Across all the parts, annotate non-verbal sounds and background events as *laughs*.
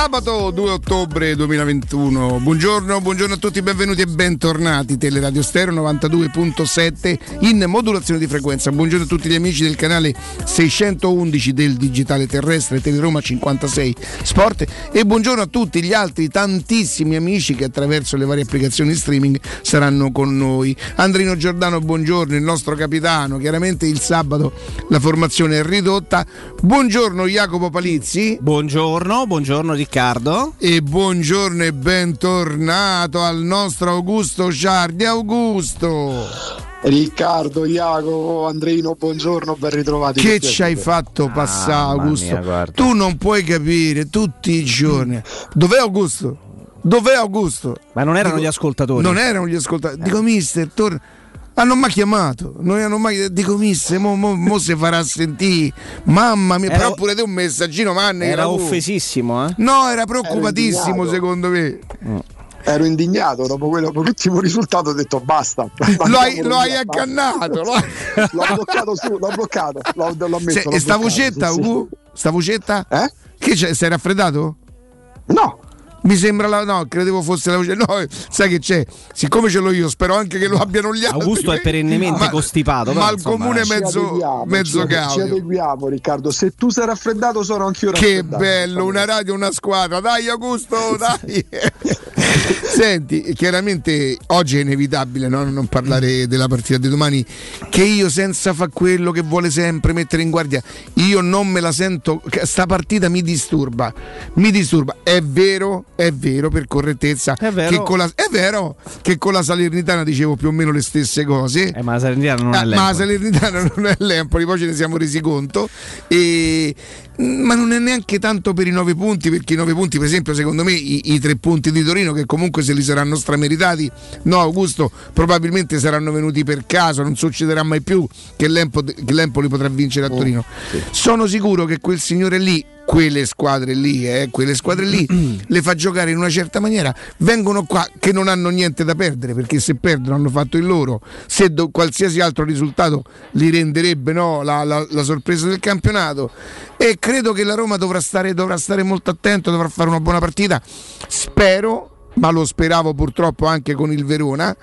Sabato 2 ottobre 2021. Buongiorno, buongiorno a tutti, benvenuti e bentornati. Teleradio Stereo 92.7 in modulazione di frequenza. Buongiorno a tutti gli amici del canale 611 del Digitale Terrestre, Teleroma 56 Sport e buongiorno a tutti gli altri tantissimi amici che attraverso le varie applicazioni streaming saranno con noi. Andrino Giordano, buongiorno, il nostro capitano. Chiaramente il sabato la formazione è ridotta. Buongiorno Jacopo Palizzi. Buongiorno, buongiorno Riccardo. E buongiorno e bentornato al nostro Augusto Ciardi. Augusto! Riccardo, Jacopo, Andreino, buongiorno, ben ritrovati. Che ci hai fatto passare, ah, Augusto? Mia, tu non puoi capire tutti i giorni. Dov'è Augusto? Dov'è Augusto? Ma non erano Dico, gli ascoltatori. Non erano gli ascoltatori. Dico, mister, torna hanno mai chiamato, non hanno mai dico misse, mo, mo, mo si farà sentire. Mamma mia, era, però pure te un messaggino, Manne. Era, era offesissimo, eh? No, era preoccupatissimo secondo me. Mm. Ero indignato dopo quell'ultimo risultato, ho detto basta. *laughs* Lo hai, lo hai accannato, lo *laughs* l'ho bloccato su, l'ho bloccato, l'ho, l'ho messo. Se, l'ho sta vocetta, sì? Sì. Sta vocetta? Eh? Che c'è? Sei raffreddato? No. Mi sembra la. No, credevo fosse la voce. No, sai che c'è? Siccome ce l'ho io, spero anche che lo abbiano gli altri. Augusto è perennemente ma, costipato. Ma al comune mezzo, mezzo caudio. Ci adeguiamo, Riccardo. Se tu sei raffreddato, sono anch'io raffreddato. Che bello, una radio, una squadra. Dai, Augusto, *laughs* dai. *laughs* *laughs* Senti, chiaramente oggi è inevitabile no? non parlare della partita di domani. Che io senza fa quello che vuole sempre mettere in guardia, io non me la sento. Sta partita mi disturba. Mi disturba. È vero è vero, per correttezza. È vero. Che con la, è vero che con la Salernitana dicevo più o meno le stesse cose. Eh, ma la Salernitana non è l'Empoli. Ma la Salernitana non è l'Empoli, poi ce ne siamo resi conto. E, ma non è neanche tanto per i nove punti, perché i nove punti, per esempio, secondo me, i, i tre punti di Torino, che comunque se li saranno strameritati, no, Augusto, probabilmente saranno venuti per caso, non succederà mai più che l'Empoli, che l'Empoli potrà vincere a oh, Torino. Oh, sì. Sono sicuro che quel signore lì quelle squadre lì, eh, quelle squadre lì *clears throat* le fa giocare in una certa maniera, vengono qua che non hanno niente da perdere, perché se perdono hanno fatto il loro, se do, qualsiasi altro risultato li renderebbe no, la, la, la, sorpresa del campionato. E credo che la Roma dovrà stare, dovrà stare molto attento, dovrà fare una buona partita, spero, ma lo speravo purtroppo anche con il Verona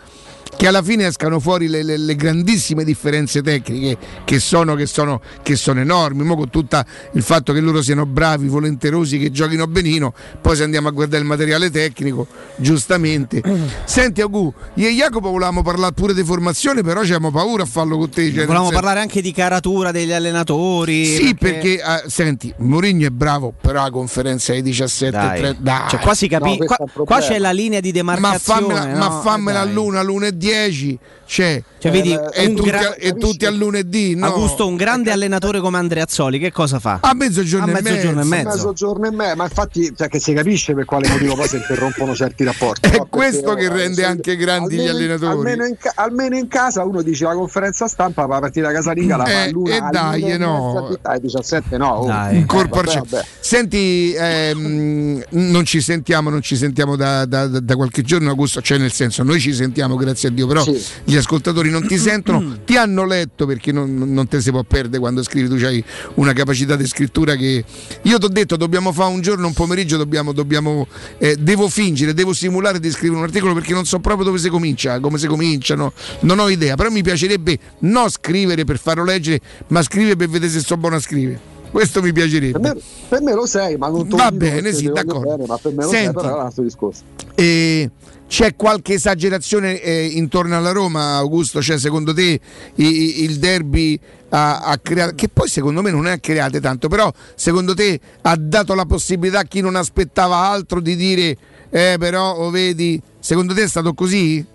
che alla fine escano fuori le, le, le grandissime differenze tecniche che sono, che sono, che sono enormi, Mo con tutto il fatto che loro siano bravi, volenterosi, che giochino benino, poi se andiamo a guardare il materiale tecnico, giustamente. *clears throat* Senti Agu, io e Jacopo volevamo parlare pure di formazione, però abbiamo paura a farlo con te. Cioè, volevamo parlare anche di caratura degli allenatori. Sì, perché, perché uh, senti, Mourinho è bravo, però la conferenza è 17 dai. 3, dai. Cioè, qua si capisce, qua, qua, c'è la linea di demarcazione. Ma fammela, no? ma fammela eh, all'una, lunedì 10 c'è cioè, vedi, eh, e, tutti, gra- e, tutti, a lunedì no? Augusto un grande allenatore come Andrea Azzoli che cosa fa? a mezzogiorno, a mezzogiorno e mezzo, a mezzogiorno e mezzo ma infatti cioè, che si capisce per quale motivo poi si interrompono certi rapporti è no? questo Perché, che oh, rende anche grandi almeno, gli allenatori almeno in, almeno in, casa uno dice la conferenza stampa la partita casalinga la eh, fa all'una e dai no alle 17 no oh, dai. in corpo eh, vabbè, vabbè. senti ehm, non ci sentiamo non ci sentiamo da, da, da, qualche giorno Augusto cioè nel senso noi ci sentiamo grazie a Dio però sì. gli ascoltatori non ti sentono, ti hanno letto perché non, non te si può perdere quando scrivi, tu hai una capacità di scrittura che io ti ho detto dobbiamo fare un giorno, un pomeriggio, dobbiamo, dobbiamo eh, devo fingere, devo simulare di scrivere un articolo perché non so proprio dove si comincia, come si cominciano, non ho idea, però mi piacerebbe non scrivere per farlo leggere, ma scrivere per vedere se sono buono a scrivere questo mi piacerebbe. Per me, per me, lo sei, ma non Va bene, sì, d'accordo. Bene, ma per me lo Senti, sei, però è un altro discorso. E c'è qualche esagerazione eh, intorno alla Roma, Augusto? Cioè, secondo te i, il derby ha, ha, creato, che poi secondo me non è create tanto, però secondo te ha dato la possibilità a chi non aspettava altro di dire, eh però, oh, vedi, secondo te è stato così?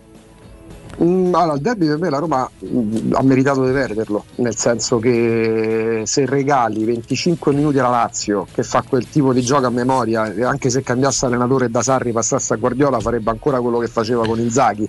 Mm, allora, il derby per me la Roma mm, ha meritato di perderlo, nel senso che se regali 25 minuti alla Lazio che fa quel tipo di gioco a memoria, anche se cambiasse allenatore da Sarri passasse a Guardiola farebbe ancora quello che faceva con Inzaghi.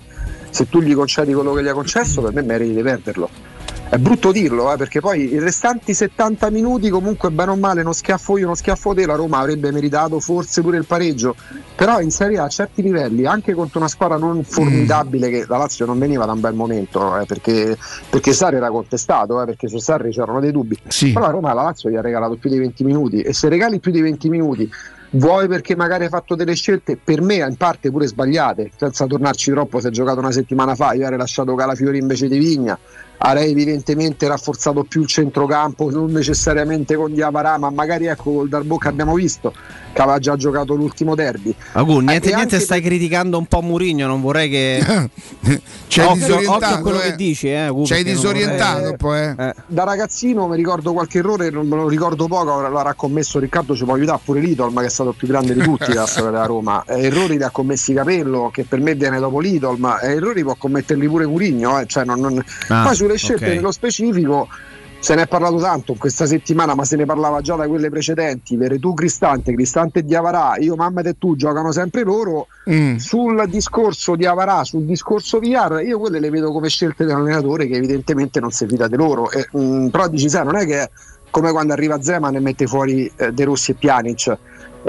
Se tu gli concedi quello che gli ha concesso, per me meriti di perderlo è brutto dirlo, eh, perché poi i restanti 70 minuti comunque bene o male uno schiaffo io, uno schiaffo te, la Roma avrebbe meritato forse pure il pareggio, però in Serie A a certi livelli, anche contro una squadra non formidabile, mm. che la Lazio non veniva da un bel momento, eh, perché, perché Sarri era contestato, eh, perché su Sarri c'erano dei dubbi, sì. però la Roma la Lazio gli ha regalato più di 20 minuti e se regali più di 20 minuti vuoi perché magari hai fatto delle scelte per me in parte pure sbagliate, senza tornarci troppo, si è giocato una settimana fa, io avrei lasciato Calafiori invece di Vigna, avrei evidentemente rafforzato più il centrocampo, non necessariamente con Diavarà, ma magari ecco col Darbocca abbiamo visto che aveva già giocato l'ultimo derby. Agun, niente, eh, niente stai per... criticando un po' Murigno, non vorrei che... *laughs* C'è occhio, disorientato, occhio quello eh. che dici, eh, Gu, C'hai disorientato vorrei... poi, eh. eh. Da ragazzino mi ricordo qualche errore, non me lo ricordo poco, l'avrà commesso Riccardo, ci può aiutare pure Lidl, ma che è stato il più grande di tutti *laughs* della storia della Roma. Eh, errori li ha commessi Capello, che per me viene dopo Lidl, ma errori può commetterli pure Murigno, eh. cioè non, non... Ah, poi sulle scelte okay. nello specifico se ne è parlato tanto questa settimana, ma se ne parlava già da quelle precedenti. Veretù Cristante, Cristante e Diavarà, io, Mamma e tu giocano sempre loro. Mm. Sul discorso di Avarà, sul discorso VR, io quelle le vedo come scelte dell'allenatore che evidentemente non si fida di loro. E, mh, mm, però dici, sai, non è che è come quando arriva Zeman e mette fuori eh, De Rossi e Pjanic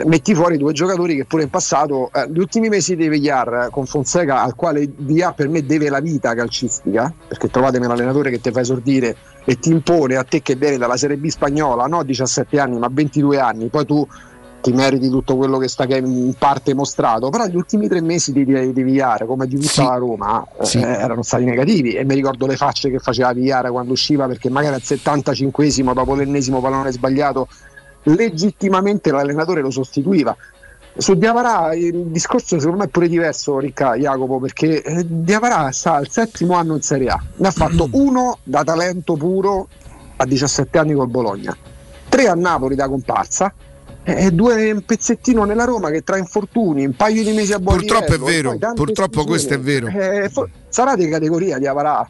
metti fuori due giocatori che pure in passato, eh, gli ultimi mesi di Villar con Fonseca, al quale Villar per me deve la vita calcistica, perché trovatemi un allenatore che ti fa esordire e ti impone a te che viene dalla Serie B spagnola, no 17 anni ma 22 anni, poi tu ti meriti tutto quello che sta in parte mostrato, però gli ultimi tre mesi di, di, di Villar, come di tutta sì. la Roma, eh, sì. erano stati negativi e mi ricordo le facce che faceva Villar quando usciva perché magari al 75esimo dopo l'ennesimo pallone sbagliato legittimamente l'allenatore lo sostituiva. Su Diavarà il discorso secondo me è pure diverso, Ricca Jacopo, perché eh, Diavarà sta al settimo anno in Serie A, ne ha fatto mm. uno da talento puro a 17 anni col Bologna, tre a Napoli da comparsa e due un pezzettino nella Roma che tra infortuni, un paio di mesi a buon Purtroppo livello, è vero, purtroppo questo è vero. Eh, sarà di categoria Diavarà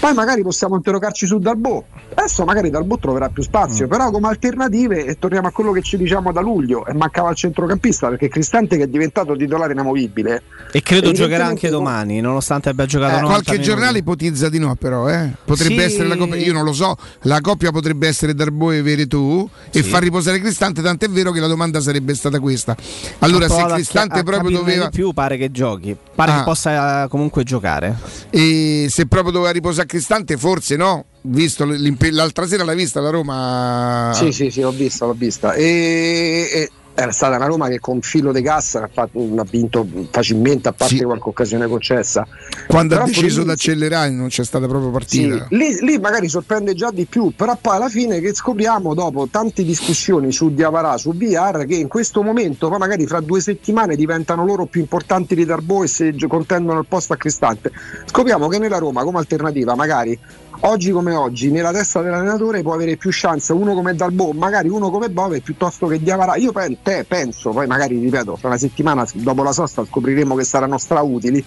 poi magari possiamo interrogarci su Dalbo. Adesso magari Dalbo troverà più spazio, mm. però come alternative, e torniamo a quello che ci diciamo da luglio, e mancava il centrocampista perché Cristante che è diventato titolare inamovibile. E credo giocherà anche domani, nonostante abbia giocato eh, Qualche minuti. giornale ipotizza di no, però, eh. Potrebbe sì. essere la coppia, io non lo so, la coppia potrebbe essere Darbo e Veretù sì. e far riposare Cristante, tant'è vero che la domanda sarebbe stata questa. Allora, se Cristante proprio doveva. più pare che giochi, pare ah. che possa comunque giocare. E se proprio doveva riposare Cristante forse no, visto l'altra sera l'hai vista la Roma? Sì, sì, sì, l'ho vista, l'ho vista. E, e era stata una Roma che con filo di cassa ha, ha vinto facilmente, a parte sì. qualche occasione concessa. Quando però ha deciso di accelerare non c'è stata proprio partita. Sì, lì, lì, magari sorprende già di più, però poi alla fine che scopriamo dopo tante discussioni su Diavarà, su VR, che in questo momento, poi magari fra due settimane diventano loro più importanti di Darbo e se contendono il posto a Cristante. Scopriamo che nella Roma come alternativa magari oggi come oggi nella testa dell'allenatore può avere più chance uno come Dalbo, magari uno come Bove piuttosto che Diavara. Io pen- te, penso, poi magari ripeto, fra una settimana dopo la sosta scopriremo che saranno strautili,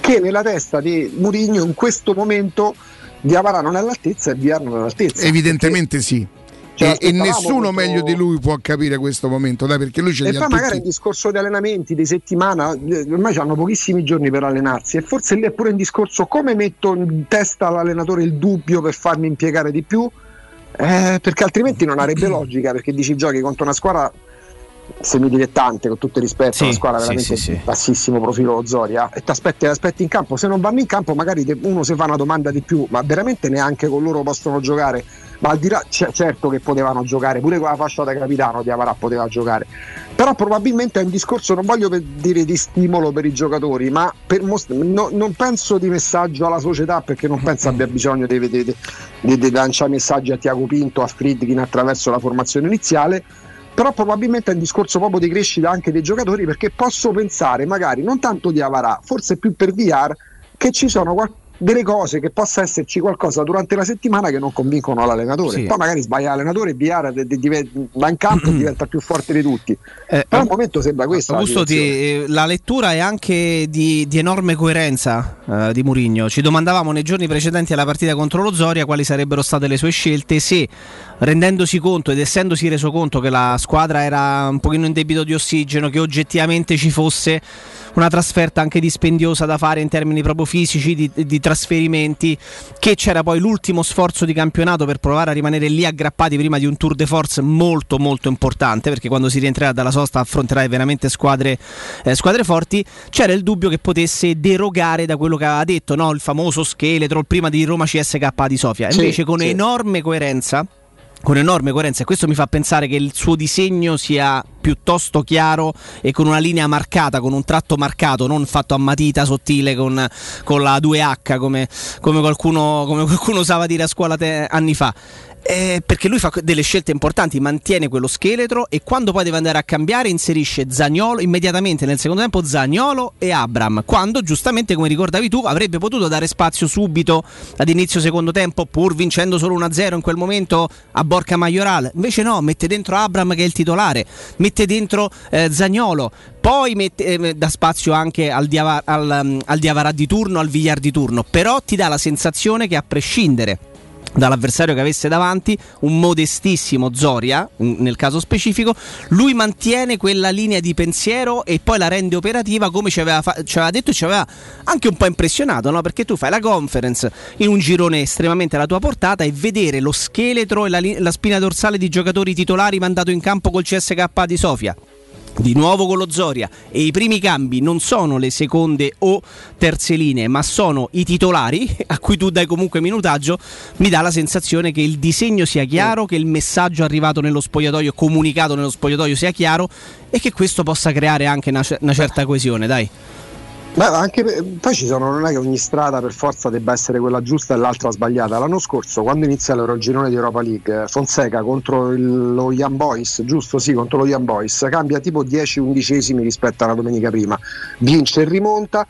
che nella testa di Murigno in questo momento Diavara non è all'altezza e Viar non è all'altezza. Evidentemente sì e, e, nessuno questo... meglio di lui può capire questo momento, dai, perché lui ce E poi magari il discorso di allenamenti, di settimana, eh, ormai hanno pochissimi giorni per allenarsi e forse lì è pure un discorso come metto in testa all'allenatore il dubbio per farmi impiegare di più, eh, perché altrimenti non avrebbe *clears throat* logica, perché dici giochi contro una squadra semidilettante con tutto il rispetto, sì, una squadra veramente sì, sì, bassissimo profilo Zoria e ti aspetti, aspetti in campo, se non vanno in campo magari uno si fa una domanda di più, ma veramente neanche con loro possono giocare ma al di là c- certo che potevano giocare pure con la fascia da capitano di Avarà poteva giocare. Però probabilmente è un discorso non voglio dire di stimolo per i giocatori ma most- no, non penso di messaggio alla società perché non penso abbia bisogno di, di, di, di lanciare messaggi a Tiago Pinto a Friedkin attraverso la formazione iniziale. Però probabilmente è un discorso proprio di crescita anche dei giocatori perché posso pensare magari non tanto di Avarà forse più per VR che ci sono qualche delle cose che possa esserci qualcosa durante la settimana che non convincono l'allenatore. Sì. Poi magari sbaglia l'allenatore e Biara va in campo e diventa più forte di tutti. Eh, Però al momento sembra questa. La, ti, eh, la lettura è anche di, di enorme coerenza uh, di Murigno. Ci domandavamo nei giorni precedenti alla partita contro lo Zoria quali sarebbero state le sue scelte se rendendosi conto ed essendosi reso conto che la squadra era un pochino in debito di ossigeno, che oggettivamente ci fosse una trasferta anche dispendiosa da fare in termini proprio fisici, di, di trasferimenti, che c'era poi l'ultimo sforzo di campionato per provare a rimanere lì aggrappati prima di un tour de force molto molto importante, perché quando si rientrerà dalla sosta affronterai veramente squadre, eh, squadre forti, c'era il dubbio che potesse derogare da quello che aveva detto, no? il famoso scheletro, prima di Roma CSK di Sofia, invece sì, con sì. enorme coerenza con enorme coerenza e questo mi fa pensare che il suo disegno sia piuttosto chiaro e con una linea marcata, con un tratto marcato, non fatto a matita sottile con, con la 2H come, come, qualcuno, come qualcuno usava dire a scuola te, anni fa. Eh, perché lui fa delle scelte importanti, mantiene quello scheletro e quando poi deve andare a cambiare inserisce Zagnolo immediatamente nel secondo tempo Zagnolo e Abram, quando giustamente come ricordavi tu avrebbe potuto dare spazio subito ad inizio secondo tempo pur vincendo solo 1-0 in quel momento a Borca Majoral, invece no, mette dentro Abram che è il titolare, mette dentro eh, Zagnolo, poi mette, eh, dà spazio anche al, Diava, al, al Diavarà di turno, al Villar di turno, però ti dà la sensazione che a prescindere dall'avversario che avesse davanti, un modestissimo Zoria nel caso specifico, lui mantiene quella linea di pensiero e poi la rende operativa come ci aveva, fa- ci aveva detto e ci aveva anche un po' impressionato, no? perché tu fai la conference in un girone estremamente alla tua portata e vedere lo scheletro e la, li- la spina dorsale di giocatori titolari mandato in campo col CSK di Sofia di nuovo con lo Zoria. E i primi cambi non sono le seconde o terze linee ma sono i titolari *laughs* a cui tu dai comunque minutaggio. Mi dà la sensazione che il disegno sia chiaro che il messaggio arrivato nello spogliatoio comunicato nello spogliatoio sia chiaro e che questo possa creare anche una, una certa coesione dai Beh, anche poi ci sono, non è che ogni strada per forza debba essere quella giusta e l'altra sbagliata. L'anno scorso, quando inizia l'Eurogirone di Europa League, Fonseca contro il, lo Young Boys, giusto? Sì, contro lo Young Boys, cambia tipo 10 undicesimi rispetto alla domenica prima, vince e rimonta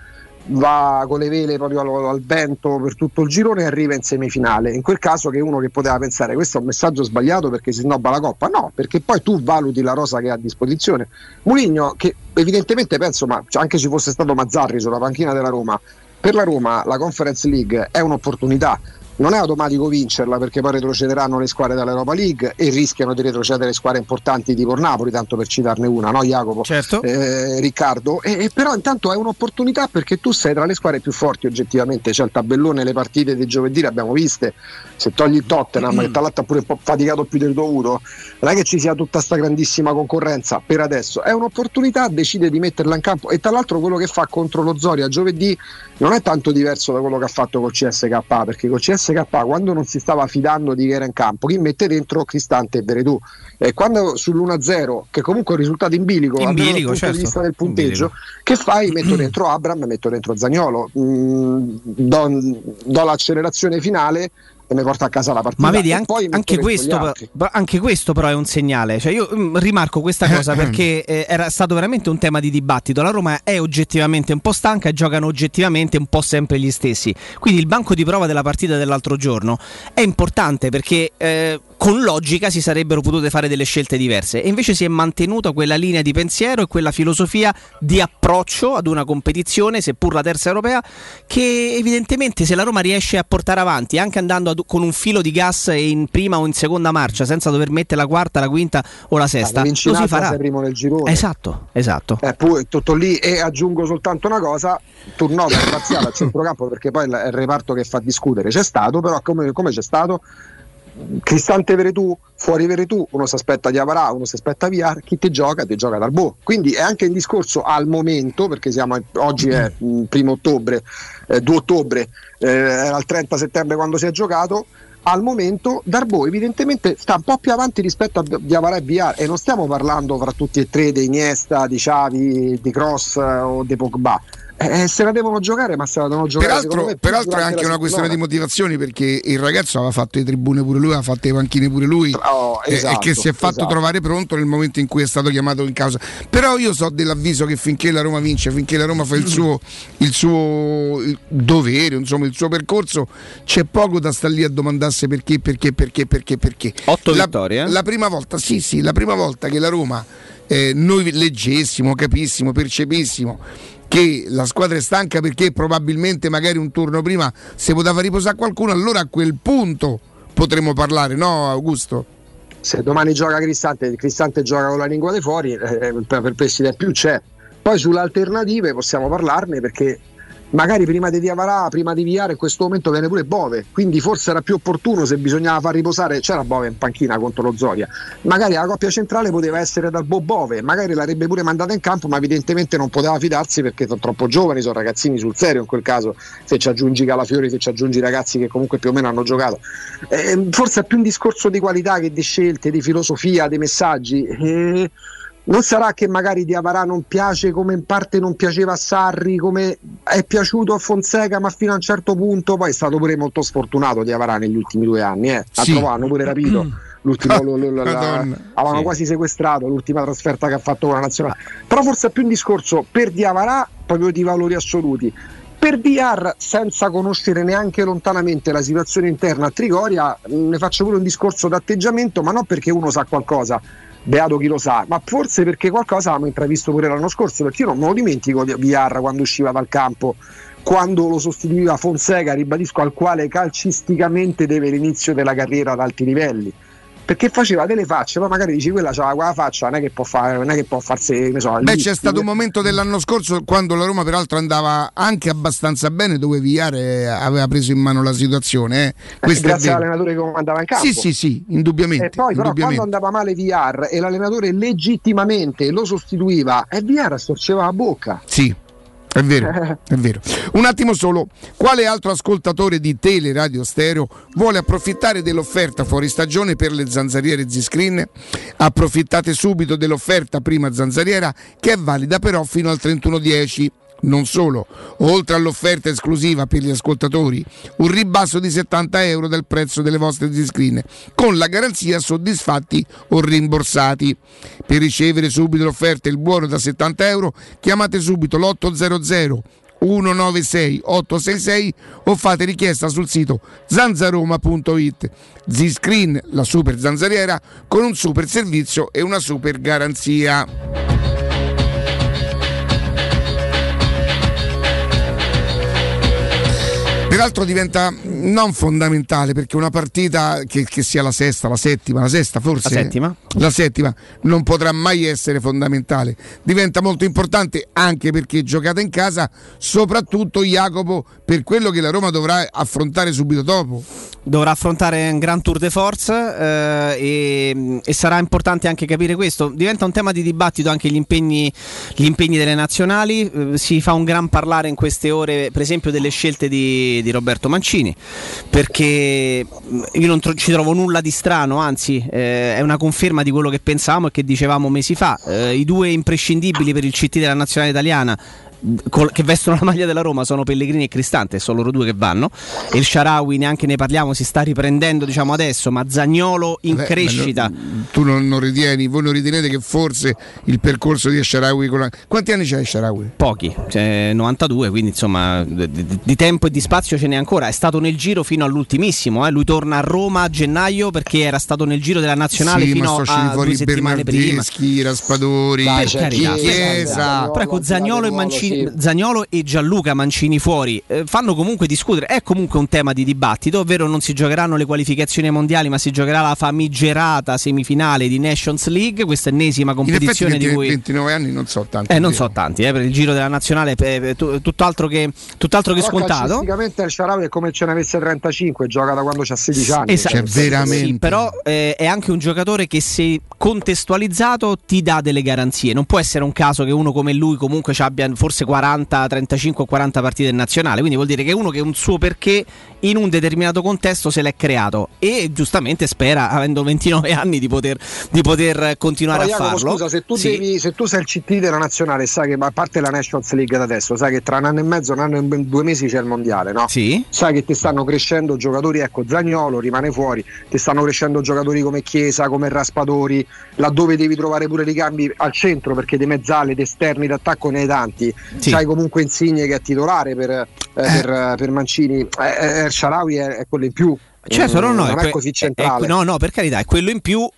va con le vele proprio al, al, vento per tutto il girone e arriva in semifinale. In quel caso che uno che poteva pensare questo è un messaggio sbagliato perché si snobba la coppa, no, perché poi tu valuti la rosa che ha a disposizione. Mourinho che evidentemente penso, ma anche ci fosse stato Mazzarri sulla panchina della Roma, per la Roma la Conference League è un'opportunità non è automatico vincerla perché poi retrocederanno le squadre dall'Europa League e rischiano di retrocedere squadre importanti tipo Napoli, tanto per citarne una, no Jacopo? Certo. Eh, Riccardo. E, e, però intanto è un'opportunità perché tu sei tra le squadre più forti oggettivamente, cioè il tabellone, le partite di giovedì le abbiamo viste, se togli il Tottenham, mm. che tra l'altro ha pure un po' faticato più del dovuto, non è che ci sia tutta questa grandissima concorrenza per adesso, è un'opportunità, decide di metterla in campo e tra l'altro quello che fa contro lo Zoria giovedì non è tanto diverso da quello che ha fatto col CSK, perché col CSK quando non si stava fidando di chi era in campo, chi mette dentro Cristante e Veretù. E quando sull'1-0, che comunque è un risultato in bilico, in bilico dal punto certo. di vista del punteggio, che fai? Metto dentro Abram, metto dentro Zagnolo, mm, do, do l'accelerazione finale e mi porta a casa la partita. Ma vedi, anche, anche, questo, anche, questo, però è un segnale. Cioè, io mm, rimarco questa cosa perché eh, era stato veramente un tema di dibattito. La Roma è oggettivamente un po' stanca e giocano oggettivamente un po' sempre gli stessi. Quindi il banco di prova della partita dell'altro giorno è importante perché eh, con logica si sarebbero potute fare delle scelte diverse e invece si è mantenuta quella linea di pensiero e quella filosofia di approccio ad una competizione, seppur la terza europea, che evidentemente se la Roma riesce a portare avanti anche andando ad, con un filo di gas in prima o in seconda marcia senza dover mettere la quarta, la quinta o la sesta, ah, lo si farà. primo nel girone. Esatto, esatto. Eh, poi, tutto lì e aggiungo soltanto una cosa, turnover parziale al centrocampo perché poi è il reparto che fa discutere c'è stato, però come, come c'è stato Cristante Veretù, fuori Veretù, uno si aspetta di Avarà, uno si aspetta Viar, chi ti gioca ti gioca dal Bo. Quindi è anche in discorso al momento, perché siamo, oggi è il primo ottobre, eh, 2 ottobre, eh, era il 30 settembre quando si è giocato, al momento Darbo evidentemente sta un po' più avanti rispetto a Diavara e Viar e non stiamo parlando fra tutti e tre di Iniesta, di Xavi, di Cross eh, o di Pogba eh, se la devono giocare, ma se la devono giocare. Peraltro, me, peraltro è anche una questione di motivazioni perché il ragazzo aveva fatto le tribune pure lui, aveva fatto le panchine pure lui oh, esatto, e che si è fatto esatto. trovare pronto nel momento in cui è stato chiamato in causa. Però io so dell'avviso che finché la Roma vince, finché la Roma fa il suo, il suo il dovere, insomma il suo percorso, c'è poco da stare lì a domandarsi perché, perché, perché, perché, perché. Otto la, vittorie. Eh? La prima volta, sì, sì, la prima volta che la Roma eh, noi leggessimo, capissimo, percepissimo che la squadra è stanca perché probabilmente magari un turno prima si poteva riposare qualcuno, allora a quel punto potremmo parlare, no Augusto? Se domani gioca Cristante, Cristante gioca con la lingua dei fuori, eh, per perplessità più c'è. Poi sulle alternative possiamo parlarne perché magari prima di Diavarà, prima di Viare in questo momento viene pure Bove, quindi forse era più opportuno se bisognava far riposare, c'era Bove in panchina contro lo Zoria, magari la coppia centrale poteva essere dal Bo Bove, magari l'avrebbe pure mandata in campo, ma evidentemente non poteva fidarsi perché sono troppo giovani, sono ragazzini sul serio in quel caso, se ci aggiungi Calafiori, se ci aggiungi ragazzi che comunque più o meno hanno giocato. Eh, forse è più un discorso di qualità che di scelte, di filosofia, di messaggi. Eh, non sarà che magari Diavarà non piace come in parte non piaceva a Sarri, come è piaciuto a Fonseca, ma fino a un certo punto poi è stato pure molto sfortunato Diavarà negli ultimi due anni. Eh. Sì. L'altro hanno pure rapito. *clears throat* L'ultimo, lo- la- Madonna. avevano Sì. quasi sequestrato l'ultima trasferta che ha fatto con la nazionale. Però forse è più un discorso per Diavarà proprio di valori assoluti. Per Diar, senza conoscere neanche lontanamente la situazione interna a Trigoria, ne faccio pure un discorso d'atteggiamento, ma non perché uno sa qualcosa, beato chi lo sa, ma forse perché qualcosa avevamo intravisto pure l'anno scorso, perché io non me lo dimentico di Diar quando usciva dal campo, quando lo sostituiva Fonseca, ribadisco, al quale calcisticamente deve l'inizio della carriera ad alti livelli. Perché faceva delle facce, poi magari dici quella c'ha quella faccia, non è che può fare, non è che può farsi, so, Beh, lì- c'è stato un momento dell'anno scorso quando la Roma peraltro andava anche abbastanza bene dove Viare aveva preso in mano la situazione. eh. Questo è grazie all'allenatore che comandava in campo. Sì, sì, sì, indubbiamente. E poi però indubbiamente. quando andava male VR e l'allenatore legittimamente lo sostituiva e VR storceva la bocca. Sì, è vero, *laughs* è vero. Un attimo solo, quale altro ascoltatore di Tele Radio Stereo vuole approfittare dell'offerta fuori stagione per le zanzariere Z-Screen? Approfittate subito dell'offerta prima zanzariera che è valida però fino al 31-10. Non solo, oltre all'offerta esclusiva per gli ascoltatori, un ribasso di 70 euro del prezzo delle vostre Z-Screen, con la garanzia soddisfatti o rimborsati. Per ricevere subito l'offerta e il buono da 70 euro, chiamate subito l'800 196 866 o fate richiesta sul sito zanzaroma.it. Z-Screen, la super zanzariera, con un super servizio e una super garanzia. Peraltro diventa non fondamentale perché una partita che, che sia la sesta, la settima, la sesta forse La settima. la settima non potrà mai essere fondamentale. Diventa molto importante anche perché giocata in casa, soprattutto Jacopo per quello che la Roma dovrà affrontare subito dopo. dovrà affrontare un gran tour de force eh, e, e sarà importante anche capire questo. Diventa un tema di dibattito anche gli impegni, gli impegni delle nazionali. Eh, si fa un gran parlare in queste ore, per esempio, delle scelte di, di Roberto Mancini, perché mh, io non tro- ci trovo nulla di strano, anzi eh, è una conferma di quello che pensavamo e che dicevamo mesi fa. Eh, I due imprescindibili per il CT della nazionale italiana che vestono la maglia della Roma sono Pellegrini e Cristante, sono loro due che vanno. E il Sharawi neanche ne parliamo, si sta riprendendo diciamo adesso, ma Zagnolo in Beh, crescita. ma no- tu non, non ritieni, voi non ritenete che forse il percorso di Esharawi con la... Quanti anni c'è Esharawi? Pochi, cioè 92, quindi insomma di, di- tempo e di spazio ce n'è ancora. È stato nel giro fino all'ultimissimo. eh. Lui torna a Roma a gennaio perché era stato nel giro della nazionale sì, fino a due settimane prima. Raspadori, Dai, Per carità, Chiesa. Però ecco Zagnolo e, Mancini, Zagnolo e Gianluca Mancini fuori eh, fanno comunque discutere. È comunque un tema di dibattito, ovvero non si giocheranno le qualificazioni mondiali, ma si giocherà la famigerata semifinale di Nations League, questa ennesima In effetti competizione 20 di cui 29 anni non so tanti. eh, non so tanti, eh, per il giro della nazionale tu- tutt'altro che, tutt'altro che scontato. calcisticamente il Sharawi è come ce ne avesse 35, gioca da quando c'ha 16 anni. Esatto. Cioè, veramente. Sì, però eh, è anche un giocatore che se contestualizzato ti dà delle garanzie. Non può essere un caso che uno come lui comunque ci abbia forse 40, 35 o 40 partite in nazionale. Quindi vuol dire che uno che un suo perché in un determinato contesto se l'è creato e giustamente spera, avendo 29 anni, di poter, di poter continuare Però, a Jacopo, farlo. scusa, se tu, Sì. devi, se tu sei il CT della nazionale, sai che a parte la Nations League da adesso, sai che tra un anno e mezzo, un anno e due mesi c'è il mondiale, no? Sì. Sai che ti stanno crescendo giocatori, ecco Zagnolo rimane fuori, ti stanno crescendo giocatori come Chiesa, come Raspadori, laddove devi trovare pure ricambi al centro perché di mezzale, di esterni d'attacco ne hai tanti. Sì. C'hai comunque Insigne che è titolare per, eh, per, per Mancini, eh, eh, Sharawi è, è quello in più. Certo, no, no, non è, que- così centrale. è- no, no, per carità, è quello in più.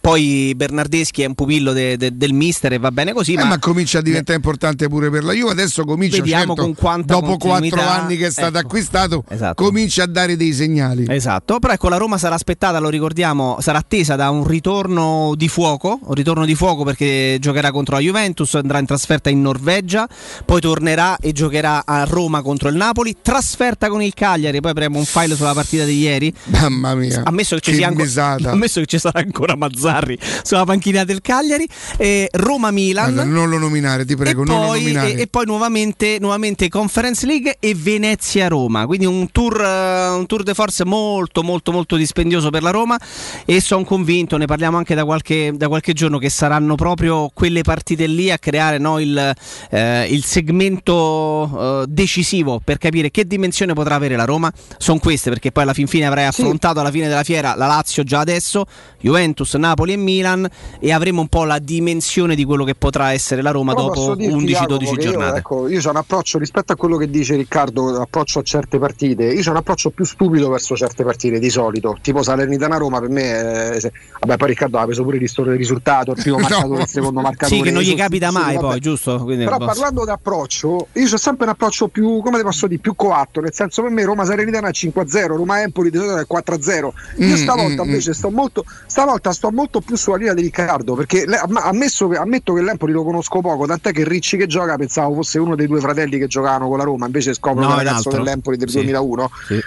Poi Bernardeschi è un pupillo de- de- del mister e va bene così. Eh, ma, ma comincia a diventare importante pure per la Juve. Adesso comincia, Vediamo certo, con quanta dopo quattro anni che è stato ecco. acquistato, Esatto. comincia a dare dei segnali. Esatto, però ecco la Roma sarà aspettata, lo ricordiamo, sarà attesa da un ritorno di fuoco, un ritorno di fuoco perché giocherà contro la Juventus, andrà in trasferta in Norvegia, poi tornerà e giocherà a Roma contro il Napoli, trasferta con il Cagliari, poi avremo un file sulla partita di ieri. Mamma mia, Ammesso che, ci sia anco- mesata. *laughs* ammesso che ci sarà ancora Mazzara Sarri sulla panchina del Cagliari. Eh, Roma-Milan. Guarda, non lo nominare, ti prego, e non poi, lo nominare. E, e poi nuovamente, nuovamente Conference League e Venezia-Roma. Quindi un tour, uh, un tour de force molto, molto, molto dispendioso per la Roma. E sono convinto, ne parliamo anche da qualche, da qualche, giorno, che saranno proprio quelle partite lì a creare no, il, eh, il, segmento uh, decisivo per capire che dimensione potrà avere la Roma. Sono queste, perché poi alla fin fine avrai affrontato alla fine della fiera la Lazio già adesso, Juventus, Napoli e Milan. E avremo un po' la dimensione di quello che potrà essere la Roma Però dopo 11-12 giornate. Io, ecco, io ho un approccio rispetto a quello che dice Riccardo, approccio a certe partite. Io ho un approccio più stupido verso certe partite di solito, tipo Salernitana Roma per me. È, vabbè, poi Riccardo ha preso pure il del risultato, il primo marcatore, *laughs* no. il secondo marcatore. Sì, che non gli capita mai, vabbè. poi, giusto? Quindi Però parlando di approccio, io ho sempre un approccio più, come ti posso dire, più coatto, nel senso per me Roma Salernitana è 5-0, Roma Empoli di solito è 4-0. Io mm, stavolta mm, invece mm. sto molto, stavolta sto molto più sulla linea di Riccardo, perché ammesso, ammetto che l'Empoli lo conosco poco, tant'è che Ricci che gioca pensavo fosse uno dei due fratelli che giocavano con la Roma, invece scopro no, il ragazzo dell'Empoli del sì. 2001. Sì.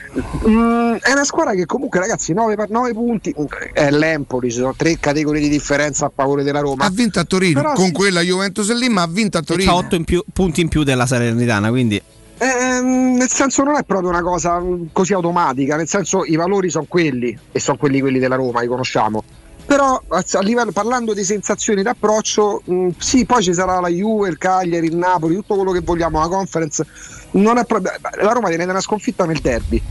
Mm, è una squadra che comunque ragazzi 9, 9 punti, è l'Empoli, ci sono tre categorie di differenza a favore della Roma. Ha vinto a Torino, Però con sì. quella Juventus lì, ma ha vinto a Torino. Ha 8 in più, punti in più della Salernitana, quindi... Eh, nel senso non è proprio una cosa così automatica, nel senso i valori sono quelli e sono quelli, quelli della Roma, li conosciamo però a livello, parlando di sensazioni d'approccio mh, mm, sì poi ci sarà la Juve, il Cagliari, il Napoli tutto quello che vogliamo la conference non è proprio, la Roma viene da una sconfitta nel derby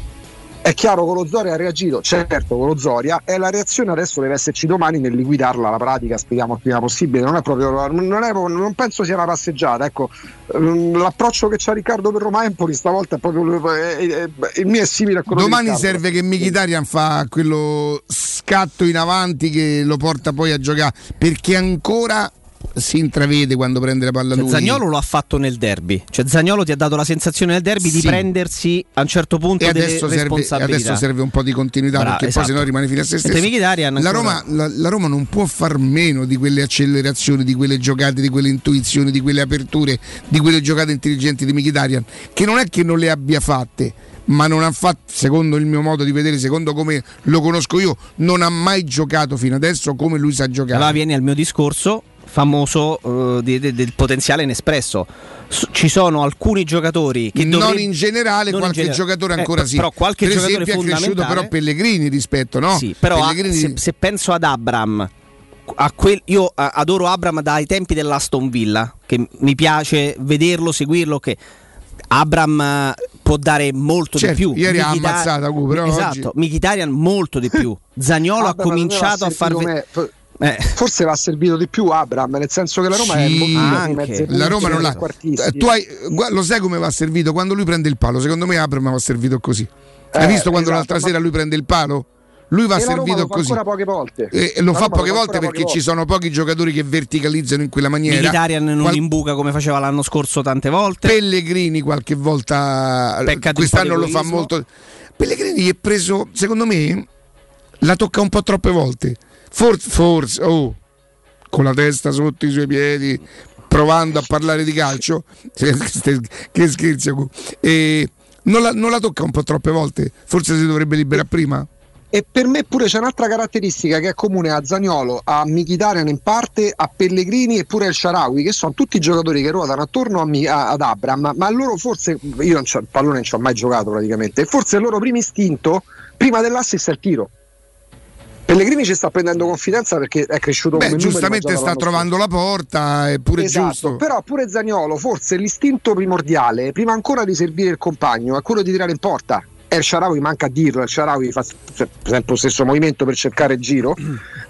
è chiaro che lo Zoria ha reagito, certo con lo Zoria, e la reazione adesso deve esserci domani nel liquidarla alla pratica, speriamo il prima possibile. Non è proprio non, è, non penso sia una passeggiata. Ecco, mm, l'approccio che c'ha Riccardo per Roma Empoli stavolta è proprio è, è, il mio è simile a quello Domani serve che Mkhitaryan fa quello scatto in avanti che lo porta poi a giocare perché ancora si intravede quando prende la palla cioè, lui. Zagnolo lo ha fatto nel derby. Cioè Zagnolo ti ha dato la sensazione nel derby sì. di prendersi a un certo punto e delle serve, adesso serve un po' di continuità Bravo, perché esatto. poi se no rimane fine a se stesso. La Roma, la, la Roma, non può far meno di quelle accelerazioni, di quelle giocate, di quelle intuizioni, di quelle aperture, di quelle giocate intelligenti di Mkhitaryan, che non è che non le abbia fatte ma non ha fatto, secondo il mio modo di vedere, secondo come lo conosco io, non ha mai giocato fino adesso come lui sa giocare. Allora vieni al mio discorso famoso uh, di, del potenziale inespresso. S- ci sono alcuni giocatori che non dovrebbe... in generale, non qualche in gener- giocatore ancora eh, sì. Però qualche per giocatore esempio è cresciuto però Pellegrini rispetto, no? Sì, però Pellegrini... se, se, penso ad Abram quel, io adoro Abram dai tempi dell'Aston Villa, che mi piace vederlo, seguirlo che Abram eh, può dare molto certo, di più. Ieri ha ammazzata però Esatto, oggi... Mkhitaryan molto di più. Zagnolo ha cominciato a far vedere eh. Forse va servito di più Abram, nel senso che la Roma sì, è anche. La Roma non l'ha. Tu hai, lo sai come va servito? Quando lui prende il palo, secondo me Abram va servito così. Eh, hai visto quando esatto, l'altra ma... sera lui prende il palo? Lui va servito così. Lo fa poche volte. E lo fa poche volte perché poche ci sono pochi giocatori che verticalizzano in quella maniera. Militarian non Qual... imbuca come faceva l'anno scorso tante volte. Pellegrini qualche volta Peccato quest'anno lo fa molto. Pellegrini è preso, secondo me, la tocca un po' troppe volte. Forse, forse, oh, con la testa sotto i suoi piedi, provando a parlare di calcio, *laughs* che scherzo, e non la, non la tocca un po' troppe volte, forse si dovrebbe liberare prima. E per me pure c'è un'altra caratteristica che è comune a Zagnolo, a Michitarian in parte, a Pellegrini e pure al Sharawi, che sono tutti giocatori che ruotano attorno a, a, ad Abram, ma loro forse, io non il pallone non ci ho mai giocato praticamente, forse il loro primo istinto, prima dell'assist è il tiro Pellegrini ci sta prendendo confidenza perché è cresciuto Beh, come giustamente sta trovando la porta, è pure esatto, giusto. Però pure Zagnolo, forse l'istinto primordiale, prima ancora di servire il compagno, è quello di tirare in porta. E il Sharawi manca a dirlo, il Sharawi fa sempre lo stesso movimento per cercare il giro.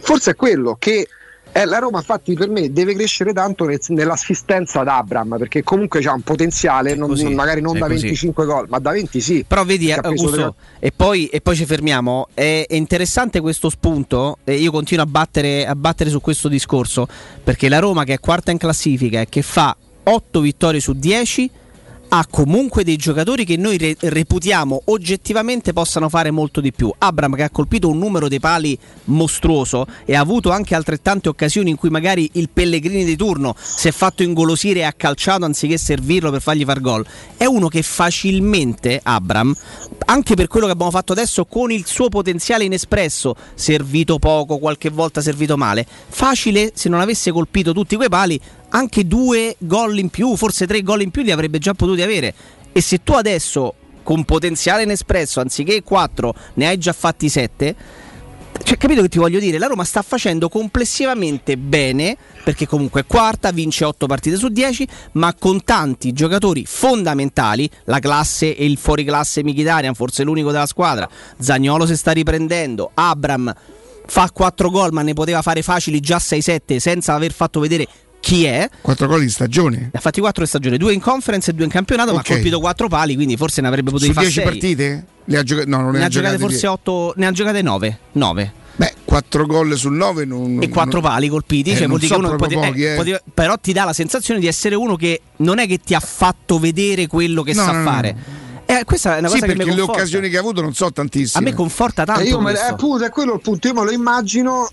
Forse è quello che eh, la Roma infatti per me deve crescere tanto nel, nell'assistenza ad Abram perché comunque c'ha un potenziale non, così, magari non da 25 gol ma da 20 sì. Però vedi Augusto, e, poi, e, poi, ci fermiamo. È, è interessante questo spunto e io continuo a battere, a battere su questo discorso perché la Roma che è quarta in classifica e che fa 8 vittorie su 10 ha comunque dei giocatori che noi re- reputiamo oggettivamente possano fare molto di più. Abram che ha colpito un numero di pali mostruoso e ha avuto anche altrettante occasioni in cui magari il Pellegrini di turno si è fatto ingolosire e ha calciato anziché servirlo per fargli far gol. È uno che facilmente Abram, anche per quello che abbiamo fatto adesso con il suo potenziale inespresso, servito poco, qualche volta servito male, facile se non avesse colpito tutti quei pali anche due gol in più, forse tre gol in più li avrebbe già potuti avere. E se tu adesso con potenziale inespresso, anziché quattro, ne hai già fatti sette, cioè, capito che ti voglio dire? La Roma sta facendo complessivamente bene, perché comunque è quarta, vince 8 partite su 10, ma con tanti giocatori fondamentali, la classe e il fuoriclasse Michitarian, forse l'unico della squadra, Zagnolo si sta riprendendo, Abram fa 4 gol ma ne poteva fare facili già 6-7 senza aver fatto vedere chi è. 4 gol in stagione. Ne ha fatti 4 in stagione, 2 in conference e 2 in campionato, okay. ma ha colpito 4 pali, quindi forse ne avrebbe potuto fare 10 partite? Le ha gioca- no, non ne, ne ha giocate, giocate forse 8, ne ha giocate 9. 9. Beh, 4 gol su 9 non, e 4 non, pali colpiti, eh, cioè, non so uno pote- pote- eh. pote- però ti dà la sensazione di essere uno che non è che ti ha fatto vedere quello che no, sa no, fare. Eh, questa è una sì, cosa che mi perché le occasioni che ha avuto non so tantissime. A me conforta tanto. E io me, appunto, è quello il punto. Io me lo immagino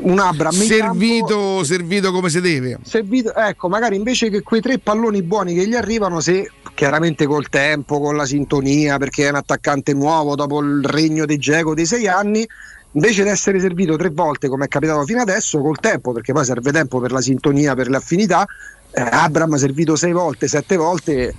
un Abram servito, campo, servito come si deve. servito, ecco, magari invece che quei tre palloni buoni che gli arrivano, se chiaramente col tempo, con la sintonia, perché è un attaccante nuovo dopo il regno di Geco dei sei anni, invece di essere servito tre volte come è capitato fino adesso, col tempo, perché poi serve tempo per la sintonia, per le affinità, eh, Abram ha servito sei volte, sette volte.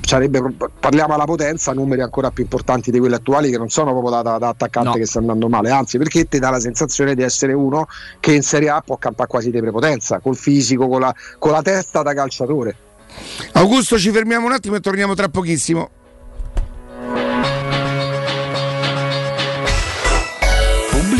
Sarebbe, parliamo alla potenza, numeri ancora più importanti di quelli attuali che non sono proprio da, da, da attaccante No. che sta andando male, anzi perché ti dà la sensazione di essere uno che in Serie A può campare quasi di prepotenza, col fisico, con la, con la testa da calciatore. Augusto, ci fermiamo un attimo e torniamo tra pochissimo.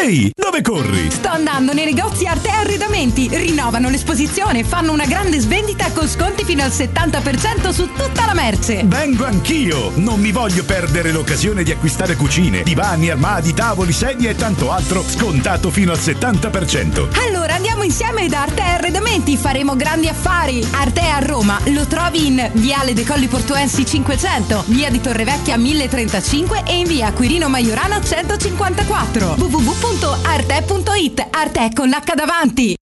Ehi, dove corri? Sto andando nei negozi Arte Arredamenti. Rinnovano l'esposizione, fanno una grande svendita con sconti fino al 70% su tutta la merce. Vengo anch'io! Non mi voglio perdere l'occasione di acquistare cucine, divani, armadi, tavoli, sedie e tanto altro scontato fino al 70%. Allora andiamo insieme da Arte Arredamenti, faremo grandi affari. Arte a Roma lo trovi in Viale dei Colli Portuensi 500, Via di Torrevecchia 1035 e in Via Quirino Maiorano 154. www.arte.it Arte con l'H davanti.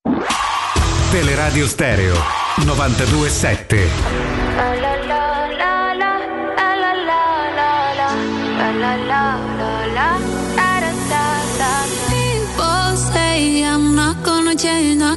Teleradio Stereo 927.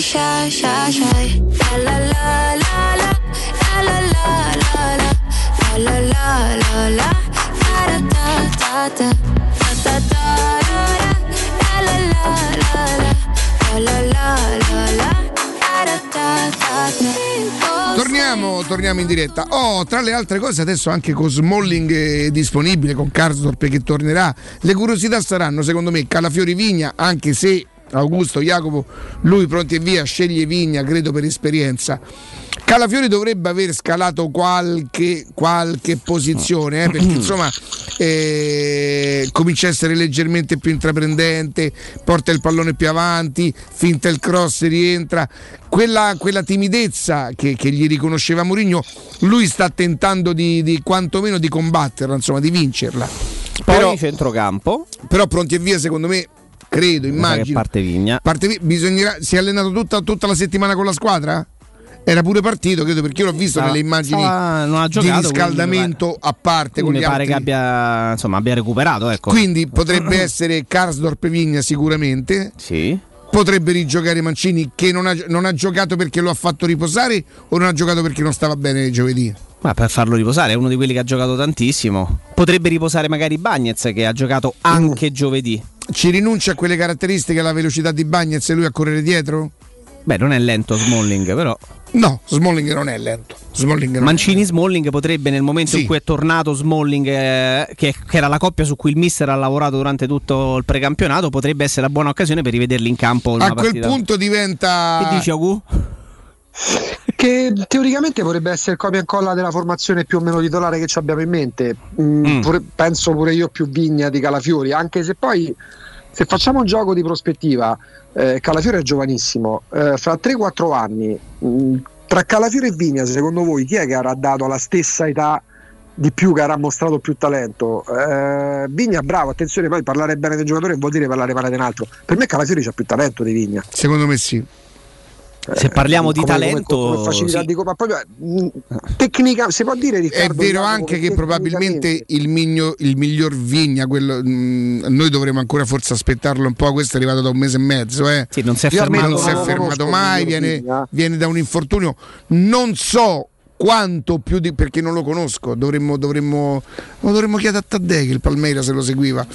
shy, shy, shy. La la la la, la la la la, la la la la, la da da da da, da da da da, la la la la la, la la la la, la. Torniamo, torniamo, in diretta. Oh, tra le altre cose, adesso anche con Smalling eh, disponibile, con Carsdorp che tornerà. Le curiosità saranno, secondo me, Calafiori Vigna, anche se Augusto Jacopo, lui pronti e via, sceglie Vigna, credo per esperienza. Calafiori dovrebbe aver scalato qualche, qualche posizione, eh, perché insomma eh, comincia a essere leggermente più intraprendente, porta il pallone più avanti, finta il cross, rientra. Quella, quella timidezza che, che gli riconosceva Mourinho, lui sta tentando di, di quantomeno di combatterla, insomma, di vincerla. Poi Però, centrocampo. però pronti e via, secondo me, credo, immagino. parte Vigna. Parte bisognerà, si è allenato tutta, tutta la settimana con la squadra? Era pure partito, credo, perché io l'ho visto nelle immagini stava- ha di giocato, riscaldamento a parte con mi pare altri. che abbia, insomma, abbia recuperato. Ecco. Quindi potrebbe *clears throat* essere Karsdorp Vigna sicuramente. Sì. Potrebbe rigiocare Mancini che non ha, non ha giocato perché lo ha fatto riposare o non ha giocato perché non stava bene giovedì. Ma per farlo riposare, è uno di quelli che ha giocato tantissimo. Potrebbe riposare magari Bagnez che ha giocato anche giovedì. Ci rinuncia a quelle caratteristiche, la velocità di Bagnez e lui a correre dietro? Beh, non è lento Smalling, però. No, Smalling non è lento. Smalling non Mancini Smalling potrebbe nel momento Sì. in cui è tornato Smalling, eh, che, che era la coppia su cui il mister ha lavorato durante tutto il precampionato, potrebbe essere la buona occasione per rivederli in campo. A quel partita. punto diventa. Che dici, Agu? *laughs* Che teoricamente potrebbe essere il copia e incolla della formazione più o meno titolare che ci abbiamo in mente. Mm, Mm. pure- penso pure io più Vigna di Calafiori, anche se poi se facciamo un gioco di prospettiva, eh, Calafiori è giovanissimo, eh, fra 3-4 anni, mm, tra Calafiori e Vigna, secondo voi chi è che avrà dato alla stessa età di più che avrà mostrato più talento? Eh, Vigna bravo, attenzione, poi parlare bene del giocatore vuol dire parlare male di un altro. Per me Calafiori c'ha più talento di Vigna. Secondo me sì. Se parliamo di come- come- talento, come facilità sì. di ma proprio, mh, tecnica si può dire È Riccardo vero Jacopo, anche che probabilmente il, migno- il miglior Vigna, quello, mh, noi dovremmo ancora forse aspettarlo un po', questo è arrivato da un mese e mezzo, eh. Sì, non si è fermato. non si è fermato mai, viene, viene da un infortunio. Non so quanto più di perché non lo conosco, dovremmo, dovremmo, lo dovremmo chiedere a Taddei che il Palmeira se lo seguiva.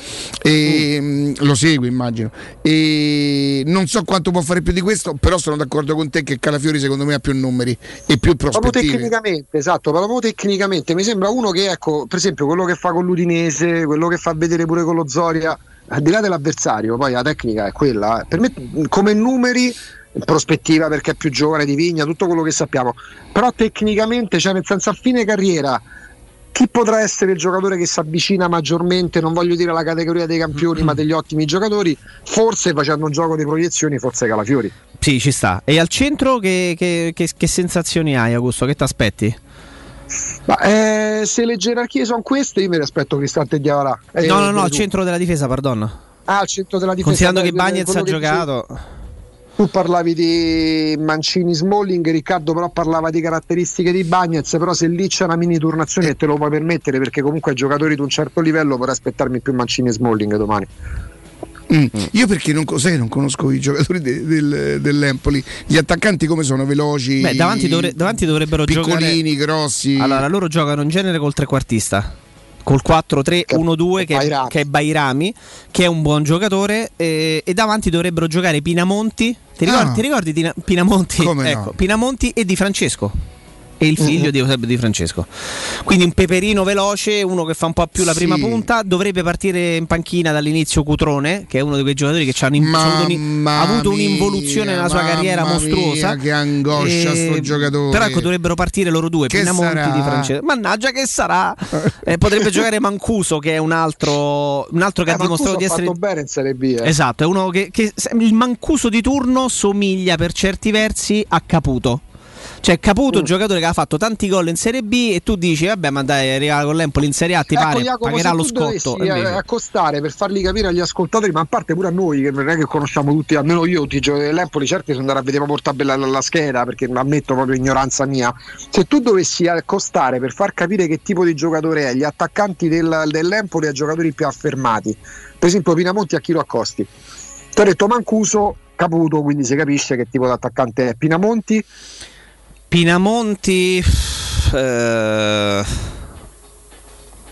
E, mh, Lo segue, immagino. E non so quanto può fare più di questo, però sono d'accordo con te che Calafiori secondo me ha più numeri e più Proprio prospettive. tecnicamente, esatto, proprio tecnicamente mi sembra uno che, ecco, per esempio, quello che fa con l'Udinese, quello che fa vedere pure con lo Zoria, al di là dell'avversario, poi la tecnica è quella. eh. Per me, come numeri, prospettiva perché è più giovane di Vigna, tutto quello che sappiamo, però tecnicamente, cioè nel senso a fine carriera, chi potrà essere il giocatore che si avvicina maggiormente, non voglio dire alla categoria dei campioni, ma degli ottimi giocatori, forse facendo un gioco di proiezioni, forse Calafiori. Sì, ci sta. E al centro che, che- che- che sensazioni hai, Augusto? Che ti aspetti? Eh, se le gerarchie sono queste, io mi aspetto Cristante Diavara. Eh, no, no, no, al centro della difesa, pardon. Ah, al centro della difesa. Considerando che Bagnez ha giocato. Tu parlavi di Mancini Smalling, Riccardo però parlava di caratteristiche di Bagnez, però se lì c'è una mini turnazione e te lo puoi permettere perché comunque ai giocatori di un certo livello vorrei aspettarmi più Mancini e Smalling domani. Mm. Io perché non, sai, non conosco i giocatori de- del- dell'Empoli. Gli attaccanti come sono? Veloci? Beh, davanti, dovre- davanti dovrebbero piccolini, giocare. grossi. Allora, loro giocano in genere col trequartista. Col 4-3-1-2 che, Bairami. che è Bairami, che è un buon giocatore, e, e davanti dovrebbero giocare Pinamonti. Ti ricordi, Ah. ti ricordi Tina- Pinamonti? Come no? ecco, Pinamonti e Di Francesco. E il Mm-hmm. figlio di Eusebio Di Francesco. Quindi un peperino veloce, uno che fa un po' più la prima Sì. punta. Dovrebbe partire in panchina dall'inizio Cutrone, che è uno di quei giocatori che ci hanno un- ha avuto mia, un'involuzione nella sua carriera mostruosa. mia, che angoscia sto giocatore. Però ecco, dovrebbero partire loro due, Che Pinamonti sarà? di Francesco. Mannaggia che sarà! Eh, potrebbe giocare Mancuso, che è un altro, un altro che Eh, ha Mancuso dimostrato di ha essere... fatto bene in Serie B. eh. Esatto, è uno che, che il Mancuso di turno somiglia per certi versi a Caputo. Cioè Caputo, Mm. un giocatore che ha fatto tanti gol in Serie B e tu dici vabbè ma dai arriva con l'Empoli in Serie A ti Ecco, pare, Jacopo, pagherà lo scotto. eh, accostare per farli capire agli ascoltatori, ma a parte pure a noi, che non è che conosciamo tutti, almeno io tutti i giocatori dell'Empoli, certo sono andato a vedere proprio tabella la, la scheda, perché ammetto proprio ignoranza mia. Se tu dovessi accostare per far capire che tipo di giocatore è, gli attaccanti del- dell'Empoli ai giocatori più affermati, per esempio Pinamonti a chi lo accosti? Ti ho detto Mancuso, Caputo, quindi si capisce che tipo di attaccante è. Pinamonti, Pinamonti... eh,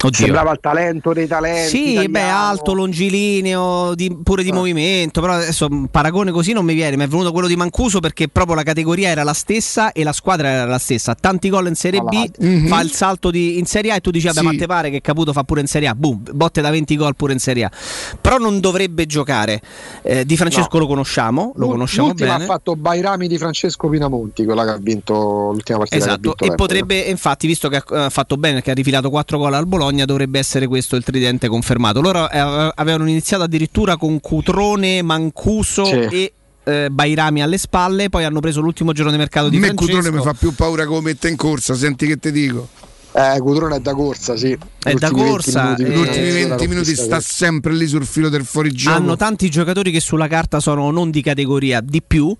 Oddio. sembrava il talento dei talenti. Sì, italiano. beh, alto, longilineo, di- pure di Ah. movimento, però adesso un paragone così non mi viene, mi è venuto quello di Mancuso perché proprio la categoria era la stessa e la squadra era la stessa. Tanti gol in Serie B, Mhm. fa il salto di- in Serie A e tu dici, vabbè, Sì. ma te pare che Caputo fa pure in Serie A, boom, botte da 20 gol pure in Serie A. Però non dovrebbe giocare. Eh, di Francesco lo conosciamo, lo L'u- conosciamo L'ultima bene. ha fatto Bairami di Francesco Pinamonti, quella che ha vinto l'ultima partita. Esatto, e potrebbe, infatti, visto che ha ha fatto bene, che ha rifilato 4 gol al Bologna, dovrebbe essere questo il tridente confermato. Loro eh, avevano iniziato addirittura con Cutrone, Mancuso Sì. e eh, Bairami alle spalle, poi hanno preso l'ultimo giorno di mercato di me Francesco. Cutrone mi fa più paura come mette in corsa, senti che ti dico. Eh, Cutrone è da corsa, sì. È da corsa, Gli eh, ultimi eh, 20 minuti sta sempre lì sul filo del fuorigioco. Hanno tanti giocatori che sulla carta sono non di categoria, di più.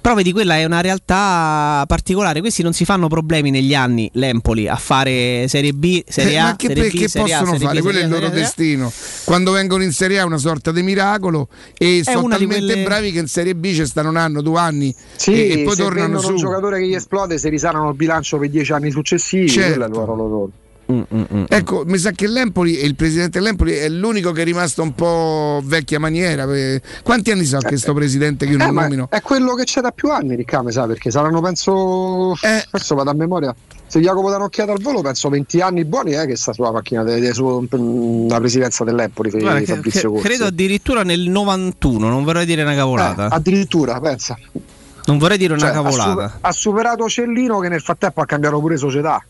Però vedi, quella è una realtà particolare. Questi non si fanno problemi negli anni, l'Empoli, a fare Serie B, Serie Eh, A, ma che, Serie B, che Serie A, possono Serie B, fare? Quello è il Serie A, loro Serie A. destino. Quando vengono in Serie A è una sorta di miracolo e sono una di talmente quelle- bravi che in Serie B ci stanno un anno, due anni Sì, e, e poi se tornano su. un giocatore che gli esplode, si risanano il bilancio per dieci anni successivi. Certo. Quello è il loro loro. Mm, mm, mm. Ecco, mi sa che l'Empoli e il presidente dell'Empoli è l'unico che è rimasto un po' vecchia maniera. perché- Quanti anni sa che sto presidente che io Eh, non nomino? è quello che c'è da più anni, Riccame, sa, perché saranno, penso, Eh. adesso vado a memoria. Se Jacopo dà un'occhiata al volo, penso 20 anni buoni eh, che sta sulla macchina de- de- sulla presidenza dell'Empoli. Guarda, che- Fabrizio che- credo addirittura nel 91, non vorrei dire una Eh, cavolata. addirittura, pensa. non vorrei dire una Cioè, ha, cavolata. ha superato Cellino che nel frattempo ha cambiato pure società.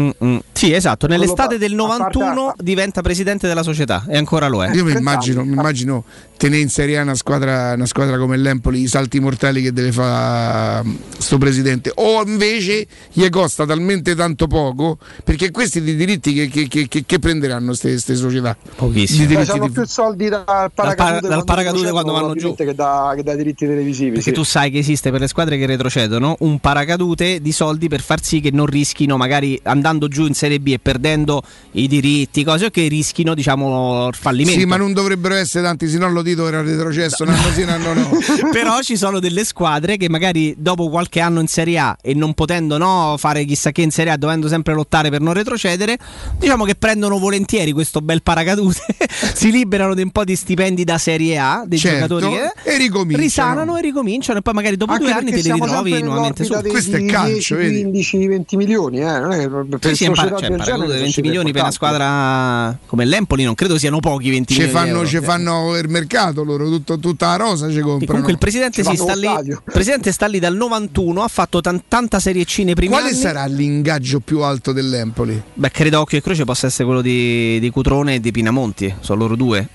Mm, mm. Sì, esatto. Nell'estate del pa- a parte- 91 diventa presidente della società e ancora lo è. Io mi 30 immagino, mi immagino tenere in Serie A una squadra, una squadra come l'Empoli, i salti mortali che deve fare sto presidente, o invece gli costa talmente tanto poco perché questi di diritti che, che- che- che- che prenderanno queste società? Cioè, diritti hanno di- più soldi dal paracadute, dal quando paracadute quando vanno giù. Che, da, che dai diritti televisivi. Perché sì. tu sai che esiste per le squadre che retrocedono un paracadute di soldi per far sì che non rischino, magari andando giù in Serie B e perdendo i diritti, cose che rischino, diciamo, il fallimento. Sì, ma non dovrebbero essere tanti, se no lo dito era retrocesso, un anno sì, un anno no. *laughs* Però ci sono delle squadre che magari dopo qualche anno in Serie A e non potendo no, fare chissà che in Serie A, dovendo sempre lottare per non retrocedere, diciamo che prendono volentieri questo bel paracadute, *laughs* si liberano di un po' di stipendi da Serie A dei Certo, giocatori che e ricominciano. risanano e ricominciano e poi magari dopo Anche due anni te li ritrovi nuovamente su. Questo è calcio, 10, vedi? 15, 20 milioni, eh, non è che per Sì, sì, in par- società cioè, del genere 20 sono milioni per una squadra come l'Empoli non credo siano pochi 20 Ci milioni fanno, ci fanno il mercato loro, tutto- tutta la rosa ci E comprano. comunque il presidente, si sta lì, il presidente sta lì dal 91, ha fatto tan- tanta serie C nei primi Quale anni. sarà l'ingaggio più alto dell'Empoli? Beh, credo occhio e croce possa essere quello di, di Cutrone e di Pinamonti, sono loro due.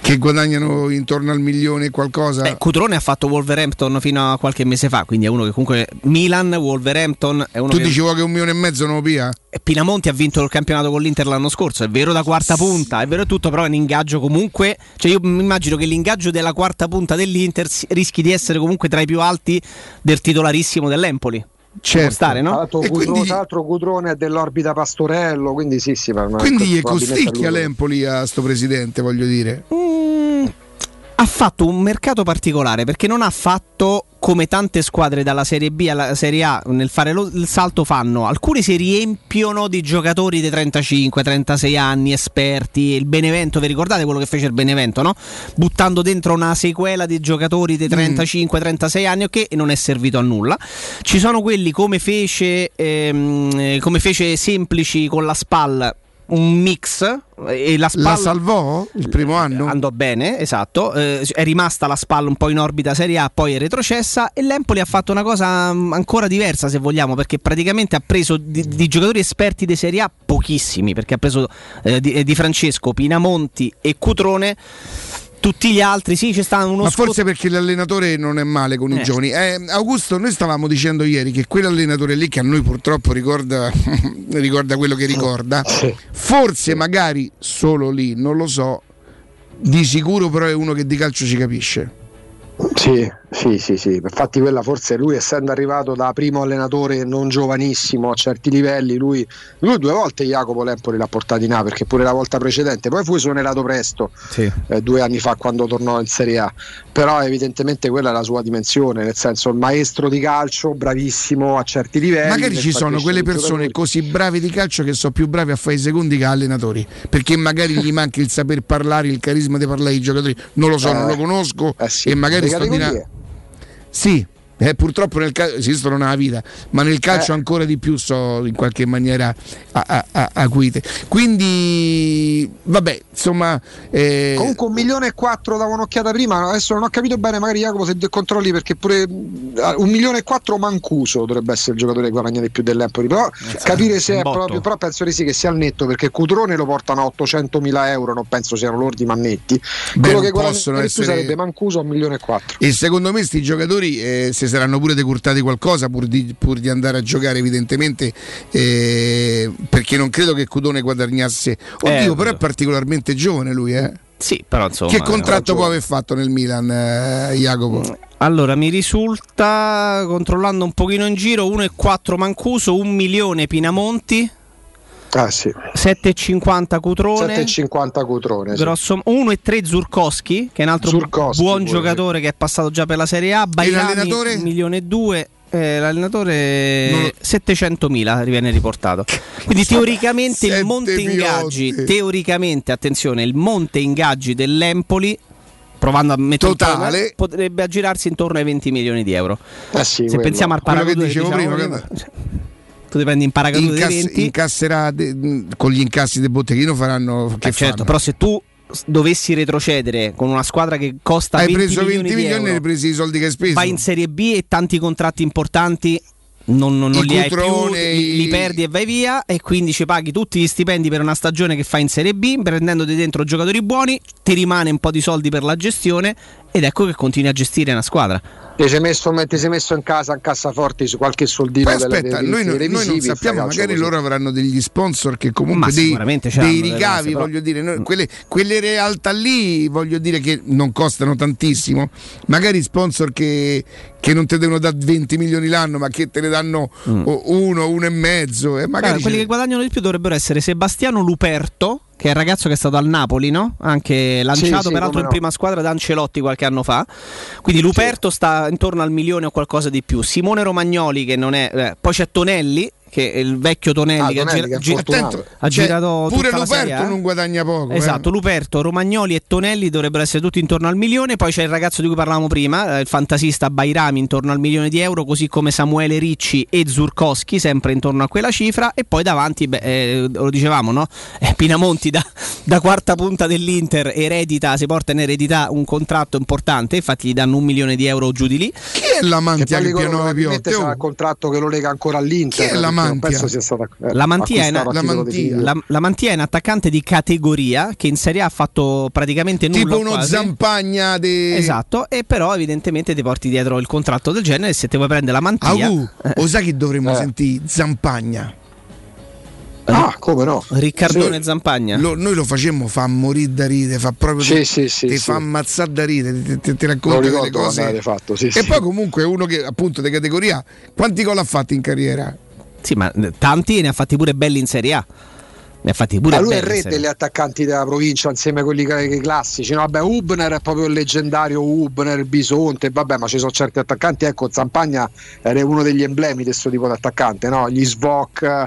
Che guadagnano intorno al milione e qualcosa? Beh, Cutrone ha fatto Wolverhampton fino a qualche mese fa, quindi è uno che comunque Milan, Wolverhampton è uno tu che dici vuoi che un milione e mezzo non lo pia? Pinamonti ha vinto il campionato con l'Inter l'anno scorso, è vero da quarta punta, è vero tutto, però è un ingaggio comunque, cioè io mi immagino che l'ingaggio della quarta punta dell'Inter rischi di essere comunque tra i più alti del titolarissimo dell'Empoli. Può stare, no? E tra l'altro Cudrone è dell'orbita Pastorello, quindi sì, sì. Quindi costicchia l'Empoli a sto presidente, voglio dire. Mm, ha fatto un mercato particolare perché non ha fatto come tante squadre dalla Serie B alla Serie A nel fare lo- il salto fanno. Alcuni si riempiono di giocatori di 35-36 anni, esperti. Il Benevento, vi ricordate quello che fece il Benevento, no? Buttando dentro una sequela di giocatori di 35-36 anni ok, e non è servito a nulla. Ci sono quelli come fece, ehm, eh, come fece Semplici con la SPAL un mix e la, SPAL La salvò il primo anno? andò bene, esatto. Eh, è rimasta la spalla un po' in orbita Serie A, poi è retrocessa. E l'Empoli ha fatto una cosa mm, ancora diversa, se vogliamo, perché praticamente ha preso di, di giocatori esperti di Serie A pochissimi. Perché ha preso eh, di, di Francesco, Pinamonti e Cutrone. Tutti gli altri, sì, c'è stato uno Ma scot- forse perché l'allenatore non è male con i Eh. giovani. Eh, Augusto, noi stavamo dicendo ieri che quell'allenatore lì che a noi purtroppo ricorda, *laughs* ricorda quello che ricorda, forse magari solo lì, non lo so, di sicuro però è uno che di calcio ci capisce. Sì, sì, sì, sì. Infatti quella forse lui essendo arrivato da primo allenatore non giovanissimo a certi livelli, lui, lui due volte Jacopo Lempoli l'ha portato in A perché pure la volta precedente, poi fu esonerato presto, Sì. eh, due anni fa quando tornò in Serie A, però evidentemente quella è la sua dimensione, nel senso il maestro di calcio, bravissimo a certi livelli. Magari ci sono quelle persone così brave di calcio che sono più bravi a fare i secondi che allenatori, perché magari gli manca il saper parlare, il carisma di parlare ai giocatori. Non lo so, Eh, non lo conosco eh sì, e magari sto di categorie. Eh, purtroppo nel calcio esistono nella vita, ma nel calcio Eh. ancora di più so in qualche maniera acuite. Quindi, vabbè, insomma, eh, Comunque un milione e quattro davo un'occhiata prima, adesso non ho capito bene, magari Jacopo se controlli perché pure eh, un milione e quattro Mancuso dovrebbe essere il giocatore che guadagna di più dell'Empoli, però capire se è botto. proprio, però penso di sì che sia al netto perché Cutrone lo portano a 800 mila euro, non penso siano lordi ma netti, Beh, quello che guadagna possono di più essere- sarebbe Mancuso a un milione e quattro. E secondo me sti giocatori eh, si saranno pure decurtati qualcosa pur di, pur di andare a giocare evidentemente eh, perché non credo che Cudone guadagnasse. Oddio, Eh, però è particolarmente giovane lui, eh. Sì, però insomma. che contratto ragione. può aver fatto nel Milan, eh, Jacopo? Allora, mi risulta, controllando un pochino in giro, 1,4 Mancuso, 1 milione Pinamonti, Ah sì, 7,50 Cutrone. 7,50 Cutrone. sì. Grosso 1,3 Zurkowski, che è un altro Zurkowski buon pure, giocatore che è passato già per la Serie A. Bairami, l'allenatore? 1 milione e 2. Eh, l'allenatore Non lo- 700.000 viene riportato quindi teoricamente il monte ingaggi teoricamente attenzione il monte ingaggi dell'Empoli provando a mettere Totale. po', potrebbe aggirarsi intorno ai 20 milioni di euro Eh sì, se quello. pensiamo al Quello che dicevo diciamo prima, tu dipende in paracadute dei Incass- 20 incasserà de- con gli incassi del botteghino faranno che Eh, certo, fanno? però se tu dovessi retrocedere con una squadra che costa hai 20 preso 20 milioni, milioni di e euro, hai preso i soldi che hai speso vai in Serie B e tanti contratti importanti non, non- non li hai più, Cutrone, li, li perdi e vai via e quindi ci paghi tutti gli stipendi per una stagione che fai in Serie B prendendoti dentro giocatori buoni, ti rimane un po' di soldi per la gestione ed ecco che continui a gestire una squadra. Ti sei, messo, ti sei messo in casa in cassaforti su qualche soldino Poi delle- aspetta, dei noi, non- diritti noi non sappiamo, magari così. loro avranno degli sponsor che comunque dei, dei delle ricavi, però- voglio dire, noi- quelle, quelle realtà lì, voglio dire che non costano tantissimo, magari sponsor che, che non ti devono dare 20 milioni l'anno, ma che te ne danno o- uno, uno e mezzo, e magari Allora, quelli che guadagnano di più dovrebbero essere Sebastiano Luperto, che è il ragazzo che è stato al Napoli, no? Anche lanciato sì, peraltro come in no. prima squadra da Ancelotti qualche anno fa. Quindi Luperto sta intorno al milione o qualcosa di più. Simone Romagnoli, che non è. eh, poi c'è Tonelli, che è il vecchio Tonelli Ah, che, Tonelli, ha, che gira- fortunato. Attento, ha cioè, girato pure Luperto non guadagna poco. eh. Esatto, Luperto, Romagnoli e Tonelli dovrebbero essere tutti intorno al milione. Poi c'è il ragazzo di cui parlavamo prima, eh, il fantasista Bairami intorno al milione di euro, così come Samuele Ricci e Zurkowski, sempre intorno a quella cifra. E poi davanti, beh, eh, lo dicevamo, no? *laughs* Eh, Pinamonti da, da quarta punta dell'Inter eredita, si porta in eredità un contratto importante. Infatti gli danno un milione di euro giù di lì. Chi è la Che mantia poi che lì piano probabilmente sarà il contratto che lo lega ancora all'Inter. Chi è la perché non Mantia? penso sia stata, eh, La Mantia è una- la Mantia. La, la Mantia è un attaccante di categoria che in Serie A ha fatto praticamente nulla. Tipo uno quasi. zampagna di... Esatto, e però evidentemente ti porti dietro il contratto del genere se ti vuoi prendere la mantia... Agu, eh, lo sai che dovremmo Eh. sentire? Zampagna. Ah, come no? Riccardone Sì. Zampagna. Lo- noi lo facemmo fa morire da ridere, fa proprio Sì, ti, sì, sì, ti sì. fa ammazzare da ridere, ti, ti- racconta delle cose. fatto, sì, e sì. poi comunque uno che appunto di categoria, quanti gol ha fatto in carriera? Sì, ma tanti ne ha fatti pure belli in Serie A. Infatti pure Ma lui è il re degli attaccanti della provincia insieme a quelli classici. No, vabbè, Hubner è proprio il leggendario Hubner, Bisonte, vabbè, ma ci sono certi attaccanti. Ecco, Zampagna era uno degli emblemi di questo tipo di attaccante, no? Gli Svok,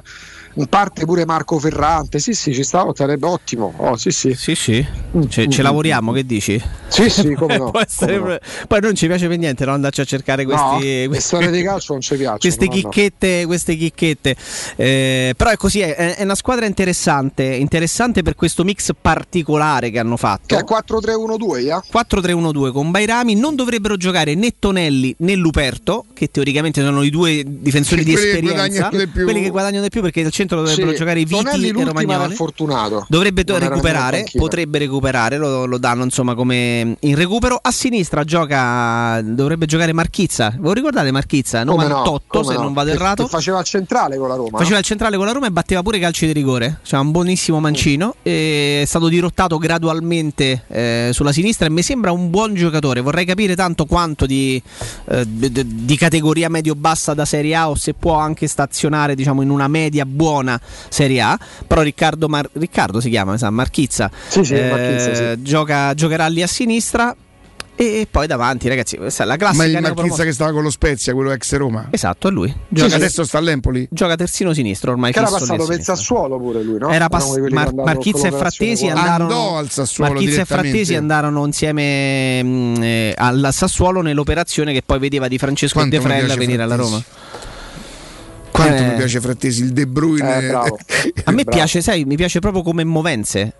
in parte pure Marco Ferrante. Sì, sì, ci stavo, sarebbe ottimo. Oh, sì, sì. Sì, sì. Ce, ce lavoriamo, che dici? Sì, sì, come *laughs* no. Essere- come no. Poi non ci piace per niente no, andarci a cercare No, questi, questi- storie di calcio non ci *laughs* piacciono. queste no, no. chicchette, queste chicchette. Eh, però è così, è, è una squadra interessante, interessante per questo mix particolare che hanno fatto. Che è 4-3-1-2, yeah? 4-3-1-2 con Bairami non dovrebbero giocare né Tonelli né Luperto che teoricamente sono i due difensori Che di che esperienza di più. quelli che guadagnano di più perché al centro dovrebbero Sì, giocare Viti Tonelli e Romagnoli infortunato. Dovrebbe Non recuperare, potrebbe recuperare, lo, lo danno insomma come in recupero. A sinistra gioca, dovrebbe giocare Marchizza. Voi ricordate Marchizza? Come no, 98 come se no. non vado Che- errato. che faceva il centrale con la Roma. Faceva il centrale con la Roma e batteva pure i calci di rigore. Cioè un buonissimo mancino. È stato dirottato gradualmente eh, sulla sinistra e mi sembra un buon giocatore. Vorrei capire tanto quanto di, eh, di categoria medio-bassa da Serie A o se può anche stazionare diciamo, in una media buona Serie A. Però Riccardo, Mar- Riccardo si chiama, mi sa, Marchizza. Sì, sì, eh, Marchizza, sì. gioca- giocherà lì a sinistra. E poi davanti, ragazzi, questa è la classica. Ma il. Marchizza che stava con lo Spezia, quello ex Roma. Esatto, è lui. Sì, Gioca, adesso sta all'Empoli. gioca terzino sinistro ormai. Che era passato per il. Sassuolo pure lui, no? Era pass- Mar- Marchizza e Frattesi andarono, Andò al Sassuolo Marchizza e. Frattesi andarono insieme mh, eh, al Sassuolo nell'operazione che poi vedeva di Francesco Quanto De Frella venire alla Frattesi. Roma. Quanto Eh. mi piace Frattesi, il De Bruyne. Eh. A me Bravo. piace, sai, mi piace proprio come movenze.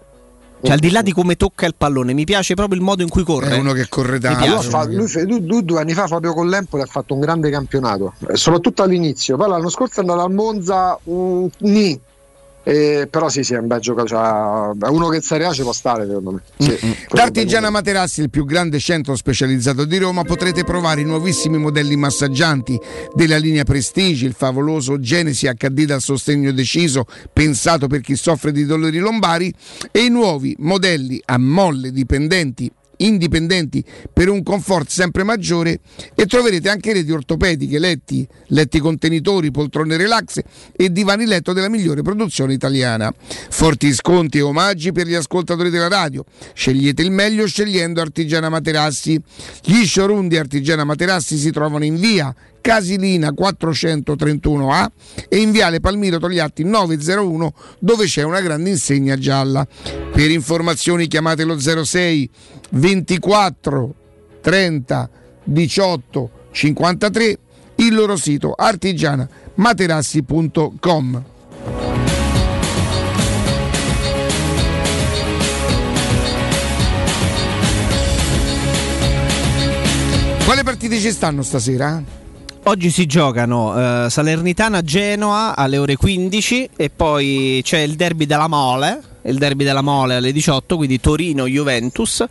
Cioè, al di là di come tocca il pallone, mi piace proprio il modo in cui corre. È uno che corre tanto. Fatto- lui lui- lui due anni fa, proprio con l'Empoli, ha fatto un grande campionato, eh, soprattutto all'inizio. Poi l'anno scorso è andato al Monza, un nì. Eh, però sì, sì, è un bel giocatore. cioè, è uno che in Serie A ci può stare, secondo me. Sì, quello Mm, Da Artigiana è Materassi, il più grande centro specializzato di Roma, potrete provare i nuovissimi modelli massaggianti della linea Prestige, il favoloso Genesi HD dal sostegno deciso, pensato per chi soffre di dolori lombari, e i nuovi modelli a molle dipendenti indipendenti per un comfort sempre maggiore e troverete anche reti ortopediche, letti, letti contenitori, poltrone relax e divani letto della migliore produzione italiana. Forti sconti e omaggi per gli ascoltatori della radio. Scegliete il meglio scegliendo Artigiana Materassi. Gli showroom di Artigiana Materassi si trovano in via Casilina 431A e in viale Palmiro Togliatti 901 dove c'è una grande insegna gialla. Per informazioni chiamate lo 06 24 30 18 53 il loro sito artigianamaterassi.com Quale partite ci stanno stasera? Oggi si giocano eh, Salernitana-Genoa alle ore 15 e poi c'è il derby della Mole. Il derby della Mole alle 18, quindi Torino-Juventus.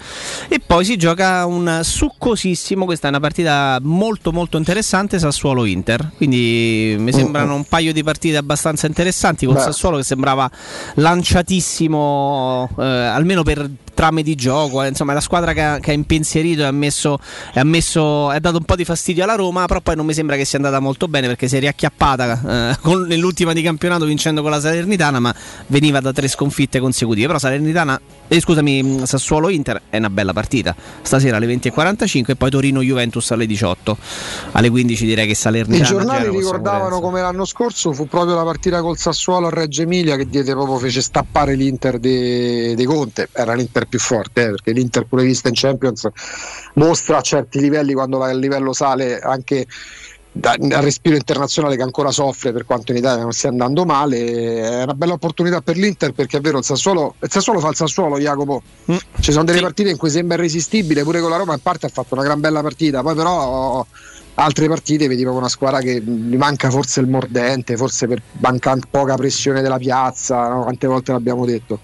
E poi si gioca un succosissimo. Questa è una partita molto, molto interessante. Sassuolo-Inter. Quindi mi sembrano un paio di partite abbastanza interessanti. Con Beh. Sassuolo che sembrava lanciatissimo, eh, almeno per trame di gioco. eh, Insomma, è la squadra che ha, che ha impensierito e ha messo, ha messo- dato un po' di fastidio alla Roma. Però poi non mi sembra che sia andata molto bene perché si è riacchiappata eh, *laughs* con- nell'ultima di campionato vincendo con la Salernitana, ma veniva da tre sconfitte consecutive. Però Salernitana, eh, scusami, mh, Sassuolo-Inter è una bella partita. Stasera alle 20.45 e poi Torino-Juventus alle 18. Alle 15 direi che I Salernitana. giornali Genova, ricordavano come l'anno scorso fu proprio la partita col Sassuolo a Reggio Emilia che diede proprio fece stappare l'Inter di, di Conte. Era l'Inter più forte, eh, perché l'Inter pure vista in Champions mostra a certi livelli quando il livello sale anche da- al respiro internazionale che ancora soffre per quanto in Italia non stia andando male. È una bella opportunità per l'Inter perché è vero il Sassuolo, il Sassuolo fa il Sassuolo, Jacopo. Mm. Ci sono delle partite in cui sembra irresistibile, pure con la Roma in parte ha fatto una gran bella partita, poi però altre partite proprio una squadra che gli manca forse il mordente, forse per manca poca pressione della piazza, no? quante volte l'abbiamo detto.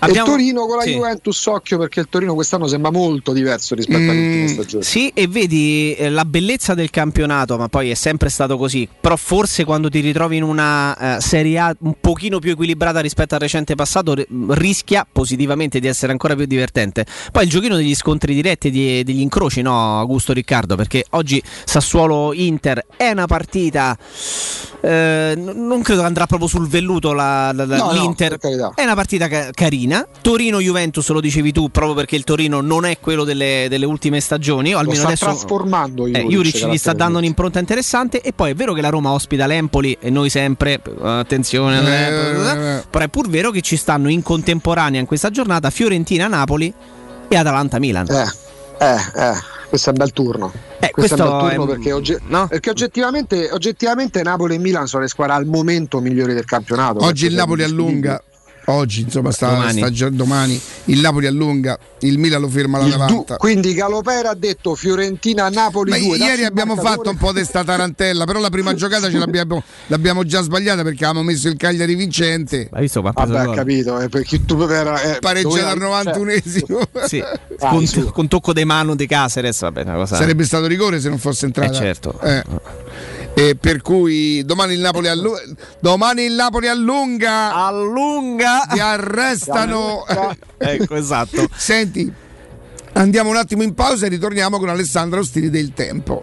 Abbiamo- E Torino con la sì. Juventus, occhio perché il Torino quest'anno sembra molto diverso rispetto Mm, all'ultima stagione. Sì, e vedi eh, la bellezza del campionato, ma poi è sempre stato così. Però forse quando ti ritrovi in una eh, Serie A un pochino più equilibrata rispetto al recente passato, ri- rischia positivamente di essere ancora più divertente. Poi il giochino degli scontri diretti, e degli incroci, no, Augusto Riccardo, perché oggi Sassuolo Sassuolo Inter è una partita eh, non credo che andrà proprio sul velluto la- la- No, no, l'Inter. carità. è una partita ca- carina. Torino-Juventus lo dicevi tu, proprio perché il Torino non è quello delle, delle ultime stagioni. O Lo almeno sta adesso trasformando eh, Juric, gli sta dando un'impronta interessante. E poi è vero che la Roma ospita l'Empoli e noi sempre, eh, attenzione, Eh, eh, eh, però è pur vero che ci stanno in contemporanea in questa giornata Fiorentina-Napoli e Atalanta-Milan. Eh, eh, eh, questo è un bel turno. Eh, questo, è un questo bel turno è- perché, ogge- no? perché oggettivamente, oggettivamente Napoli e Milan sono le squadre al momento migliori del campionato. Oggi il Questo è Napoli allunga. Oggi, insomma, sta, Domani. sta già- domani il Napoli allunga, il Milan lo ferma Il du- l'Atalanta. quindi Galopera ha detto Fiorentina-Napoli Ma 2. ieri abbiamo fatto un po' di sta tarantella, però la prima giocata ce l'abbiamo, l'abbiamo già sbagliata perché avevamo messo il Cagliari vincente. Hai visto qua? ha Vabbè, capito, eh, perché tu era eh, Pareggiato al doveva- 91esimo. *laughs* Sì, con, con tocco de mano di Caceres, vabbè, una cosa. Sarebbe stato rigore se non fosse entrata. Eh, certo. Eh. E per cui domani il Napoli allunga. Domani il Napoli allunga. Allunga! Ti arrestano. ecco, esatto. *laughs* Senti, andiamo un attimo in pausa e ritorniamo con Alessandro Ostini del Tempo.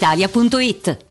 brispalitalia.it.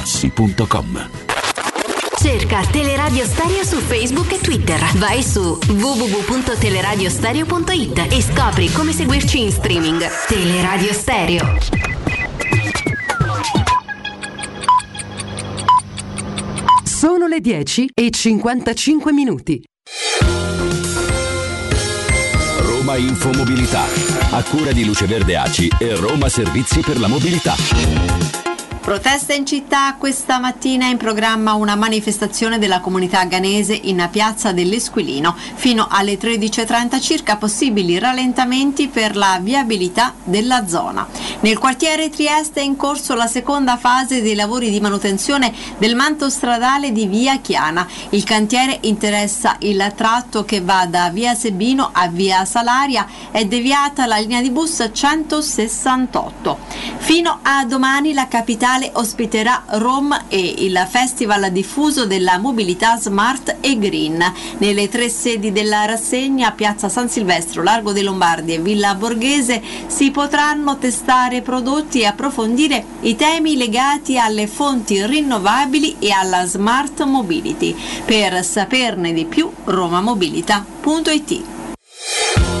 artigianamaterassi.com. Cerca Teleradio Stereo su Facebook e Twitter. Vai su www.teleradiostereo.it e scopri come seguirci in streaming. Teleradio Stereo. Sono le 10 e 55 minuti. Roma Infomobilità, a cura di Luce Verde Aci e Roma Servizi per la Mobilità. Protesta in città questa mattina in programma una manifestazione della comunità ghanese in piazza dell'Esquilino. Fino alle 13.30 circa possibili rallentamenti per la viabilità della zona. Nel quartiere Trieste è in corso la seconda fase dei lavori di manutenzione del manto stradale di via Chiana. Il cantiere interessa il tratto che va da via Sebino a via Salaria. È deviata la linea di bus 168. Fino a domani la capitale ospiterà Rome e il festival diffuso della mobilità smart e green. Nelle tre sedi della rassegna, Piazza San Silvestro, Largo dei Lombardi e Villa Borghese, si potranno testare prodotti e approfondire i temi legati alle fonti rinnovabili e alla smart mobility. Per saperne di più, romamobilita.it.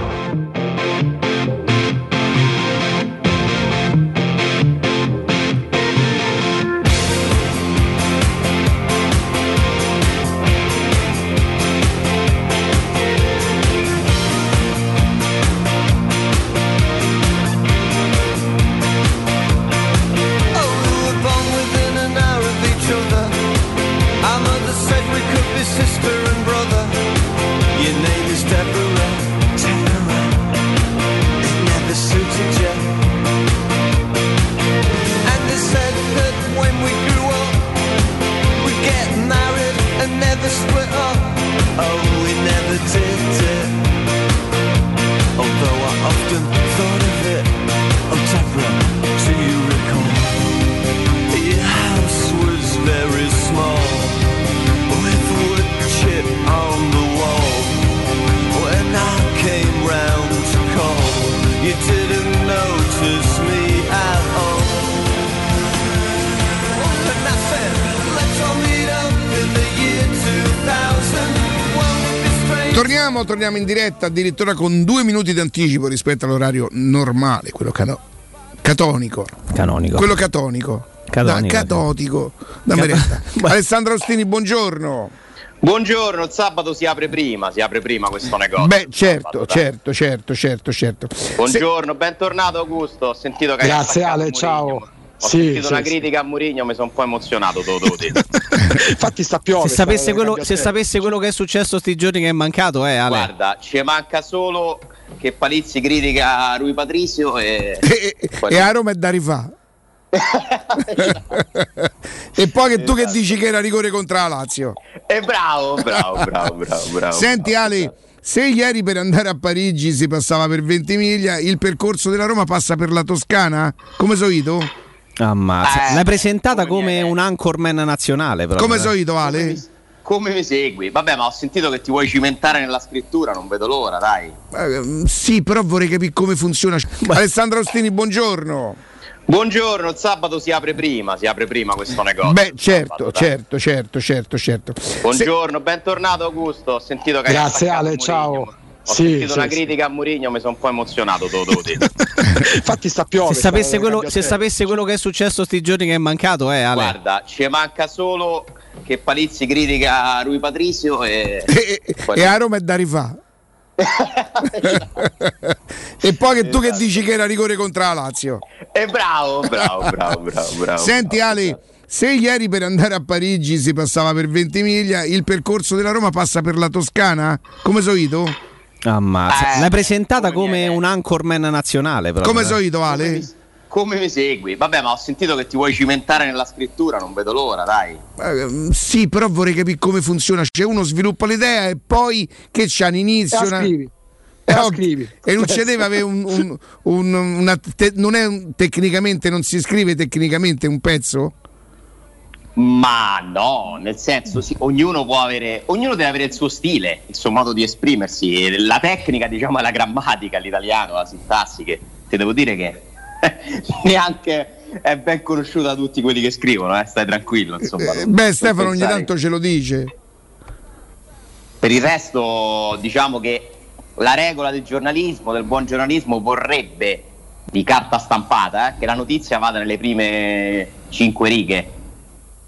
Torniamo, torniamo in diretta addirittura con due minuti di anticipo rispetto all'orario normale, quello cano- catonico. Canonico. Quello catonico. Catonico, Da, catotico. Dammi Cat-. *laughs* Alessandro Ostini, buongiorno. Buongiorno, il sabato si apre prima, si apre prima questo negozio. Beh, certo, sabato, certo, certo, certo, certo. Buongiorno, bentornato Augusto. Ho sentito che Grazie Ale, ciao. Ho Sì, sentito sì, una sì. critica a Mourinho, mi sono un po' emozionato, te lo devo dire. *laughs* Infatti sta piove. Se sapesse, quello, se sapesse quello che è successo sti giorni che è mancato, eh, Ale. Guarda, ci manca solo che Palizzi critica Rui Patricio e... E a Roma è da rifà. e poi che tu che dici che era rigore contro la Lazio. E bravo, bravo, bravo, bravo, bravo. Senti Ale, se ieri per andare a Parigi si passava per 20 miglia, il percorso della Roma passa per la Toscana? Come solito? Ammazza. Eh, L'hai presentata come un anchorman nazionale. Proprio, Come eh. solito Ale? Come mi segui? Vabbè, ma ho sentito che ti vuoi cimentare nella scrittura, non vedo l'ora, dai. Eh, sì, però vorrei capire come funziona. Alessandro Ostini, buongiorno. Buongiorno, il sabato si apre prima, si apre prima questo negozio. Beh, certo, sabato, certo, certo, certo, certo. Buongiorno, bentornato Augusto. Ho sentito che hai Grazie Ale, ciao. Ho Sì, sentito sì, una sì. critica a Mourinho, mi sono un po' emozionato, te lo devo dire. *laughs* Infatti sta piove. Se sapesse, quello, se sapesse quello che è successo sti giorni che è mancato, eh, Ale. Guarda, ci manca solo che Palizzi critica Rui Patricio e... *laughs* E a Roma è da rifà. *laughs* e poi che tu che dici che era rigore contro la Lazio. E bravo, bravo, bravo, bravo, bravo. Senti Ale, se ieri per andare a Parigi si passava per Ventimiglia, il percorso della Roma passa per la Toscana? Come solito? Ammazza. Eh, L'hai presentata come un anchorman nazionale. Proprio, Come eh. solito, Ale? Come mi segui? Vabbè, ma ho sentito che ti vuoi cimentare nella scrittura, non vedo l'ora, dai. Eh, sì, però vorrei capire come funziona. C'è uno sviluppa l'idea e poi che c'ha un inizio. E la una- scrivi. Eh, scrivi. E non ci deve avere un, un- un- una te- non è un- tecnicamente, non si scrive tecnicamente un pezzo? Ma no, nel senso, sì, ognuno può avere, ognuno deve avere il suo stile, il suo modo di esprimersi. La tecnica, diciamo, la grammatica, l'italiano, la sintassi, che ti devo dire che *laughs* neanche è ben conosciuta da tutti quelli che scrivono, eh, stai tranquillo. Insomma, Eh, beh, Stefano ogni tanto ce lo dice. Per il resto, diciamo che la regola del giornalismo, del buon giornalismo, vorrebbe di carta stampata eh, che la notizia vada nelle prime cinque righe.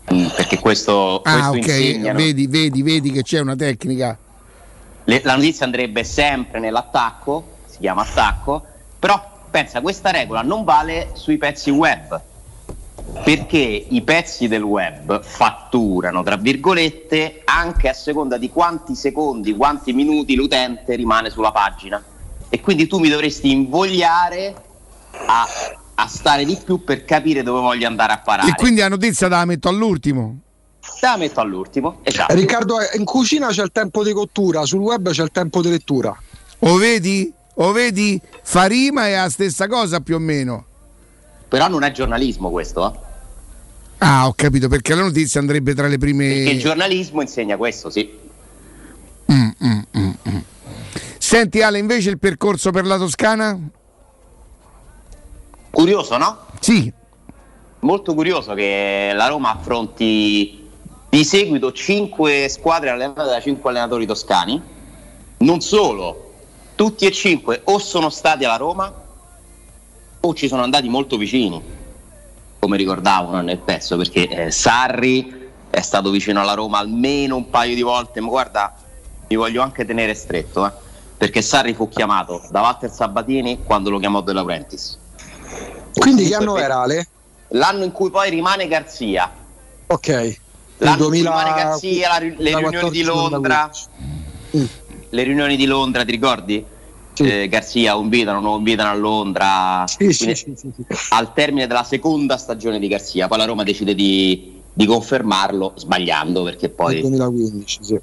Perché questo, Ah, questo ok, insegnano. vedi, vedi, vedi che c'è una tecnica. Le- la notizia andrebbe sempre nell'attacco, si chiama attacco, però pensa, questa regola non vale sui pezzi web, perché i pezzi del web fatturano, tra virgolette, anche a seconda di quanti secondi, quanti minuti l'utente rimane sulla pagina. E quindi tu mi dovresti invogliare a, a stare di più per capire dove voglio andare a parare. E quindi la notizia te la metto all'ultimo. Te la metto all'ultimo, esatto. Riccardo, eh, in cucina c'è il tempo di cottura, sul web c'è il tempo di lettura. O vedi? O vedi? Fa rima è la stessa cosa più o meno. Però non è giornalismo questo, eh. Ah, ho capito, perché la notizia andrebbe tra le Perché il prime... giornalismo insegna questo, sì. Mm, mm, mm, mm. Senti Ale, invece il percorso per la Toscana? Curioso, no? Sì. Molto curioso che la Roma affronti di seguito 5 squadre allenate da 5 allenatori toscani. Non solo, tutti e 5 o sono stati alla Roma o ci sono andati molto vicini, come ricordavano nel pezzo, perché eh, Sarri è stato vicino alla Roma almeno un paio di volte, ma guarda, mi voglio anche tenere stretto, eh, perché Sarri fu chiamato da Walter Sabatini quando lo chiamò De Laurentiis. Quindi che anno era Ale? L'anno in cui poi rimane Garzia. Ok. Il L'anno in cui 2000 rimane Garzia, la le riunioni di 2014, Londra. Le riunioni di Londra, ti ricordi? Eh, Garzia, invitano, non invitano a Londra. Quindi, Al termine della seconda stagione di Garzia, poi la Roma decide di, di confermarlo, sbagliando perché Nel poi 2015, sì.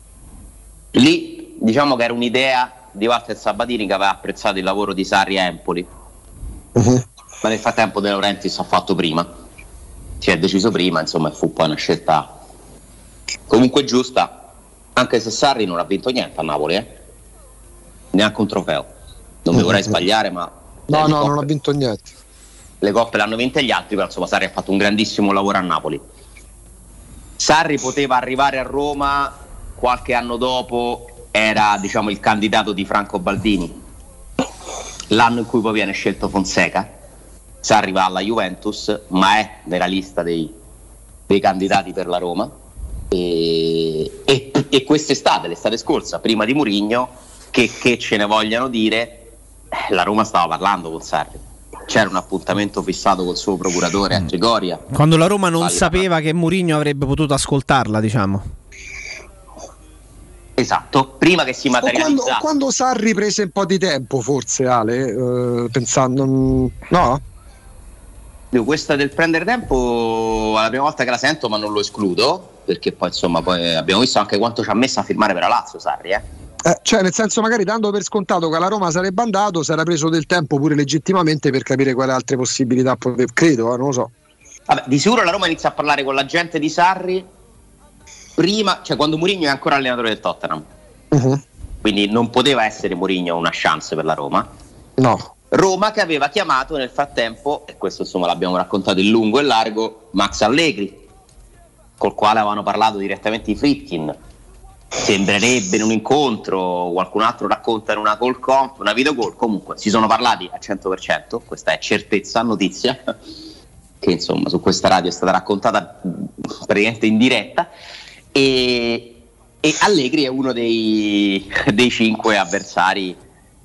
lì diciamo che era un'idea di Walter Sabatini che aveva apprezzato il lavoro di Sarri a Empoli. Ma nel frattempo De Laurentiis ha fatto prima. Si è deciso prima, insomma, fu poi una scelta comunque giusta, anche se Sarri non ha vinto niente a Napoli, eh? neanche un trofeo. Non mi vorrei sbagliare, ma No, no, coppe- non ha vinto niente. le coppe l'hanno vinte gli altri, però insomma Sarri ha fatto un grandissimo lavoro a Napoli. Sarri poteva arrivare a Roma qualche anno dopo, era diciamo il candidato di Franco Baldini. L'anno in cui poi viene scelto Fonseca, Sarri va alla Juventus, ma è nella lista dei, dei candidati per la Roma. E, e, e quest'estate, l'estate scorsa, prima di Murigno, che, che ce ne vogliano dire, eh, la Roma stava parlando con Sarri. C'era un appuntamento fissato col suo procuratore a Trigoria. Quando la Roma non Vale sapeva che Mourinho avrebbe potuto ascoltarla, diciamo. Esatto, prima che si quando, materializzasse. o quando Sarri prese un po' di tempo, forse Ale, eh, pensando. mm, No? Io questa del prendere tempo è la prima volta che la sento, ma non lo escludo, perché poi insomma poi abbiamo visto anche quanto ci ha messo a firmare per la Lazio Sarri, eh. Eh, cioè, nel senso, magari dando per scontato che la Roma sarebbe andato, si era preso del tempo pure legittimamente per capire quali altre possibilità poteva. Credo, eh, non lo so. Vabbè, di sicuro la Roma inizia a parlare con la gente di Sarri prima, cioè quando Mourinho è ancora allenatore del Tottenham. Mhm. Quindi non poteva essere Mourinho una chance per la Roma. No. Roma che aveva chiamato nel frattempo, e questo insomma l'abbiamo raccontato in lungo e largo, Max Allegri, col quale avevano parlato direttamente i Fritkin. Sembrerebbe in un incontro, qualcun altro racconta in una call comp, una video call, comunque si sono parlati a 100%, questa è certezza, notizia, *laughs* che insomma su questa radio è stata raccontata praticamente in diretta, e, e Allegri è uno dei, *laughs* dei cinque avversari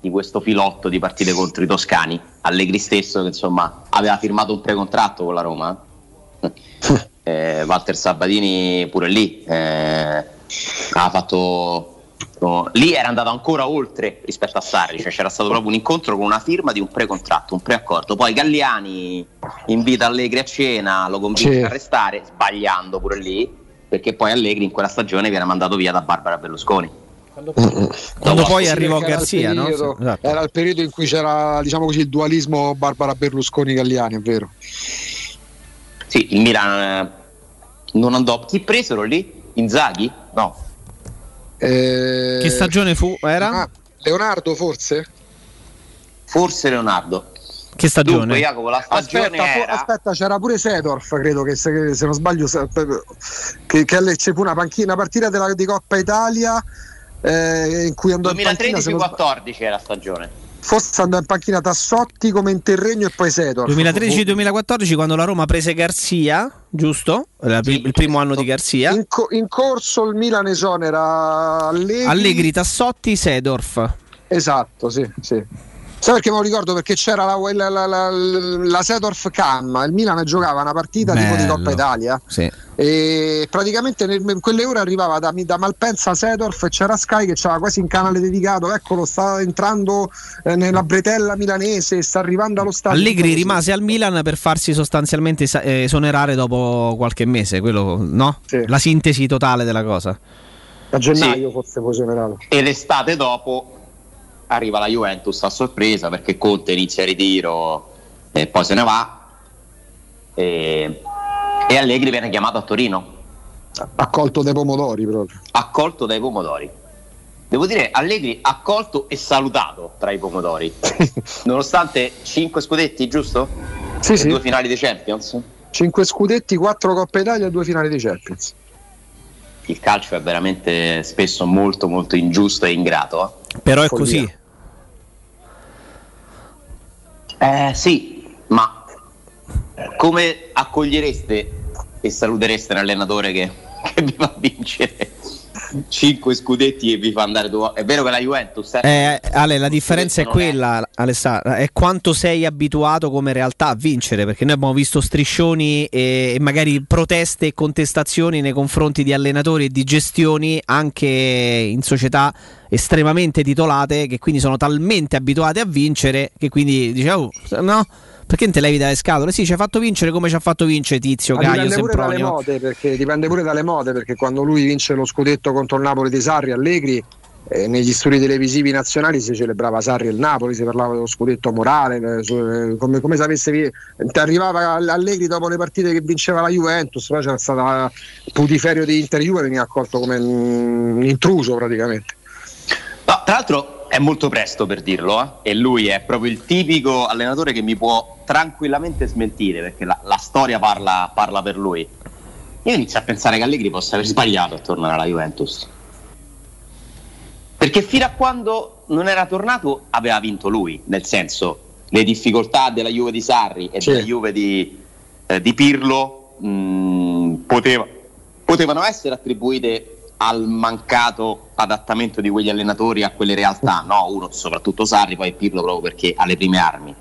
di questo filotto di partite contro i toscani. Allegri stesso che insomma aveva firmato un precontratto con la Roma. *laughs* eh. Walter Sabatini pure lì eh, ha fatto no, lì era andato ancora oltre rispetto a Sarri cioè c'era stato proprio un incontro con una firma di un precontratto un preaccordo poi Galliani invita Allegri a cena lo convince a restare sbagliando pure lì perché poi Allegri in quella stagione viene mandato via da Barbara Berlusconi Quando poi Sì, arrivò perché era il Garzia, no? periodo- Sì, esatto. Era il periodo in cui c'era diciamo così, il dualismo Barbara Berlusconi-Galliani, è vero. Sì, il Milan eh, non andò. Chi presero lì? Inzaghi? No. Eh, Che stagione fu? Era? ah, Leonardo forse? Forse Leonardo. Che stagione? Dunque, Jacopo, la stagione Aspetta, era. aspetta, c'era pure Sedorf, credo che se, se non sbaglio, se- che, che Lecce fu una, panchina, una partita della, di Coppa Italia eh, in cui andò in panchina, se non sbaglio, 2013-14 era la stagione. forse andò in panchina Tassotti come interregno e poi Sedorf. 2013-2014 quando la Roma prese Garzia, giusto? Era il il primo anno di Garzia. In, co- in corso il Milan esonera Allegri. Allegri, Tassotti, Sedorf. Esatto, sì, sì. Sai perché me lo ricordo? Perché c'era la, la, la, la, la Sedorf Cam, il Milan giocava una partita tipo di Bello. Coppa Italia Sì. e praticamente nel- in quelle ore arrivava da, da Malpensa Sedorf e c'era Sky che c'era quasi un canale dedicato, eccolo sta entrando eh, nella bretella milanese, sta arrivando allo stadio. Allegri rimase al Milan per farsi sostanzialmente eh, esonerare dopo qualche mese, quello, no? La sintesi totale della cosa. A gennaio forse poi esonerato. E l'estate dopo arriva la Juventus a sorpresa perché Conte inizia il ritiro e poi se ne va. E, e Allegri viene chiamato a Torino. Accolto dai pomodori proprio. Accolto dai pomodori. Devo dire, Allegri accolto e salutato tra i pomodori. *laughs* Nonostante 5 scudetti, giusto? Sì, e sì. due finali di Champions. 5 scudetti, 4 Coppa Italia e 2 finali di Champions. Il calcio è veramente spesso molto molto ingiusto e ingrato. eh. Però è Follia. così. Eh sì, ma come accogliereste e salutereste un allenatore che, *laughs* che vi fa vincere 5 scudetti e vi fa andare due È vero che la Juventus eh, Eh, Ale, la differenza è non è- quella, Alessandro, è quanto sei abituato come realtà a vincere, perché noi abbiamo visto striscioni e, e magari proteste e contestazioni nei confronti di allenatori e di gestioni anche in società estremamente titolate che quindi sono talmente abituate a vincere che quindi dice oh, no, perché non te levi dalle scatole? Sì, ci ha fatto vincere come ci ha fatto vincere Tizio, Ma Caio, dipende pure dalle Sempronio. mode, perché dipende pure dalle mode, perché quando lui vince lo scudetto contro il Napoli di Sarri, Allegri, eh, negli studi televisivi nazionali si celebrava Sarri e il Napoli, si parlava dello scudetto morale, eh, su- eh, come, come se avesse arrivava Allegri dopo le partite che vinceva la Juventus, poi c'era stato il putiferio di Inter Juve, veniva accolto come un intruso praticamente. No, tra l'altro è molto presto per dirlo, eh, e lui è proprio il tipico allenatore che mi può tranquillamente smentire perché la, la storia parla, parla per lui. Io inizio a pensare che Allegri possa aver sbagliato a tornare alla Juventus. Perché fino a quando non era tornato aveva vinto lui, nel senso le difficoltà della Juve di Sarri e Sì. della Juve di, eh, di Pirlo mh, poteva- potevano essere attribuite al mancato adattamento di quegli allenatori a quelle realtà, no? Uno soprattutto Sarri, poi Pirlo proprio perché ha le prime armi.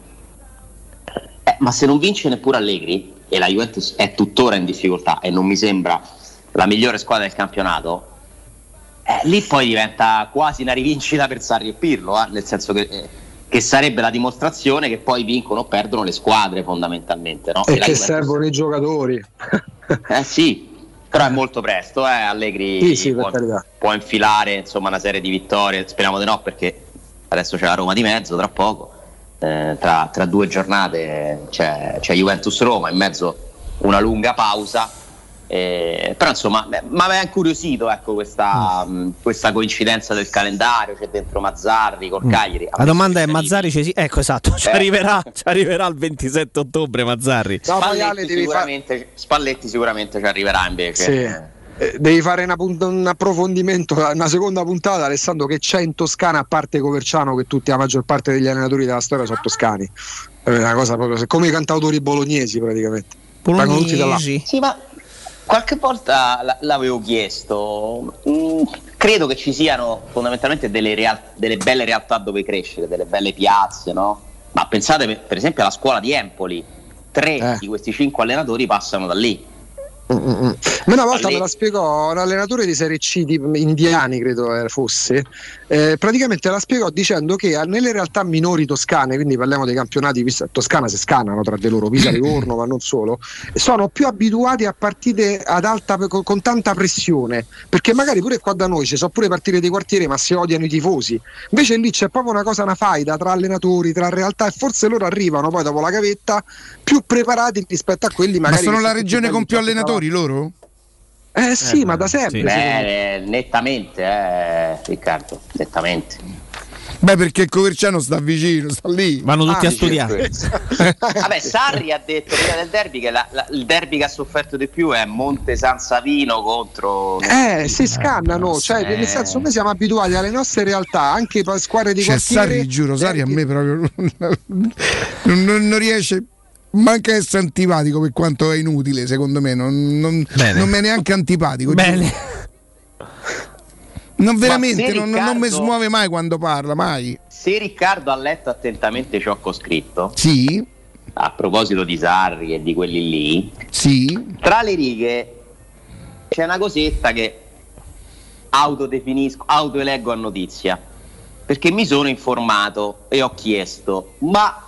Eh, ma se non vince neppure Allegri e la Juventus è tuttora in difficoltà e non mi sembra la migliore squadra del campionato, eh, lì poi diventa quasi una rivincita per Sarri e Pirlo, eh, nel senso che, eh, che sarebbe la dimostrazione che poi vincono o perdono le squadre fondamentalmente. No? E la che Juventus- servono i giocatori. eh sì, però è molto presto, eh, Allegri Sì, sì, può, può infilare insomma, una serie di vittorie, speriamo di no perché adesso c'è la Roma di mezzo tra poco, Eh, tra, tra due giornate c'è, c'è Juventus-Roma, in mezzo una lunga pausa, Eh, però insomma mi aveva incuriosito ecco, questa, Mm. mh, questa coincidenza del calendario, c'è dentro Mazzarri col Cagliari. La domanda è Mazzari ci si- ecco esatto, ci Eh. arriverà, ci arriverà il 27 ottobre Mazzarri. Spalletti, sicuramente, Spalletti sicuramente ci arriverà invece. Sì. Eh, Devi fare una un approfondimento, una seconda puntata, Alessandro, che c'è in Toscana a parte Coverciano, che tutti la maggior parte degli allenatori della storia sono toscani. È una cosa proprio come i cantautori bolognesi praticamente. Là. Sì, ma qualche volta l- l'avevo chiesto. Mm, credo che ci siano fondamentalmente delle, real- delle belle realtà dove crescere, delle belle piazze, no? Ma pensate per, per esempio alla scuola di Empoli, tre Eh. di questi cinque allenatori passano da lì. Mm, mm, mm. Ma una volta me la spiegò un allenatore di Serie C di indiani, credo eh, fosse. eh, praticamente la spiegò dicendo che nelle realtà minori toscane, quindi parliamo dei campionati Toscana si scanano tra di loro, Pisa Livorno, *laughs* ma non solo, sono più abituati a partite ad alta, con, con tanta pressione. Perché magari pure qua da noi ci sono pure partite di quartiere, ma si odiano i tifosi. Invece lì c'è proprio una cosa, una faida tra allenatori, tra realtà, e forse loro arrivano poi dopo la gavetta più preparati rispetto a quelli Ma magari. sono che la sono regione con più belli allenatori loro? Eh sì, ma da sempre. me. Beh, nettamente, eh, Riccardo, nettamente. Beh, perché il Coverciano sta vicino, sta lì. Vanno tutti Ah, a sì, studiare. *laughs* Vabbè, Sarri ha detto prima del derby che la- la- il derby che ha sofferto di più è Monte San Savino contro. Eh, si scannano, cioè Eh. nel senso noi siamo abituati alle nostre realtà, anche per squadre di Cioè, quartiere. Sarri, giuro, Sarri a me proprio non, non- non riesce. Manca essere antipatico per quanto è inutile, secondo me. Non, non, non me è neanche antipatico. Bene. Non veramente, se non, non mi Riccardo- smuove mai quando parla, mai. Se Riccardo ha letto attentamente ciò che ho scritto, Sì, a proposito di Sarri e di quelli lì, sì. tra le righe c'è una cosetta che autodefinisco, autoeleggo a notizia, perché mi sono informato e ho chiesto, ma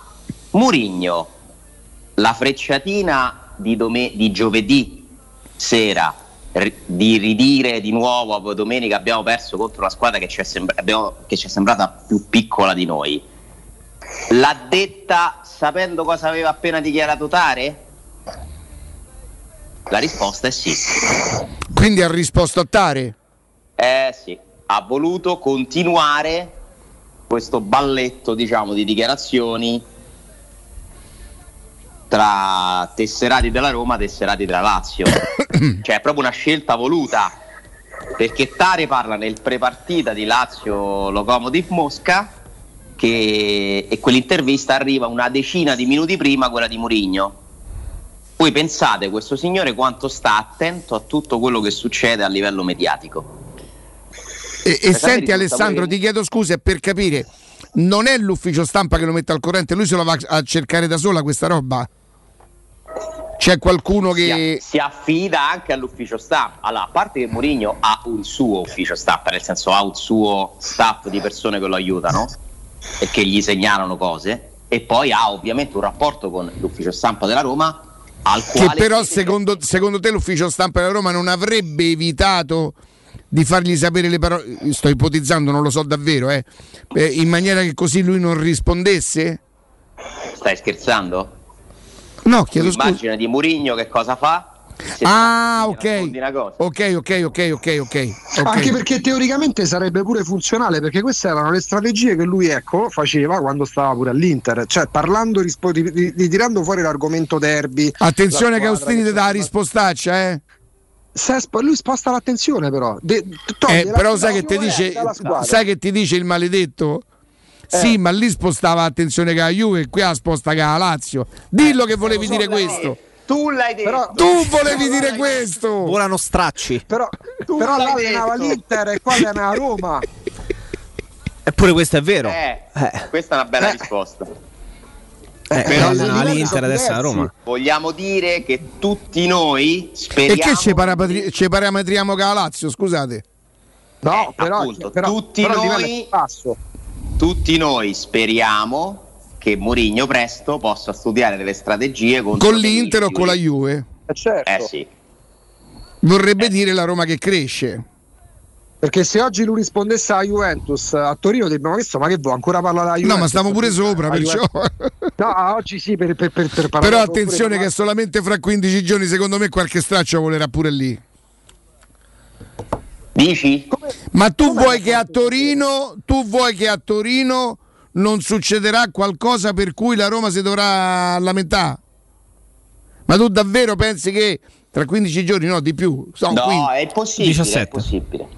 Murigno, la frecciatina di, dome- di giovedì sera, ri- di ridire di nuovo a domenica abbiamo perso contro una squadra che ci è, sembra- abbiamo- che ci è sembrata più piccola di noi, l'ha detta sapendo cosa aveva appena dichiarato Tare? La risposta è sì. Quindi ha risposto a Tare. Eh sì, ha voluto continuare questo balletto, diciamo, di dichiarazioni tra tesserati della Roma e tesserati della Lazio. *coughs* cioè è proprio una scelta voluta. Perché Tare parla nel prepartita di Lazio Locomotiv Mosca che, e quell'intervista arriva una decina di minuti prima quella di Murigno. Voi pensate questo signore quanto sta attento a tutto quello che succede a livello mediatico. E, e senti Alessandro, pure- ti chiedo scusa per capire, non è l'ufficio stampa che lo mette al corrente, lui se lo va a cercare da sola questa roba? C'è qualcuno che... si affida anche all'ufficio stampa. Allora, a parte che Mourinho ha un suo ufficio stampa, nel senso ha un suo staff di persone che lo aiutano e che gli segnalano cose, e poi ha ovviamente un rapporto con l'ufficio stampa della Roma al Che quale però secondo, secondo te l'ufficio stampa della Roma non avrebbe evitato di fargli sapere le parole, sto ipotizzando, non lo so davvero, eh, eh, in maniera che così lui non rispondesse? stai scherzando? No, chiedo scusa. L'immagine di Mourinho che cosa fa? Se Ah, ok. Ok, ok, ok, ok, ok. Anche perché teoricamente sarebbe pure funzionale, perché queste erano le strategie che lui ecco, faceva quando stava pure all'Inter, cioè parlando, rispo- ri- ri- ritirando fuori l'argomento derby. Attenzione la che squadra Austini ti dà la rispostaccia, eh? Lui sposta l'attenzione però. De- Eh, però sai che, dice, sai che ti dice il maledetto? Eh. Sì, ma lì spostava attenzione che la Juve, qui la sposta che la Lazio. Dillo che volevi so, dire però- questo. Tu l'hai detto. Però- Tu volevi dire questo. Volano stracci. Però, però l'hai là allenava l'Inter e qua allenava Roma. Eppure questo è vero. Eh, Eh. questa è una bella Eh. risposta. Eh, però- allenava l'Inter adesso a Roma. Vogliamo dire che tutti noi E speriamo che ci, parapatri- ci parametriamo con la Lazio, scusate? No, Eh, però, appunto, però- tutti però noi-. Tutti noi speriamo che Mourinho presto possa studiare delle strategie Con l'Inter o con la Juve? Eh, certo. Eh sì. Vorrebbe dire la Roma che cresce. Perché se oggi lui rispondesse alla Juventus a Torino, dobbiamo questo, ma che vuoi ancora parlare della Juventus? No, ma stiamo pure sopra, perciò. No, oggi sì, per, per, per, per parlare Però attenzione pure- che solamente fra 15 giorni, secondo me, qualche straccio volerà pure lì. Dici? Ma tu vuoi che a Torino, tu vuoi che a Torino non succederà qualcosa per cui la Roma si dovrà lamentare? Ma tu davvero pensi che tra 15 giorni, no, di più? So, No, 15. è impossibile. 17. È impossibile.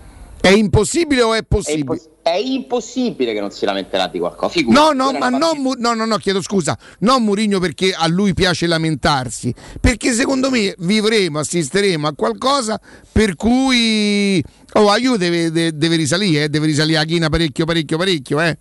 È impossibile o è È, possibile? impos- è impossibile che non si lamenterà di qualcosa. Figurati, No, no, ma è non, Mu- no, no, no, chiedo scusa, non Murigno perché a lui piace lamentarsi, perché secondo me vivremo, assisteremo a qualcosa per cui oh, Juve deve, de- deve risalire, eh, deve risalire a china parecchio, parecchio, parecchio, eh.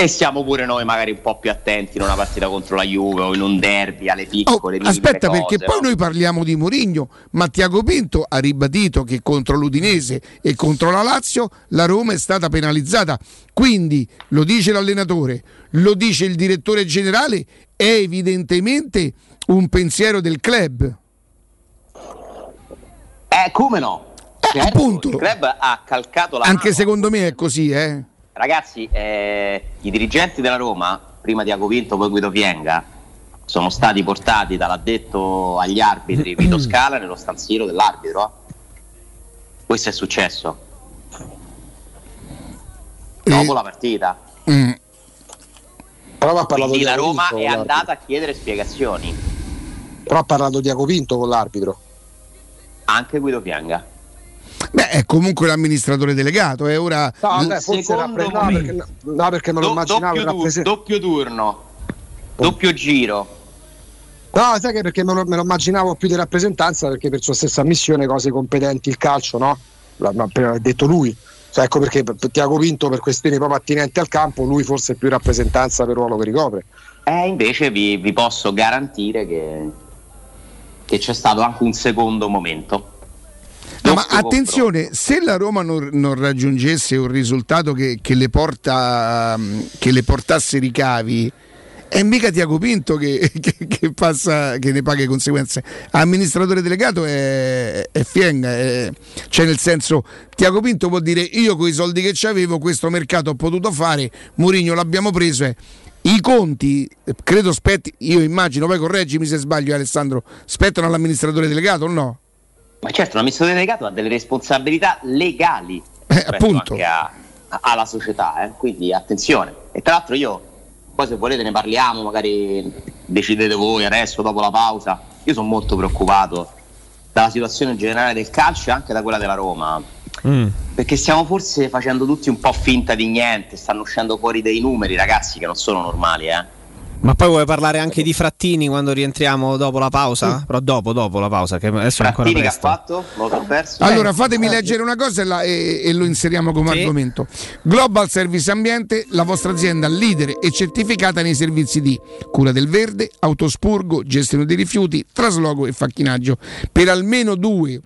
E siamo pure noi magari un po' più attenti in una partita contro la Juve o in un derby alle piccole Oh, aspetta, cose, perché poi no? noi parliamo di Mourinho, ma Tiago Pinto ha ribadito che contro l'Udinese e contro la Lazio la Roma è stata penalizzata. Quindi lo dice l'allenatore, lo dice il direttore generale, è evidentemente un pensiero del club. Eh, come no? Certo, Il club ha calcato la Anche mano. secondo me è così, eh. Ragazzi, eh, i dirigenti della Roma, prima di Vinto, poi Guido Pienga, sono stati portati dall'addetto agli arbitri Vito *clears throat* Scala nello stanzino dell'arbitro. eh. Questo è successo. Dopo la partita. Mm. Però ha parlato Quindi di la Roma è andata a chiedere spiegazioni. Però ha parlato di Iago Pinto con l'arbitro. Anche Guido Pienga. Beh, è comunque l'amministratore delegato, è ora No, vabbè, forse Secondo rappre- no, me- perché, no, perché me lo Do- immaginavo doppio, rappresen- doppio turno, doppio giro. No, sai che perché me lo, me lo immaginavo più di rappresentanza perché per sua stessa missione cose competenti il calcio, no? L'ha detto lui. Cioè, ecco perché per, per Tiago Pinto per questioni proprio attinenti al campo, lui forse è più rappresentanza per il ruolo che ricopre. Eh, invece vi, vi posso garantire che, che c'è stato anche un secondo momento. No, ma attenzione, se la Roma non, non raggiungesse un risultato che, che le porta, mm, che le portasse ricavi, è mica Tiago Pinto che, *laughs* che- passa, che ne paga le conseguenze. Amministratore delegato è, è Fienga, è- cioè nel senso, Tiago Pinto può dire io con i soldi che avevo questo mercato ho potuto fare, Mourinho l'abbiamo preso. eh. I conti, credo spetti, io immagino, poi correggimi se sbaglio Alessandro, spettano all'amministratore delegato o no? Ma certo, l'amministratore delegato ha delle responsabilità legali Eh, appunto. anche a- a- alla società, eh, quindi attenzione. E tra l'altro io, poi se volete ne parliamo, magari decidete voi adesso, dopo la pausa. Io sono molto preoccupato dalla situazione generale del calcio e anche da quella della Roma. Perché stiamo forse facendo tutti un po' finta di niente, stanno uscendo fuori dei numeri, ragazzi, che non sono normali, eh. Ma poi vuoi parlare anche di Frattini quando rientriamo dopo la pausa? Però dopo, dopo la pausa, che adesso è ancora Frattini che ha presto. fatto? Perso? Allora Eh, fatemi eh, leggere una cosa e, la- e- e lo inseriamo come Sì. argomento. Global Service Ambiente, la vostra azienda leader e certificata nei servizi di cura del verde, autospurgo, gestione dei rifiuti, trasloco e facchinaggio. Per almeno due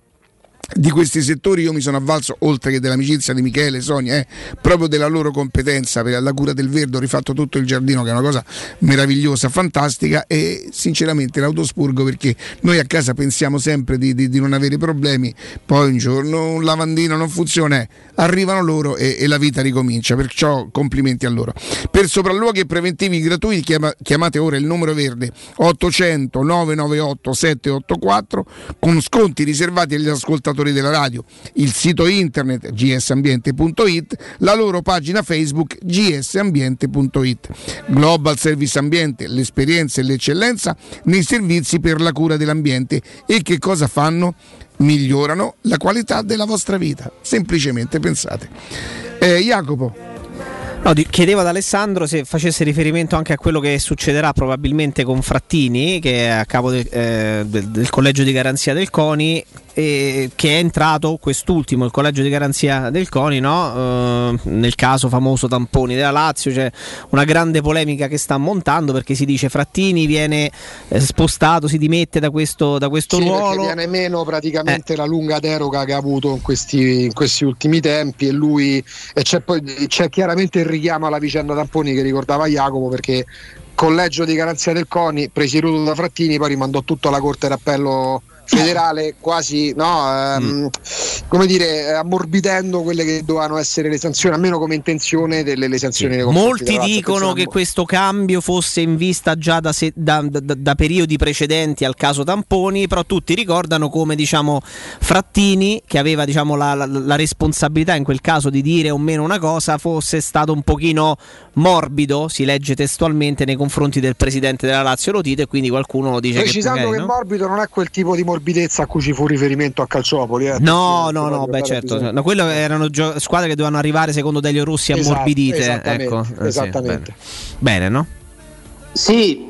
di questi settori io mi sono avvalso, oltre che dell'amicizia di Michele e Sonia, eh, proprio della loro competenza per la cura del verde, ho rifatto tutto il giardino che è una cosa meravigliosa, fantastica e sinceramente l'autospurgo perché noi a casa pensiamo sempre di, di- di non avere problemi, poi un giorno un lavandino non funziona, eh, arrivano loro e, e la vita ricomincia, perciò complimenti a loro. Per sopralluoghi e preventivi gratuiti chiama- chiamate ora il numero verde 800 998 784 con sconti riservati agli ascoltatori della radio, il sito internet gsambiente.it, la loro pagina Facebook gsambiente.it. Global Service Ambiente, l'esperienza e l'eccellenza nei servizi per la cura dell'ambiente e che cosa fanno? Migliorano la qualità della vostra vita, semplicemente pensate. Eh, Jacopo. No, chiedevo ad Alessandro se facesse riferimento anche a quello che succederà probabilmente con Frattini, che è a capo de- eh, del, del collegio di garanzia del CONI, e che è entrato quest'ultimo, il collegio di garanzia del CONI, no? Eh, nel caso famoso tamponi della Lazio, c'è una grande polemica che sta montando perché si dice Frattini viene eh, spostato, si dimette da questo, da questo Sì, ruolo. Eh. viene meno praticamente la lunga deroga che ha avuto in questi, in questi ultimi tempi e lui e c'è poi c'è chiaramente il richiamo alla vicenda Tamponi che ricordava Jacopo perché collegio di garanzia del CONI presieduto da Frattini poi rimandò tutto alla Corte d'Appello federale quasi no, ehm, come dire ammorbidendo quelle che dovevano essere le sanzioni almeno come intenzione delle le sanzioni confronti Molti dicono che questo cambio fosse in vista già da, se- da- da- da periodi precedenti al caso Tamponi, però tutti ricordano come diciamo, Frattini, che aveva diciamo, la, la- la responsabilità in quel caso di dire o meno una cosa, fosse stato un pochino morbido, si legge testualmente, nei confronti del presidente della Lazio Lotito e quindi qualcuno dice precisando che... che, magari, no? morbido non è quel tipo di morbidezza a cui ci fu riferimento a Calciopoli eh. No, no, no, beh certo, bisogno. no, quello erano gio- squadre che dovevano arrivare secondo Delio Rossi Esatto, ammorbidite. esattamente, ecco. Eh, sì, esattamente. bene. Bene, no? Sì,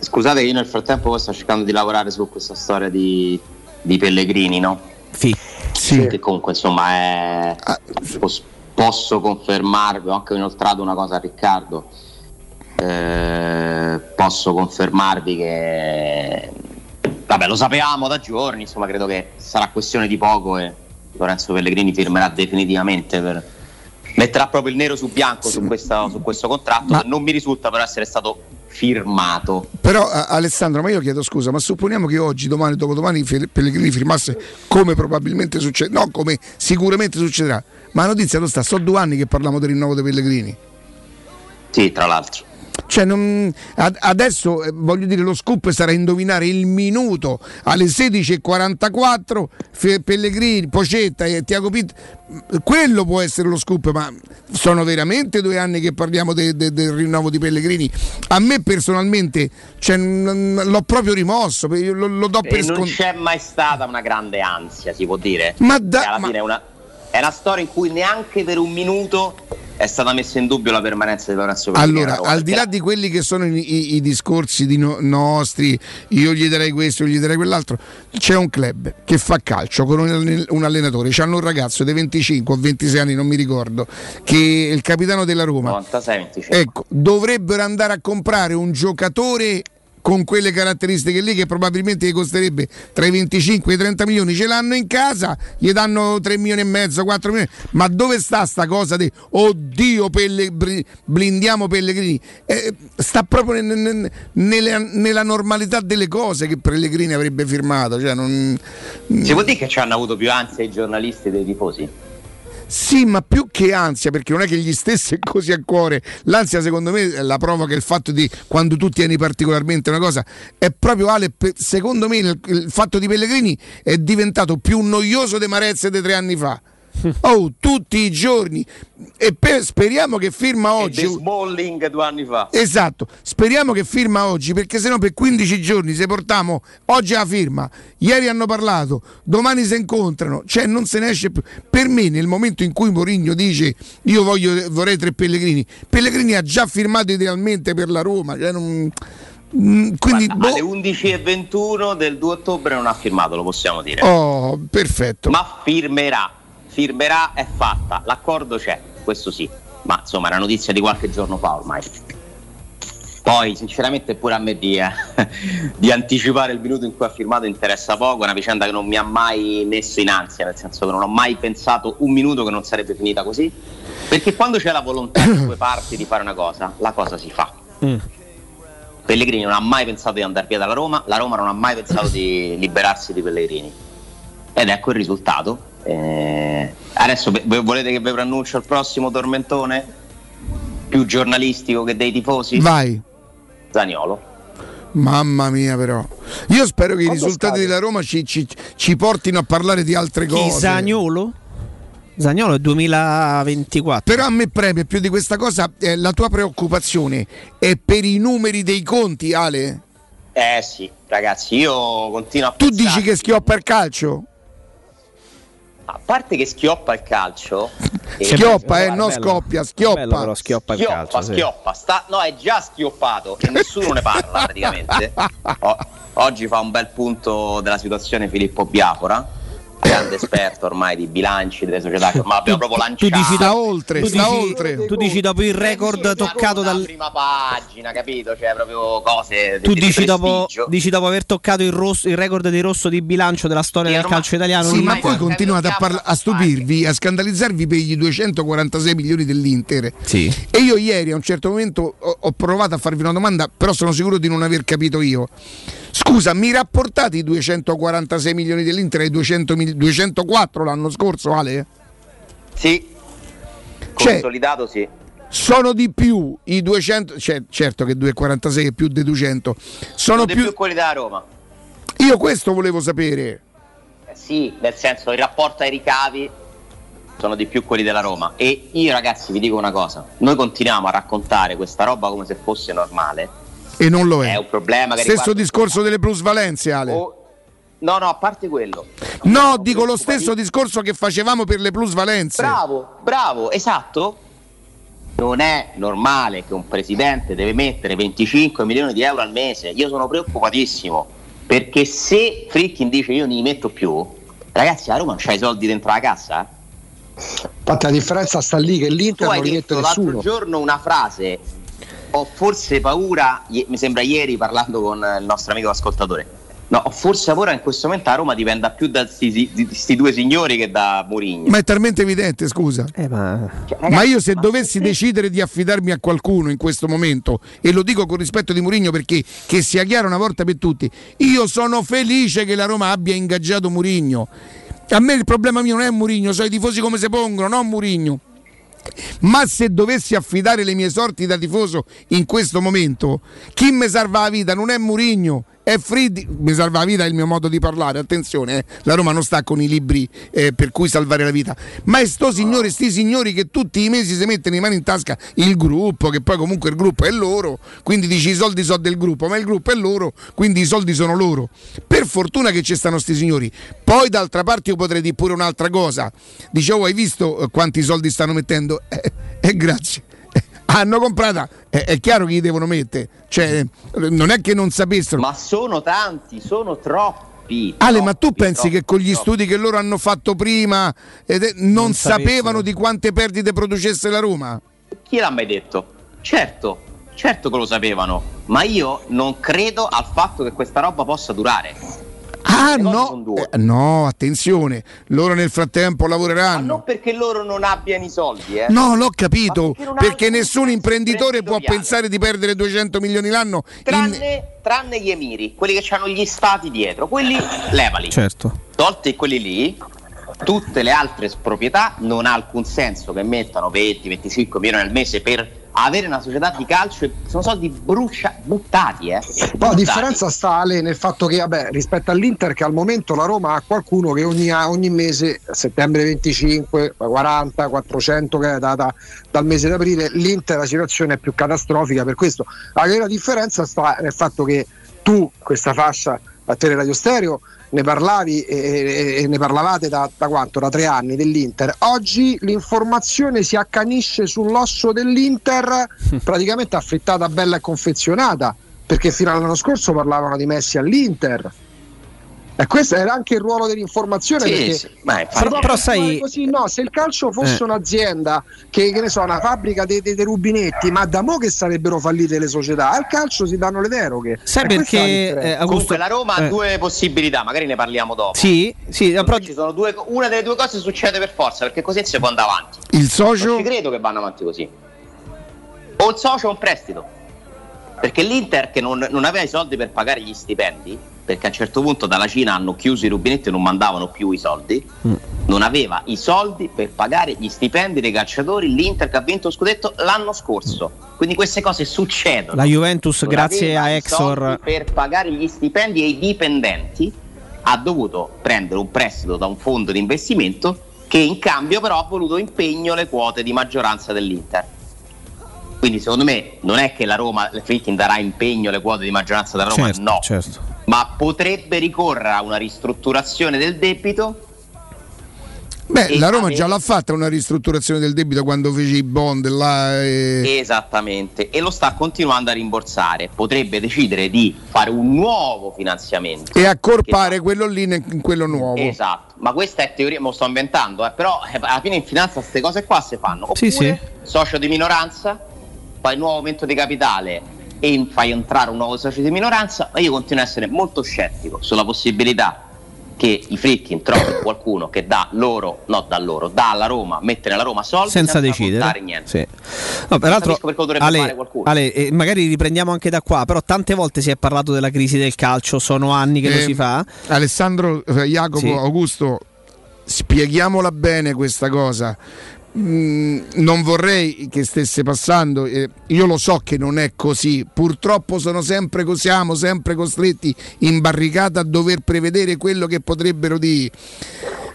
scusate che io nel frattempo poi sto cercando di lavorare su questa storia di, di Pellegrini, no? Sì. Che comunque insomma è... pos- posso confermarvi, ho anche inoltrato una cosa a Riccardo, eh, posso confermarvi che vabbè lo sapevamo da giorni, insomma credo che sarà questione di poco e Lorenzo Pellegrini firmerà definitivamente per, metterà proprio il nero su bianco su, questa- su questo contratto che non mi risulta però essere stato firmato. Però a- Alessandro, ma io chiedo scusa, ma supponiamo che oggi, domani, dopodomani Pellegrini firmasse come probabilmente succede, no come sicuramente succederà. Ma la notizia dove sta? Sono due anni che parliamo del rinnovo dei Pellegrini. Sì, tra l'altro. Cioè, non- ad- adesso eh, voglio dire, lo scoop sarà indovinare il minuto alle 16.44. Fe- Pellegrini, Pocetta e Tiago Pitt. Quello può essere lo scoop, ma sono veramente due anni che parliamo de- de- del rinnovo di Pellegrini. A me personalmente cioè, n- l'ho proprio rimosso, lo, lo do per E non scontato. c'è mai stata una grande ansia, si può dire. Ma da- Che alla ma- fine è una, è una storia in cui neanche per un minuto è stata messa in dubbio la permanenza di Lorenzo Pellegrini. Allora, Roma, al di là di quelli che sono i, i- i discorsi di no- nostri, io gli darei questo, io gli darei quell'altro, c'è un club che fa calcio con un, un allenatore, c'hanno un ragazzo di 25 o 26 anni, non mi ricordo, che è il capitano della Roma. 96, 25. Ecco, dovrebbero andare a comprare un giocatore con quelle caratteristiche lì che probabilmente gli costerebbe tra i 25 e i 30 milioni, ce l'hanno in casa, gli danno 3 milioni e mezzo, 4 milioni, ma dove sta sta cosa di oddio Pelle- bri- blindiamo Pellegrini? Eh, sta proprio nel- nel- nella, nella normalità delle cose che Pellegrini avrebbe firmato. Cioè non... Si può dire che ci hanno avuto più ansia i giornalisti dei tifosi? Sì, ma più che ansia, perché non è che gli stesse *laughs* così a cuore. L'ansia, secondo me, la provoca il fatto di quando tu tieni particolarmente una cosa. È proprio Ale, secondo me, il, il fatto di Pellegrini è diventato più noioso di Marezza di tre anni fa. Oh, tutti i giorni. E per- speriamo che firma E oggi. De Smalling due anni fa. Esatto, speriamo che firma oggi perché sennò per 15 giorni se portiamo oggi la firma, ieri hanno parlato, domani si incontrano, cioè non se ne esce più. Per me nel momento in cui Mourinho dice io voglio, vorrei tre Pellegrini, Pellegrini ha già firmato idealmente per la Roma, cioè non- mm, quindi Guarda, boh, alle 11.21 del 2 ottobre non ha firmato, lo possiamo dire. oh, perfetto. Ma firmerà, firmerà, è fatta, l'accordo c'è, questo sì, ma insomma è una notizia di qualche giorno fa ormai. Poi sinceramente pure a me di, eh, *laughs* di anticipare il minuto in cui ha firmato interessa poco, è una vicenda che non mi ha mai messo in ansia, nel senso che non ho mai pensato un minuto che non sarebbe finita così, perché quando c'è la volontà di due *coughs* parti di fare una cosa, la cosa si fa. Pellegrini non ha mai pensato di andare via dalla Roma, la Roma non ha mai pensato di liberarsi di Pellegrini. Ed ecco il risultato. Eh, adesso ve- ve- volete che vi preannuncio il prossimo tormentone? Più giornalistico che dei tifosi? Vai. Zaniolo. Mamma mia però. Io spero che i Quando risultati scade? della Roma ci, ci- ci portino a parlare di altre Chi cose. Zagnolo? Zagnolo è 2024. Però a me preme più di questa cosa eh, la tua preoccupazione è per i numeri dei conti, Ale. Eh sì, ragazzi, io continuo a Tu pensare- dici che schioppa il calcio? A parte che schioppa il calcio... e- Schioppa, eh, non bello. scoppia, schioppa. Bello però schioppa il schioppa, calcio. sì. schioppa, sta- no, è già schioppato e nessuno ne parla praticamente. *laughs* O- oggi fa un bel punto della situazione Filippo Biafora, grande esperto ormai di bilanci delle società che ormai abbiamo proprio Tu lanciato. dici, Sta da- oltre, tu dici- oltre. tu dici dopo il record toccato Una dal. prima pagina, capito? Cioè proprio cose Tu di- di dici dopo, dici dopo aver toccato il, rosso- il record di rosso di bilancio della storia Sì, del ormai- calcio italiano? Sì, ma voi continuate a, parla- a stupirvi, a scandalizzarvi per gli 246 milioni dell'Inter. Sì. E io ieri a un certo momento ho, ho provato a farvi una domanda, però sono sicuro di non aver capito io. Scusa, mi rapportate i 246 milioni dell'Inter ai 200 mil- 204 l'anno scorso, Ale? Sì, Cioè- consolidato sì. Sono di più i 200, cioè, certo che 246 è più di 200. Sono Sono di più, più quelli della Roma. io questo volevo sapere. Eh sì, nel senso il rapporto ai ricavi sono di più quelli della Roma. E io ragazzi vi dico una cosa, noi continuiamo a raccontare questa roba come se fosse normale. E non lo è. È un problema che Stesso discorso delle plusvalenze, Ale. Oh, No, no, a parte quello. No, dico lo stesso discorso che facevamo per le plusvalenze. Bravo, bravo, esatto. Non è normale che un presidente deve mettere 25 milioni di euro al mese. Io sono preoccupatissimo. Perché se Frickin dice io non li metto più, ragazzi, a Roma non c'hai i soldi dentro la cassa? Infatti la differenza sta lì che Tu l'Inter hai non li mette detto l'altro nessuno. giorno una frase, ho forse paura, mi sembra ieri parlando con il nostro amico ascoltatore, no, ho forse paura che in questo momento a Roma dipenda più da questi due signori che da Mourinho. Ma è talmente evidente, scusa. ma... Ma io se dovessi decidere di affidarmi a qualcuno in questo momento, e lo dico con rispetto di Mourinho perché che sia chiaro una volta per tutti, io sono felice che la Roma abbia ingaggiato Mourinho. A me il problema mio non è Mourinho, sono i tifosi come si pongono, non Mourinho. Ma se dovessi affidare le mie sorti da tifoso in questo momento, chi mi salva la vita non è Murigno, è Friddi. Mi salva la vita è il mio modo di parlare, attenzione, eh, la Roma non sta con i libri eh, per cui salvare la vita, ma è sto signore, sti signori che tutti i mesi si mettono in mano in tasca il gruppo, che poi comunque il gruppo è loro, quindi dici i soldi sono del gruppo, ma il gruppo è loro, quindi i soldi sono loro. Per fortuna che ci stanno sti signori. Poi d'altra parte io potrei dire pure un'altra cosa. Dicevo, hai visto eh, quanti soldi stanno mettendo? *laughs* Eh, eh, grazie. Eh, Hanno comprata, eh, è chiaro che gli devono mettere, cioè non è che non sapessero. Ma sono tanti, sono troppi. Ale, ma tu pensi troppi, che con gli troppi. studi che loro hanno fatto prima ed è- non, Non sapevano di quante perdite producesse la Roma? Chi l'ha mai detto? Certo, certo che lo sapevano, ma io non credo al fatto che questa roba possa durare. Ah no. Eh, no, attenzione, loro nel frattempo Ma lavoreranno. non perché loro non abbiano i soldi, eh. No, l'ho capito, Ma perché perché nessun imprenditore può pensare di perdere 200 milioni l'anno. in- Tranne, tranne gli emiri, quelli che hanno gli stati dietro, quelli levali. Certo. Tolti quelli lì, tutte le altre proprietà non ha alcun senso che mettano 20-25 milioni al mese per avere una società di calcio sono soldi brucia, buttati, eh. Poi la Buttati. differenza sta Ale, nel fatto che vabbè, rispetto all'Inter che al momento la Roma ha qualcuno che ogni, ogni mese, settembre 25, 40, 400 che è data dal mese d'aprile, l'Inter la situazione è più catastrofica per questo. La vera differenza sta nel fatto che tu questa fascia a Tele Radio Stereo ne parlavi e, e- ne parlavate da, da quanto? Da tre anni dell'Inter. Oggi l'informazione si accanisce sull'osso dell'Inter, *laughs* praticamente affrittata, bella e confezionata, perché fino all'anno scorso parlavano di Messi all'Inter. E questo era anche il ruolo dell'informazione Sì, perché sì, ma infatti- però Però per sai- così, no, se il calcio fosse Eh. un'azienda che, che ne so, una fabbrica dei, dei- dei rubinetti, ma da mo che sarebbero fallite le società, al calcio si danno le deroghe. Sai E perché, eh, Augusto- Comunque la Roma ha eh. due possibilità, magari ne parliamo dopo. Sì, sì, però Ci sono due, una delle due cose succede per forza, perché così si può andare avanti. Il Non socio? ci credo che vanno avanti così. O il socio o un prestito. Perché l'Inter che non, non aveva i soldi per pagare gli stipendi, perché a un certo punto dalla Cina hanno chiuso i rubinetti e non mandavano più i soldi, non aveva i soldi per pagare gli stipendi dei calciatori, l'Inter che ha vinto lo scudetto l'anno scorso. Quindi queste cose succedono. la Juventus, Non grazie a i Exor, per pagare gli stipendi ai dipendenti ha dovuto prendere un prestito da un fondo di investimento che in cambio però ha voluto impegno le quote di maggioranza dell'Inter. Quindi secondo me non è che la Roma, Fritkin darà impegno le quote di maggioranza della Roma, certo, no, certo. Ma potrebbe ricorrere a una ristrutturazione del debito Beh, la Roma già l'ha fatta una ristrutturazione del debito quando fece i bond là. e- Esattamente, e lo sta continuando a rimborsare. Potrebbe decidere di fare un nuovo finanziamento. e accorpare quello lì in quello nuovo. Esatto, ma questa è teoria, me lo sto inventando, eh, però eh, alla fine in finanza queste cose qua si fanno. Sì, Oppure socio di minoranza, fai il nuovo aumento di capitale e fai entrare un nuovo socio di minoranza, ma io continuo a essere molto scettico sulla possibilità che i Fritkin trovino qualcuno che dà loro, no da loro, dà alla Roma, mette nella Roma soldi senza contare decidere. niente. Sì. No, peraltro, lo Ale. Ale, eh, magari riprendiamo anche da qua, però tante volte si è parlato della crisi del calcio, sono anni che lo Eh, si fa. Alessandro, eh, Jacopo, Sì. Augusto, spieghiamola bene questa cosa. Mm, non vorrei che stesse passando, eh, io lo so che non è così, purtroppo sono sempre così, siamo sempre costretti in barricata a dover prevedere quello che potrebbero dire.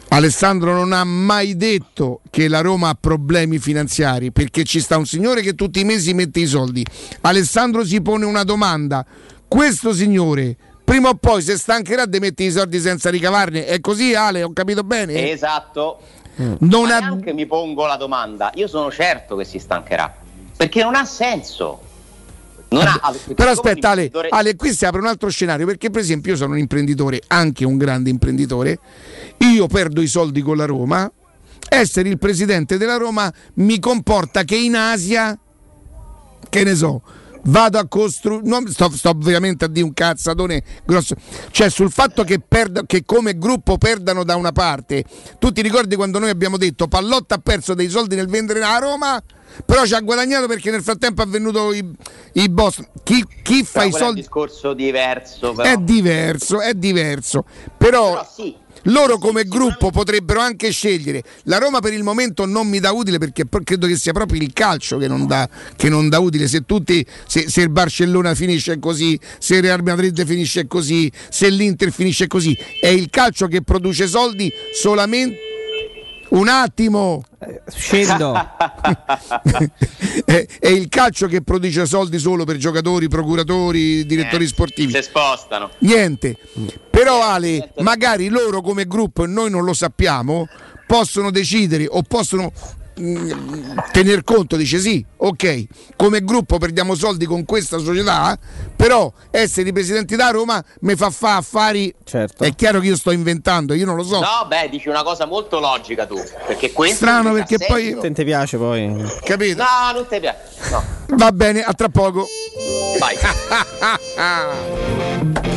Alessandro non ha mai detto che la Roma ha problemi finanziari perché ci sta un signore che tutti i mesi mette i soldi. Alessandro si pone una domanda: questo signore prima o poi si stancherà di mettere i soldi senza ricavarne? È così, Ale? Ho capito bene? Esatto. Non Ma ha- neanche mi pongo la domanda. Io sono certo che si stancherà. Perché non ha senso. Non ha, Però aspetta Ale, Ale, qui si apre un altro scenario perché per esempio io sono un imprenditore, anche un grande imprenditore, io perdo i soldi con la Roma, essere il presidente della Roma mi comporta che in Asia, che ne so, vado a costruire. Sto, sto veramente a dire un cazzatone grosso. Cioè, sul fatto che, perda, che come gruppo perdano da una parte. Tu ti ricordi quando noi abbiamo detto Pallotta ha perso dei soldi nel vendere la Roma? Però ci ha guadagnato perché nel frattempo ha venuto i, i boss. Chi, chi fa Però i quello è un soldi? discorso diverso. Però. È diverso, è diverso. Però, loro come gruppo potrebbero anche scegliere. La Roma per il momento non mi dà utile perché credo che sia proprio il calcio che non dà, che non dà utile. Se, tutti, se, se il Barcellona finisce così, se il Real Madrid finisce così, se l'Inter finisce così, è il calcio che produce soldi solamente. Un attimo, Scendo. *laughs* è, è il calcio che produce soldi solo per giocatori, procuratori, direttori Eh, sportivi. Si spostano. Niente. Però Ale, magari loro come gruppo e noi non lo sappiamo, possono decidere o possono mm, tener conto, dice sì, ok, come gruppo perdiamo soldi con questa società, però essere i presidenti da Roma mi fa fare affari. Certo. È chiaro che io sto inventando, io non lo so. No, beh, dici una cosa molto logica tu. Perché questo Strano non perché poi-. Se ti piace poi. Capito? No, non ti piace. No, Va bene, a tra poco. vai. *laughs*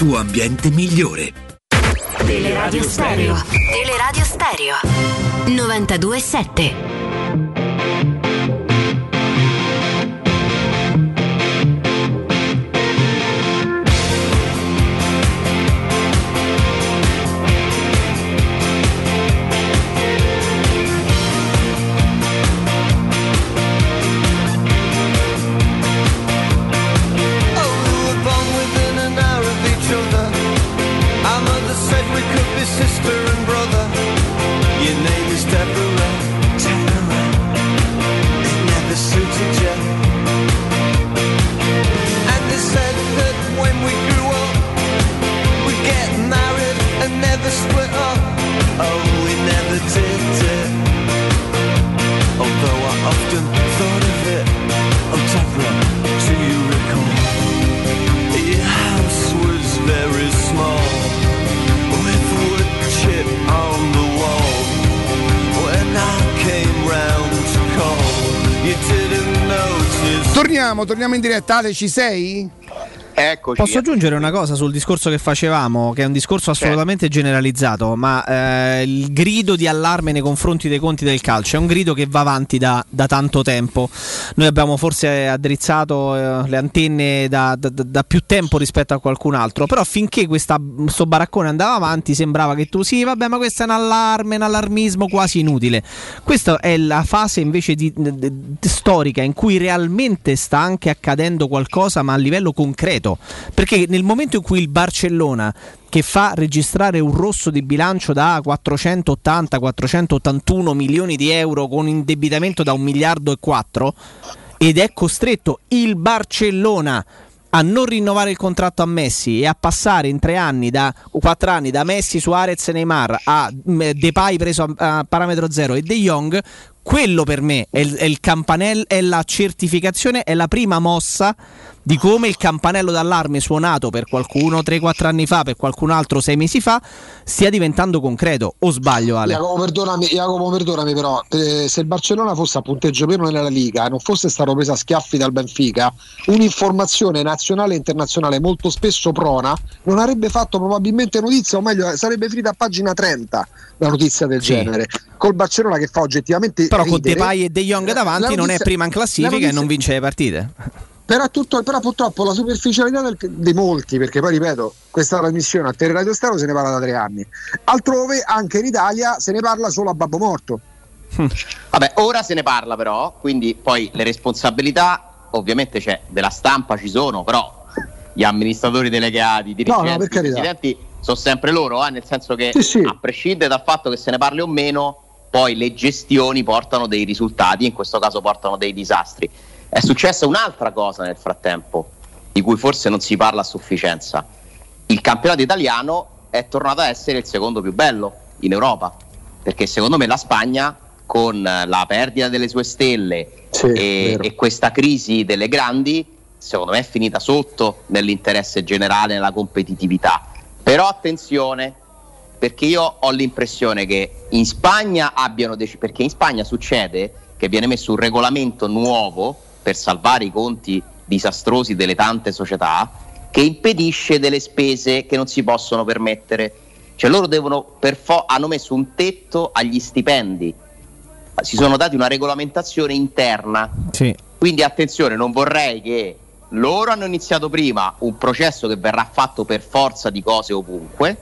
tuo ambiente migliore. Teleradio Stereo. Teleradio Stereo. 92.7. Torniamo, in diretta. Ale, ci sei? Eccoci. Posso aggiungere una cosa sul discorso che facevamo, che è un discorso assolutamente generalizzato, ma eh, il grido di allarme nei confronti dei conti del calcio è un grido che va avanti da, da tanto tempo. Noi abbiamo forse addrizzato eh, le antenne da, da- da- più tempo rispetto a qualcun altro, però finché questo baraccone andava avanti sembrava che tu sì, vabbè, ma questo è un allarme, un allarmismo quasi inutile. Questa è la fase invece di- d- d- storica in cui realmente sta anche accadendo qualcosa, ma a livello concreto. Perché? Nel momento in cui il Barcellona che fa registrare un rosso di bilancio da 480-481 milioni di euro con indebitamento da un miliardo e quattro ed è costretto il Barcellona a non rinnovare il contratto a Messi e a passare in tre anni da quattro anni da Messi, Suarez e Neymar a mm, Depay preso a, a parametro zero e De Jong quello per me è il, è il campanello è la certificazione è la prima mossa di come il campanello d'allarme suonato per qualcuno 3-4 anni fa, per qualcun altro 6 mesi fa, stia diventando concreto. O sbaglio, Ale? Jacopo, perdonami, Jacopo, perdonami però, eh, se il Barcellona fosse a punteggio pieno nella Liga e non fosse stato preso a schiaffi dal Benfica, un'informazione nazionale e internazionale molto spesso prona non avrebbe fatto probabilmente notizia, o meglio, sarebbe finita a pagina 30 la notizia del Sì. genere. Col Barcellona che fa oggettivamente Però con ridere, Depay e De Jong la davanti non è notizia- prima in la classifica e notizia- non vince le partite. Però, tutto- però purtroppo la superficialità del- di molti, perché poi ripeto, questa trasmissione a Teleradio Stereo se ne parla da tre anni. Altrove, anche in Italia, se ne parla solo a babbo morto. Vabbè, ora se ne parla però, quindi poi le responsabilità ovviamente c'è, della stampa ci sono, però gli amministratori delegati, i dirigenti, no, per i presidenti sono sempre loro, eh, nel senso che Sì, sì. a prescindere dal fatto che se ne parli o meno, poi le gestioni portano dei risultati, in questo caso portano dei disastri. È successa un'altra cosa nel frattempo, di cui forse non si parla a sufficienza. Il campionato italiano è tornato a essere il secondo più bello in Europa, perché secondo me la Spagna, con la perdita delle sue stelle e, e questa crisi delle grandi, secondo me è finita sotto nell'interesse generale, nella competitività. Però attenzione, perché io ho l'impressione che in Spagna abbiano deciso, perché in Spagna succede che viene messo un regolamento nuovo per salvare i conti disastrosi delle tante società che impedisce delle spese che non si possono permettere. Cioè loro devono per fo- hanno messo un tetto agli stipendi, si sono dati una regolamentazione interna. Sì. Quindi attenzione, non vorrei che loro hanno iniziato prima un processo che verrà fatto per forza di cose ovunque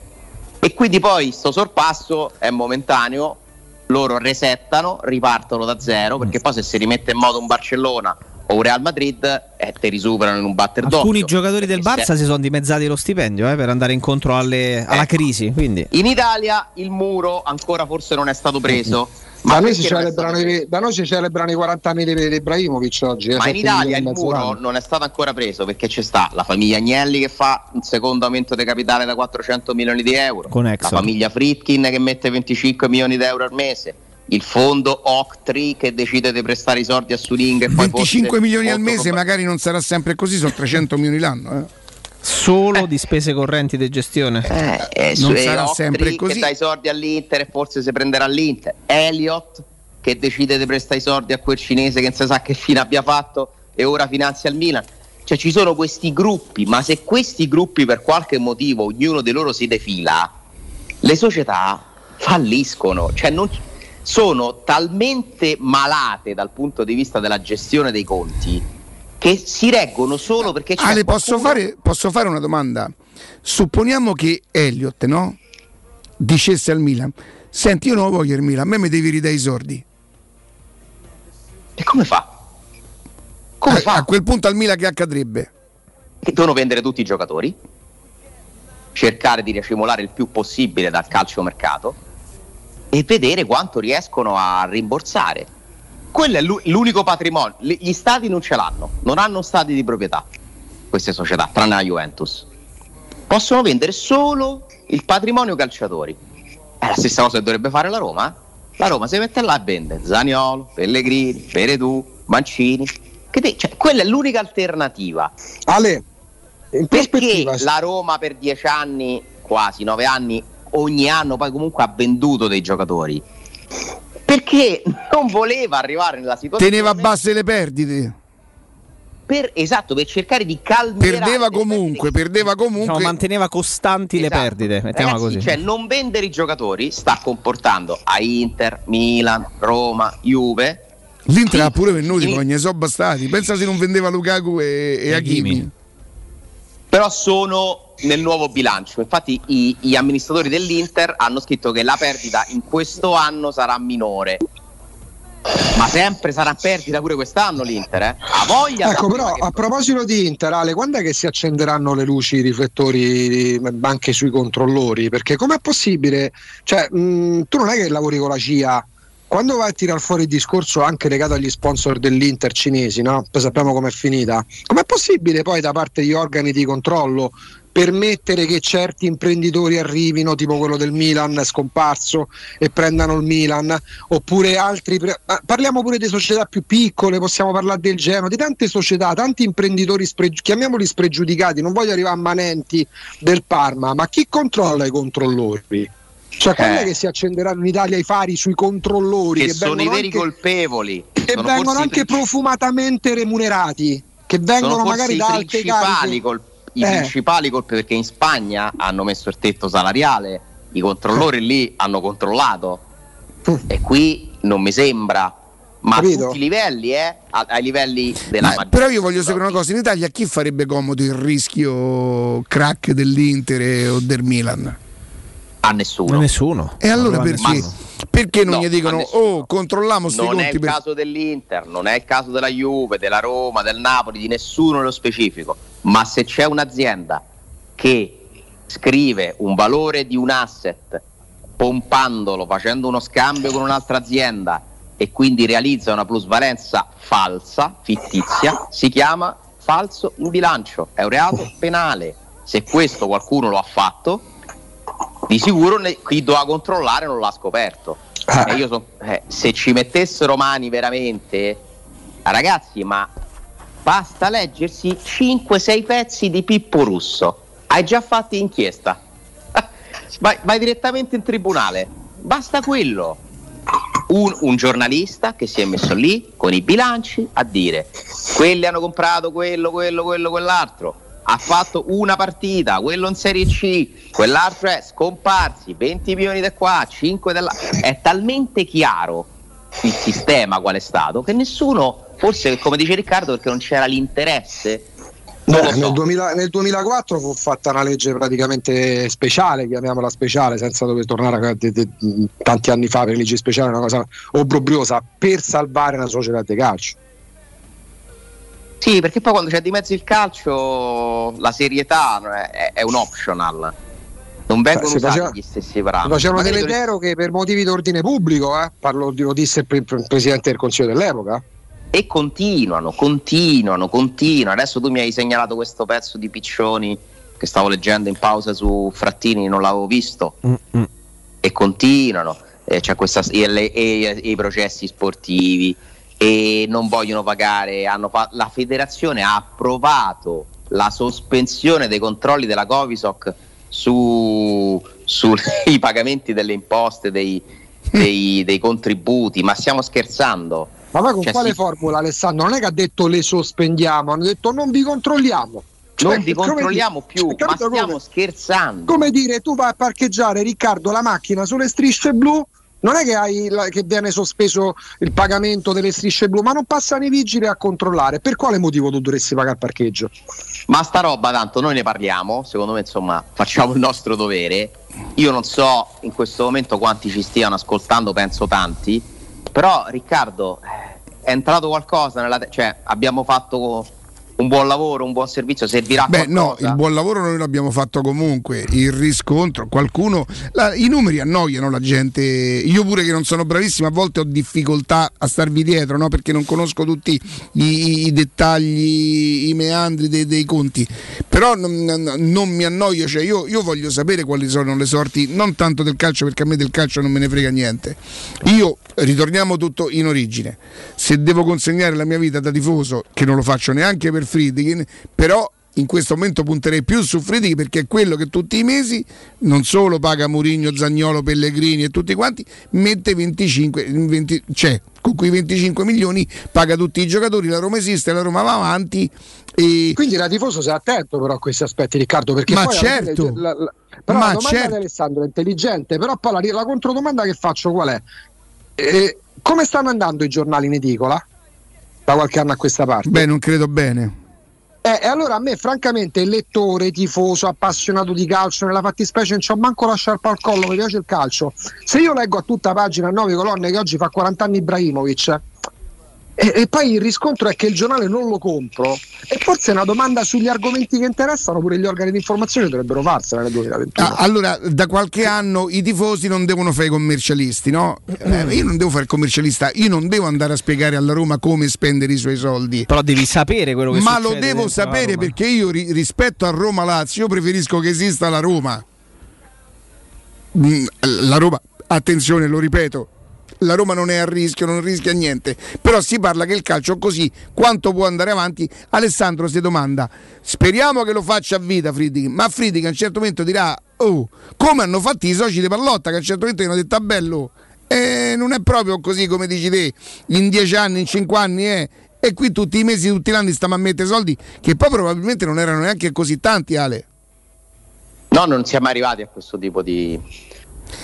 e quindi poi sto sorpasso è momentaneo, loro resettano, ripartono da zero perché poi se si rimette in moto un Barcellona o un Real Madrid eh, te risuperano in un batter Alcuni d'occhio. giocatori del Perché Barça se- si sono dimezzati lo stipendio eh, per andare incontro alle- alla Ecco. crisi. Quindi. In Italia il muro ancora forse non è stato preso. *laughs* Da noi, si celebrano stato i, da noi si celebrano i 40 anni di, Ibrahimovic oggi. eh, Ma in Italia il e muro d'anno. non è stato ancora preso perché c'è sta la famiglia Agnelli che fa un secondo aumento di capitale da 400 milioni di euro, Con la famiglia Fritkin che mette 25 milioni di euro al mese, il fondo Octree che decide di prestare i soldi a Suning e poi 25 forse milioni al mese, magari non sarà sempre così, sono 300 milioni l'anno. eh. Solo di spese correnti di gestione. Eh, Non su- sarà Octree sempre così. che dà i soldi all'Inter e forse si prenderà l'Inter Elliott che decide di prestare i soldi a quel cinese che non si sa che fine abbia fatto e ora finanzia il Milan cioè ci sono questi gruppi ma se questi gruppi per qualche motivo ognuno di loro si defila le società falliscono, cioè non- sono talmente malate dal punto di vista della gestione dei conti che si reggono solo perché c'è Ale, posso qualcuno- fare, posso fare una domanda? Supponiamo che Elliot, no? Dicesse al Milan: Senti, io non voglio il Milan, a me mi devi ridare i soldi. E come fa? Come fa? A quel punto al Milan che accadrebbe? che devono vendere tutti i giocatori, cercare di racimolare il più possibile dal calciomercato e vedere quanto riescono a rimborsare. Quello è l'u- l'unico patrimonio. Gli stati non ce l'hanno, non hanno stati di proprietà queste società, tranne la Juventus. Possono vendere solo il patrimonio calciatori. È la stessa cosa che dovrebbe fare la Roma. eh? La Roma si mette là e vende Zaniolo, Pellegrini, Peredù, Mancini. Che te- cioè, quella è l'unica alternativa. Ale, Perché la Roma per dieci anni, quasi nove anni, ogni anno poi comunque ha venduto dei giocatori? Perché non voleva arrivare nella situazione Teneva basse le perdite. per, esatto, per cercare di calmierare Perdeva comunque, perdeva comunque. Diciamo, manteneva costanti le Esatto. perdite, mettiamola Ragazzi, così. cioè non vendere i giocatori sta comportando a Inter, Milan, Roma, Juve L'Inter ha pure venuti, poi ne sono bastati. Pensa se non vendeva Lukaku e, e Hakimi. però sono nel nuovo bilancio. Infatti, i- gli amministratori dell'Inter hanno scritto che la perdita in questo anno sarà minore. Ma sempre sarà perdita pure quest'anno l'Inter, eh? Ha voglia Ecco, però a proposito di Inter, Ale, quando è che si accenderanno le luci, i riflettori anche sui controllori? Perché com'è possibile? Cioè, mh, tu non è che lavori con la CIA. Quando vai a tirare fuori il discorso anche legato agli sponsor dell'Inter cinesi, no? Poi sappiamo com'è finita. Com'è possibile poi da parte di organi di controllo permettere che certi imprenditori arrivino, tipo quello del Milan scomparso, e prendano il Milan, oppure altri. pre- parliamo pure di società più piccole, possiamo parlare del Genoa, di tante società, tanti imprenditori, chiamiamoli spregiudicati, non voglio arrivare a manenti del Parma, ma chi controlla i controllori? Cioè, quando Eh. è che si accenderanno in Italia i fari sui controllori? che sono i veri anche- colpevoli. che vengono anche profumatamente remunerati, che vengono magari da alte cariche. col- i Eh. principali colpi perché in Spagna hanno messo il tetto salariale, i controllori lì hanno controllato e qui non mi sembra, ma a Capito? tutti i livelli, eh? a- ai livelli della Ma- però io voglio sapere una cosa: in Italia chi farebbe comodo il rischio crack dell'Inter o del Milan? A nessuno. nessuno. E allora Non perché? Perché non No, gli dicono, a oh, controlliamo sti Non è conti? il per-" caso dell'Inter, non è il caso della Juve, della Roma, del Napoli, di nessuno nello specifico. Ma se c'è un'azienda che scrive un valore di un asset pompandolo, facendo uno scambio con un'altra azienda e quindi realizza una plusvalenza falsa, fittizia, si chiama falso in bilancio, è un reato penale. Se questo qualcuno lo ha fatto, di sicuro ne- chi doveva controllare non l'ha scoperto. E io son- eh, se ci mettessero mani veramente, ragazzi, ma basta leggersi 5-6 pezzi di Pippo Russo. Hai già fatto inchiesta. *laughs* vai, vai direttamente in tribunale. Basta quello. Un, un giornalista che si è messo lì con i bilanci a dire quelli hanno comprato quello, quello, quello, quell'altro. Ha fatto una partita, quello in Serie C, quell'altro è scomparsi, 20 milioni da qua, 5 da là. È talmente chiaro il sistema qual è stato che nessuno, forse come dice Riccardo, perché non c'era l'interesse. So. nel, 2000 nel 2004 fu fatta una legge praticamente speciale, chiamiamola speciale, senza dover tornare a de- de- tanti anni fa per legge speciale, una cosa obbrobriosa, per salvare una società di calcio. Sì, perché poi quando c'è di mezzo il calcio, la serietà è, è un optional. Non vengono si usati faceva- gli stessi Si parametri. facevano delle deroghe per motivi di ordine pubblico, eh? Parlo, lo disse il pre- pre- presidente del consiglio dell'epoca. E continuano, continuano, continuano. Adesso tu mi hai segnalato questo pezzo di Piccioni che stavo leggendo in pausa su Frattini, non l'avevo visto. E continuano. E c'è questa, e, le- e- e i processi sportivi e non vogliono pagare. Hanno fa- la federazione ha approvato la sospensione dei controlli della Covisoc su- sui *laughs* pagamenti delle imposte, dei, dei- dei contributi. Ma stiamo scherzando? Ma poi con Cioè, quale sì. formula Alessandro? Non è che ha detto le sospendiamo, hanno detto non vi controlliamo. Non Cioè, ti come controlliamo dire- più, ma capito stiamo come? scherzando. Come dire, tu vai a parcheggiare Riccardo la macchina sulle strisce blu, non è che, hai che viene sospeso il pagamento delle strisce blu, ma non passano i vigili a controllare. Per quale motivo tu dovresti pagare il parcheggio? Ma sta roba tanto noi ne parliamo, secondo me insomma *laughs* facciamo il nostro dovere. Io non so in questo momento quanti ci stiano ascoltando, penso tanti, però Riccardo eh, è entrato qualcosa nella te- cioè abbiamo fatto un buon lavoro, un buon servizio, servirà Beh, no, qualcosa? il buon lavoro noi l'abbiamo fatto comunque. Il riscontro, qualcuno. la- I numeri annoiano la gente. Io pure che non sono bravissimo, a volte ho difficoltà a starvi dietro, no? perché non conosco tutti i, i dettagli, i meandri dei, dei conti. Però non, non- non mi annoio, cioè io, io voglio sapere quali sono le sorti, non tanto del calcio, perché a me del calcio non me ne frega niente. Io ritorniamo tutto in origine. Se devo consegnare la mia vita da tifoso, che non lo faccio neanche per Friedkin, però in questo momento punterei più su Friedkin perché è quello che tutti i mesi non solo paga Murigno, Zagnolo, Pellegrini e tutti quanti, mette 25, 20 cioè con quei 25 milioni paga tutti i giocatori, la Roma esiste, la Roma va avanti e Quindi da tifoso sei attento però a questi aspetti Riccardo, perché Ma certo. la- la- però Ma la domanda certo. di Alessandro è intelligente, però poi la, la controdomanda che faccio qual è? Eh, come stanno andando i giornali in edicola? Da qualche anno a questa parte? beh, non credo bene. Eh, e allora a me, francamente, lettore, tifoso, appassionato di calcio, nella fattispecie non c'ho manco la sciarpa al collo, mi piace il calcio. Se io leggo a tutta pagina nove colonne che oggi fa 40 anni Ibrahimovic, e, e poi il riscontro è che il giornale non lo compro, e forse una domanda sugli argomenti che interessano pure gli organi di informazione dovrebbero farsela nel 2021. Ah, allora, da qualche anno i tifosi non devono fare i commercialisti, no? Eh, io non devo fare il commercialista, io non devo andare a spiegare alla Roma come spendere i suoi soldi. Però devi sapere quello che Ma succede lo devo sapere perché io ri- rispetto a Roma Lazio io preferisco che esista la Roma. Mm, La Roma, attenzione, lo ripeto. La Roma non è a rischio, non rischia niente. Però si parla che il calcio così quanto può andare avanti. Alessandro si domanda: speriamo che lo faccia a vita Friedrich, ma Friedrich a un certo momento dirà: Oh, come hanno fatto i soci di Pallotta che a un certo momento gli hanno detto "Ah, bello, eh, non è proprio così come dici te, in dieci anni, in cinque anni è. E qui tutti i mesi, tutti gli anni stiamo a mettere soldi che poi probabilmente non erano neanche così tanti, Ale. No, non siamo arrivati a questo tipo di,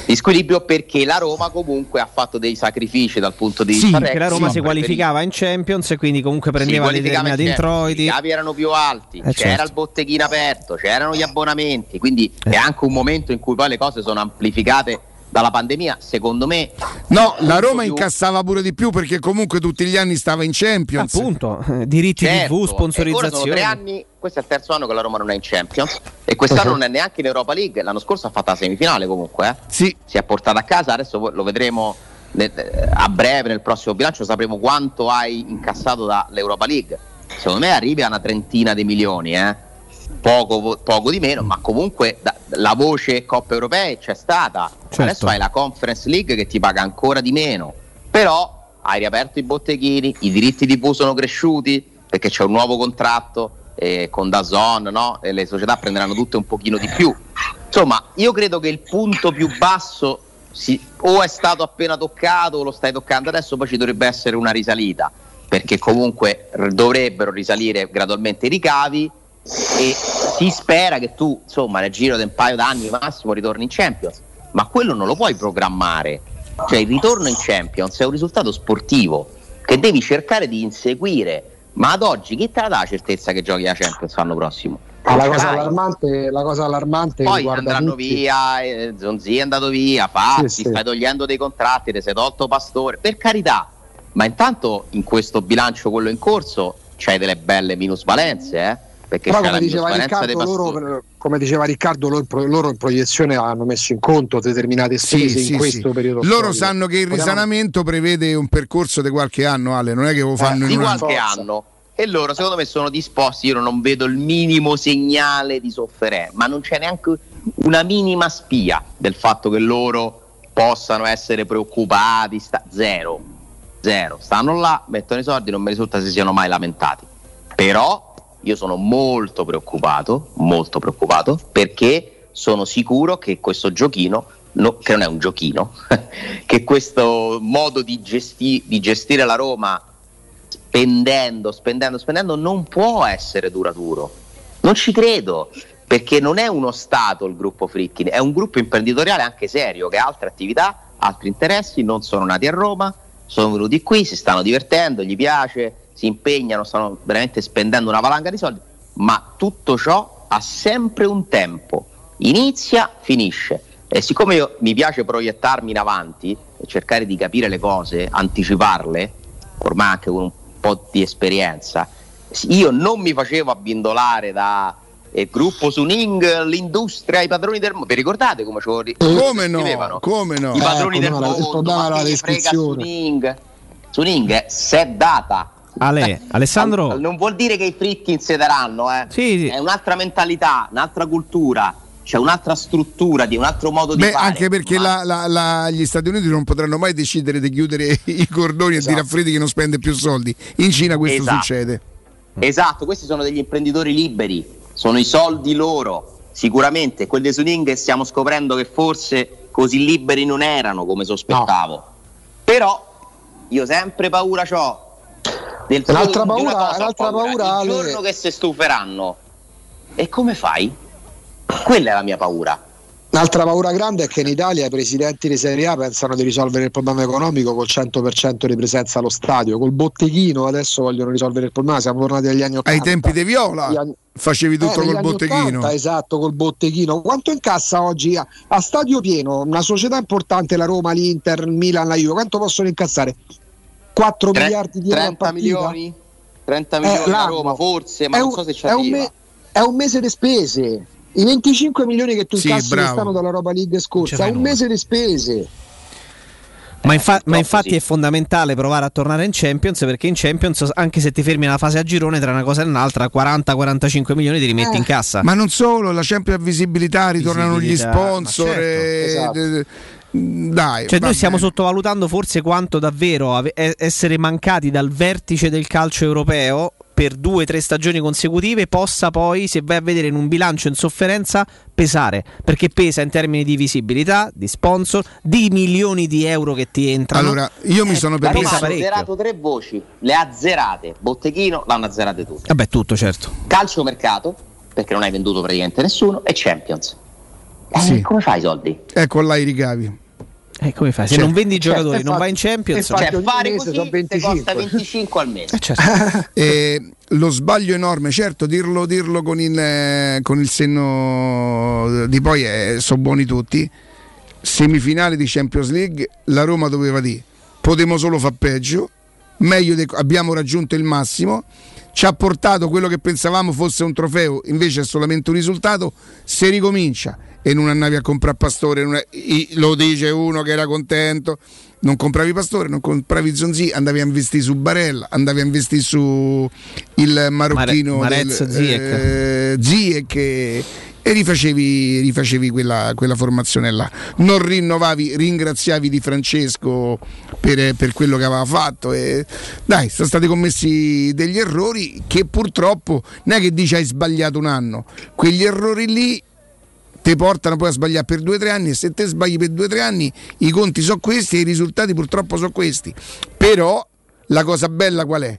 di squilibrio perché la Roma comunque ha fatto dei sacrifici dal punto di Sì, vista perché la tecnico, Roma si qualificava in Champions e quindi comunque prendeva in determinati Champions, introiti. I capi erano più alti, Eh, c'era certo. il botteghino aperto, c'erano gli abbonamenti, quindi è anche un momento in cui poi le cose sono amplificate dalla pandemia, secondo me. No, la Roma più- incassava pure di più perché comunque tutti gli anni stava in Champions. Appunto, eh, diritti Certo, TV, e ora sono tre anni, questo è il terzo anno che la Roma non è in Champions e quest'anno Uh-huh. non è neanche in Europa League. L'anno scorso ha fatto la semifinale comunque, eh. Sì. si è portata a casa. Adesso lo vedremo nel- a breve nel prossimo bilancio. Sapremo quanto hai incassato dall'Europa League. Secondo me arrivi a una trentina di milioni, eh. poco, poco di meno, ma comunque da- la voce Coppa Europea c'è stata. Certo. Adesso hai la Conference League che ti paga ancora di meno, però hai riaperto i botteghini, i diritti di TV sono cresciuti perché c'è un nuovo contratto eh, con Dazon, no? e le società prenderanno tutte un pochino di più. Insomma, io credo che il punto più basso si- o è stato appena toccato o lo stai toccando adesso, poi ci dovrebbe essere una risalita, perché comunque dovrebbero risalire gradualmente i ricavi e si spera che tu, insomma, nel giro di un paio d'anni massimo ritorni in Champions, ma quello non lo puoi programmare. Cioè il ritorno in Champions è un risultato sportivo che devi cercare di inseguire, ma ad oggi chi te la dà la certezza che giochi la Champions l'anno prossimo? Ma la cosa allarmante, la cosa allarmante Poi andranno tutti- via, eh, Zonzi è andato via, Fazzi, Sì, sì. stai togliendo dei contratti, ti sei tolto Pastore, per carità, ma intanto in questo bilancio quello in corso c'hai delle belle minusvalenze, eh? Perché Però come diceva, Riccardo, loro, come diceva Riccardo, loro, loro in proiezione hanno messo in conto determinate Sì, spese sì, in questo sì. periodo. Loro storico. sanno che il risanamento prevede un percorso di qualche anno, Ale, non è che lo fanno di in anno. qualche anno e loro secondo me sono disposti io non vedo il minimo segnale di sofferenza ma non c'è neanche una minima spia del fatto che loro possano essere preoccupati sta- zero zero stanno là mettono i soldi non mi risulta si siano mai lamentati però io sono molto preoccupato molto preoccupato perché sono sicuro che questo giochino no- che non è un giochino *laughs* che questo modo di, gesti- di gestire la Roma spendendo, spendendo, spendendo non può essere duraturo. Non ci credo, perché non è uno Stato il gruppo Frickin, è un gruppo imprenditoriale anche serio che ha altre attività, altri interessi, non sono nati a Roma, sono venuti qui, si stanno divertendo, gli piace, si impegnano, stanno veramente spendendo una valanga di soldi, ma tutto ciò ha sempre un tempo, inizia, finisce. E siccome io mi piace proiettarmi in avanti e cercare di capire le cose, anticiparle, ormai anche con un po' di esperienza, io non mi facevo abbindolare da eh, gruppo Suning, l'industria, i padroni del mondo. Vi ricordate come ce lo ri- Come no? Come no? I padroni Eh, del mondo, problema ma la frega. Suning? Suning è s'è data. Ale, Alessandro, Al- non vuol dire che i fritti insederanno, eh. Sì, sì. È un'altra mentalità, un'altra cultura, c'è un'altra struttura, di un altro modo di Beh, fare. anche perché la- la- la- gli Stati Uniti non potranno mai decidere di chiudere *laughs* i cordoni e dire a Freddy che non spende più soldi. In Cina questo Esatto. succede. Esatto, questi sono degli imprenditori liberi, sono i soldi loro. Sicuramente quelli di Suning stiamo scoprendo che forse così liberi non erano come sospettavo. Però io sempre paura ho del Un'altra di una paura- cosa ho un'altra paura, il Ale. giorno che si stuferanno. E come fai? Quella è la mia paura. Un'altra paura grande è che in Italia i presidenti di Serie A pensano di risolvere il problema economico col 100% di presenza allo stadio, col botteghino adesso vogliono risolvere il problema, siamo tornati agli anni 80. Ai tempi di Viola anni- facevi tutto Eh, col botteghino. 80, esatto, col botteghino. Quanto incassa oggi a, a stadio pieno una società importante, la Roma, l'Inter, il Milan, la Juve? Quanto possono incassare? 4 Tre- miliardi di euro a 30 partita? milioni? 30 Eh, milioni a l'anno. Roma, forse, ma È non un- so se ci è me- è un mese di spese. I 25 milioni che tu Sì, incassi quest'anno dalla Europa League scorsa, c'è è un nulla. mese di spese. ma, infa- ma infatti sì. è fondamentale provare a tornare in Champions perché in Champions, anche se ti fermi nella fase a girone, tra una cosa e un'altra, 40-45 milioni ti rimetti Eh. in cassa. Ma non solo, la Champions visibilità, ritornano gli Visibilità, sponsor. ma certo, eh, esatto. Eh, Dai, Cioè, noi stiamo bene. sottovalutando forse quanto davvero ave- essere mancati dal vertice del calcio europeo per due o tre stagioni consecutive possa poi, se vai a vedere in un bilancio in sofferenza, pesare. Perché pesa in termini di visibilità, di sponsor, di milioni di euro che ti entrano. Allora, io mi sono La Roma permesso. ha azzerato tre voci, le ha azzerate. Botteghino l'hanno azzerate tutte. Vabbè, tutto certo. Calcio mercato, perché non hai venduto praticamente nessuno, e Champions. Eh, Sì. Come fai i soldi? Ecco là i ricavi. E come fai? Se Cioè, non vendi i certo, giocatori, non infatti- vai in Champions. Cioè, ogni fare così sono ti 25. costa 25 al mese. Eh, certo. *laughs* Eh, lo sbaglio enorme, certo, dirlo, dirlo con, il, eh, con il senno di poi eh, sono buoni tutti. Semifinale di Champions League, la Roma doveva dire: potremmo solo far peggio, meglio de- abbiamo raggiunto il massimo. Ci ha portato quello che pensavamo fosse un trofeo, invece è solamente un risultato. Se ricomincia e non andavi a comprare Pastore, i- lo dice uno che era contento. Non compravi Pastore, non compravi Zonzi, andavi a investire su Barella, andavi a investire su il marocchino Mare- Ziyech. eh, Ziyech e, e rifacevi, rifacevi quella, quella formazione là. Non rinnovavi, ringraziavi Di Francesco per, per quello che aveva fatto. E, dai, sono stati commessi degli errori che purtroppo non è che dici hai sbagliato un anno, quegli errori lì ti portano poi a sbagliare per due o tre anni e se te sbagli per due o tre anni i conti sono questi e i risultati purtroppo sono questi. Però la cosa bella qual è?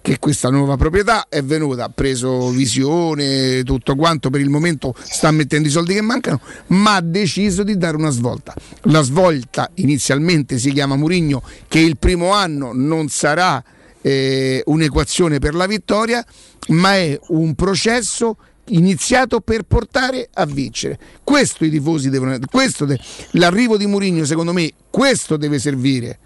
Che questa nuova proprietà è venuta, ha preso visione, tutto quanto, per il momento sta mettendo i soldi che mancano, ma ha deciso di dare una svolta. La svolta inizialmente si chiama Murigno, che il primo anno non sarà eh, un'equazione per la vittoria, ma è un processo iniziato per portare a vincere. Questo i tifosi devono questo de- l'arrivo di Mourinho secondo me questo deve servire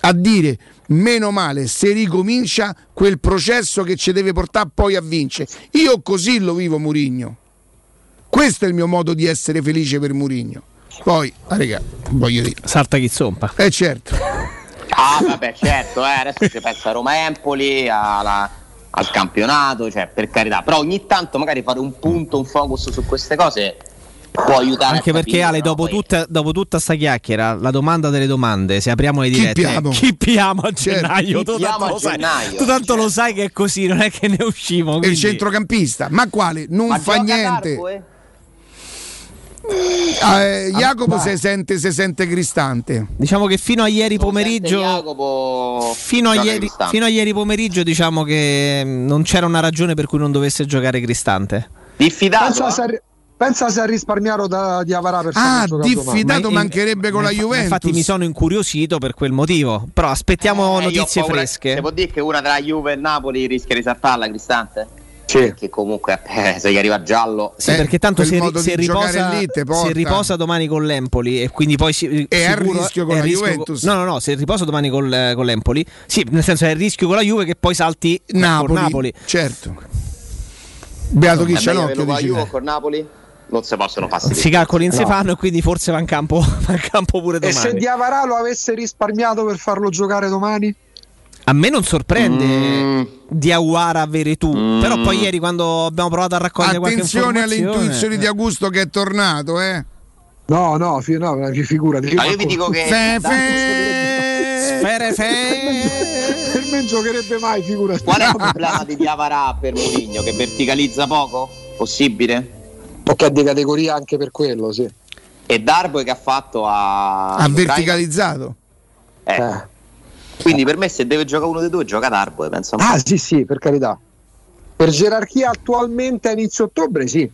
a dire meno male se ricomincia quel processo che ci deve portare poi a vincere. Io così lo vivo Mourinho. Questo è il mio modo di essere felice per Mourinho. Poi, ah, raga, voglio dire, Sarta chi zompa. eh certo. Ah, vabbè, certo, eh, adesso ci pensa a Roma-Empoli, alla- al campionato, cioè, per carità. Però ogni tanto magari fare un punto, un focus su queste cose può aiutare. Anche perché capire, Ale, no? dopo, tutta, dopo tutta sta chiacchiera, la domanda delle domande, se apriamo le dirette, piamo? chi piamo a Certo. gennaio? Chi tu tanto, a lo sai, gennaio, tu tanto lo certo. sai che è così, non è che ne usciamo. E il quindi- centrocampista, ma quale? Non Ma fa niente. d'arco, eh? Ah, eh, Jacopo si sente, si sente cristante. Diciamo che fino a ieri pomeriggio... Jacopo Fino a, ieri, fino a ieri pomeriggio diciamo che mm, non c'era una ragione per cui non dovesse giocare Cristante. Diffidato? Pensa eh? se, ha ri- pensa se ha risparmiato da, di Avarà per Ah, diffidato Ma- mancherebbe con ma- la Juventus. Infatti mi sono incuriosito per quel motivo. Però aspettiamo Eh, notizie paura- fresche. Si può dire che una tra Juve e Napoli rischia di saltarla, Cristante? Sì. Che comunque *laughs* eh, se gli arriva giallo. Sì, Eh, perché tanto se, ri- se riposa, lì se riposa domani con l'Empoli e quindi poi si, È a rischio con la rischio Juventus. no, no, no, se riposa domani col- con l'Empoli, sì, nel senso è a rischio con la Juve che poi salti con Napoli, Napoli. certo. Beato chi È c'è l'occhio con la Juve o con Napoli? Non si possono passare. Si calcola in No. Stefano e quindi forse va in campo, *laughs* va in campo pure E se domani. Diavarà lo avesse risparmiato per farlo giocare domani? A me non sorprende Mm. Diawara avere tu, però poi ieri quando abbiamo provato a raccogliere Attenzione qualche alle informazione intuizioni di Augusto che è tornato, eh. No, no, fi- no, fi- figurati. Ma io vi dico che Fe- fe- Sfere fe- per me giocherebbe mai, figurati. qual è il problema di Diavarà per Mourinho? Che verticalizza poco? Possibile? Perché è di categoria anche per quello, sì. E Darboe che ha fatto a Ha verticalizzato. Eh, Eh. Quindi per me se deve giocare uno dei due gioca Darboe, pensa un po'. Ah, sì, sì, per carità. Per gerarchia attualmente a inizio ottobre, sì.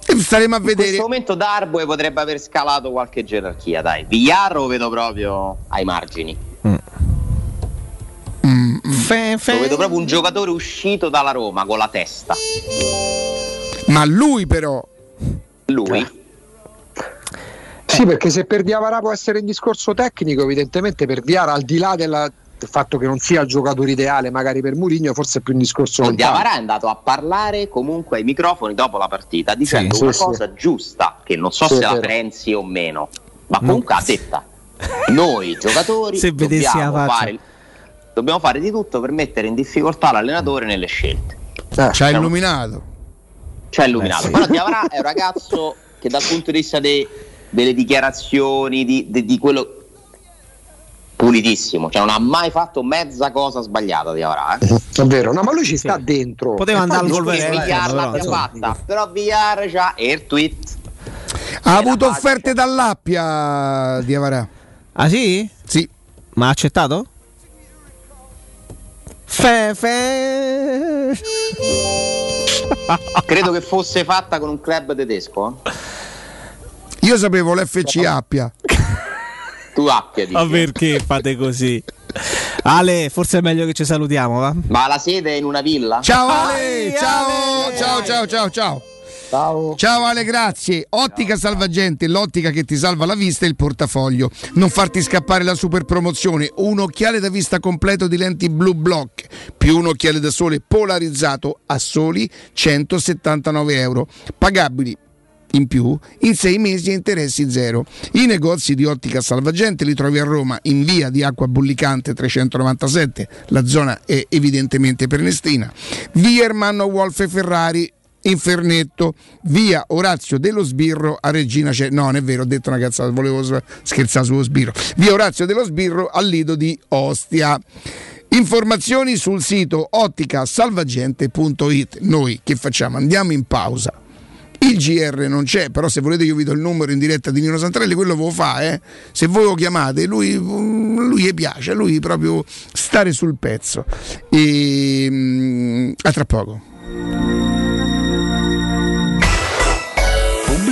Staremo a In vedere. questo momento Darboe potrebbe aver scalato qualche gerarchia, dai. Villarro lo vedo proprio ai margini. fe- fe- Lo vedo proprio un giocatore uscito dalla Roma con la testa. Ma lui però Lui? Sì, perché se per Diavara può essere in discorso tecnico, evidentemente per Diara, al di là della- del fatto che non sia il giocatore ideale, magari per Murigno, forse è più un discorso No, lontano. Diavara è andato a parlare comunque ai microfoni dopo la partita dicendo Sì, una sì, cosa giusta che non so Sì, se la pensi o meno, ma comunque ha detta. Noi giocatori Se dobbiamo fare, dobbiamo fare di tutto per mettere in difficoltà l'allenatore nelle scelte. Eh, ci ha illuminato. Ci ha illuminato. Eh, sì. Però Diavara è un ragazzo che dal punto di vista dei- delle dichiarazioni, di, di- di quello pulitissimo, cioè non ha mai fatto mezza cosa sbagliata Diavara. Eh? È vero, no, ma lui ci sta dentro. Poteva andare al eh, Villar però, l'abbia fatta, però Villar c'ha e il tweet. Ha avuto offerte dall'Appia di Avarà. Ah sì? Sì. Ma ha accettato? Fe, fe. Credo che fosse fatta con un club tedesco. eh. Io sapevo l'FC Appia. *laughs* Tu Appia dici. Ma perché fate così? Ale, forse è meglio che ci salutiamo, va? Ma la sede è in una villa? Ciao Ale, ciao, ciao, ciao, ciao, ciao. Ciao. Ciao Ale, grazie. Ottica Salvagente, l'ottica che ti salva la vista e il portafoglio. Non farti scappare la super promozione. Un occhiale da vista completo di lenti Blue Block più un occhiale da sole polarizzato a soli 179 euro. Pagabili in più in sei mesi a interessi zero. I negozi di Ottica Salvagente li trovi a Roma in via di Acqua Bullicante 397, la zona è evidentemente pernestina, via Ermanno Wolf e Ferrari in Fernetto, via Orazio dello Sbirro a Regina C'è. No, non è vero, ho detto una cazzata, volevo scherzare sullo Sbirro. Via Orazio dello Sbirro al lido di Ostia. Informazioni sul sito otticasalvagente.it. Noi che facciamo? Andiamo in pausa. Il GR non c'è, però se volete io vi do il numero in diretta di Nino Santarelli, quello lo fa, eh. Se voi lo chiamate, lui, lui piace, lui proprio stare sul pezzo. E, mm, a tra poco.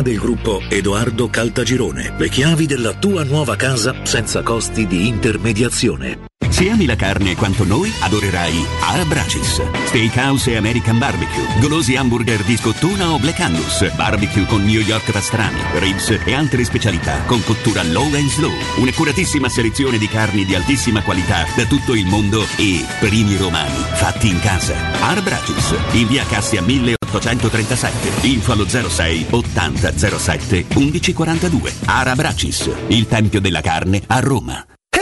del gruppo Edoardo Caltagirone. Le chiavi della tua nuova casa senza costi di intermediazione. Se ami la carne quanto noi, adorerai Arabracis. Steakhouse e American Barbecue. Golosi hamburger di scottuna o Black Angus. Barbecue con New York pastrami, ribs e altre specialità con cottura low and slow. Un'accuratissima selezione di carni di altissima qualità da tutto il mondo e primi romani fatti in casa. Arabracis. In via Cassia 1837. Info allo 06 80 07 1142. Arabracis. Il tempio della carne a Roma.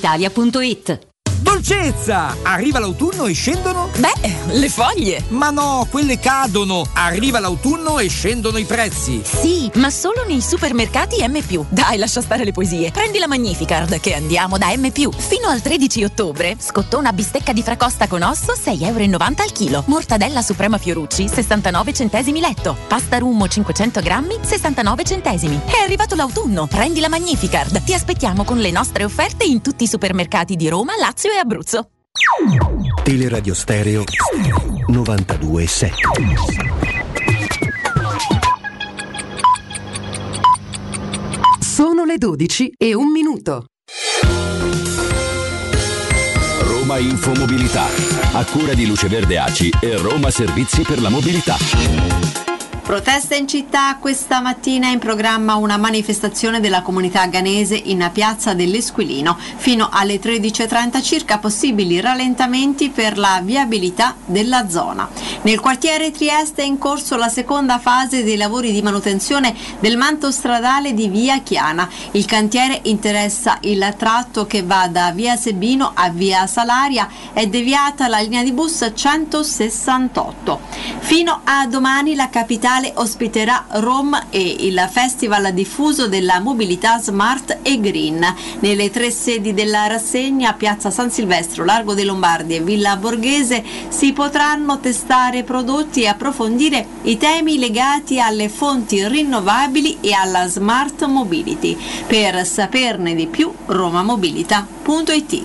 brispalitalia.it. Dolcezza! Arriva l'autunno e scendono? Beh, le foglie! Ma no, quelle cadono! Arriva l'autunno e scendono i prezzi! Sì, ma solo nei supermercati M. Dai, lascia stare le poesie. Prendi la Magnificard che andiamo da M. Fino al 13 ottobre, scottona bistecca di fracosta con osso 6,90 euro al chilo. Mortadella Suprema Fiorucci 69 centesimi letto. Pasta Rummo 500 grammi 69 centesimi. È arrivato l'autunno. Prendi la Magnificard. Ti aspettiamo con le nostre offerte in tutti i supermercati di Roma, Lazio e Abruzzo. Teleradio Stereo 92.7 Sono le 12 e un minuto. Roma Infomobilità. A cura di Luce Verde Aci e Roma Servizi per la Mobilità. Protesta in città questa mattina in programma una manifestazione della comunità ghanese in piazza dell'Esquilino. Fino alle 13.30 circa possibili rallentamenti per la viabilità della zona. Nel quartiere Trieste è in corso la seconda fase dei lavori di manutenzione del manto stradale di via Chiana. Il cantiere interessa il tratto che va da via Sebino a via Salaria. È deviata la linea di bus 168. Fino a domani la capitale ospiterà Rome e il festival diffuso della mobilità smart e green. Nelle tre sedi della rassegna, Piazza San Silvestro, Largo dei Lombardi e Villa Borghese, si potranno testare prodotti e approfondire i temi legati alle fonti rinnovabili e alla smart mobility. Per saperne di più, romamobilita.it.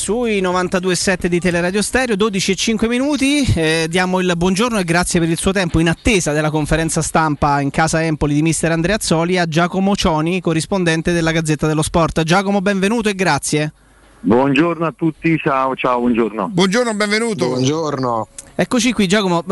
sui 92.7 di Teleradio Stereo, 12 e 5 minuti. Eh, diamo il buongiorno e grazie per il suo tempo in attesa della conferenza stampa in casa Empoli di mister Andreazzoli a Giacomo Cioni, corrispondente della Gazzetta dello Sport. Giacomo, benvenuto e grazie. Buongiorno a tutti, ciao, ciao, buongiorno. Buongiorno, benvenuto. Buongiorno. Eccoci qui Giacomo,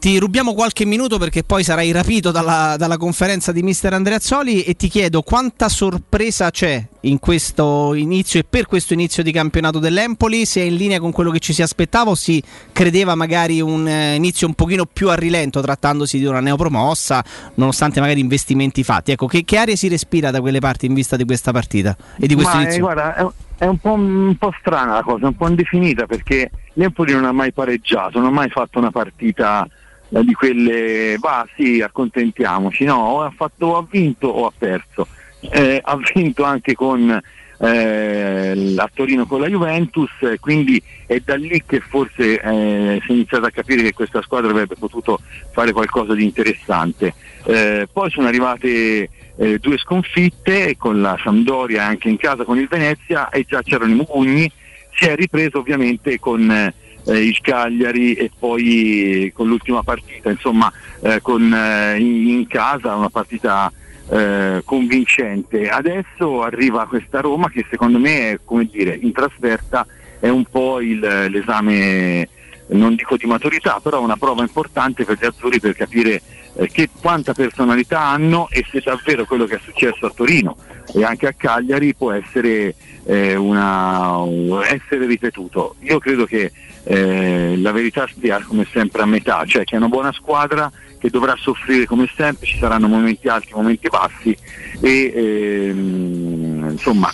ti rubiamo qualche minuto perché poi sarai rapito dalla, dalla conferenza di mister Andreazzoli e ti chiedo quanta sorpresa c'è in questo inizio e per questo inizio di campionato dell'Empoli, se è in linea con quello che ci si aspettava o si credeva magari un eh, inizio un pochino più a rilento trattandosi di una neopromossa nonostante magari investimenti fatti. Ecco, che, che aria si respira da quelle parti in vista di questa partita e di questo Ma, eh, inizio? guarda, è, è un, po', un po' strana la cosa, un po' indefinita perché l'Empoli non ha mai pareggiato, non ha mai fatto una partita eh, di quelle, va sì, accontentiamoci, no, o ha, fatto, o ha vinto o ha perso. Eh, ha vinto anche con eh, a Torino con la Juventus, quindi è da lì che forse eh, si è iniziato a capire che questa squadra avrebbe potuto fare qualcosa di interessante. Eh, poi sono arrivate eh, due sconfitte con la Sampdoria anche in casa con il Venezia e già c'erano i Mugugni, si è ripreso ovviamente con eh, il Cagliari e poi con l'ultima partita, insomma eh, con, eh, in, in casa una partita eh, convincente. Adesso arriva questa Roma che secondo me è come dire in trasferta è un po' il- l'esame non dico di maturità, però una prova importante per gli azzurri per capire eh, che, quanta personalità hanno e se davvero quello che è successo a Torino e anche a Cagliari può essere, eh, una- essere ripetuto. Io credo che eh, la verità stia come sempre a metà, cioè che è una buona squadra che dovrà soffrire come sempre, ci saranno momenti alti, momenti bassi e ehm, insomma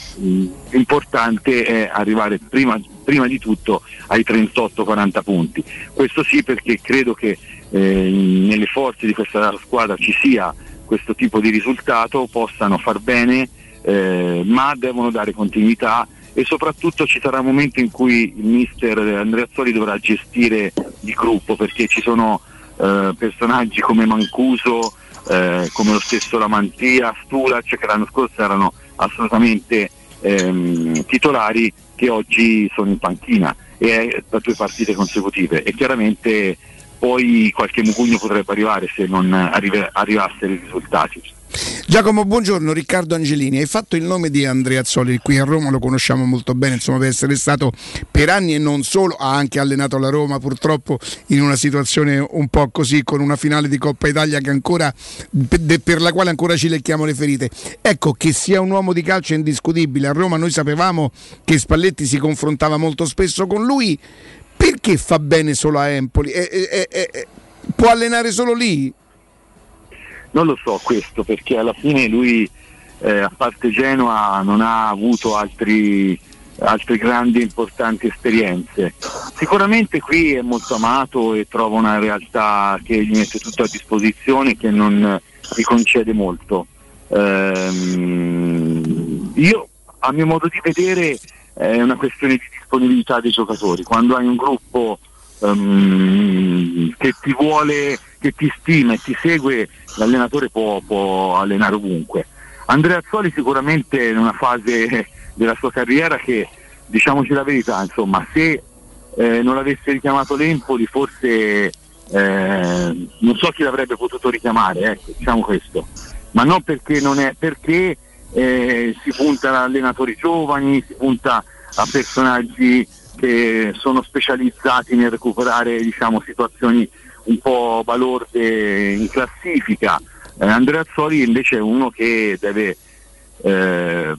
l'importante è arrivare prima, prima di tutto ai 38-40 punti. Questo sì perché credo che eh, nelle forze di questa squadra ci sia questo tipo di risultato, possano far bene, eh, ma devono dare continuità e soprattutto ci sarà un momento in cui il mister Andreazzoli dovrà gestire il gruppo perché ci sono eh, personaggi come Mancuso, eh, come lo stesso Lamantia, Stulac che l'anno scorso erano assolutamente ehm, titolari che oggi sono in panchina e è da due partite consecutive. E chiaramente poi qualche mugugno potrebbe arrivare se non arrive- arrivassero i risultati. Giacomo, buongiorno, Riccardo Angelini. Hai fatto il nome di Andrea Azzoli, qui a Roma lo conosciamo molto bene, insomma, per essere stato per anni e non solo, ha anche allenato la Roma, purtroppo in una situazione un po' così, con una finale di Coppa Italia ancora, per la quale ancora ci lecchiamo le ferite. Ecco, che sia un uomo di calcio indiscutibile. A Roma noi sapevamo che Spalletti si confrontava molto spesso con lui. Perché fa bene solo a Empoli? Eh, eh, eh, può allenare solo lì? Non lo so questo perché alla fine lui eh, a parte Genoa non ha avuto altri, altre grandi e importanti esperienze. Sicuramente qui è molto amato e trova una realtà che gli mette tutto a disposizione e che non gli concede molto. Ehm, io a mio modo di vedere è una questione di disponibilità dei giocatori. Quando hai un gruppo ehm, che ti vuole, che ti stima e ti segue, l'allenatore può, può allenare ovunque. Andrea Azzoli sicuramente è in una fase della sua carriera che, diciamoci la verità, insomma, se eh, non l'avesse richiamato l'Empoli forse eh, non so chi l'avrebbe potuto richiamare, ecco, diciamo questo. Ma non perché non è, perché eh, si punta ad allenatori giovani, si punta a personaggi che sono specializzati nel recuperare diciamo, situazioni un po' balorde in classifica. Eh, Andrea Azzoli invece è uno che deve eh,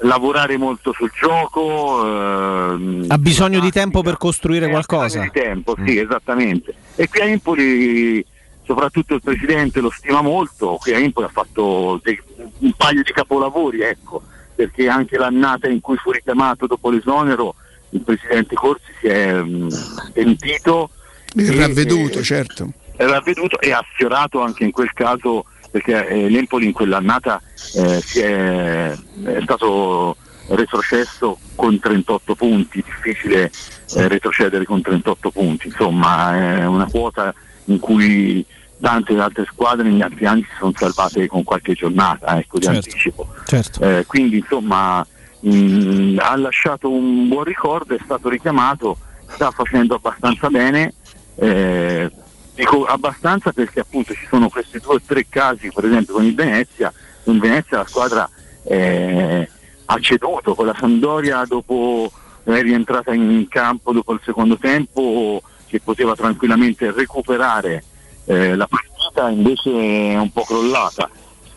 lavorare molto sul gioco. ehm, Ha bisogno di tempo per costruire eh, qualcosa. di tempo, sì, esattamente. E qui a Empoli, soprattutto il presidente lo stima molto, qui a Empoli ha fatto dei- un paio di capolavori, ecco, perché anche l'annata in cui fu richiamato dopo l'esonero, il presidente Corsi si è mm, pentito. E, ravveduto, eh, certo. è ravveduto e ha sfiorato anche in quel caso perché eh, l'Empoli in quell'annata eh, si è, è stato retrocesso con 38 punti, difficile eh, retrocedere con 38 punti, insomma è una quota in cui tante altre squadre negli altri anni si sono salvate con qualche giornata ecco, di Certo. anticipo. Certo. Eh, quindi insomma mh, ha lasciato un buon ricordo, è stato richiamato, sta facendo abbastanza bene. eh, dico abbastanza perché appunto ci sono questi due o tre casi, per esempio con il Venezia, il Venezia la squadra eh, ha ceduto con la Sampdoria dopo è rientrata in campo dopo il secondo tempo che poteva tranquillamente recuperare eh, la partita invece è un po' crollata.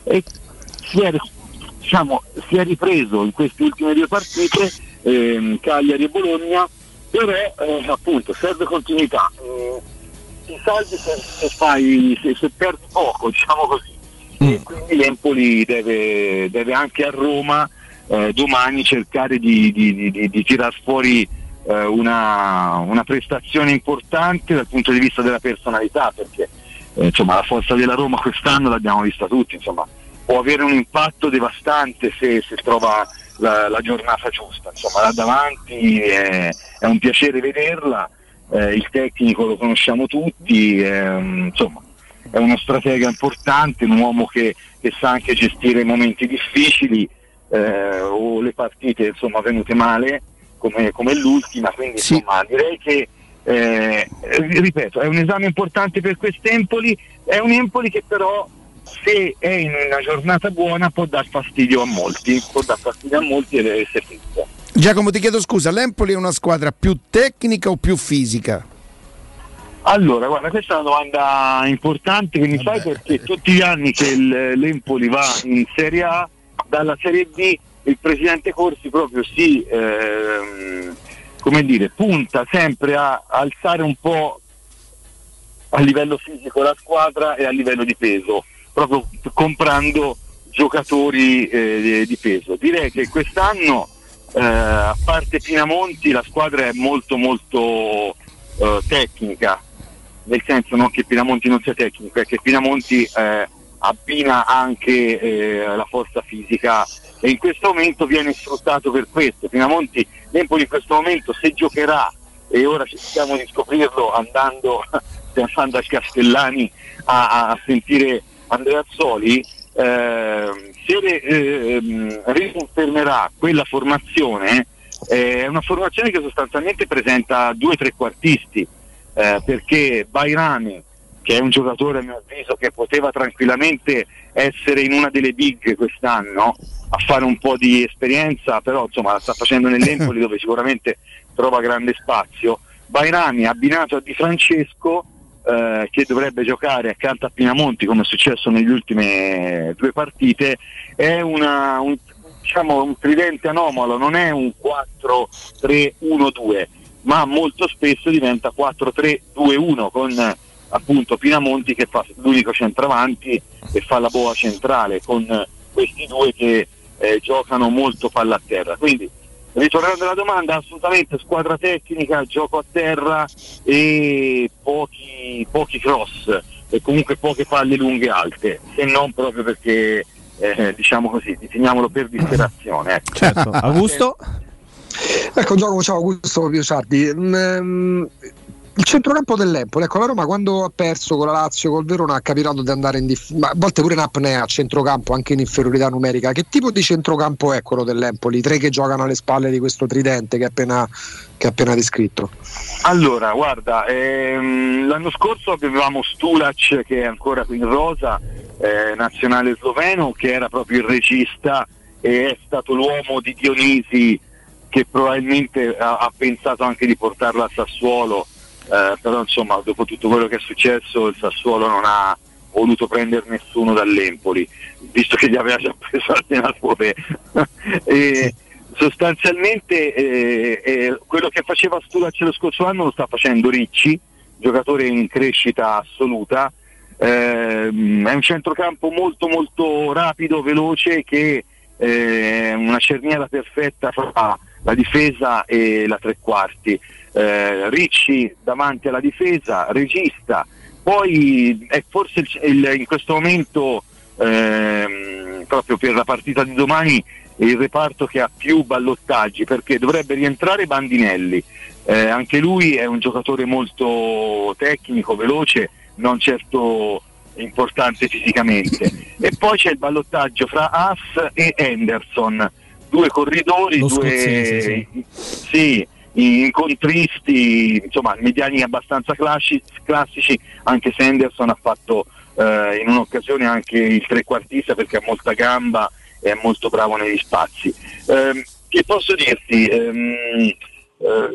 E si è, diciamo, si è ripreso in queste ultime due partite ehm, Cagliari e Bologna però eh, appunto serve continuità. Eh, ti salvi se, se fai se, se perdi poco diciamo così. E quindi l'Empoli deve, deve anche a Roma eh, domani cercare di, di, di, di, di tirar fuori eh, una, una prestazione importante dal punto di vista della personalità perché eh, insomma, la forza della Roma quest'anno l'abbiamo vista tutti insomma, può avere un impatto devastante se, se trova la, la giornata giusta. Insomma, là davanti è, è un piacere vederla eh, il tecnico lo conosciamo tutti ehm, insomma è uno stratega importante, un uomo che, che sa anche gestire momenti difficili eh, o le partite insomma venute male come, come l'ultima, quindi insomma direi che eh, ripeto è un esame importante per quest'Empoli, è un Empoli che però se è in una giornata buona può dar fastidio a molti, può dar fastidio a molti ed essere fisso. Giacomo ti chiedo scusa, l'Empoli è una squadra più tecnica o più fisica? Allora, guarda, questa è una domanda importante che mi fai perché tutti gli anni che l'Empoli va in Serie A, dalla Serie B il presidente Corsi proprio si, ehm, come dire, punta sempre a alzare un po' a livello fisico la squadra e a livello di peso, proprio comprando giocatori eh, di peso. Direi che quest'anno, eh, a parte Pinamonti, la squadra è molto molto eh, tecnica, nel senso non che Pinamonti non sia tecnico, è che Pinamonti eh, abbina anche eh, la forza fisica e in questo momento viene sfruttato per questo. Pinamonti, l'Empoli in questo momento se giocherà e ora cerchiamo di scoprirlo andando, *laughs* andando a Castellani a, a sentire Andrea Azzoli, eh, se ehm, riconfermerà quella formazione, eh, è una formazione che sostanzialmente presenta due trequartisti, eh, perché Bairami, che è un giocatore a mio avviso che poteva tranquillamente essere in una delle big quest'anno, a fare un po' di esperienza, però insomma la sta facendo nell'Empoli *laughs* dove sicuramente trova grande spazio. Bairami abbinato a Di Francesco eh, che dovrebbe giocare accanto a Pinamonti come è successo nelle ultime due partite, è una, un, diciamo, un tridente anomalo, non è un 4-3-1-2, ma molto spesso diventa 4-3-2-1 con appunto Pinamonti che fa l'unico centravanti e fa la boa centrale con questi due che eh, giocano molto palla a terra. Quindi ritornando alla domanda, assolutamente squadra tecnica, gioco a terra e pochi, pochi cross e comunque poche palle lunghe alte, se non proprio perché eh, diciamo così, definiamolo per disperazione. Ecco. Certo, Augusto? Ecco Giacomo, ciao Augusto Piociardi. Mm, il centrocampo dell'Empoli, ecco la Roma quando ha perso con la Lazio, col Verona ha capitato di andare in dif- ma a volte pure in apnea a centrocampo, anche in inferiorità numerica. Che tipo di centrocampo è quello dell'Empoli? I tre che giocano alle spalle di questo tridente che è appena, che appena descritto. Allora, guarda, ehm, l'anno scorso avevamo Stulac che è ancora qui in rosa, eh, nazionale sloveno, che era proprio il regista e è stato l'uomo di Dionisi che probabilmente ha, ha pensato anche di portarlo a Sassuolo, eh, però insomma dopo tutto quello che è successo il Sassuolo non ha voluto prendere nessuno dall'Empoli, visto che gli aveva già preso allenatore. *laughs* e sostanzialmente eh, eh, quello che faceva Stulac lo scorso anno lo sta facendo Ricci, giocatore in crescita assoluta. Ehm, è un centrocampo molto molto rapido, veloce che eh, è una cerniera perfetta fra la difesa e la tre quarti. Eh, Ricci davanti alla difesa, regista, poi è forse il- il- in questo momento ehm, proprio per la partita di domani il reparto che ha più ballottaggi perché dovrebbe rientrare Bandinelli. Eh, anche lui è un giocatore molto tecnico, veloce, non certo importante fisicamente. e poi c'è il ballottaggio fra Haas e Henderson, due corridori, Lo due sì, incontristi, insomma, mediani abbastanza classi- classici, anche se Henderson ha fatto eh, in un'occasione anche il trequartista perché ha molta gamba e è molto bravo negli spazi. Ehm, che posso dirti? Ehm, eh,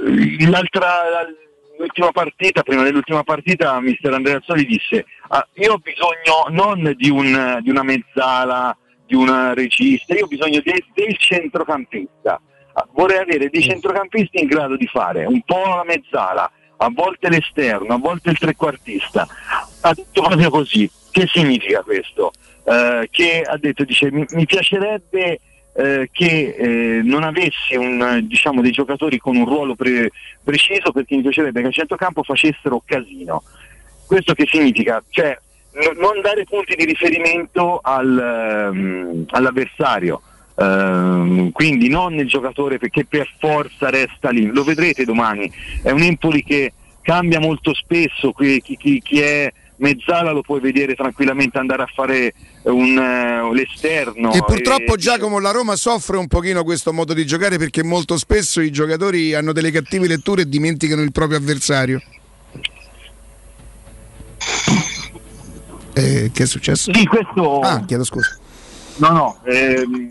l'ultima partita, prima dell'ultima partita, mister Andrea Soli disse "Ah, io ho bisogno non di, un- di una mezzala, di un regista, io ho bisogno de- del centrocampista. Vorrei avere dei centrocampisti in grado di fare un po' la mezzala, a volte l'esterno, a volte il trequartista. Ha detto proprio così. Che significa questo? Eh, che ha detto, dice, mi, mi piacerebbe eh, che eh, non avessi un, diciamo, dei giocatori con un ruolo pre- preciso perché mi piacerebbe che a centrocampo facessero casino. Questo che significa? Cioè, n- non dare punti di riferimento al, ehm, all'avversario. Ehm, quindi non il giocatore perché per forza resta lì, lo vedrete domani, è un Empoli che cambia molto spesso, chi, chi- chi è mezzala lo puoi vedere tranquillamente andare a fare un, eh, l'esterno. E purtroppo e- Giacomo la Roma soffre un pochino questo modo di giocare perché molto spesso i giocatori hanno delle cattive letture e dimenticano il proprio avversario. Eh, che è successo? Sì, questo... Ah, chiedo scusa. No, no, ehm,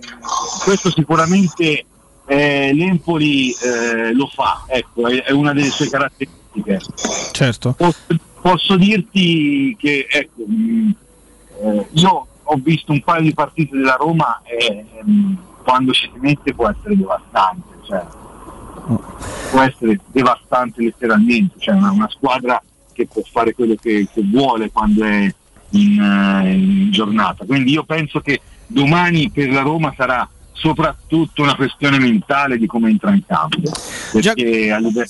questo sicuramente eh, l'Empoli eh, lo fa, ecco, è, è una delle sue caratteristiche. Certo. Posso, posso dirti che ecco, mh, eh, io ho visto un paio di partite della Roma e ehm, quando ci si mette può essere devastante, cioè, può essere devastante letteralmente, cioè una, una squadra che può fare quello che, che vuole quando è in, eh, in giornata. Quindi io penso che domani per la Roma sarà soprattutto una questione mentale di come entra in campo. Perché a livello,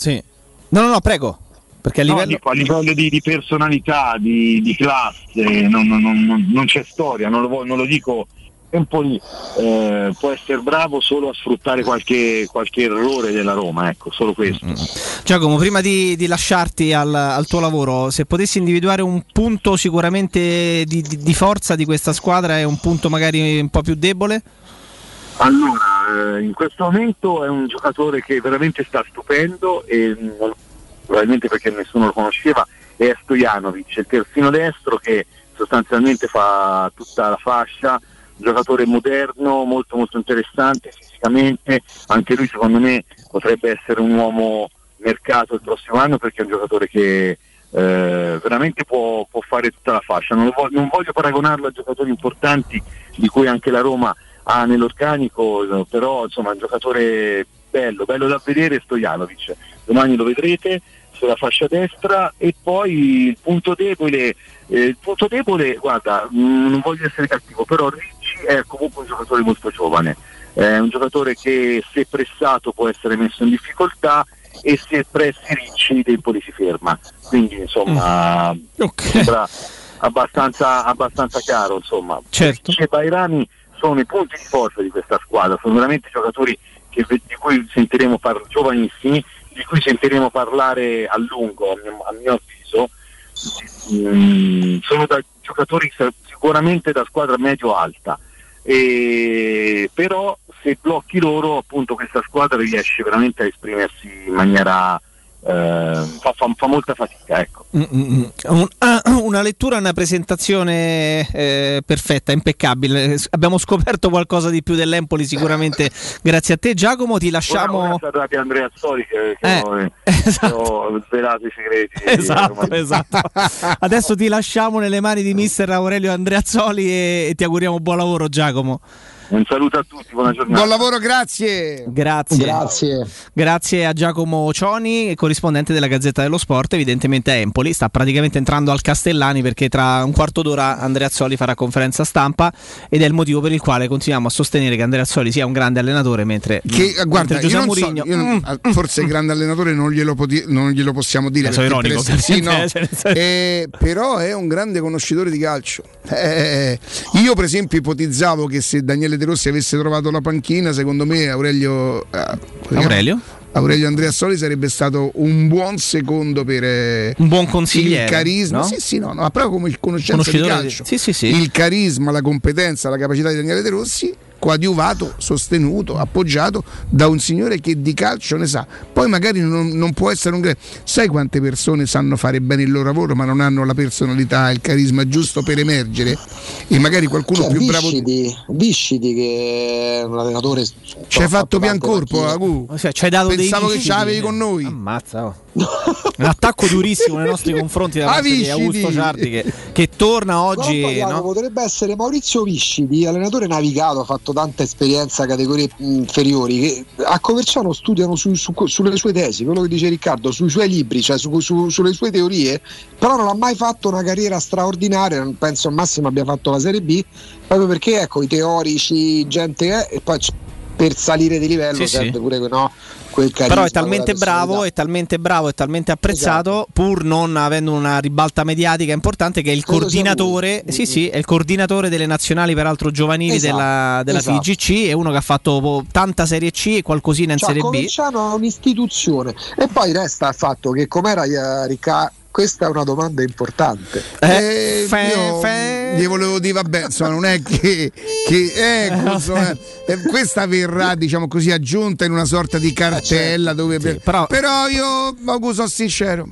No, no, no, prego. Perché a No, livello... dico, a livello di, di personalità, di, di classe, non, non- non- non c'è storia, non lo, lo dico. Empoli eh, può essere bravo solo a sfruttare qualche, qualche errore della Roma, ecco, solo questo. Giacomo, prima di, di lasciarti al, al tuo lavoro, se potessi individuare un punto sicuramente di, di- di forza di questa squadra e un punto magari un po' più debole? Allora, eh, in questo momento è un giocatore che veramente sta stupendo e non- probabilmente perché nessuno lo conosceva, è Stojanovic, il terzino destro che sostanzialmente fa tutta la fascia, giocatore moderno, molto molto interessante fisicamente, anche lui secondo me potrebbe essere un uomo mercato il prossimo anno perché è un giocatore che eh, veramente può, può fare tutta la fascia. Non, lo vo- non voglio paragonarlo a giocatori importanti di cui anche la Roma ha nell'organico, però insomma è un giocatore bello, bello da vedere Stojanovic. Domani lo vedrete sulla fascia destra e poi il punto debole, eh, il punto debole, guarda, mh, non voglio essere cattivo, però è comunque un giocatore molto giovane, è un giocatore che se pressato può essere messo in difficoltà e se pressi Ricci Dempoli si ferma. Quindi insomma sembra abbastanza, abbastanza chiaro insomma. Certo. Ricci e Bairami sono i punti di forza di questa squadra, sono veramente giocatori che- di cui sentiremo parlare, giovanissimi, di cui sentiremo parlare a lungo, a mio, a mio avviso. Mm, sono da giocatori sicuramente da squadra medio-alta, e, però se blocchi loro appunto questa squadra riesce veramente a esprimersi in maniera fa, fa- fa molta fatica ecco. Mm, mm, mm. Un- ah, una lettura, una presentazione eh, perfetta, impeccabile. Abbiamo scoperto qualcosa di più dell'Empoli sicuramente *laughs* grazie a te Giacomo, ti lasciamo... ora salutati Andrea Soli che, che Eh, ho, *laughs* che ho svelato i segreti Esatto, esatto. *laughs* Adesso ti lasciamo nelle mani di mister Aurelio Andreazzoli e, e ti auguriamo buon lavoro Giacomo. Un saluto a tutti, buona giornata. Buon lavoro, grazie. Grazie. Grazie. Grazie a Giacomo Cioni, corrispondente della Gazzetta dello Sport, evidentemente a Empoli. Sta praticamente entrando al Castellani perché tra un quarto d'ora Andrea Azzoli farà conferenza stampa ed è il motivo per il quale continuiamo a sostenere che Andrea Azzoli sia un grande allenatore mentre, Che, eh, guarda, mentre Giuseppe so, Mourinho- io non- Mm. forse il grande allenatore non glielo, poti- non glielo possiamo dire. Eh, sono per ironico, essere- sì, no. *laughs* Eh, però è un grande conoscitore di calcio. Eh, io, per esempio, ipotizzavo che se Daniele De Rossi avesse trovato la panchina, secondo me Aurelio. eh? Aurelio? Aurelio Andrea Soli sarebbe stato un buon secondo per eh, Un buon consigliere, il carisma, no? sì, sì, no, no, ma proprio come il conoscenza di Conoscitore di- calcio, sì, sì, sì. il carisma, la competenza, la capacità di Daniele De Rossi coadiuvato, sostenuto, appoggiato da un signore che di calcio ne sa. Poi magari non, non può essere un grande. Sai quante persone sanno fare bene il loro lavoro, ma non hanno la personalità, il carisma giusto per emergere? E magari qualcuno Cioè, più bravo. Viscidi, Viscidi che è un allenatore Ci hai fatto pian tante corpo, partite. Agu. Cioè, ci hai dato dei Pensavo che ce l'avevi con noi. Ammazza, oh. un attacco durissimo nei nostri *laughs* confronti da Ah, parte di Viscidi. Augusto Ciardi che, che torna oggi. No? potrebbe essere Maurizio Viscidi, allenatore navigato, ha fatto tanta esperienza categorie mh, inferiori, che a Coverciano studiano su- su- sulle sue tesi, quello che dice Riccardo, sui suoi libri, cioè su- su- sulle sue teorie, però non ha mai fatto una carriera straordinaria, non penso al massimo abbia fatto la Serie B, proprio perché ecco i teorici, gente è, e poi per salire di livello Sì, serve sì. pure no, Però è talmente bravo, è talmente bravo, è talmente apprezzato, Esatto. pur non avendo una ribalta mediatica importante, che è il Credo coordinatore. lui. Sì, sì, è il coordinatore delle nazionali, peraltro giovanili Esatto, della, della esatto. FIGC. È uno che ha fatto po- tanta Serie C e qualcosina in Cioè, Serie B. Coverciano è un'istituzione e poi resta il fatto che com'era eh, Ricca- questa è una domanda importante. Eh, fe- io fe- gli volevo dire, vabbè, insomma, non è che, che ecco, insomma, eh, questa verrà, diciamo così, aggiunta in una sorta di cartella dove per- però- però, io, Augusto, sono sincero.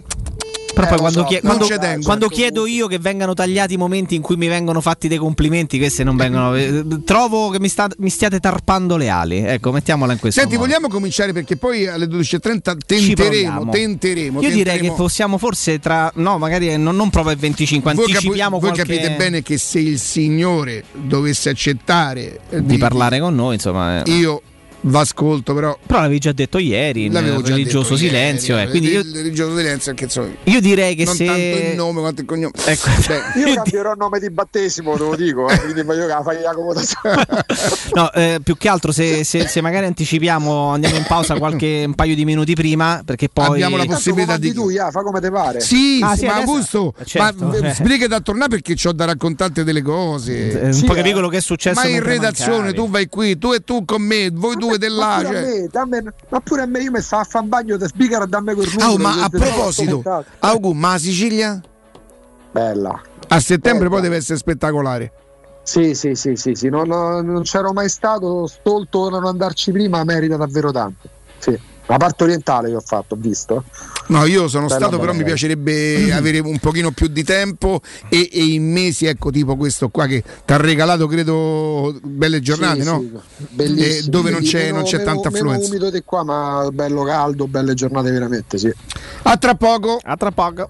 Però poi lo quando, so, chie- quando- quando chiedo io che vengano tagliati i momenti in cui mi vengono fatti dei complimenti, questi non vengono. *laughs* eh, Trovo che mi, sta- mi stiate tarpando le ali. Ecco, mettiamola in questo Senti, modo. vogliamo cominciare perché poi alle 12.30 Ci tenteremo, proviamo. tenteremo. Io direi che tenteremo. possiamo forse tra. No, magari non, non proprio il 25, voi, capi- anticipiamo voi qualche- capite bene che se il signore dovesse accettare eh, di parlare con noi, insomma. eh. io v'ascolto, però Però l'avevi già detto ieri, l'avevo nel già religioso detto silenzio. ieri, eh, quindi io, il religioso silenzio perché insomma, io direi che non se. tanto il nome quanto il cognome. Ecco. Beh, *laughs* Io cambierò il nome di battesimo, te lo dico, eh, quindi meglio che la fai Jacopo. *laughs* No, eh, più che altro se, se- se magari anticipiamo, andiamo in pausa qualche un paio di minuti prima, perché poi. Abbiamo la possibilità di tu, ja, fa come te pare. Sì, Ah, sì, sì, ma adesso- Augusto, certo, ma eh. sbriga da tornare perché ho da raccontarti delle cose. Eh, un Sì, po' eh. capire quello che è successo. Ma in redazione mancavi. tu vai qui, tu e tu con me, voi due Ma dell'A. pure, a me, dammi- ma pure a me, io mi stavo a fare un bagno da speaker dammi quel numero. Oh, ma a proposito, Augu, ma la Sicilia? Bella. A settembre Bella. poi deve essere spettacolare. Sì, sì, sì, sì, sì. Non, non c'ero mai stato, stolto non andarci prima, merita davvero tanto. Sì. La parte orientale che ho fatto, ho visto. No, io sono Bella, stato, però bella, mi bella. piacerebbe *clears throat* avere un pochino più di tempo e, e in mesi, ecco, tipo questo qua che ti ha regalato, credo, belle giornate, Sì, no? sì, bellissimo. Eh, dove non c'è, meno- non c'è meno- tanta meno affluenza. umido di qua, ma bello caldo, belle giornate veramente, sì. A tra poco. A tra poco.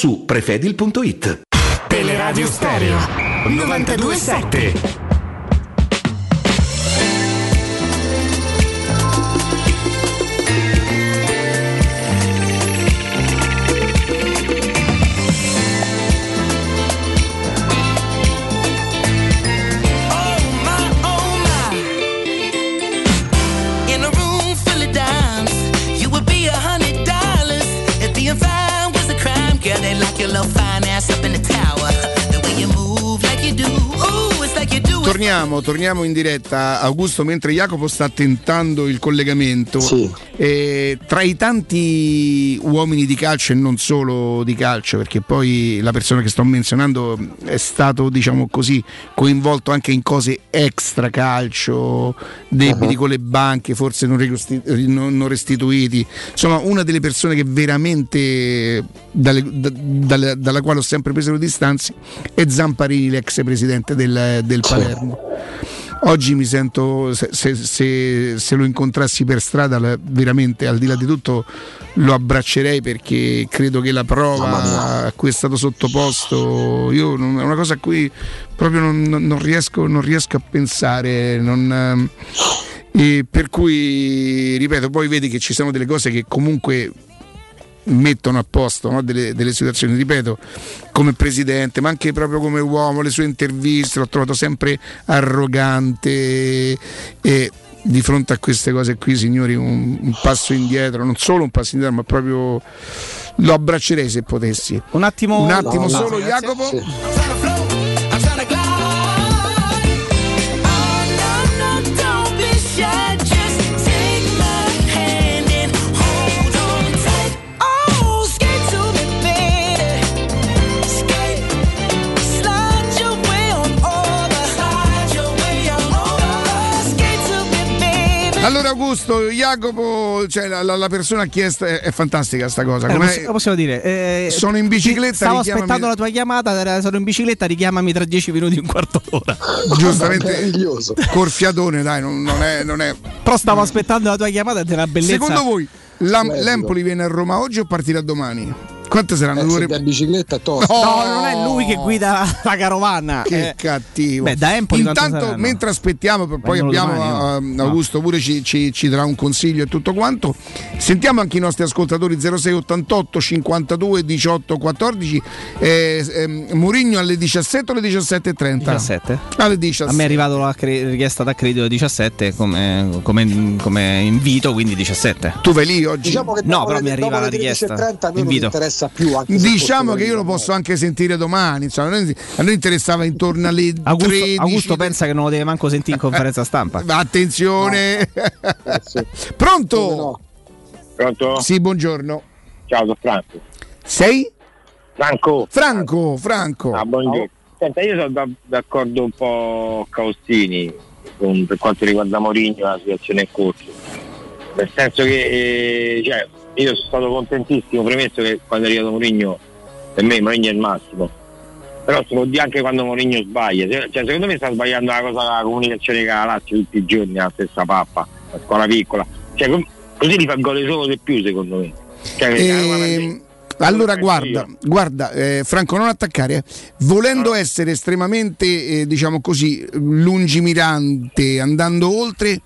su prefedil.it. Teleradio Stereo 927. Torniamo, torniamo in diretta, Augusto, mentre Jacopo sta tentando il collegamento. Eh, tra i tanti uomini di calcio e non solo di calcio, perché poi la persona che sto menzionando è stato, diciamo così, coinvolto anche in cose extra calcio, debiti Uh-huh. con le banche, forse non, ricosti- non- restituiti. Insomma, una delle persone che veramente dalle- da- dalle- dalla quale ho sempre preso le distanze è Zamparini, l'ex presidente del, del Palermo. Oggi mi sento, se, se- se- se lo incontrassi per strada, veramente al di là di tutto lo abbraccerei perché credo che la prova a cui è stato sottoposto, io non- è una cosa a cui proprio non, non- riesco, non riesco a pensare. non, ehm, e per cui, ripeto, poi vedi che ci sono delle cose che comunque mettono a posto no? delle, delle situazioni, ripeto, come presidente, ma anche proprio come uomo, le sue interviste l'ho trovato sempre arrogante e di fronte a queste cose qui, signori, un, un passo indietro, non solo un passo indietro, ma proprio lo abbraccerei se potessi. Un attimo, un attimo no, solo, grazie. Jacopo. Don't Allora Augusto, Jacopo, cioè la, la- la persona chiesta è, è fantastica sta cosa. Eh, possiamo dire. eh, Sono in bicicletta, Stavo richiamami- aspettando la tua chiamata, era- sono in bicicletta, richiamami tra dieci minuti un quarto d'ora. *laughs* giustamente corfiatone dai non, non è, non è Però stavo aspettando la tua chiamata ed è una bellezza. secondo voi l'Am- l'Empoli viene a Roma oggi o partirà domani? Quante saranno Eh, due ore da bicicletta tosta. No, non è lui che guida *laughs* la carovana. che Eh, cattivo Beh, da Empoli intanto mentre aspettiamo poi Vengono abbiamo domani, no? eh, Augusto pure ci, ci- ci darà un consiglio e tutto quanto sentiamo anche i nostri ascoltatori 0688 52 18 14 eh, ehm, Murigno alle 17 o alle 17.30 17. alle 17 A me è arrivata la cre- richiesta d'accredito alle 17 come, come- come invito, quindi 17. tu vai lì oggi? Diciamo che No, però le- mi arriva la richiesta. 13.30 a noi non Invito. Interessa più. Diciamo che io lo posso anche sentire domani. Insomma, a noi- a noi interessava intorno alle Augusto, 13. Augusto pensa che non lo deve manco sentire in conferenza stampa. Ma *laughs* attenzione! *laughs* Pronto? Pronto? Sì, buongiorno. Ciao, sono Franco. Sei? Franco. Franco, Franco. Ah, buongiorno. Senta, io sono da- d'accordo un po' Caustini con- per quanto riguarda Mourinho la situazione in corso. Nel senso che eh, cioè, io sono stato contentissimo, premesso che quando è arrivato Mourinho, per me Mourinho è il massimo. Però può dire anche quando Mourinho sbaglia. Cioè, secondo me sta sbagliando la cosa la comunicazione che ha la Lazio tutti i giorni, la stessa pappa, la scuola piccola. Cioè, così li fa gol solo di più secondo me. Cioè, Ehm, allora guarda, guarda eh, Franco non attaccare, eh. volendo essere estremamente eh, diciamo così lungimirante, andando oltre,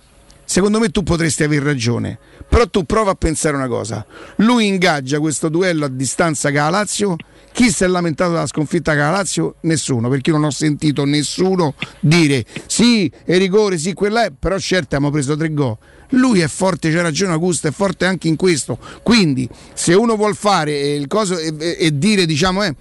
secondo me tu potresti aver ragione. Però tu prova a pensare una cosa, lui ingaggia questo duello a distanza con la Lazio, chi si è lamentato della sconfitta con la Lazio? Nessuno, perché io non ho sentito nessuno dire sì, è rigore, sì, quella è, però certo abbiamo preso tre gol. Lui è forte, c'è ragione Augusto, è forte anche in questo. Quindi, se uno vuol fare eh, il coso e, e- e dire, diciamo, eh,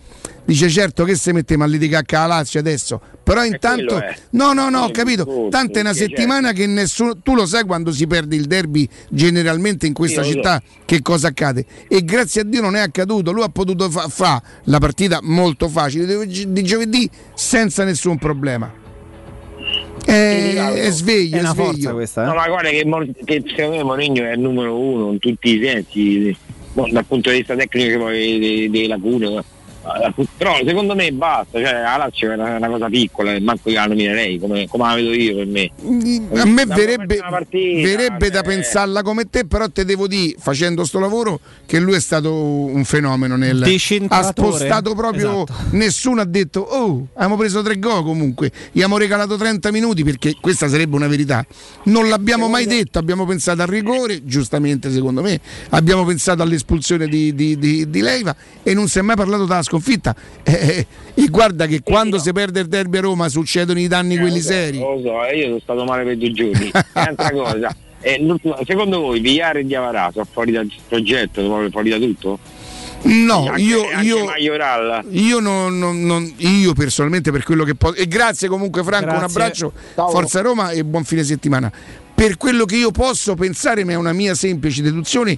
dice certo che se mettiamo a litigare con la Lazio adesso, però intanto quello è. no, no, no, ho capito. Tanto è una perché, settimana che nessuno tu lo sai quando si perde il derby generalmente in questa città che cosa accade e grazie a Dio non è accaduto. Lui ha potuto fare la partita molto facile di, giovedì senza nessun problema. È, è sveglio, è, sveglio. eh? No, ma guarda che, Mor- che secondo me Mourinho è il numero uno in tutti i sensi, dal punto di vista tecnico delle lacune. Però secondo me basta, cioè la Lazio è una, una cosa piccola e manco io la nominerei come, come la vedo io per me. A me Da verrebbe, partita, verrebbe da cioè, pensarla come te, però te devo dire, facendo sto lavoro, che lui è stato un fenomeno. Nel, ha spostato proprio, Esatto. nessuno ha detto, oh, abbiamo preso tre gol comunque, gli abbiamo regalato 30 minuti perché questa sarebbe una verità. Non l'abbiamo mai detto, abbiamo pensato al rigore, giustamente secondo me, abbiamo pensato all'espulsione di, di- di- di Leiva e non si è mai parlato della sconfitta. *laughs* Eh, eh, e guarda che quando si perde il derby a Roma succedono i danni quelli lo so, seri. Lo so, eh, io sono stato male per due giorni. E Un'altra *laughs* cosa, eh, secondo voi Vigliare e Diavarà sono fuori dal progetto, fuori da tutto? No, Anche- io, anche io, io non, non- non- io personalmente per quello che posso. E grazie comunque Franco, un Grazie. abbraccio, Ciao. Forza Roma e buon fine settimana. Per quello che io posso pensare, ma è una mia semplice deduzione,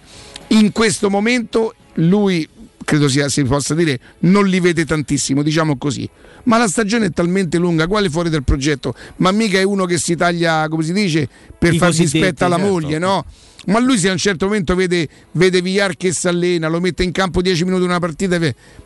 in questo momento lui, credo sia, si possa dire, non li vede tantissimo, diciamo così. Ma la stagione è talmente lunga, quale fuori dal progetto? Ma mica è uno che si taglia, come si dice, per I far dispetto alla certo. moglie, no? Ma lui se a un certo momento vede, vede Villar che si allena, lo mette in campo 10 minuti in una partita,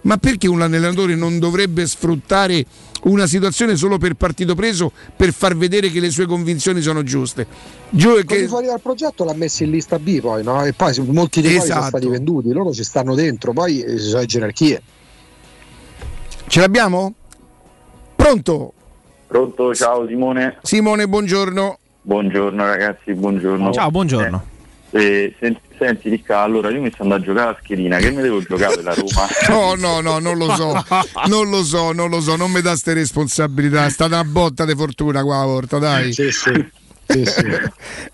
ma perché un allenatore non dovrebbe sfruttare una situazione solo per partito preso per far vedere che le sue convinzioni sono giuste? Gio- che- fuori dal progetto l'ha messo in lista B poi, no? E poi molti dei quali sono Esatto. stati venduti, loro ci stanno dentro, poi ci sono le gerarchie. Ce l'abbiamo? Pronto? Pronto, ciao Simone. Simone, buongiorno. Buongiorno ragazzi, buongiorno. Ciao, buongiorno. Eh, eh, sen- senti Ricca, allora io mi sto andando a giocare a schedina, che mi devo giocare per la Roma? *laughs* No, no, no, non lo so, non lo so, non lo so, non mi dà ste responsabilità, è stata una botta di fortuna qua la volta, dai.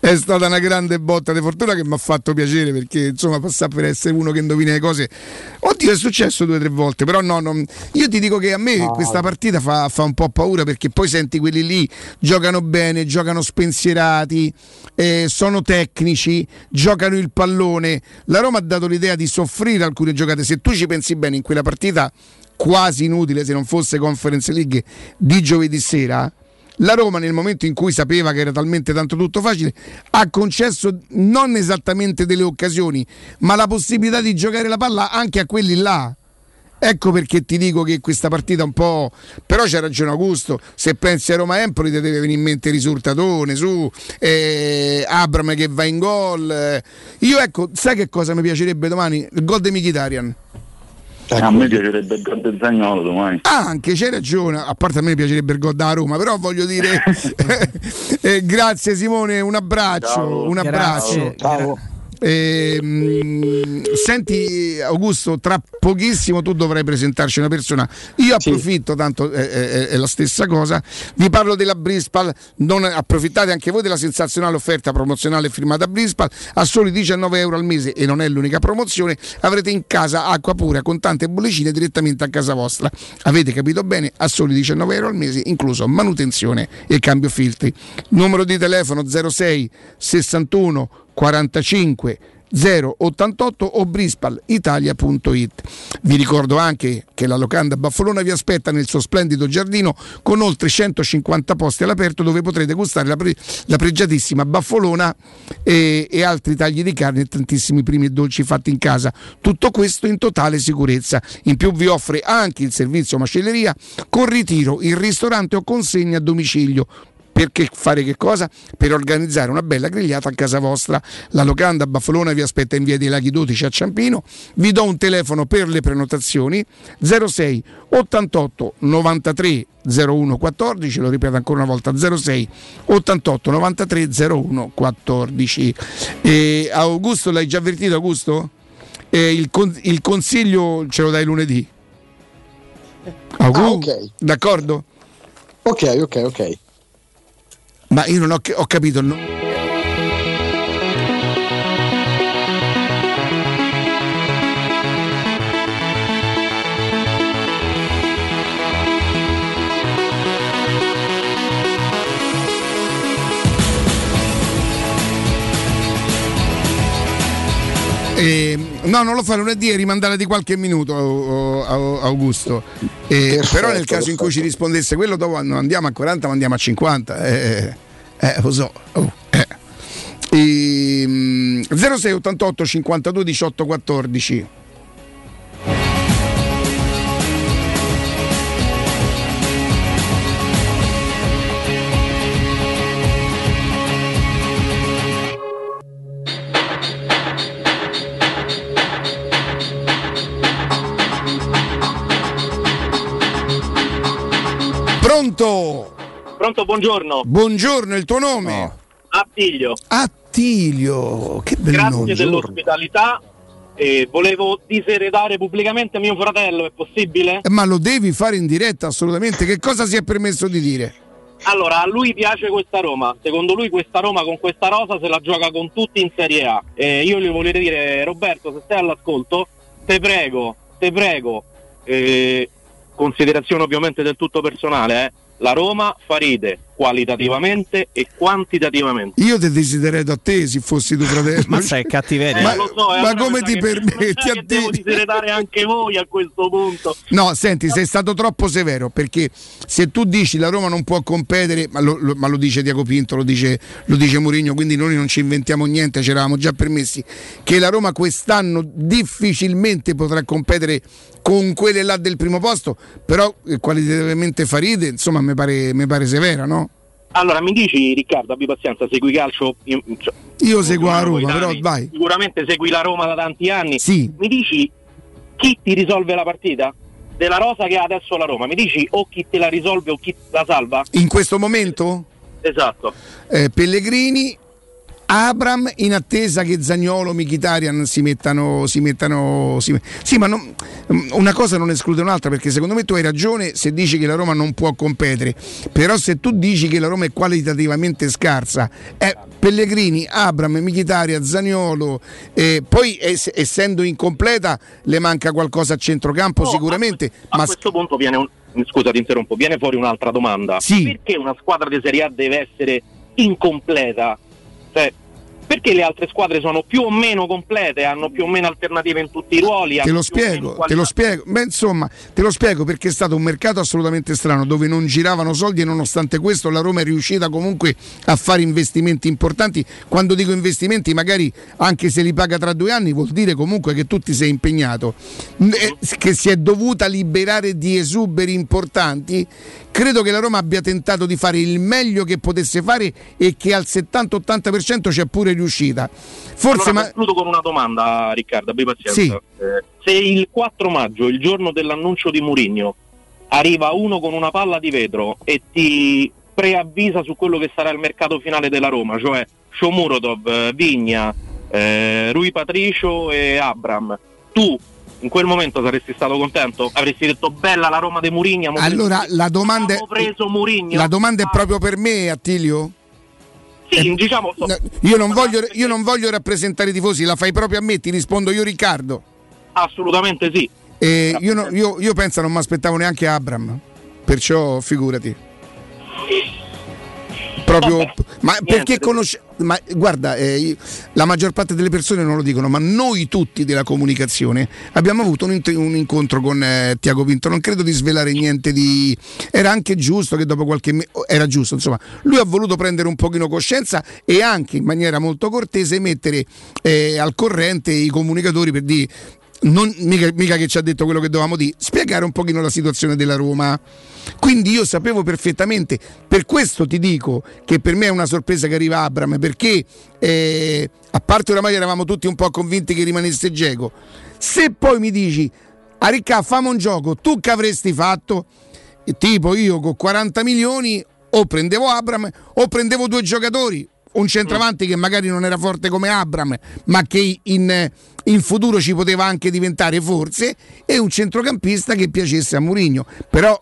È stata una grande botta di fortuna che mi ha fatto piacere perché insomma passare per essere uno che indovina le cose. Oddio, è successo due o tre volte, però no, non- io ti dico che a me No. questa partita fa, fa un po' paura perché poi senti quelli lì giocano bene, giocano spensierati, eh, sono tecnici, giocano il pallone. La Roma ha dato l'idea di soffrire alcune giocate. Se tu ci pensi bene in quella partita quasi inutile se non fosse Conference League di giovedì sera. La Roma nel momento in cui sapeva che era talmente tanto tutto facile ha concesso non esattamente delle occasioni ma la possibilità di giocare la palla anche a quelli là. Ecco perché ti dico che questa partita un po'. Però c'è ragione Augusto. Se pensi a Roma Empoli, ti deve venire in mente risultatone su eh, Abram che va in gol. Io ecco, sai che cosa mi piacerebbe domani? Il gol di Mkhitaryan. A me piacerebbe il gol del Zagnolo domani. Ah, anche c'hai ragione, a parte a me piacerebbe il gol da Roma, però voglio dire *laughs* *laughs* eh, grazie Simone, un abbraccio, Ciao. un abbraccio. Grazie. Ciao. Ehm, senti Augusto, tra pochissimo tu dovrai presentarci una persona. Io approfitto, tanto è, è- è la stessa cosa, vi parlo della Brispal, non approfittate anche voi della sensazionale offerta promozionale firmata Brispal a soli 19 euro al mese e non è l'unica promozione, avrete in casa acqua pura con tante bollicine direttamente a casa vostra. Avete capito bene? A soli 19 euro al mese, incluso manutenzione e cambio filtri. Numero di telefono 06 61 45 088 o brispalitalia.it. Vi ricordo anche che la locanda Baffolona vi aspetta nel suo splendido giardino con oltre 150 posti all'aperto dove potrete gustare la, pre- la pregiatissima Baffolona e, e altri tagli di carne e tantissimi primi e dolci fatti in casa. Tutto questo in totale sicurezza. In più vi offre anche il servizio macelleria con ritiro, il ristorante o consegna a domicilio. Perché fare che cosa? Per organizzare una bella grigliata a casa vostra. La locanda Baffolona vi aspetta in via dei Laghi 12 a Ciampino. Vi do un telefono per le prenotazioni 06 88 93 01 14, lo ripeto ancora una volta 06 88 93 01 14. E Augusto l'hai già avvertito Augusto? E il, con- il consiglio ce lo dai lunedì. Augusto? Ah, ok. D'accordo? Ok, ok, ok. Ma io non ho, ho capito. no- Eh, no, non lo fa lunedì e rimandare di qualche minuto Au- Au- Augusto. Eh, però nel caso in cui ci rispondesse quello, dopo non andiamo a 40, ma andiamo a 50. Eh, eh, lo so. Oh, eh. Ehm, 06 88 52 18 14. Pronto? Pronto, buongiorno. Buongiorno, il tuo nome? Attilio. Attilio, che bel Grazie nome. dell'ospitalità. E volevo diseredare pubblicamente mio fratello, è possibile? Eh, Ma lo devi fare in diretta assolutamente. Che cosa si è permesso di dire? Allora, a lui piace questa Roma. Secondo lui questa Roma con questa rosa se la gioca con tutti in Serie A. E io gli volevo dire, Roberto, se stai all'ascolto, te prego, te prego, eh, considerazione ovviamente del tutto personale, eh, la Roma fa ride qualitativamente e quantitativamente. Io ti desidererei a te se fossi tuo fratello. *laughs* Ma sai, cattiveria. Ma, Eh, lo so, ma allora come ti permetti a devo te? diseredare anche voi a questo punto. No, senti, sei stato troppo severo perché se tu dici la Roma non può competere, ma lo, lo- ma lo dice Diaco Pinto, lo dice, lo dice Mourinho, quindi noi non ci inventiamo niente, ci eravamo già permessi, che la Roma quest'anno difficilmente potrà competere con quelle là del primo posto, però eh, qualitativamente Faride, insomma, mi pare, mi pare severa, no? Allora, mi dici Riccardo, abbi pazienza, segui calcio? Io, cioè, Io seguo la Roma, però vai. Sicuramente segui la Roma da tanti anni. Sì. Mi dici chi ti risolve la partita? Della rosa che ha adesso la Roma. Mi dici o chi te la risolve o chi la salva? In questo momento? Esatto. eh, Pellegrini, Abram in attesa che Zagnolo, Michitarian si mettano. Si mettano si- Sì, ma non- una cosa non esclude un'altra perché secondo me tu hai ragione se dici che la Roma non può competere, però se tu dici che la Roma è qualitativamente scarsa, eh, Pellegrini, Abram, Michitarian, Zagnolo, eh, poi es- essendo incompleta le manca qualcosa a centrocampo Oh, sicuramente, A ma questo punto viene un. Scusa, ti interrompo, viene fuori un'altra domanda. Sì. Perché una squadra di Serie A deve essere incompleta? Cioè, perché le altre squadre sono più o meno complete, hanno più o meno alternative in tutti i ruoli? Te lo spiego, te lo spiego. Beh, insomma, te lo spiego perché è stato un mercato assolutamente strano dove non giravano soldi e nonostante questo la Roma è riuscita comunque a fare investimenti importanti. Quando dico investimenti, magari anche se li paga tra due anni, vuol dire comunque che tu ti sei impegnato, eh, che si è dovuta liberare di esuberi importanti. Credo che la Roma abbia tentato di fare il meglio che potesse fare e che al 70-80% ci è pure riuscita. Forse, allora, ma concludo con una domanda, Riccardo, abbi pazienza. Sì. Eh, se il 4 maggio, il giorno dell'annuncio di Murigno, arriva uno con una palla di vetro e ti preavvisa su quello che sarà il mercato finale della Roma, cioè Shomurodov, eh, Vigna, eh, Rui Patricio e Abram. Tu in quel momento saresti stato contento? Avresti detto bella la Roma di Murigno? Allora la domanda, è- la domanda è proprio per me, Attilio? Sì, diciamo so- Io non, voglio, io non voglio rappresentare i tifosi, la fai proprio a me, ti rispondo io Riccardo. assolutamente sì. E io, no- io- io penso non mi aspettavo neanche Abram, perciò figurati. Proprio, ma perché conosce, ma guarda, eh, la maggior parte delle persone non lo dicono, ma noi tutti della comunicazione abbiamo avuto un, int- un incontro con eh, Tiago Pinto. Non credo di svelare niente di. Era anche giusto che dopo qualche mese. Era giusto, insomma, lui ha voluto prendere un pochino coscienza e anche in maniera molto cortese mettere eh, al corrente i comunicatori per dire non, mica, mica che ci ha detto quello che dovevamo dire, spiegare un pochino la situazione della Roma. Quindi io sapevo perfettamente, per questo ti dico che per me è una sorpresa che arriva Abram, perché eh, a parte oramai eravamo tutti un po' convinti che rimanesse Geco. Se poi mi dici, a Ricca fammi un gioco, tu che avresti fatto? E tipo io con 40 milioni o prendevo Abram o prendevo due giocatori, un centravanti che magari non era forte come Abram, ma che in, in futuro ci poteva anche diventare forse, e un centrocampista che piacesse a Mourinho. Però,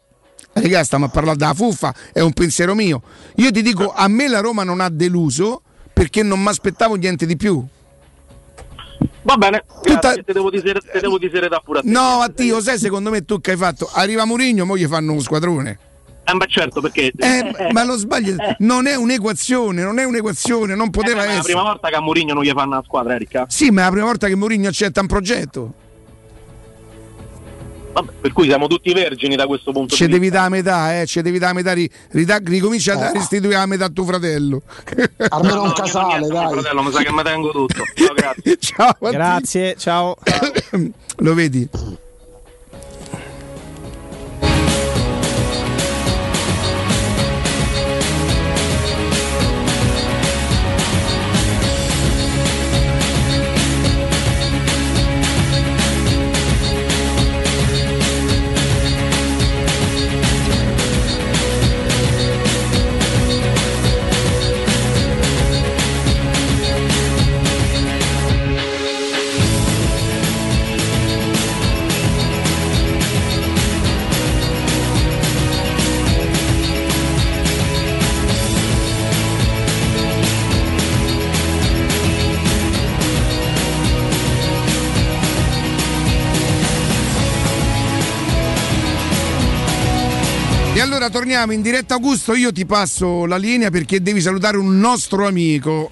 raga, stiamo a parlare della fuffa, è un pensiero mio. Io ti dico, a me la Roma non ha deluso perché non mi aspettavo niente di più. Va bene, grazie, te devo dire, te devo dire da pure a te. No, Matteo, sai secondo me tu che hai fatto? Arriva Mourinho, mo gli fanno uno squadrone. Eh, ma certo, perché... Eh, ma lo sbaglio, *laughs* non è un'equazione, non è un'equazione, non poteva Eh, ma è la essere. prima volta che a Mourinho non gli fanno una squadra, Erika. Sì, ma è la prima volta che Mourinho accetta un progetto. Vabbè, per cui siamo tutti vergini da questo punto Ci di devi vista. dare la metà, eh, ci devi dare la metà, ri- rida- ricomincia a restituire la metà a tuo fratello. *laughs* Almeno un No, casale, niente, dai. Fratello, mi sa che mi tengo tutto. *laughs* Ciao, grazie. ciao. Grazie, ciao. *coughs* Lo vedi? Allora torniamo in diretta Augusto, io ti passo la linea perché devi salutare un nostro amico.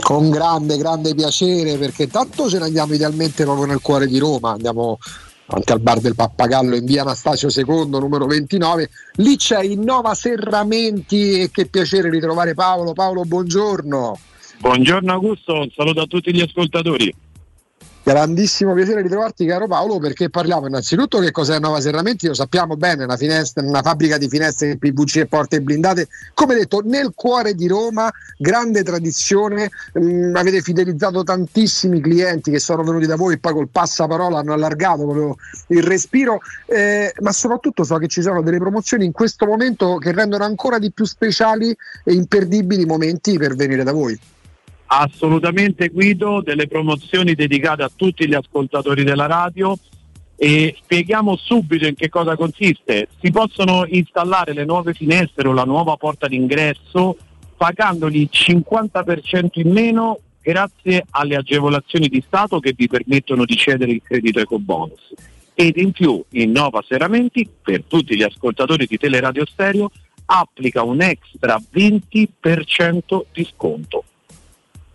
Con grande, grande piacere perché tanto ce ne andiamo idealmente proprio nel cuore di Roma, andiamo anche al bar del Pappagallo in via Anastasio II, numero 29. Lì c'è Innova Serramenti e che piacere ritrovare Paolo. Paolo, buongiorno. Buongiorno Augusto, un saluto a tutti gli ascoltatori. Grandissimo piacere ritrovarti caro Paolo perché parliamo innanzitutto che cos'è Nova Serramenti, lo sappiamo bene, una, finestra, una fabbrica di finestre PVC e porte blindate, come detto nel cuore di Roma, grande tradizione, mm, avete fidelizzato tantissimi clienti che sono venuti da voi e poi col passaparola hanno allargato proprio il respiro, eh, ma soprattutto so che ci sono delle promozioni in questo momento che rendono ancora di più speciali e imperdibili momenti per venire da voi. Assolutamente Guido, delle promozioni dedicate a tutti gli ascoltatori della radio e spieghiamo subito in che cosa consiste. Si possono installare le nuove finestre o la nuova porta d'ingresso pagandoli 50% in meno grazie alle agevolazioni di Stato che vi permettono di cedere il credito ecobonus. Ed in più Innova Serramenti, per tutti gli ascoltatori di Teleradio Stereo, applica un extra 20% di sconto.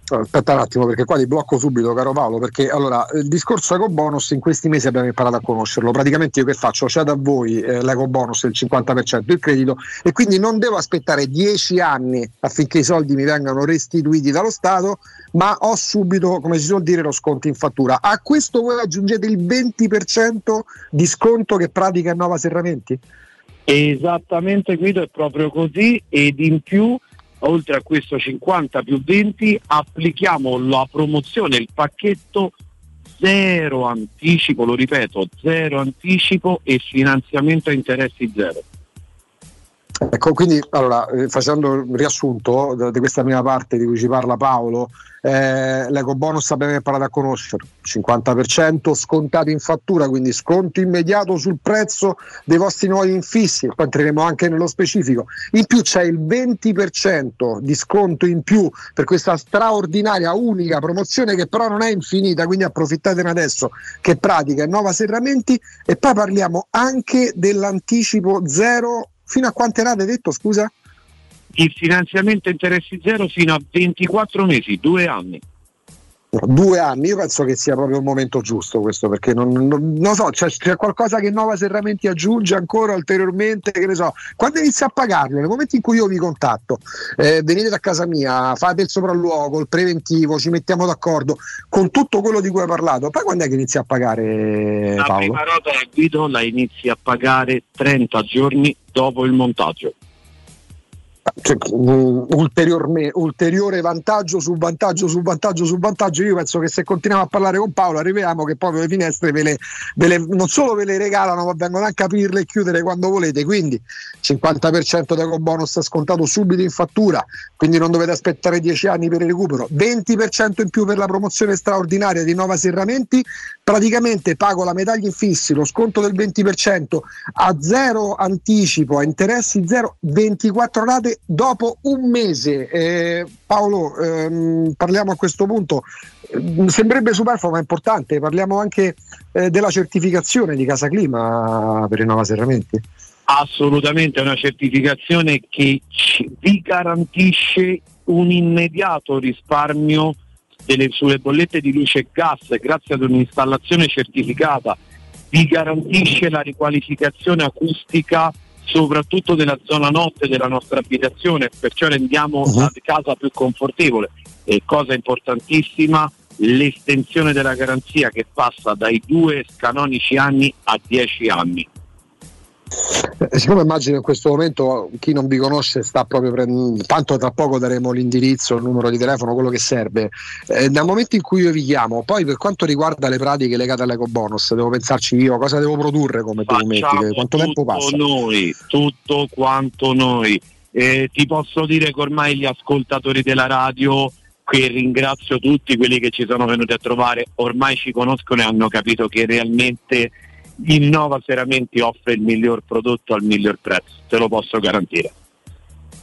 Aspetta un attimo perché qua ti blocco subito caro Paolo perché allora il discorso eco bonus in questi mesi abbiamo imparato a conoscerlo praticamente io che faccio? Cedo a voi eh, l'eco bonus il 50% del credito e quindi non devo aspettare 10 anni affinché i soldi mi vengano restituiti dallo Stato ma ho subito come si suol dire lo sconto in fattura a questo voi aggiungete il 20% di sconto che pratica Nova Serramenti? Esattamente Guido, è proprio così ed in più, oltre a questo 50 più 20, applichiamo la promozione, il pacchetto zero anticipo, lo ripeto, zero anticipo e finanziamento a interessi zero. Ecco, quindi allora, eh, facendo il riassunto di questa prima parte di cui ci parla Paolo, eh, l'eco bonus abbiamo imparato a conoscere, 50% scontato in fattura, quindi sconto immediato sul prezzo dei vostri nuovi infissi, poi entreremo anche nello specifico. In più c'è il 20% di sconto in più per questa straordinaria, unica promozione che però non è infinita, quindi approfittatene adesso, che pratica Nova Serramenti e poi parliamo anche dell'anticipo zero Fino a quante rate hai detto, scusa? Il finanziamento interessi zero fino a 24 mesi, due anni. Due anni, io penso che sia proprio il momento giusto questo, perché non, non, non lo so, c'è, c'è, qualcosa che Nova Serramenti aggiunge ancora ulteriormente, che ne so, quando inizi a pagarlo, nel momento in cui io vi contatto, eh, venite da casa mia, fate il sopralluogo, il preventivo, ci mettiamo d'accordo con tutto quello di cui hai parlato, poi quando è che inizi a pagare La Paolo? prima rata la guido la inizi a pagare 30 giorni dopo il montaggio. Cioè, ulteriorme- ulteriore vantaggio su vantaggio su vantaggio su vantaggio. Io penso che se continuiamo a parlare con Paolo arriviamo che proprio le finestre ve le, ve le- non solo ve le regalano, ma vengono anche a aprirle e chiudere quando volete. Quindi 50% d'eco bonus scontato subito in fattura, quindi non dovete aspettare 10 anni per il recupero. 20% in più per la promozione straordinaria di Nova Serramenti. Praticamente pago la medaglia infissi, lo sconto del 20% a zero anticipo, a interessi zero, 24 rate dopo un mese. Eh, Paolo, ehm, parliamo a questo punto, eh, sembrerebbe superfluo ma è importante, parliamo anche eh, della certificazione di Casa Clima per i Nova Serramenti. Assolutamente è una certificazione che vi garantisce un immediato risparmio delle- sulle bollette di luce e gas grazie ad un'installazione certificata, vi garantisce la riqualificazione acustica soprattutto della zona notte della nostra abitazione, perciò rendiamo la casa più confortevole e cosa importantissima l'estensione della garanzia che passa dai due canonici anni a dieci anni. Eh, siccome immagino in questo momento chi non vi conosce sta proprio prendendo, tanto tra poco daremo l'indirizzo, il numero di telefono, quello che serve. Eh, dal momento in cui io vi chiamo, poi per quanto riguarda le pratiche legate all'eco bonus, devo pensarci io, cosa devo produrre come documenti, quanto tempo passa? noi, tutto quanto noi. Eh, ti posso dire che ormai gli ascoltatori della radio, che ringrazio tutti quelli che ci sono venuti a trovare, ormai ci conoscono e hanno capito che realmente il Nova Serramenti offre il miglior prodotto al miglior prezzo, te lo posso garantire.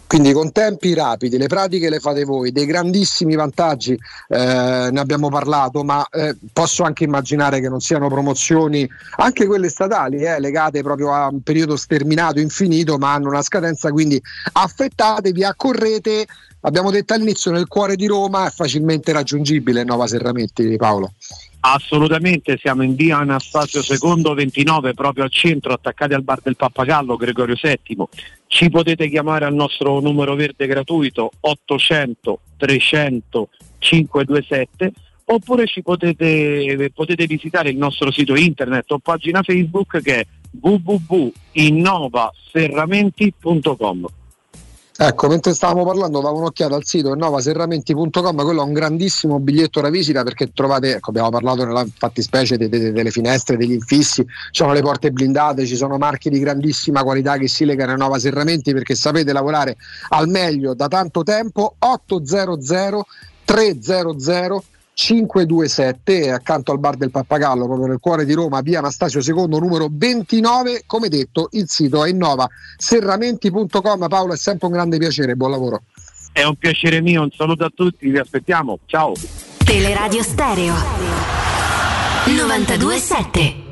Quindi con tempi rapidi, le pratiche le fate voi, dei grandissimi vantaggi, eh, ne abbiamo parlato, ma eh, posso anche immaginare che non siano promozioni, anche quelle statali, eh, legate proprio a un periodo sterminato, infinito, ma hanno una scadenza, quindi affettatevi, accorrete, abbiamo detto all'inizio, nel cuore di Roma è facilmente raggiungibile Nova Serrametti, Paolo. Assolutamente, siamo in via Anastasio II 29, proprio al centro, attaccati al bar del Pappagallo, Gregorio VII. Ci potete chiamare al nostro numero verde gratuito 800 300 527 oppure ci potete, potete visitare il nostro sito internet o pagina Facebook che è www.innovaserramenti.com. Ecco, mentre stavamo parlando, davo un'occhiata al sito novaserramenti.com, quello è un grandissimo biglietto da visita perché trovate, ecco, abbiamo parlato nella fattispecie de- de- delle finestre, degli infissi, ci sono le porte blindate, ci sono marchi di grandissima qualità che si legano a Nova Serramenti perché sapete lavorare al meglio da tanto tempo, 800 300 527 accanto al bar del Pappagallo proprio nel cuore di Roma via Anastasio II numero 29 come detto il sito è innovaserramenti.com Paolo è sempre un grande piacere. Buon lavoro. È un piacere mio, un saluto a tutti, vi aspettiamo, ciao! Teleradio Stereo. 927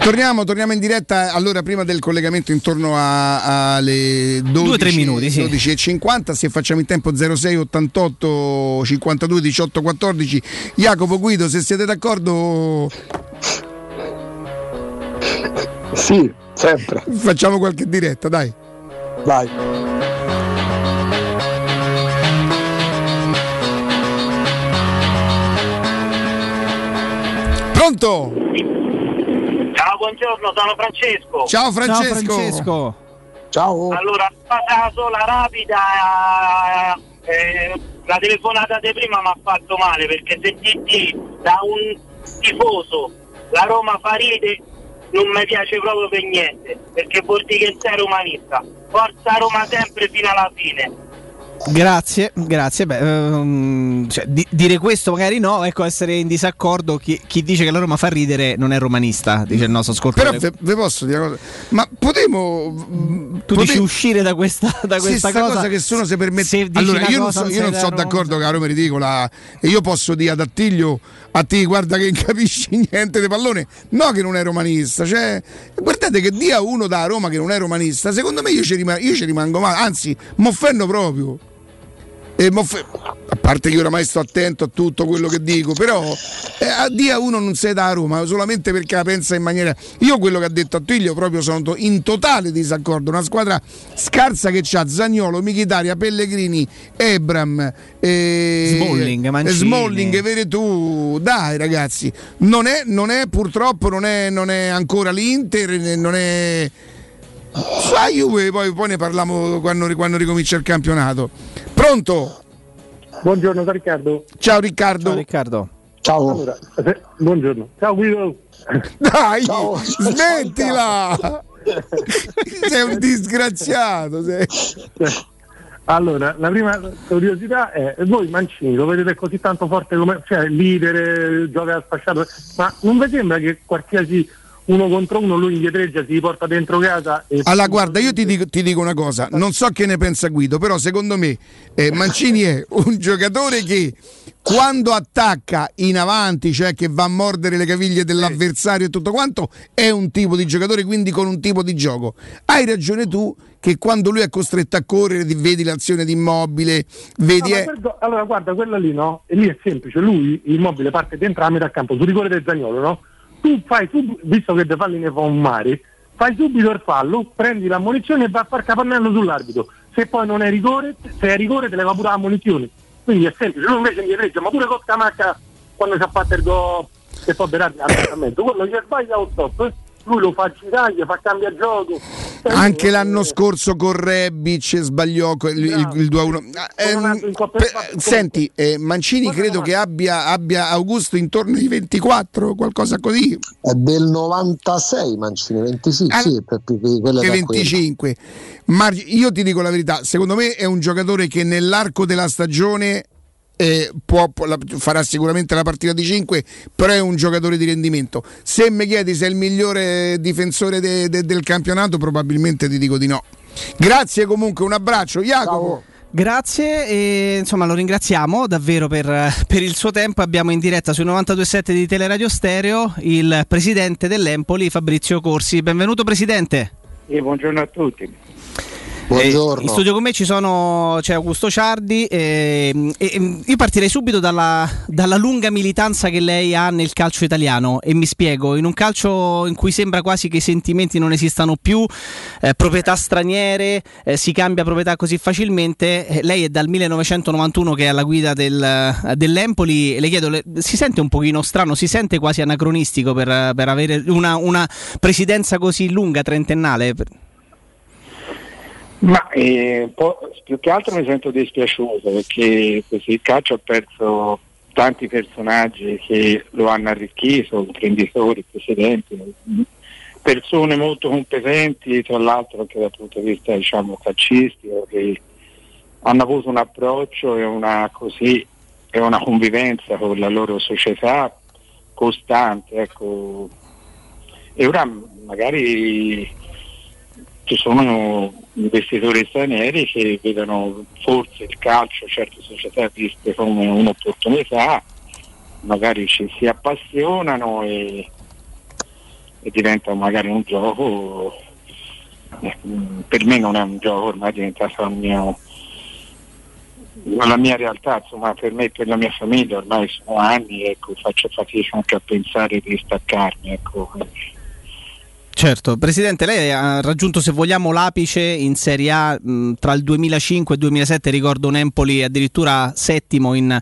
Torniamo, torniamo in diretta allora prima del collegamento intorno alle 12, Due, tre minuti, sì. 12.50 se facciamo in tempo 06 88 52 18 14 Jacopo Guido se siete d'accordo? Sì sempre. Facciamo qualche diretta dai. Vai. Pronto buongiorno, sono Francesco. Ciao Francesco. Ciao Francesco. Ciao. Allora, una sola rapida, eh, la telefonata di prima mi ha fatto male perché sentiti da un tifoso la Roma fa ride non mi piace proprio per niente, perché vuol dire che sei romanista. Forza Roma sempre fino alla fine. Grazie, grazie. Beh, ehm, cioè, di- dire questo magari no, ecco essere in disaccordo. Chi, chi dice che la Roma fa ridere non è romanista, dice il nostro ascoltatore. Però ve, ve posso dire una cosa, ma potremmo tu dici uscire da questa, da questa sta cosa, che se uno si permette se allora io non, cosa so, io non sono d'accordo che la Roma è ridicola e io posso dire ad Attilio a te guarda che capisci *laughs* niente di pallone. No che non è romanista cioè guardate che dia uno da Roma che non è romanista secondo me io ci, rima- io ci rimango male anzi mi offendo proprio e m'off- a parte che io oramai sto attento a tutto quello che dico, però eh, a dia uno non sei da Roma solamente perché la pensa in maniera. Io quello che ha detto Attilio proprio sono in totale disaccordo. Una squadra scarsa che ha Zagnolo, Michitaria, Pellegrini, Ebram, eh, Smalling, Mancini. eh, Smalling, Veretù. Dai ragazzi, non è, non è purtroppo non è, non è ancora l'Inter, non è. Sa Juve, poi, poi ne parliamo quando, quando ricomincia il campionato. Pronto? Buongiorno da Riccardo. Ciao Riccardo. Ciao Riccardo. Ciao. Allora, eh, buongiorno. Ciao Guido. Dai, Ciao. smettila! *laughs* sei un disgraziato. Sei. Allora, la prima curiosità è voi Mancini lo vedete così tanto forte come cioè leader, eh, gioca sfasciato, ma non vi sembra che qualsiasi uno contro uno lui indietreggia, si porta dentro casa e Allora, guarda, io ti dico, ti dico una cosa, non so che ne pensa Guido, però secondo me eh, Mancini è un giocatore che quando attacca in avanti, cioè che va a mordere le caviglie dell'avversario e tutto quanto, è un tipo di giocatore, quindi con un tipo di gioco. Hai ragione tu che quando lui è costretto a correre, vedi l'azione di immobile, vedi... No, ma eh, quello- allora guarda, quella lì no? E lì è semplice, lui immobile parte dentro a metà campo, su rigore del Zagnolo, no? Tu fai subito, visto che De Falli ne fa un mare, fai subito il fallo, prendi la munizione e vai a far capannello sull'arbitro. Se poi non è rigore, se è rigore te leva pure la munizione. Quindi è semplice, lui invece indietreggia, ma pure con Scamacca quando ci ha fatto il gol e poi Berardi ha mezzo, quello gli sbaglia lo stop, eh. lui lo fa girare, fa cambiare gioco. Anche l'anno scorso con Rebic sbagliò il, il, il 2-1. Ah, ehm, per- senti, eh, Mancini credo che abbia, abbia Augusto intorno ai 24, qualcosa così. È del 96 Mancini, 25, Ah, sì, per, per, per quella che età quella. 25. Ma io ti dico la verità, secondo me è un giocatore che nell'arco della stagione eh, può- può- la- farà sicuramente la partita di 5, però è un giocatore di rendimento. Se mi chiedi se è il migliore difensore de- de- del campionato, probabilmente ti dico di no. Grazie comunque, un abbraccio. Jacopo. Grazie e insomma lo ringraziamo davvero per, per il suo tempo. Abbiamo in diretta sui 92.7 di Teleradio Stereo il presidente dell'Empoli Fabrizio Corsi. Benvenuto presidente. E buongiorno a tutti. Eh, in studio con me ci sono c'è Augusto Ciardi e, e- e io partirei subito dalla, dalla lunga militanza che lei ha nel calcio italiano e mi spiego, in un calcio in cui sembra quasi che i sentimenti non esistano più, eh, proprietà straniere, eh, si cambia proprietà così facilmente, eh, lei è dal 1991 che è alla guida del, dell'Empoli le chiedo, le- si sente un pochino strano, si sente quasi anacronistico per, per avere una, una presidenza così lunga, trentennale? Ma eh, più che altro mi sento dispiaciuto perché così il calcio ha perso tanti personaggi che lo hanno arricchito, imprenditori, presidenti, persone molto competenti, tra l'altro anche dal punto di vista diciamo, calcistico, che hanno avuto un approccio e una, così, e una convivenza con la loro società costante. Ecco. E ora magari ci sono investitori stranieri che vedono forse il calcio, certe società viste come un'opportunità, magari ci si appassionano e, e diventa magari un gioco, eh, per me non è un gioco, ormai è diventato il mio, la mia realtà, insomma per me e per la mia famiglia ormai sono anni, ecco, faccio fatica anche a pensare di staccarmi. Ecco. Certo, Presidente, lei ha raggiunto se vogliamo l'apice in Serie A mh, tra il 2005 e il 2007, ricordo un Empoli addirittura settimo in,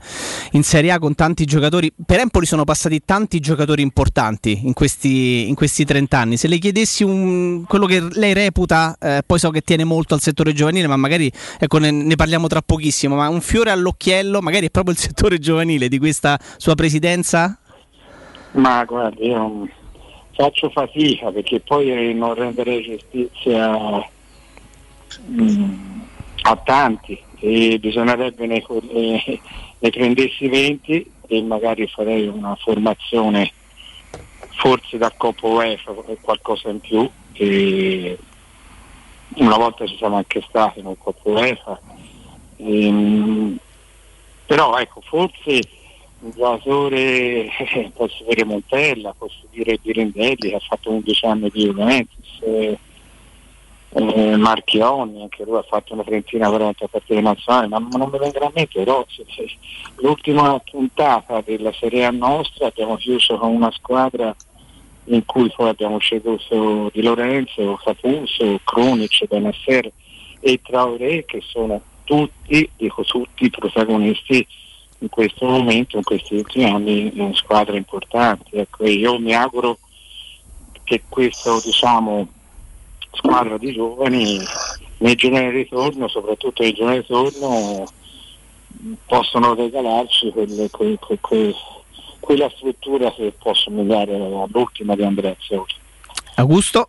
in Serie A con tanti giocatori. Per Empoli sono passati tanti giocatori importanti in questi, in questi 30 anni. Se le chiedessi un- quello che lei reputa, eh, poi so che tiene molto al settore giovanile, ma magari ecco, ne, ne parliamo tra pochissimo, ma un fiore all'occhiello magari è proprio il settore giovanile di questa sua presidenza? Ma guardi, io faccio fatica perché poi eh, non renderei giustizia mm, a tanti. E bisognerebbe ne, ne, ne prendessi 20 e magari farei una formazione forse da Coppa UEFA o qualcosa in più. E una volta ci siamo anche stati un Coppa UEFA. Ehm, però ecco forse un giocatore *laughs* posso dire Montella posso dire Birendelli che ha fatto 11 anni di Juventus eh, eh, Marchionni anche lui ha fatto una trentina 40 partite nazionali ma non mi vengono a mente se- *laughs* l'ultima puntata della Serie A nostra abbiamo chiuso con una squadra in cui poi abbiamo ceduto Di Lorenzo, Capuso, Kronic, Benasser e Traoré che sono tutti, dico tutti, protagonisti in questo momento, in questi ultimi anni squadre importanti. Ecco, io mi auguro che questa diciamo, squadra di giovani nei giorni di ritorno, soprattutto nei giorni di ritorno, possono regalarci quelle- que- que- que- quella struttura che può somigliare all'ultima di Andrea Zeoli. Augusto?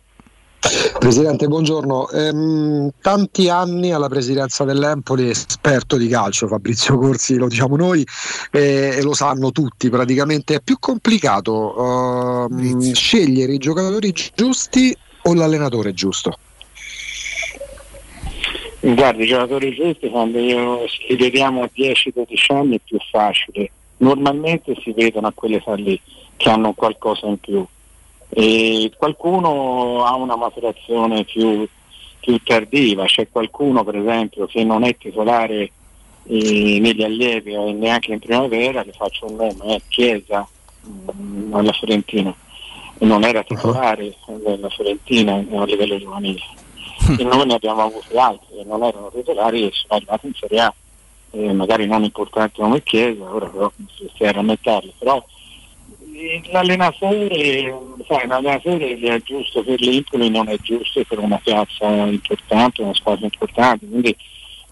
Presidente, buongiorno. Ehm, tanti anni alla presidenza dell'Empoli, esperto di calcio, Fabrizio Corsi lo diciamo noi eh, e lo sanno tutti praticamente. È più complicato ehm, scegliere i giocatori giusti o l'allenatore giusto? Guardi, i giocatori giusti quando io, li vediamo a 10-12 anni è più facile. Normalmente si vedono a quell'età lì che hanno qualcosa in più. E qualcuno ha una maturazione più, più tardiva, c'è qualcuno per esempio che non è titolare eh, negli allievi e neanche in primavera, le faccio un nome, è Chiesa mm, alla Fiorentina, non era titolare della Fiorentina a livello giovanile. e noi ne abbiamo avuti altri che non erano titolari e sono arrivati in Serie A, eh, magari non importanti come Chiesa, ora però si era a metterli, però eh, l'allenatore, sai, l'allenatore è giusto per l'Empoli non è giusto per una piazza importante, una squadra importante, quindi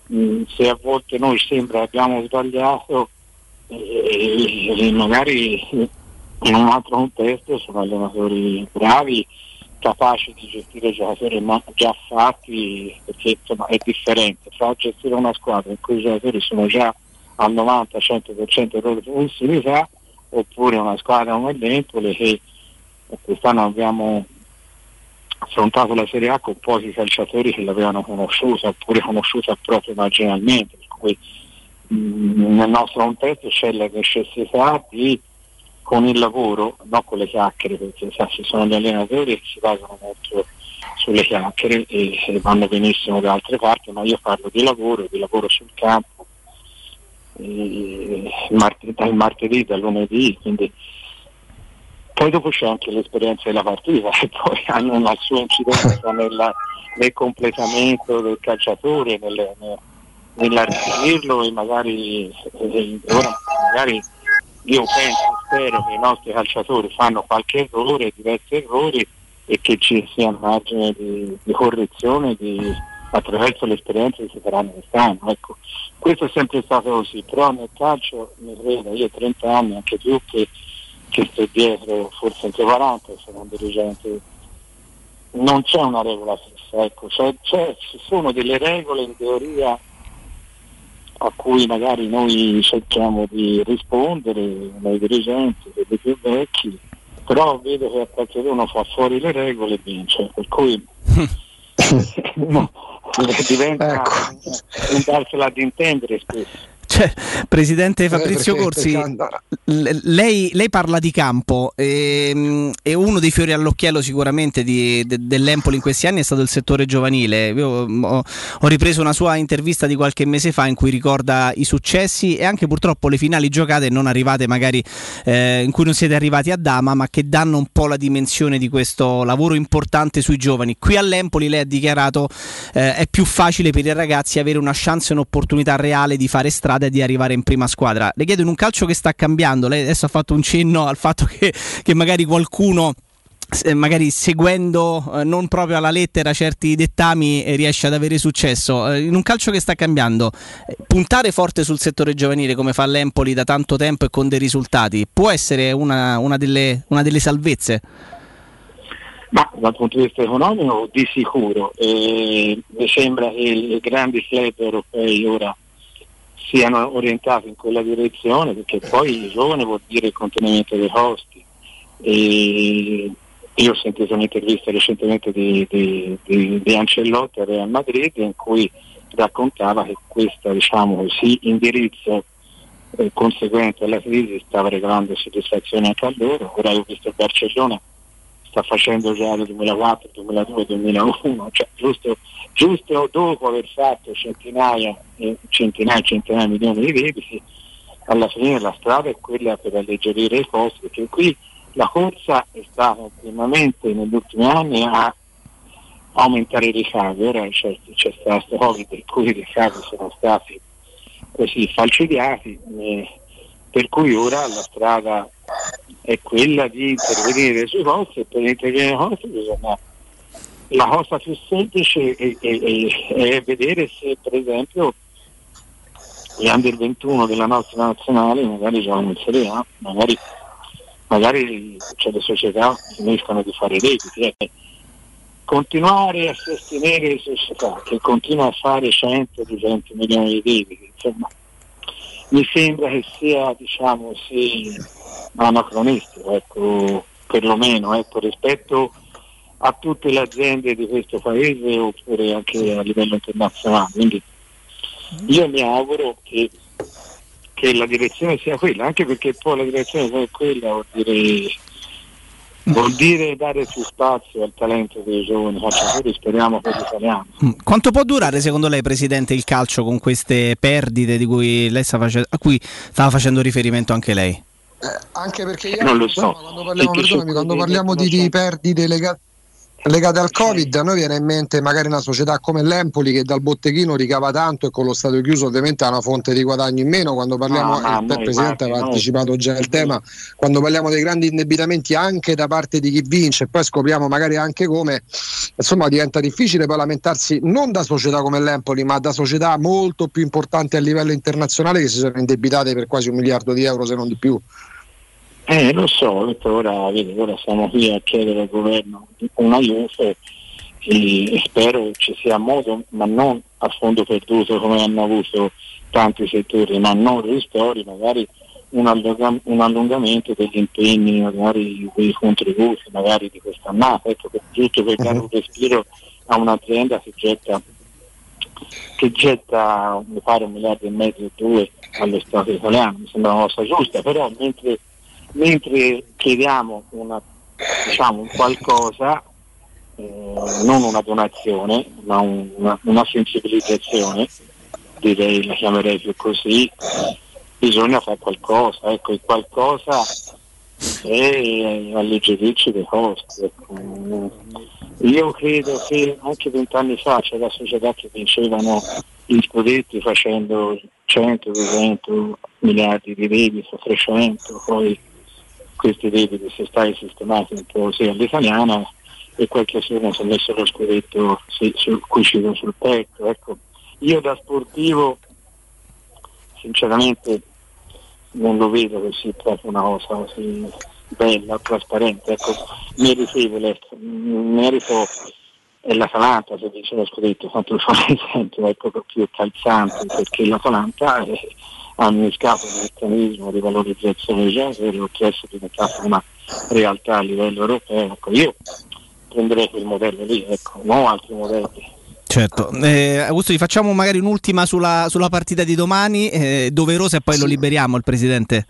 mh, se a volte noi sembra abbiamo sbagliato, eh, eh, magari in un altro contesto sono allenatori bravi, capaci di gestire giocatori ma- già fatti, perché insomma è differente. Fra gestire una squadra in cui i giocatori sono già al 90-100% delle loro possibilità oppure una squadra come l'Empoli che quest'anno abbiamo affrontato la Serie A con pochi calciatori che l'avevano conosciuta oppure conosciuta proprio marginalmente, per cui mh, nel nostro contesto c'è la necessità di con il lavoro, non con le chiacchiere, perché sa, ci sono gli allenatori che si basano molto sulle chiacchiere e vanno benissimo da altre parti, ma io parlo di lavoro, di lavoro sul campo, martedì, dal martedì, dal lunedì, quindi poi dopo c'è anche l'esperienza della partita *laughs* e poi hanno una sua incidenza *laughs* nella- nel completamento del calciatore, nel, nel- nell'arriverlo e magari, eh, ora magari io penso, spero che i nostri calciatori fanno qualche errore, diversi errori e che ci sia margine di, di correzione di- attraverso le esperienze che si faranno quest'anno. Ecco, questo è sempre stato così, però nel calcio mi credo, io ho 30 anni, anche più che, che sto dietro, forse anche 40, sono un dirigente, non c'è una regola fissa, ecco, c'è- ci sono delle regole in teoria a cui magari noi cerchiamo di rispondere, noi dirigenti, quelli più vecchi, però vedo che a qualche uno fa fuori le regole e vince, per cui *laughs* *laughs* no, diventa un darsela ad intendere spesso. Cioè, Presidente Fabrizio perché- Corsi, lei, lei parla di campo ehm, e, uno dei fiori all'occhiello sicuramente di- de- dell'Empoli in questi anni è stato il settore giovanile. Io mm, ho, ho ripreso una sua intervista di qualche mese fa in cui ricorda i successi e anche purtroppo le finali giocate non arrivate magari eh, in cui non siete arrivati a Dama ma che danno un po' la dimensione di questo lavoro importante sui giovani. Qui all'Empoli lei ha dichiarato eh, è più facile per i ragazzi avere una chance e un'opportunità reale di fare strada e di arrivare in prima squadra. Le chiedo in un calcio che sta cambiando, lei adesso ha fatto un cenno al fatto che, che magari qualcuno magari seguendo eh, non proprio alla lettera certi dettami eh, riesce ad avere successo. Eh, in un calcio che sta cambiando puntare forte sul settore giovanile come fa l'Empoli da tanto tempo e con dei risultati può essere una, una delle, una delle salvezze? Ma dal punto di vista economico di sicuro, mi sembra che i grandi club europei ora siano orientati in quella direzione perché poi il giovane vuol dire il contenimento dei costi. E io ho sentito un'intervista recentemente di, di, di, di Ancellotti a Real Madrid in cui raccontava che questo diciamo così, indirizzo eh, conseguente alla crisi stava regalando soddisfazione anche a loro. Ora ho visto Barcellona sta facendo già nel 2004, 2002, 2001, cioè giusto, giusto dopo aver fatto centinaia e centinaia e centinaia di milioni di debiti, alla fine la strada è quella per alleggerire i costi, perché qui la corsa è stata ultimamente negli ultimi anni a aumentare i ricavi, ora c'è, c'è stato questo Covid per cui i ricavi sono stati così falcidiati, eh, per cui ora la strada è quella di intervenire sui costi e per intervenire sui costi bisogna la cosa più semplice è, è, è, vedere se per esempio gli under 21 della nostra nazionale magari giocano in Serie A, magari, magari cioè, le società finiscono di fare debiti. Eh. Continuare a sostenere le società che continuano a fare 100-200 milioni di debiti, insomma, mi sembra che sia diciamo sì, anacronistico, ecco, perlomeno ecco, rispetto a tutte le aziende di questo paese oppure anche a livello internazionale. Quindi io mi auguro che, che la direzione sia quella, anche perché poi la direzione è quella vuol dire, vuol dire dare più spazio al talento dei giovani calciatori, speriamo per l'italiano. Mm. Quanto può durare secondo lei, Presidente, il calcio con queste perdite di cui lei sta face- a cui stava facendo riferimento anche lei? Eh, anche perché io, Non lo so. insomma, quando parliamo, perdonami, quando parliamo che di, di perdite legate legate al Covid, a noi viene in mente magari una società come l'Empoli che dal botteghino ricava tanto e con lo stadio chiuso ovviamente ha una fonte di guadagno in meno. Quando parliamo, Ah, ma il Presidente aveva noi- anticipato già il tema, quando parliamo dei grandi indebitamenti anche da parte di chi vince e poi scopriamo magari anche come, insomma diventa difficile poi lamentarsi non da società come l'Empoli ma da società molto più importanti a livello internazionale che si sono indebitate per quasi un miliardo di euro se non di più. Eh, lo so, ora, vedi, ora siamo qui a chiedere al governo un aiuto e, spero ci sia modo, ma non a fondo perduto come hanno avuto tanti settori, ma non ristori, magari un, allunga- un allungamento degli impegni, magari dei contributi, magari di quest'annata, ecco, per, giusto per dare un respiro a un'azienda che getta, che getta mi pare un miliardo e mezzo o due allo Stato italiano, mi sembra una cosa giusta, però mentre mentre chiediamo una, diciamo, qualcosa, eh, non una donazione, ma un- una, una sensibilizzazione, direi la chiamerei più così, bisogna fare qualcosa, ecco, il qualcosa è alleggerirci dei costi. ecco. Io credo che anche vent'anni fa c'era società che vincevano gli scudetti facendo 100, 200 miliardi di debiti, 300, poi questi debiti sono stati sistemati un po' sia all'italiana e qualche giorno si è messo lo scudetto sì, sul cucito sul petto. Ecco, io da sportivo sinceramente non lo vedo così proprio una cosa così bella, trasparente. Ecco, meritevole, merito è l'Atalanta se vince lo scudetto, tanto fa un esempio, ecco più calzante perché l'Atalanta è, ha innescato un meccanismo di valorizzazione di genere che adesso è diventato una realtà a livello europeo. Ecco, io prenderei quel modello lì, ecco, non altri modelli. Certo, eh, Augusto, gli facciamo magari un'ultima sulla, sulla partita di domani, eh, doverosa e poi lo liberiamo il Presidente.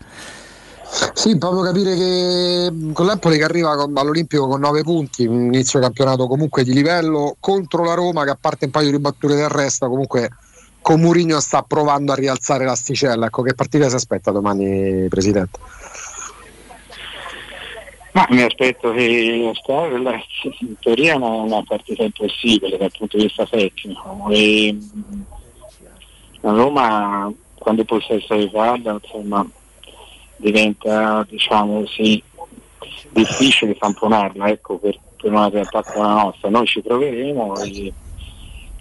Sì, proprio capire che mh, con l'Empoli che arriva con- all'Olimpico con 9 punti, un inizio campionato comunque di livello contro la Roma che a parte un paio di ribatture del resto comunque con Mourinho sta provando a rialzare l'asticella. Ecco, che partita si aspetta domani, Presidente? Ma mi aspetto che Star, la- in teoria è una, una partita impossibile dal punto di vista tecnico. E, la Roma quando il possesso di palla insomma, diventa diciamo così difficile tamponarla ecco, per, per una realtà come la nostra. Noi ci proveremo e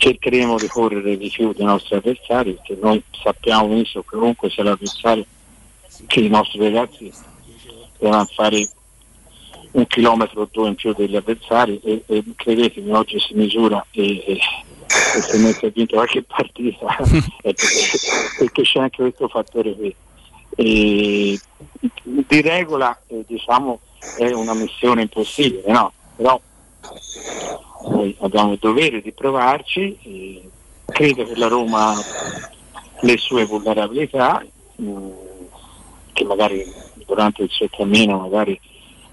cercheremo di correre di più dei nostri avversari perché noi sappiamo benissimo che comunque sia l'avversario che i nostri ragazzi devono fare un chilometro o due in più degli avversari e, e credetemi oggi si misura e, e, e se noi si è vinto qualche partita *laughs* perché, perché c'è anche questo fattore qui. E, di regola eh, diciamo è una missione impossibile, no? Però noi abbiamo il dovere di provarci, credo che la Roma le sue vulnerabilità, mh, che magari durante il suo cammino magari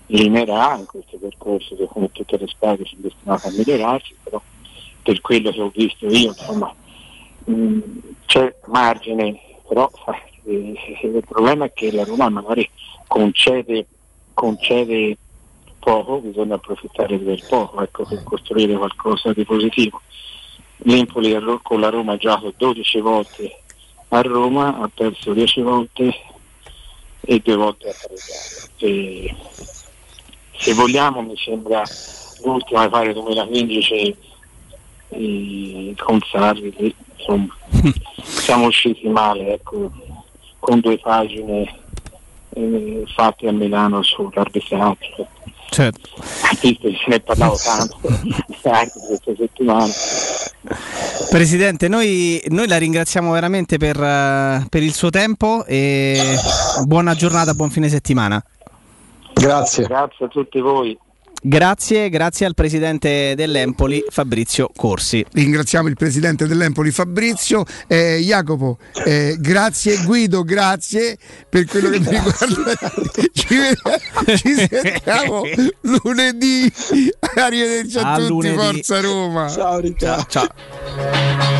limerà in questo percorso che come tutte le squadre sono destinate a migliorarsi, però per quello che ho visto io insomma mh, c'è margine, però eh, il problema è che la Roma magari concede, concede poco, bisogna approfittare del poco ecco, per costruire qualcosa di positivo. L'Empoli con la Roma ha giocato 12 volte a Roma, ha perso 10 volte e due volte a pareggiare. E se vogliamo mi sembra l'ultima pare 2015 e con Sarri insomma *laughs* siamo usciti male ecco, con due pagine eh, fatte a Milano sull'arbitraggio Certo. visto che se ne è parlato *laughs* tanto anche questa settimana Presidente, noi, noi la ringraziamo veramente per, eh, per il suo tempo e buona giornata, buon fine settimana. grazie grazie a tutti voi Grazie, grazie al presidente dell'Empoli Fabrizio Corsi. Ringraziamo il presidente dell'Empoli Fabrizio. Eh, Jacopo, eh, grazie Guido, grazie per quello che mi riguarda. *laughs* Ci, ci sentiamo lunedì. Arrivederci a, A tutti, lunedì. Forza Roma. Ciao Riccardo. Ciao.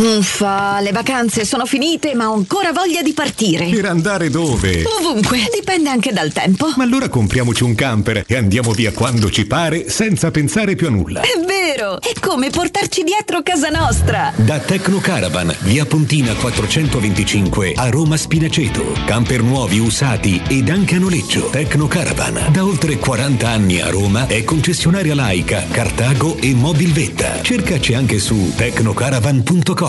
Uffa, le vacanze sono finite, ma ho ancora voglia di partire. Per andare dove? Ovunque, dipende anche dal tempo. Ma allora compriamoci un camper e andiamo via quando ci pare senza pensare più a nulla. È vero, è come portarci dietro casa nostra. Da Tecno Caravan, via Pontina 425 a Roma Spinaceto. Camper nuovi, usati ed anche a noleggio. Tecno Caravan, da oltre 40 anni a Roma, è concessionaria laica, Cartago e Mobilvetta. Cercaci anche su tecnocaravan.com.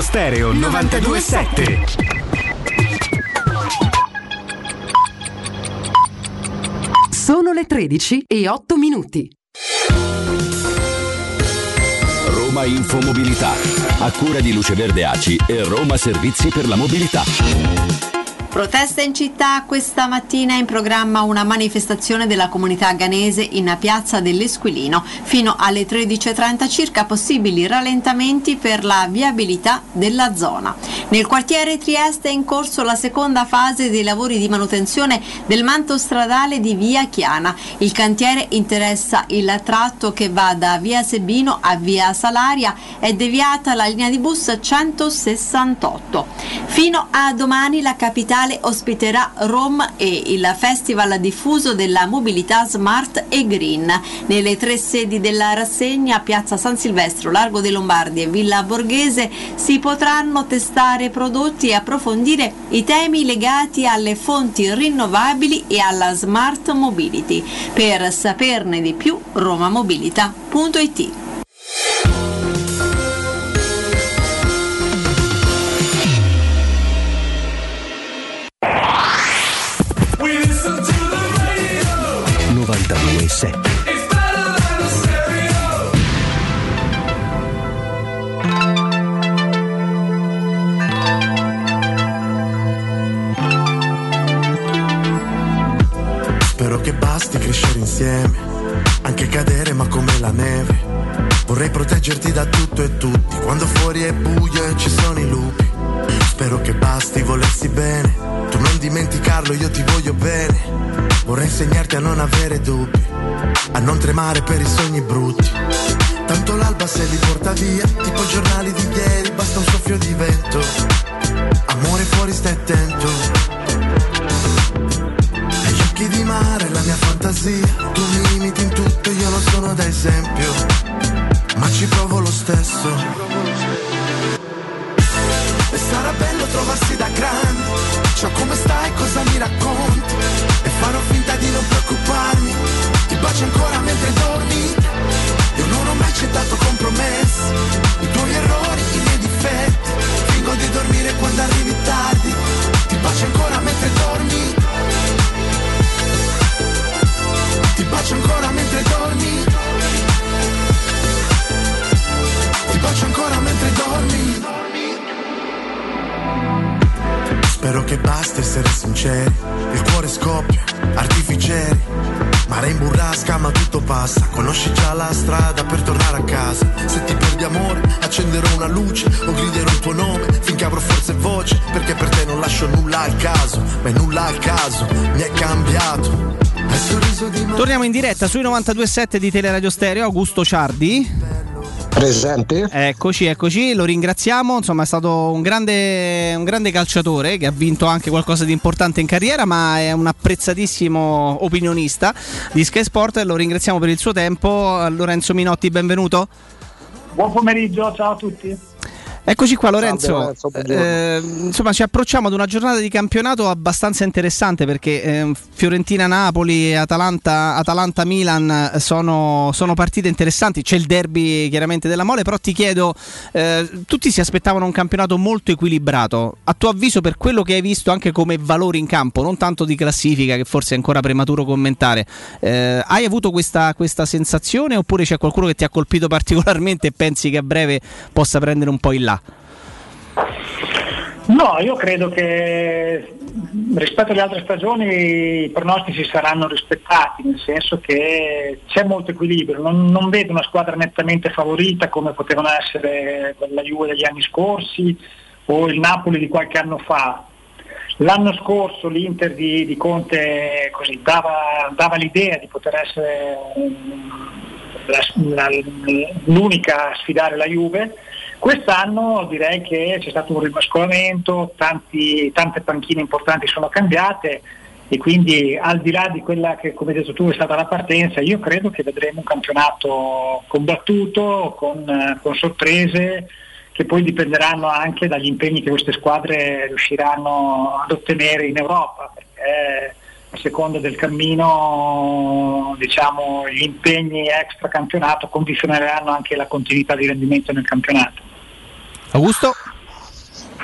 Stereo 927. Sono le 13 e 8 minuti. Roma Infomobilità. A cura di Luce Verde Aci e Roma Servizi per la Mobilità. Protesta in città questa mattina in programma una manifestazione della comunità ghanese in piazza dell'Esquilino. Fino alle 13.30 circa possibili rallentamenti per la viabilità della zona. Nel quartiere Trieste è in corso la seconda fase dei lavori di manutenzione del manto stradale di via Chiana. Il cantiere interessa il tratto che va da via Sebino a via Salaria. È deviata la linea di bus 168. Fino a domani la capitale ospiterà Rome e il festival diffuso della mobilità smart e green. Nelle tre sedi della rassegna, Piazza San Silvestro, Largo dei Lombardi e Villa Borghese, si potranno testare prodotti e approfondire i temi legati alle fonti rinnovabili e alla smart mobility. Per saperne di più, romamobilità.it. e 7. Spero che basti crescere insieme, anche cadere ma come la neve. Vorrei proteggerti da tutto e tutti, quando fuori è buio e ci sono i lupi. Spero che basti volersi bene, tu non dimenticarlo, io ti voglio bene. Vorrei insegnarti a non avere dubbi, a non tremare per i sogni brutti. Tanto l'alba se li porta via, tipo i giornali di ieri, basta un soffio di vento. Amore fuori stai attento. Agli occhi di mare, la mia fantasia, tu mi limiti in tutto, io non sono da esempio, ma ci provo lo stesso. Trovarsi da grandi, ciò come stai, cosa mi racconti, e farò finta di non preoccuparmi, ti bacio ancora mentre dormi, io non ho mai accettato compromessi, i tuoi errori, i miei difetti, fingo di dormire quando arrivi tardi, ti bacio ancora mentre dormi, ti bacio ancora mentre dormi, ti bacio ancora mentre dormi. Spero che basta essere sinceri, il cuore scoppia, artificieri, mare in burrasca ma tutto passa, conosci già la strada per tornare a casa, se ti perdi amore accenderò una luce. O griderò il tuo nome finché avrò forza e voce, perché per te non lascio nulla al caso, ma è nulla al caso, mi è cambiato. Torniamo in diretta sui 92.7 di Teleradio Stereo, Augusto Ciardi. Presente. Eccoci, eccoci, lo ringraziamo. Insomma, è stato un grande, un grande calciatore che ha vinto anche qualcosa di importante in carriera, ma è un apprezzatissimo opinionista di Sky Sport. Lo ringraziamo per il suo tempo. Lorenzo Minotti, benvenuto. Buon pomeriggio, ciao a tutti. Eccoci qua Lorenzo, Salve, buongiorno. Eh, insomma ci approcciamo ad una giornata di campionato abbastanza interessante perché eh, Fiorentina-Napoli e Atalanta- Atalanta-Milan sono, sono partite interessanti, c'è il derby chiaramente della Mole, però ti chiedo, eh, tutti si aspettavano un campionato molto equilibrato, a tuo avviso per quello che hai visto anche come valori in campo, non tanto di classifica che forse è ancora prematuro commentare, eh, hai avuto questa, questa sensazione oppure c'è qualcuno che ti ha colpito particolarmente e pensi che a breve possa prendere un po' in là? No, io credo che rispetto alle altre stagioni i pronostici saranno rispettati, nel senso che c'è molto equilibrio, non, non vedo una squadra nettamente favorita come potevano essere la Juve degli anni scorsi o il Napoli di qualche anno fa. L'anno scorso l'Inter di, di Conte così, dava, dava l'idea di poter essere la- la- l'unica a sfidare la Juve, Quest'anno direi che c'è stato un rimescolamento, tanti- tante panchine importanti sono cambiate e quindi al di là di quella che come hai detto tu è stata la partenza, io credo che vedremo un campionato combattuto, con, con sorprese che poi dipenderanno anche dagli impegni che queste squadre riusciranno ad ottenere in Europa, perché a seconda del cammino diciamo, gli impegni extra campionato condizioneranno anche la continuità di rendimento nel campionato. Augusto?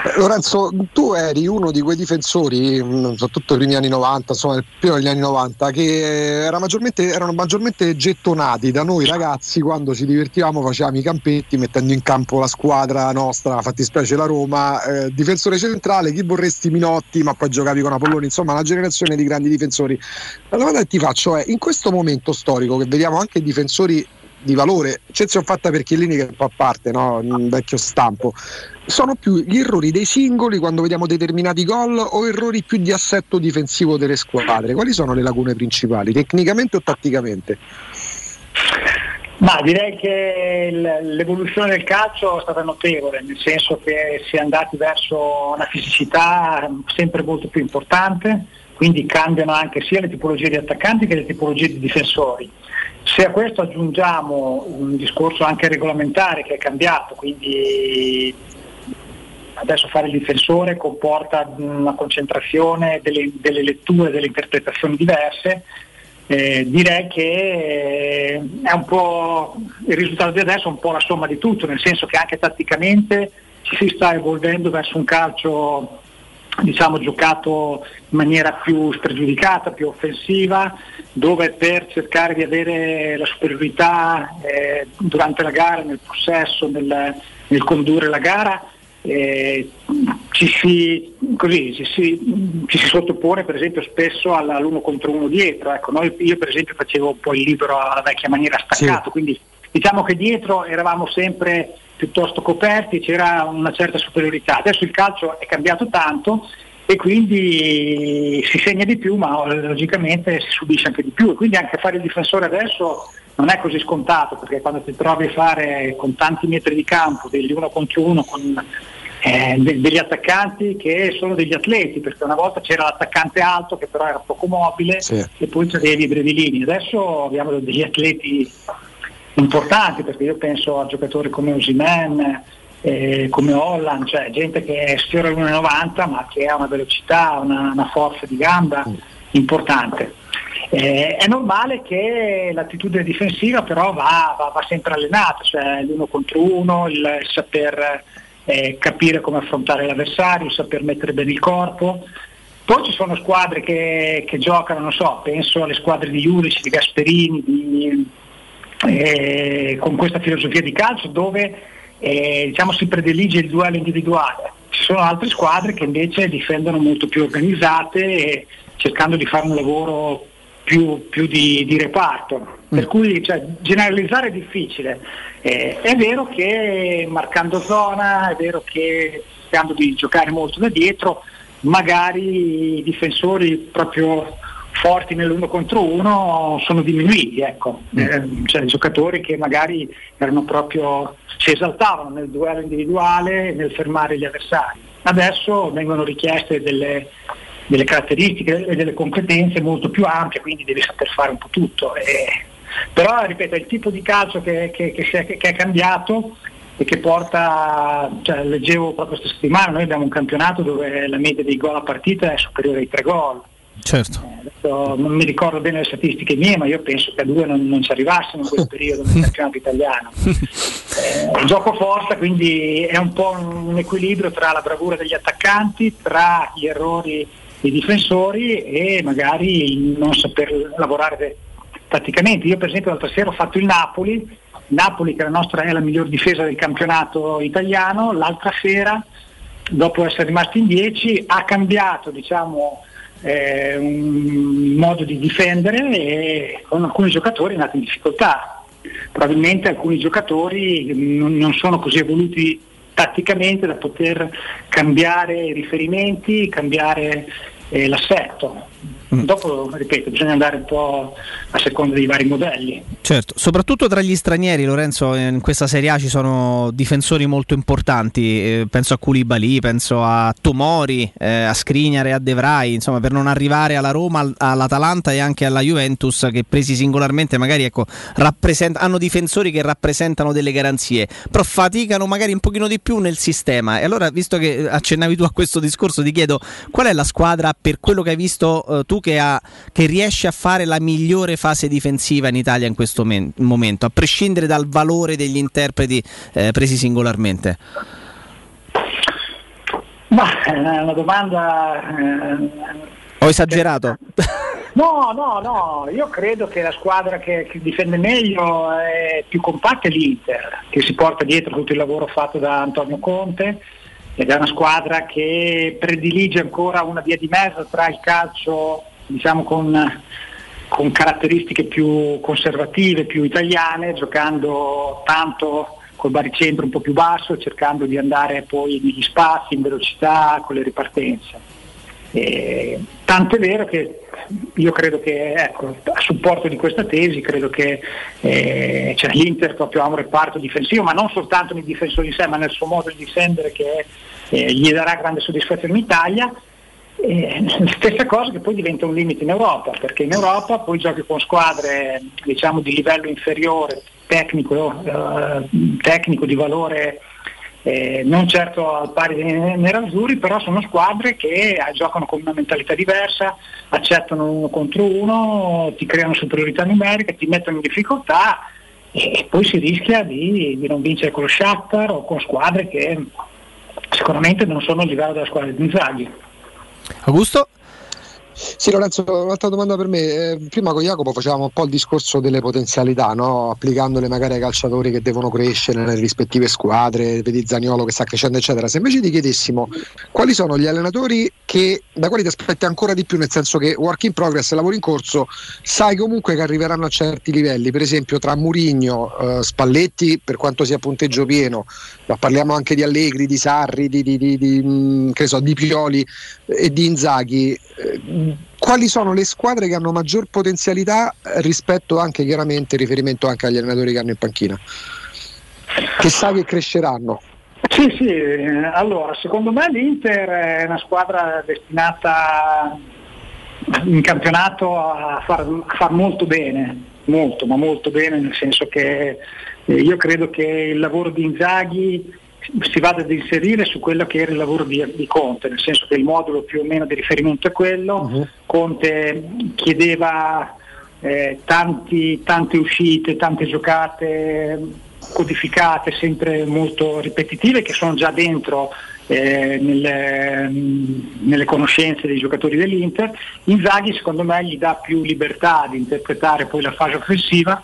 Eh, Lorenzo, tu eri uno di quei difensori, mh, soprattutto primi anni 90, insomma, nel primo degli anni 90, che era maggiormente- erano maggiormente gettonati da noi ragazzi quando ci divertivamo, facevamo i campetti mettendo in campo la squadra nostra, fattispecie la Roma, eh, difensore centrale, chi vorresti Minotti, ma poi giocavi con Apolloni, insomma una generazione di grandi difensori. La domanda che ti faccio è, in questo momento storico che vediamo anche difensori di valore, eccezione fatta per Chiellini che è un po' a parte, no? un vecchio stampo, sono più gli errori dei singoli quando vediamo determinati gol o errori più di assetto difensivo delle squadre? Quali sono le lacune principali, tecnicamente o tatticamente? Ma direi che l'evoluzione del calcio è stata notevole, nel senso che si è andati verso una fisicità sempre molto più importante, quindi cambiano anche sia le tipologie di attaccanti che le tipologie di difensori. Se a questo aggiungiamo un discorso anche regolamentare che è cambiato, quindi adesso fare il difensore comporta una concentrazione delle, delle letture, delle interpretazioni diverse, eh, direi che eh, il risultato di adesso è un po' la somma di tutto, nel senso che anche tatticamente ci si sta evolvendo verso un calcio diciamo giocato in maniera più spregiudicata, più offensiva, dove per cercare di avere la superiorità eh, durante la gara, nel possesso, nel, nel condurre la gara, eh, ci, si, così, ci, si, ci si sottopone per esempio spesso all'uno contro uno dietro. Ecco, noi- io per esempio facevo un po' il libero alla vecchia maniera staccato, quindi diciamo che dietro eravamo sempre piuttosto coperti, c'era una certa superiorità. Adesso il calcio è cambiato tanto e quindi si segna di più, ma logicamente si subisce anche di più. E quindi anche fare il difensore adesso non è così scontato, perché quando ti trovi a fare con tanti metri di campo, degli uno contro uno, con eh, de- degli attaccanti che sono degli atleti, perché una volta c'era l'attaccante alto che però era poco mobile e poi c'avevi i brevilini. Adesso abbiamo degli atleti importanti, perché io penso a giocatori come Osimen, eh, come Holland, cioè gente che sfiora l'1,90 ma che ha una velocità, una, una forza di gamba importante. Eh, è normale che l'attitudine difensiva però va, va- va sempre allenata, cioè l'uno contro uno, il saper eh, capire come affrontare l'avversario, il saper mettere bene il corpo. Poi ci sono squadre che, che giocano, non so, penso alle squadre di Juric, di Gasperini, di, eh, con questa filosofia di calcio dove eh, diciamo, si predilige il duello individuale. Ci sono altre squadre che invece difendono molto più organizzate e cercando di fare un lavoro più, più di, di reparto. Per cui cioè, generalizzare è difficile. Eh, è vero che marcando zona, è vero che cercando di giocare molto da dietro, magari i difensori proprio forti nell'uno contro uno sono diminuiti, ecco. Eh, cioè giocatori che magari erano proprio, si esaltavano nel duello individuale, nel fermare gli avversari. Adesso vengono richieste delle, delle caratteristiche e delle competenze molto più ampie, quindi devi saper fare un po' tutto. E- però ripeto, è il tipo di calcio che, che- che è, che è cambiato e che porta, cioè, leggevo proprio questa settimana, noi abbiamo un campionato dove la media dei gol a partita è superiore ai tre gol. Certo. Adesso non mi ricordo bene le statistiche mie, ma io penso che a due non, non ci arrivassimo in quel *laughs* periodo nel campionato italiano. Eh, gioco forza, quindi è un po' un equilibrio tra la bravura degli attaccanti, tra gli errori dei difensori e magari il non saper lavorare tatticamente. Io per esempio l'altra sera ho fatto il Napoli, Napoli che la nostra è la miglior difesa del campionato italiano, l'altra sera dopo essere rimasti in 10 ha cambiato diciamo, eh, un modo di difendere e con alcuni giocatori è andato in difficoltà. Probabilmente alcuni giocatori non, non sono così evoluti tatticamente da poter cambiare i riferimenti, cambiare eh, l'assetto. Dopo, ripeto, bisogna andare un po' a seconda dei vari modelli. Certo, soprattutto tra gli stranieri, Lorenzo, in questa Serie A ci sono difensori molto importanti, eh, penso a Koulibaly, penso a Tomori, eh, a Skriniar e a De Vrij, insomma per non arrivare alla Roma, al- all'Atalanta e anche alla Juventus che presi singolarmente magari ecco, rappresent- hanno difensori che rappresentano delle garanzie, però faticano magari un pochino di più nel sistema. E allora, visto che accennavi tu a questo discorso, ti chiedo qual è la squadra per quello che hai visto eh, tu che, ha, che riesce a fare la migliore fase difensiva in Italia in questo men- momento, a prescindere dal valore degli interpreti eh, presi singolarmente? Ma è una domanda. eh, Ho esagerato? *laughs* No, no, no, io credo che la squadra che, che difende meglio è più compatta è l'Inter, che si porta dietro tutto il lavoro fatto da Antonio Conte ed è una squadra che predilige ancora una via di mezzo tra il calcio diciamo con, con caratteristiche più conservative, più italiane, giocando tanto col baricentro un po' più basso, cercando di andare poi negli spazi, in velocità, con le ripartenze. Eh, tanto è vero che io credo che ecco, a supporto di questa tesi credo che eh, cioè, l'Inter proprio ha un reparto difensivo, ma non soltanto nei difensori in sé, ma nel suo modo di difendere che eh, gli darà grande soddisfazione in Italia. Eh, stessa cosa che poi diventa un limite in Europa, perché in Europa poi giochi con squadre diciamo, di livello inferiore, tecnico, eh, tecnico di valore eh, non certo al pari dei nerazzurri, però sono squadre che eh, giocano con una mentalità diversa, accettano uno contro uno, ti creano superiorità numerica, ti mettono in difficoltà e, poi si rischia di, di non vincere con lo Shakhtar o con squadre che sicuramente non sono al livello della squadra di Inzaghi. Augusto? Sì, Lorenzo, un'altra domanda per me. Eh, prima con Jacopo facevamo un po' il discorso delle potenzialità, no? applicandole magari ai calciatori che devono crescere nelle rispettive squadre, vedi Zaniolo che sta crescendo, eccetera. Se invece ti chiedessimo quali sono gli allenatori che, da quali ti aspetti ancora di più, nel senso che work in progress, lavoro in corso, sai comunque che arriveranno a certi livelli, per esempio tra Murigno, eh, Spalletti, per quanto sia punteggio pieno, ma parliamo anche di Allegri, di Sarri, di, di, di, di, mh, che so, Pioli e di Inzaghi. Quali sono le squadre che hanno maggior potenzialità rispetto anche chiaramente riferimento anche agli allenatori che hanno in panchina? Che sai che cresceranno? Sì, sì, allora secondo me l'Inter è una squadra destinata in campionato a far, a far molto bene, molto, ma molto bene, nel senso che io credo che il lavoro di Inzaghi si vada ad inserire su quello che era il lavoro di, di Conte, nel senso che il modulo più o meno di riferimento è quello, Conte chiedeva eh, tanti- tante uscite, tante giocate codificate, sempre molto ripetitive, che sono già dentro eh, nelle, nelle conoscenze dei giocatori dell'Inter. Inzaghi secondo me gli dà più libertà di interpretare poi la fase offensiva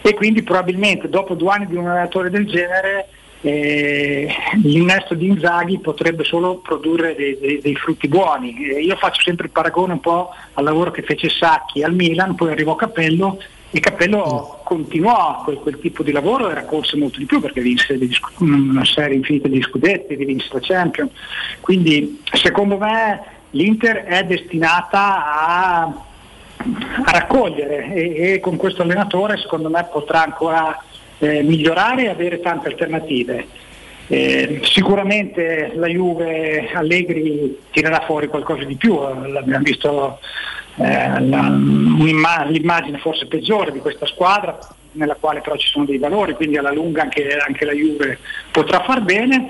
e quindi probabilmente dopo due anni di un allenatore del genere eh, l'innesto di Inzaghi potrebbe solo produrre dei, dei- dei frutti buoni. Eh, io faccio sempre il paragone un po' al lavoro che fece Sacchi al Milan, poi arrivò Capello e Capello continuò quel, quel tipo di lavoro e raccolse molto di più perché vinse una serie infinita di scudetti, vinse la Champions. Quindi secondo me l'Inter è destinata a, a raccogliere e, e con questo allenatore secondo me potrà ancora eh, migliorare e avere tante alternative. Eh, sicuramente la Juve Allegri tirerà fuori qualcosa di più, eh, l'abbiamo visto eh, la- l'immagine forse peggiore di questa squadra nella quale però ci sono dei valori, quindi alla lunga anche, anche la Juve potrà far bene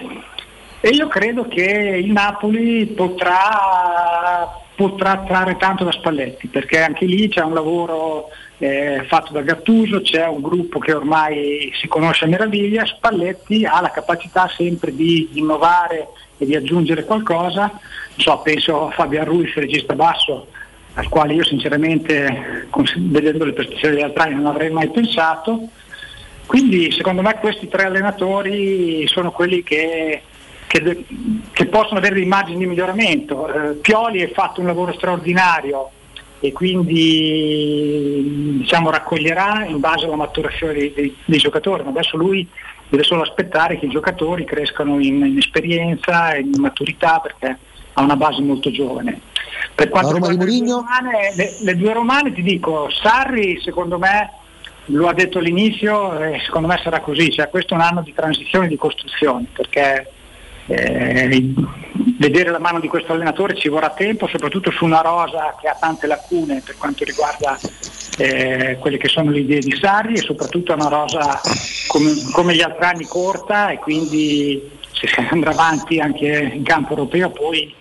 e io credo che il Napoli potrà, potrà trarre tanto da Spalletti perché anche lì c'è un lavoro eh, fatto da Gattuso, c'è un gruppo che ormai si conosce a meraviglia, Spalletti ha la capacità sempre di innovare e di aggiungere qualcosa, so, penso a Fabian Ruiz, regista basso, al quale io sinceramente, vedendo le prestazioni degli altri non avrei mai pensato. Quindi secondo me questi tre allenatori sono quelli che, che che possono avere dei margini di miglioramento. Eh, Pioli ha fatto un lavoro straordinario e quindi diciamo, raccoglierà in base alla maturazione dei, dei- dei giocatori, ma adesso lui deve solo aspettare che i giocatori crescano in, in esperienza e in maturità perché ha una base molto giovane. Per quanto riguarda le due romane, le, le due romane ti dico, Sarri secondo me lo ha detto all'inizio e secondo me sarà così, cioè questo è un anno di transizione e di costruzione perché eh, vedere la mano di questo allenatore ci vorrà tempo, soprattutto su una rosa che ha tante lacune per quanto riguarda eh, quelle che sono le idee di Sarri e soprattutto è una rosa come, come gli altri anni corta e quindi se si andrà avanti anche in campo europeo poi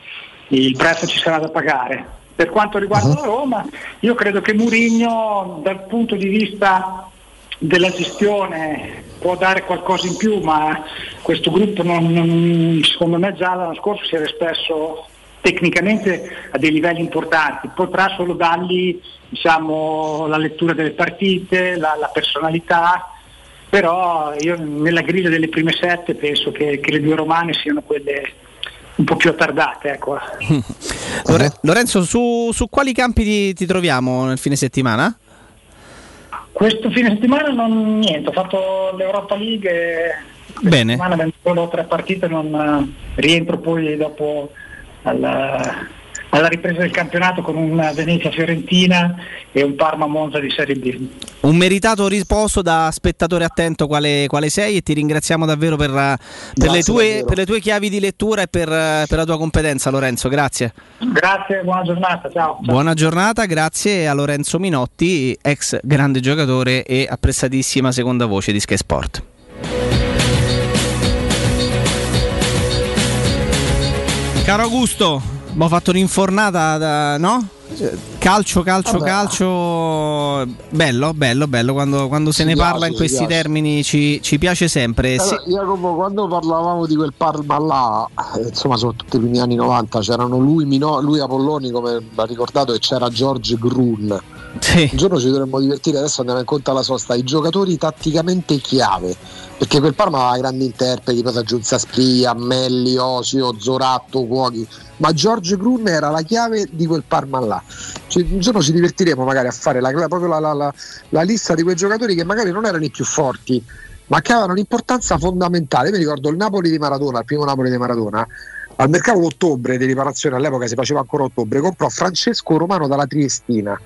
il prezzo ci sarà da pagare. Per quanto riguarda la Roma, io credo che Murigno dal punto di vista della gestione può dare qualcosa in più, ma questo gruppo non- non- secondo me già l'anno scorso si era espresso tecnicamente a dei livelli importanti, potrà solo dargli diciamo, la lettura delle partite, la, la personalità, però io nella griglia delle prime sette penso che, che le due romane siano quelle un po' più attardate. Ecco. *laughs* Lore- Lorenzo, su, su quali campi ti, ti troviamo nel fine settimana? Questo fine settimana non niente, ho fatto l'Europa League e Bene. settimana abbiamo solo tre partite, non eh, rientro poi dopo alla, alla ripresa del campionato con un Venezia-Fiorentina e un Parma-Monza di Serie B. Un meritato riposo da spettatore attento quale, quale sei e ti ringraziamo davvero per, eh, per le, tue, davvero. per le tue chiavi di lettura e per, eh, per la tua competenza Lorenzo, grazie. Grazie, buona giornata, ciao. Buona giornata, grazie a Lorenzo Minotti, ex grande giocatore e apprezzatissima seconda voce di Sky Sport. Caro Augusto, abbiamo fatto un'infornata, da- no? Calcio, calcio, Vabbè. calcio. Bello, bello, bello. Quando, quando se ne piace, parla in questi termini ci, ci piace sempre. Sì. Allora, Jacopo, quando parlavamo di quel Parma là, eh, insomma, soprattutto i primi anni 90, c'erano lui, Mino- lui Apolloni, come ha ricordato, e c'era George Grun. Un giorno ci dovremmo divertire, adesso andiamo in conto alla sosta, i giocatori tatticamente chiave, perché quel Parma aveva grandi interpreti, poi si aggiunse Aspria, Melli, Osio, Zoratto, Cuochi, ma George Grun era la chiave di quel Parma là. Ci- un giorno ci divertiremo magari a fare la, proprio la, la- la- lista di quei giocatori che magari non erano i più forti, ma che avevano un'importanza fondamentale. Io mi ricordo il Napoli di Maradona, il primo Napoli di Maradona, al mercato d'ottobre di riparazione, all'epoca si faceva ancora ottobre, comprò Francesco Romano dalla Triestina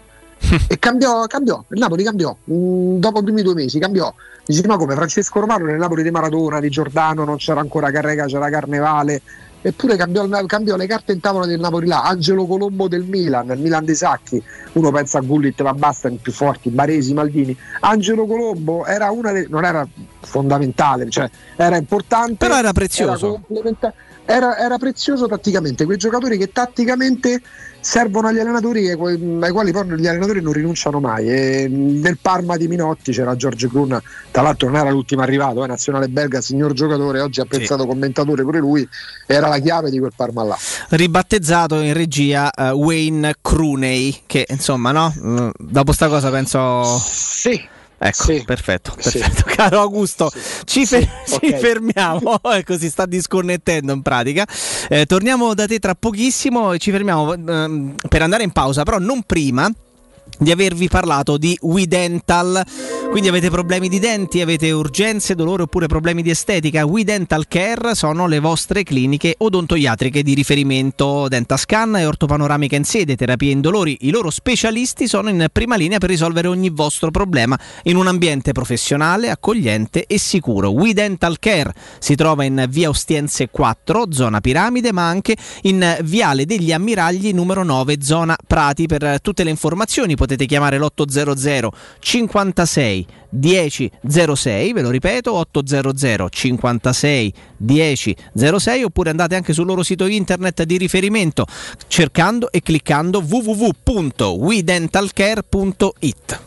e cambiò, cambiò, il Napoli cambiò, Mm, dopo i primi due mesi cambiò. Dici ma come Francesco Romano nel Napoli di Maradona, di Giordano, non c'era ancora Carrega, c'era Carnevale, eppure cambiò, cambiò le carte in tavola del Napoli là, Angelo Colombo del Milan, il Milan dei Sacchi, uno pensa a Gullit, ma basta, i più forti, Baresi, Maldini. Angelo Colombo era una delle, non era fondamentale, cioè era importante, Però era prezioso. complementa- era, era prezioso tatticamente, quei giocatori che tatticamente servono agli allenatori que- ai quali poi gli allenatori non rinunciano mai. E nel Parma di Minotti c'era Giorgio Grun, tra l'altro non era l'ultimo arrivato, è nazionale belga, signor giocatore, oggi apprezzato commentatore pure lui, era la chiave di quel Parma là. Ribattezzato in regia eh, Wayne Crooney, che insomma, no? Mm, Dopo sta cosa penso. Sì. Ecco, perfetto, perfetto. *laughs* Caro Augusto, ci, fer- ci ok. fermiamo, *laughs* ecco, si sta disconnettendo in pratica. Eh, torniamo da te tra pochissimo e ci fermiamo ehm, per andare in pausa, però non prima di avervi parlato di We Dental. Quindi avete problemi di denti, avete urgenze, dolore oppure problemi di estetica? We Dental Care sono le vostre cliniche odontoiatriche di riferimento. Dentascan e ortopanoramica in sede, terapie indolori. I loro specialisti sono in prima linea per risolvere ogni vostro problema in un ambiente professionale, accogliente e sicuro. We Dental Care si trova in via Ostiense 4, zona Piramide, ma anche in viale degli Ammiragli numero 9, zona Prati. Per tutte le informazioni potete chiamare l'800 56 10 06, ve lo ripeto, 800 56 10 06 oppure andate anche sul loro sito internet di riferimento cercando e cliccando www.wedentalcare.it.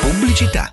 Pubblicità.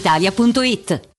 brispalitalia.it.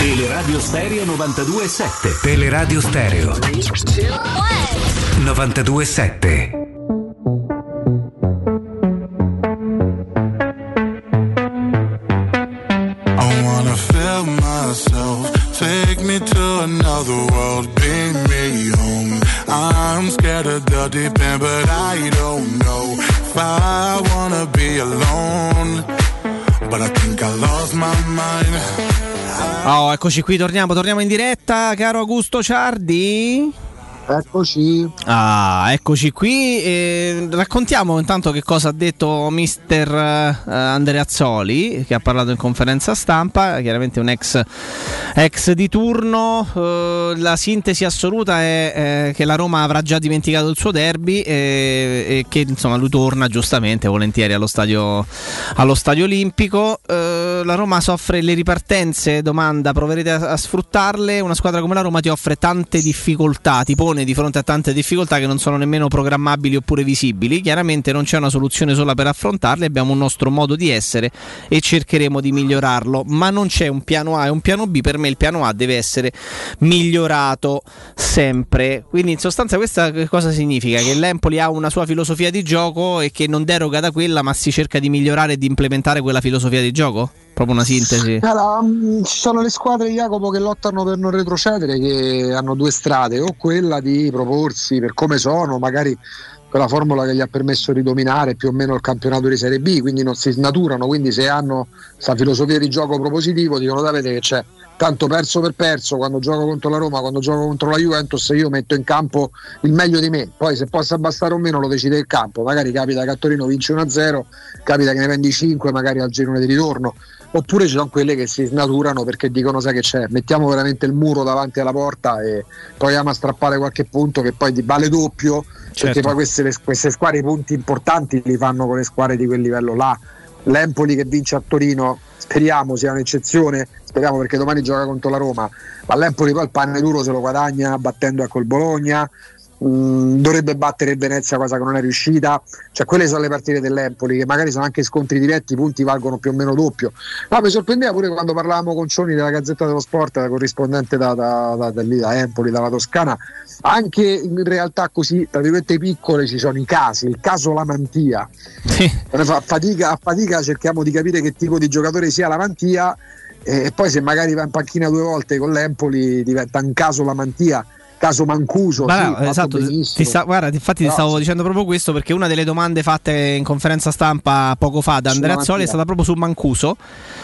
Teleradio Stereo 92.7 Teleradio Stereo 92.7 I wanna feel myself. Take me to another world. Bring me home. I'm scared of the deep end, but I don't know if I wanna be alone. But I think I lost my mind. Oh, eccoci qui, torniamo, torniamo in diretta, caro Augusto Ciardi. Eccoci. Ah, eccoci qui. Eh, raccontiamo intanto che cosa ha detto mister eh, Andreazzoli, che ha parlato in conferenza stampa, chiaramente un ex, ex di turno. Eh, la sintesi assoluta è che la Roma avrà già dimenticato il suo derby e, che insomma lui torna giustamente, volentieri allo stadio, allo stadio olimpico. Eh, la Roma soffre le ripartenze, domanda, proverete a, a sfruttarle? Una squadra come la Roma ti offre tante difficoltà, ti pone di fronte a tante difficoltà che non sono nemmeno programmabili oppure visibili. Chiaramente non c'è una soluzione sola per affrontarle, abbiamo un nostro modo di essere e cercheremo di migliorarlo, ma non c'è un piano A e un piano B, per me il piano A deve essere migliorato sempre. Quindi in sostanza questa cosa significa? Che l'Empoli ha una sua filosofia di gioco e che non deroga da quella, ma si cerca di migliorare e di implementare quella filosofia di gioco? Proprio una sintesi. Allora, mh, ci sono le squadre Jacopo che lottano per non retrocedere, che hanno due strade, o quella di proporsi per come sono, magari quella formula che gli ha permesso di dominare più o meno il campionato di Serie B, quindi non si snaturano, quindi se hanno questa filosofia di gioco propositivo dicono sapete che c'è tanto perso per perso quando gioco contro la Roma, quando gioco contro la Juventus io metto in campo il meglio di me, poi se possa bastare o meno lo decide il campo, magari capita che a Torino vince 1-0, capita che ne prendi 5 magari al girone di ritorno, oppure ci sono quelle che si snaturano perché dicono sai che c'è, mettiamo veramente il muro davanti alla porta e proviamo a strappare qualche punto che poi ti vale doppio, Certo. perché poi queste, queste squadre i punti importanti li fanno con le squadre di quel livello là. L'Empoli che vince a Torino, speriamo sia un'eccezione, speriamo perché domani gioca contro la Roma, ma l'Empoli poi il pane duro se lo guadagna battendo col Bologna, Mm, dovrebbe battere il Venezia cosa che non è riuscita. Cioè quelle sono le partite dell'Empoli che magari sono anche scontri diretti i punti valgono più o meno doppio. Ma mi sorprendeva pure quando parlavamo con Cioni della Gazzetta dello Sport la corrispondente da, da, da- da lì, da Empoli dalla Toscana. Anche in realtà così tra virgolette piccole ci sono i casi il caso Lamantia fa- a fatica, a fatica cerchiamo di capire che tipo di giocatore sia Lamantia e poi se magari va in panchina due volte con l'Empoli diventa un caso Lamantia caso Mancuso Ma sì, no, esatto, ti sta- guarda, infatti ti Però- stavo dicendo proprio questo perché una delle domande fatte in conferenza stampa poco fa da Andrea Azzoli è stata proprio su Mancuso,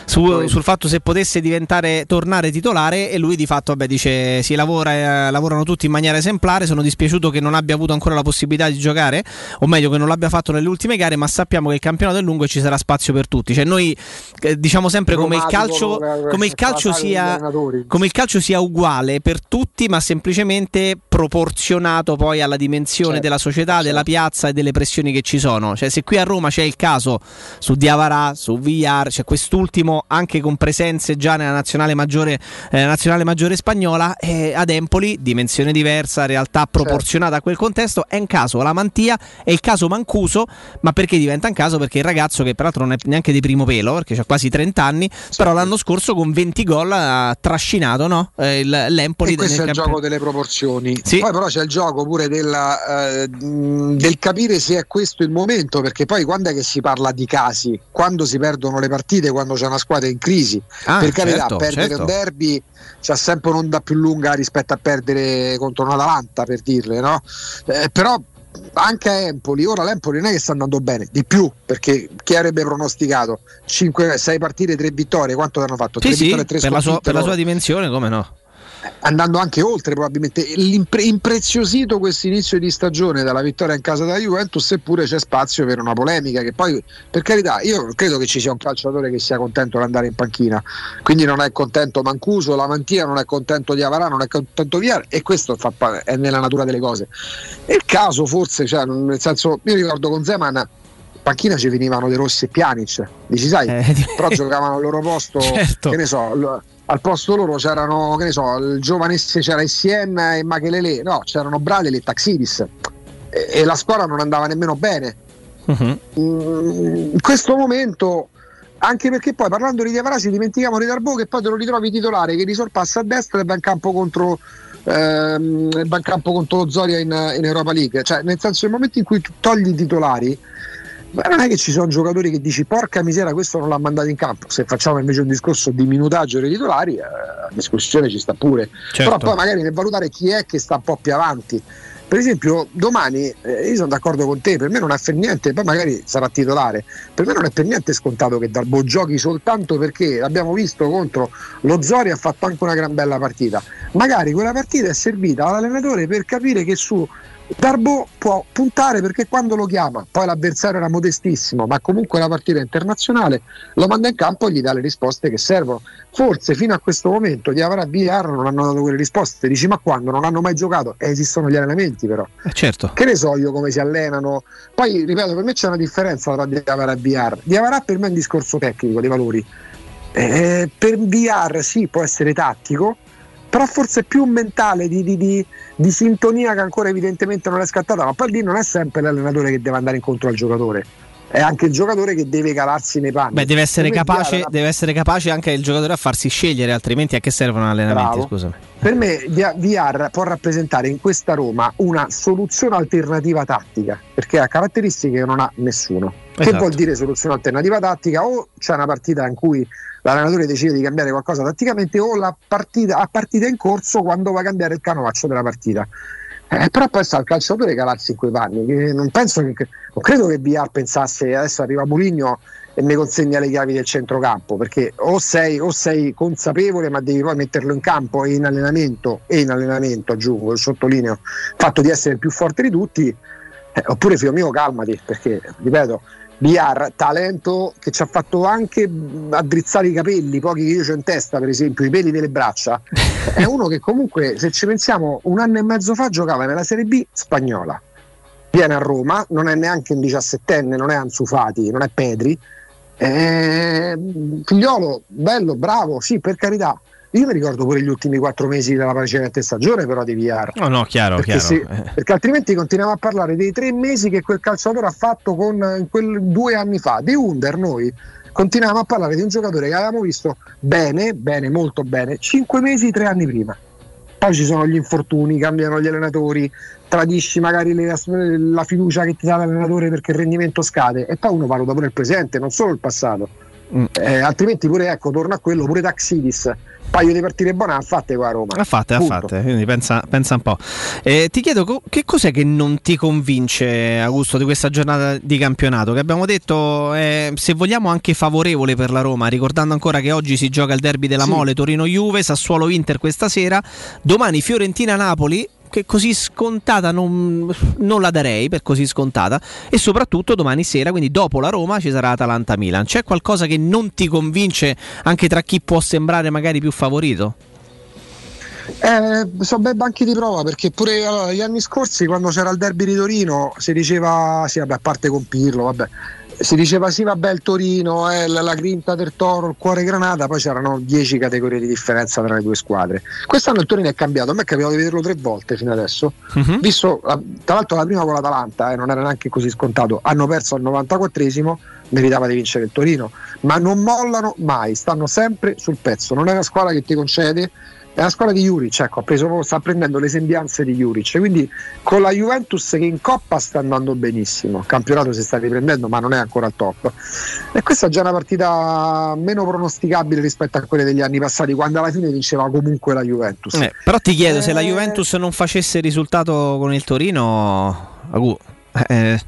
su- sul fatto se potesse diventare, tornare titolare e lui di fatto vabbè, dice si lavora, eh, lavorano tutti in maniera esemplare, sono dispiaciuto che non abbia avuto ancora la possibilità di giocare, o meglio che non l'abbia fatto nelle ultime gare, ma sappiamo che il campionato è lungo e ci sarà spazio per tutti. Cioè noi eh, diciamo sempre come il calcio, eh, come il calcio degli sia come il calcio sia uguale per tutti, ma semplicemente 限定 proporzionato poi alla dimensione Certo, della società, della piazza e delle pressioni che ci sono. Cioè, se qui a Roma c'è il caso su Diavarà, su Villar, c'è quest'ultimo anche con presenze già nella nazionale maggiore, eh, nazionale maggiore spagnola, e ad Empoli, dimensione diversa, realtà proporzionata a quel contesto, è un caso la Mantia, è il caso Mancuso, ma perché diventa un caso? Perché il ragazzo che peraltro non è neanche di primo pelo, perché ha quasi 30 anni, però l'anno scorso con 20 gol ha trascinato no? Eh, l'Empoli e questo è il camp- gioco delle proporzioni. Sì. Poi però c'è il gioco pure della, eh, del capire se è questo il momento, perché poi quando è che si parla di casi? Quando si perdono le partite, quando c'è una squadra in crisi. Ah, per carità, certo, perdere certo. un derby c'ha sempre un'onda più lunga rispetto a perdere contro un Atalanta, per dirle, no? Eh, però anche a Empoli, ora l'Empoli non è che sta andando bene, di più, perché chi avrebbe pronosticato 5-6 partite, 3 vittorie, quanto hanno fatto? Sì, Tre sì, vittorie e tre per la, sua, per la sua dimensione, come no? Andando anche oltre probabilmente. L'impre- impreziosito questo inizio di stagione dalla vittoria in casa della Juventus eppure c'è spazio per una polemica che poi per carità io credo che ci sia un calciatore che sia contento di andare in panchina. Quindi non è contento Mancuso, la Mantia non è contento di Avarà, non è contento Viar e questo fa è nella natura delle cose. E il caso forse cioè, nel senso io ricordo con Zeman in panchina ci venivano De Rossi e Pjanic dici sai? Però giocavano al loro posto *laughs* Certo. che ne so al posto loro c'erano che ne so il giovanissimo c'era SCM e Machelele no c'erano Bradley e Taxidis. E, e la squadra non andava nemmeno bene. Mm, in questo momento anche perché poi parlando di Diavara si dimenticavano di Darbo che poi te lo ritrovi titolare che risorpassa a destra e va in campo contro ehm, va in campo contro lo Zoria in, in Europa League. Cioè nel senso nel momento in cui tu togli i titolari ma non è che ci sono giocatori che dici porca misera questo non l'ha mandato in campo. Se facciamo invece un discorso di minutaggio dei titolari eh, la discussione ci sta pure. Certo. però poi magari nel valutare chi è che sta un po' più avanti. Per esempio domani eh, io sono d'accordo con te per me non è per niente poi magari sarà titolare. Per me non è per niente scontato che Darbo giochi soltanto perché l'abbiamo visto contro lo Zori ha fatto anche una gran bella partita. Magari quella partita è servita all'allenatore per capire che su Darbo può puntare perché quando lo chiama, poi l'avversario era modestissimo, ma comunque la partita internazionale lo manda in campo e gli dà le risposte che servono. Forse fino a questo momento gli avrà VR non hanno dato quelle risposte. Dici ma quando non hanno mai giocato? Eh, esistono gli allenamenti però. Eh, certo. Che ne so io come si allenano? Poi ripeto, per me c'è una differenza tra Diavara e VR. Diavara per me è un discorso tecnico dei valori. Eh, per VR sì, può essere tattico, però forse più mentale di, di- di- di sintonia che ancora evidentemente non è scattata, ma poi lì non è sempre l'allenatore che deve andare incontro al giocatore, è anche il giocatore che deve calarsi nei panni. Beh, deve essere, capace, Diarra- deve essere capace anche il giocatore a farsi scegliere, altrimenti a che servono allenamenti? Bravo. Scusami. Per me VR può rappresentare in questa Roma una soluzione alternativa tattica, perché ha caratteristiche che non ha nessuno. Che Esatto. vuol dire soluzione alternativa tattica? O c'è una partita in cui l'allenatore decide di cambiare qualcosa tatticamente, o la partita, a partita in corso quando va a cambiare il canovaccio della partita. Eh, però poi sta il calciatore calarsi in quei panni. non, penso che, non credo che VR pensasse adesso arriva Mourinho e mi consegna le chiavi del centrocampo perché o sei, o sei consapevole ma devi poi metterlo in campo e in allenamento e in allenamento aggiungo, sottolineo il fatto di essere il più forte di tutti eh, oppure figlio mio calmati perché ripeto Villar, talento che ci ha fatto anche mh, addrizzare i capelli, pochi che io ho in testa, per esempio, i peli delle braccia. *laughs* È uno che comunque, se ci pensiamo, un anno e mezzo fa giocava nella Serie B spagnola. Viene a Roma, non è neanche un diciassettenne, non è Anzufati, non è Pedri. Eh, figliolo, bello, bravo, sì, per carità. Io mi ricordo pure gli ultimi quattro mesi della precedente stagione, però di VR. No, no, chiaro, Perché, chiaro. se- Eh. perché altrimenti continuiamo a parlare dei tre mesi che quel calciatore ha fatto con in quel due anni fa. Di Under noi continuiamo a parlare di un giocatore che avevamo visto bene, bene, molto bene, cinque mesi, tre anni prima. Poi ci sono gli infortuni, cambiano gli allenatori, tradisci magari le- la fiducia che ti dà l'allenatore perché il rendimento scade e poi uno valuta pure il presente, non solo il passato. Mm. Eh, altrimenti pure ecco, torno a quello, pure Taxidis, paio di partite buone ha fatte qua a Roma. Ha fatte, ha fatte, quindi pensa, pensa un po'. Eh, ti chiedo che cos'è che non ti convince, Augusto, di questa giornata di campionato? Che abbiamo detto, eh, se vogliamo, anche favorevole per la Roma, ricordando ancora che oggi si gioca il derby della Sì. Mole, Torino-Juve, Sassuolo-Inter questa sera, domani Fiorentina-Napoli. Che così scontata non, non la darei per così scontata. E soprattutto domani sera, quindi dopo la Roma, ci sarà Atalanta-Milan. C'è qualcosa che non ti convince anche tra chi può sembrare magari più favorito? Eh, sono bei banchi di prova perché pure allora, gli anni scorsi quando c'era il derby di Torino si diceva, sì vabbè a parte con Pirlo, vabbè, si diceva sì vabbè il Torino, eh, la, la grinta del toro, il cuore granata, poi c'erano 10 categorie di differenza tra le due squadre. Quest'anno il Torino è cambiato, a me è capitato di vederlo tre volte fino adesso, Mhm. visto tra l'altro la prima con l'Atalanta, eh, non era neanche così scontato, hanno perso al 94esimo, meritava di vincere il Torino, ma non mollano mai, stanno sempre sul pezzo, non è una squadra che ti concede è la squadra di Juric, ecco, ha preso- sta prendendo le sembianze di Juric. Quindi con la Juventus che in Coppa sta andando benissimo, il campionato si sta riprendendo, ma non è ancora al top. E questa è già una partita meno pronosticabile rispetto a quelle degli anni passati, quando alla fine vinceva comunque la Juventus. Eh, però ti chiedo, se la Eh. Juventus non facesse il risultato con il Torino, Agu, eh,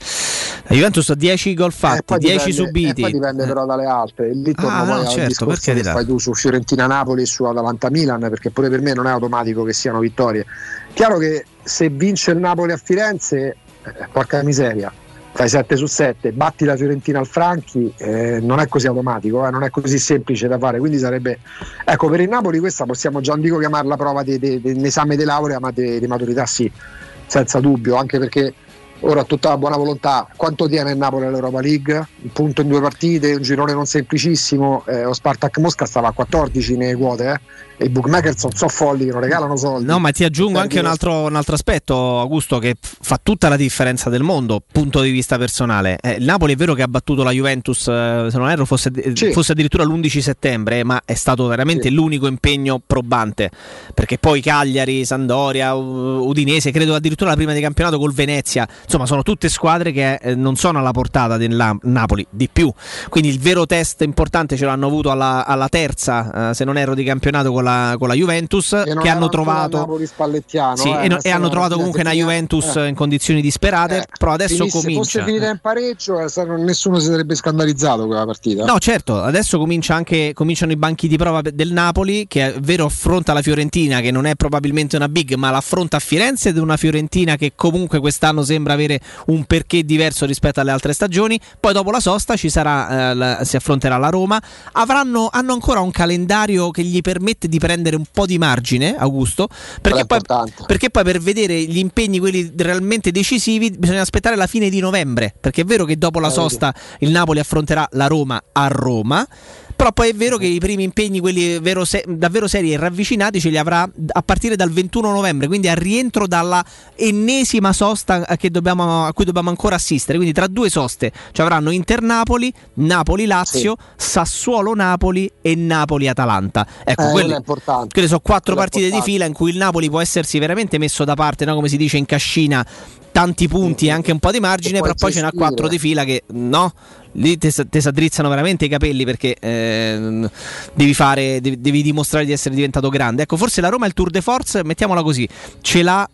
la Juventus ha 10 gol Eh, fatti, poi 10 dipende- subiti. eh, poi dipende però dalle altre. E lì torno Ah, poi no, al certo, discorso per che fai tu su Fiorentina-Napoli e su Atalanta-Milan, perché pure per me non è automatico che siano vittorie. Chiaro che se vince il Napoli a Firenze, eh, porca miseria, fai 7 su 7, batti la Fiorentina al Franchi, eh, non è così automatico, eh, non è così semplice da fare. Quindi sarebbe, ecco, per il Napoli questa possiamo già non dico chiamarla prova di, di- di- di esame di laurea, ma di maturità sì, senza dubbio, anche perché ora tutta la buona volontà, quanto tiene il Napoli all'Europa League? Un punto in due partite, un girone non semplicissimo, eh, lo Spartak Mosca stava a 14 nelle quote, eh, e i bookmakers non sono folli che non regalano soldi. No, ma ti aggiungo anche un dire- altro, un altro aspetto, Augusto, che fa tutta la differenza del mondo, punto di vista personale. Eh, il Napoli è vero che ha battuto la Juventus, eh, se non erro, fosse, eh, Sì. fosse addirittura l'11 settembre, ma è stato veramente Sì. l'unico impegno probante. Perché poi Cagliari, Sandoria, Udinese, credo addirittura la prima di campionato col Venezia, insomma, sono tutte squadre che eh, non sono alla portata del Napoli, di più. Quindi il vero test importante ce l'hanno avuto alla, alla terza, eh, se non erro, di campionato con la, con la Juventus, che non che hanno trovato. Sì, eh, e, no- e hanno se trovato comunque una se Juventus eh. in condizioni disperate, Eh, però adesso finisse- comincia. fosse finita in pareggio, eh, se nessuno si sarebbe scandalizzato quella partita. No, certo, adesso comincia anche, cominciano i banchi di prova del Napoli, che è vero affronta la Fiorentina, che non è probabilmente una big, ma l'affronta a Firenze ed una Fiorentina che comunque quest'anno sembra avere un perché diverso rispetto alle altre stagioni. Poi dopo la sosta ci sarà, eh, la- si affronterà la Roma. Avranno, hanno ancora un calendario che gli permette di prendere un po' di margine, Augusto, perché poi, perché poi per vedere gli impegni, quelli realmente decisivi, bisogna aspettare la fine di novembre. Perché è vero che dopo la Eh, sosta il Napoli affronterà la Roma a Roma. Però poi è vero che i primi impegni, quelli vero se- davvero seri e ravvicinati, ce li avrà a partire dal 21 novembre, quindi al rientro dalla ennesima sosta a, che dobbiamo- a cui dobbiamo ancora assistere. Quindi tra due soste ci avranno Inter-Napoli, Napoli-Lazio, Sassuolo-Napoli e Napoli-Atalanta. Ecco, Eh, quelle, quelle sono quattro Quello è partite di fila in cui il Napoli può essersi veramente messo da parte, no? come si dice in cascina, tanti punti e anche un po' di margine, però poi ce n'ha quattro di fila che no, lì ti si addrizzano veramente i capelli perché ehm, devi, fare, devi, devi dimostrare di essere diventato grande. Ecco, forse la Roma è il tour de force, mettiamola così, ce l'ha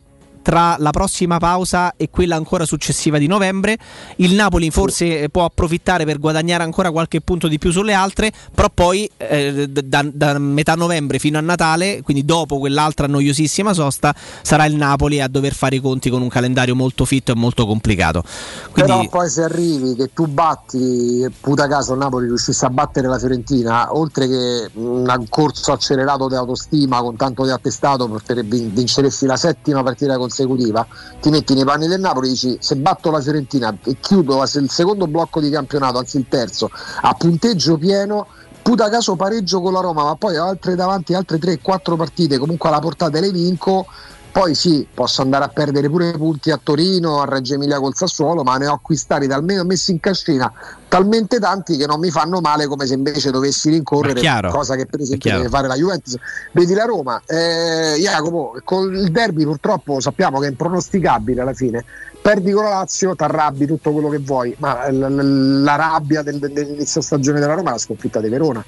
tra la prossima pausa e quella ancora successiva di novembre. Il Napoli forse può approfittare per guadagnare ancora qualche punto di più sulle altre, però poi eh, da, da metà novembre fino a Natale, quindi dopo quell'altra noiosissima sosta, sarà il Napoli a dover fare i conti con un calendario molto fitto e molto complicato. Quindi, Però poi se arrivi che tu batti, puta caso il Napoli riuscisse a battere la Fiorentina, oltre che un corso accelerato di autostima con tanto di attestato per vin- vinceresti la settima partita consecutiva, ti metti nei panni del Napoli e dici se batto la Fiorentina e chiudo il secondo blocco di campionato, anzi il terzo, a punteggio pieno, puta caso pareggio con la Roma, ma poi altre davanti altre 3-4 partite, comunque alla portata le vinco. Poi sì, posso andare a perdere pure punti a Torino, a Reggio Emilia col Sassuolo, ma ne ho acquistati talmente messi in cascina talmente tanti che non mi fanno male come se invece dovessi rincorrere, chiaro, cosa che per esempio deve fare la Juventus. Vedi la Roma, eh, Jacopo, con il derby purtroppo sappiamo che è impronosticabile alla fine. Perdi con la Lazio, t'arrabbi tutto quello che vuoi, ma l- l- la rabbia del- dell'inizio stagione della Roma è la sconfitta di Verona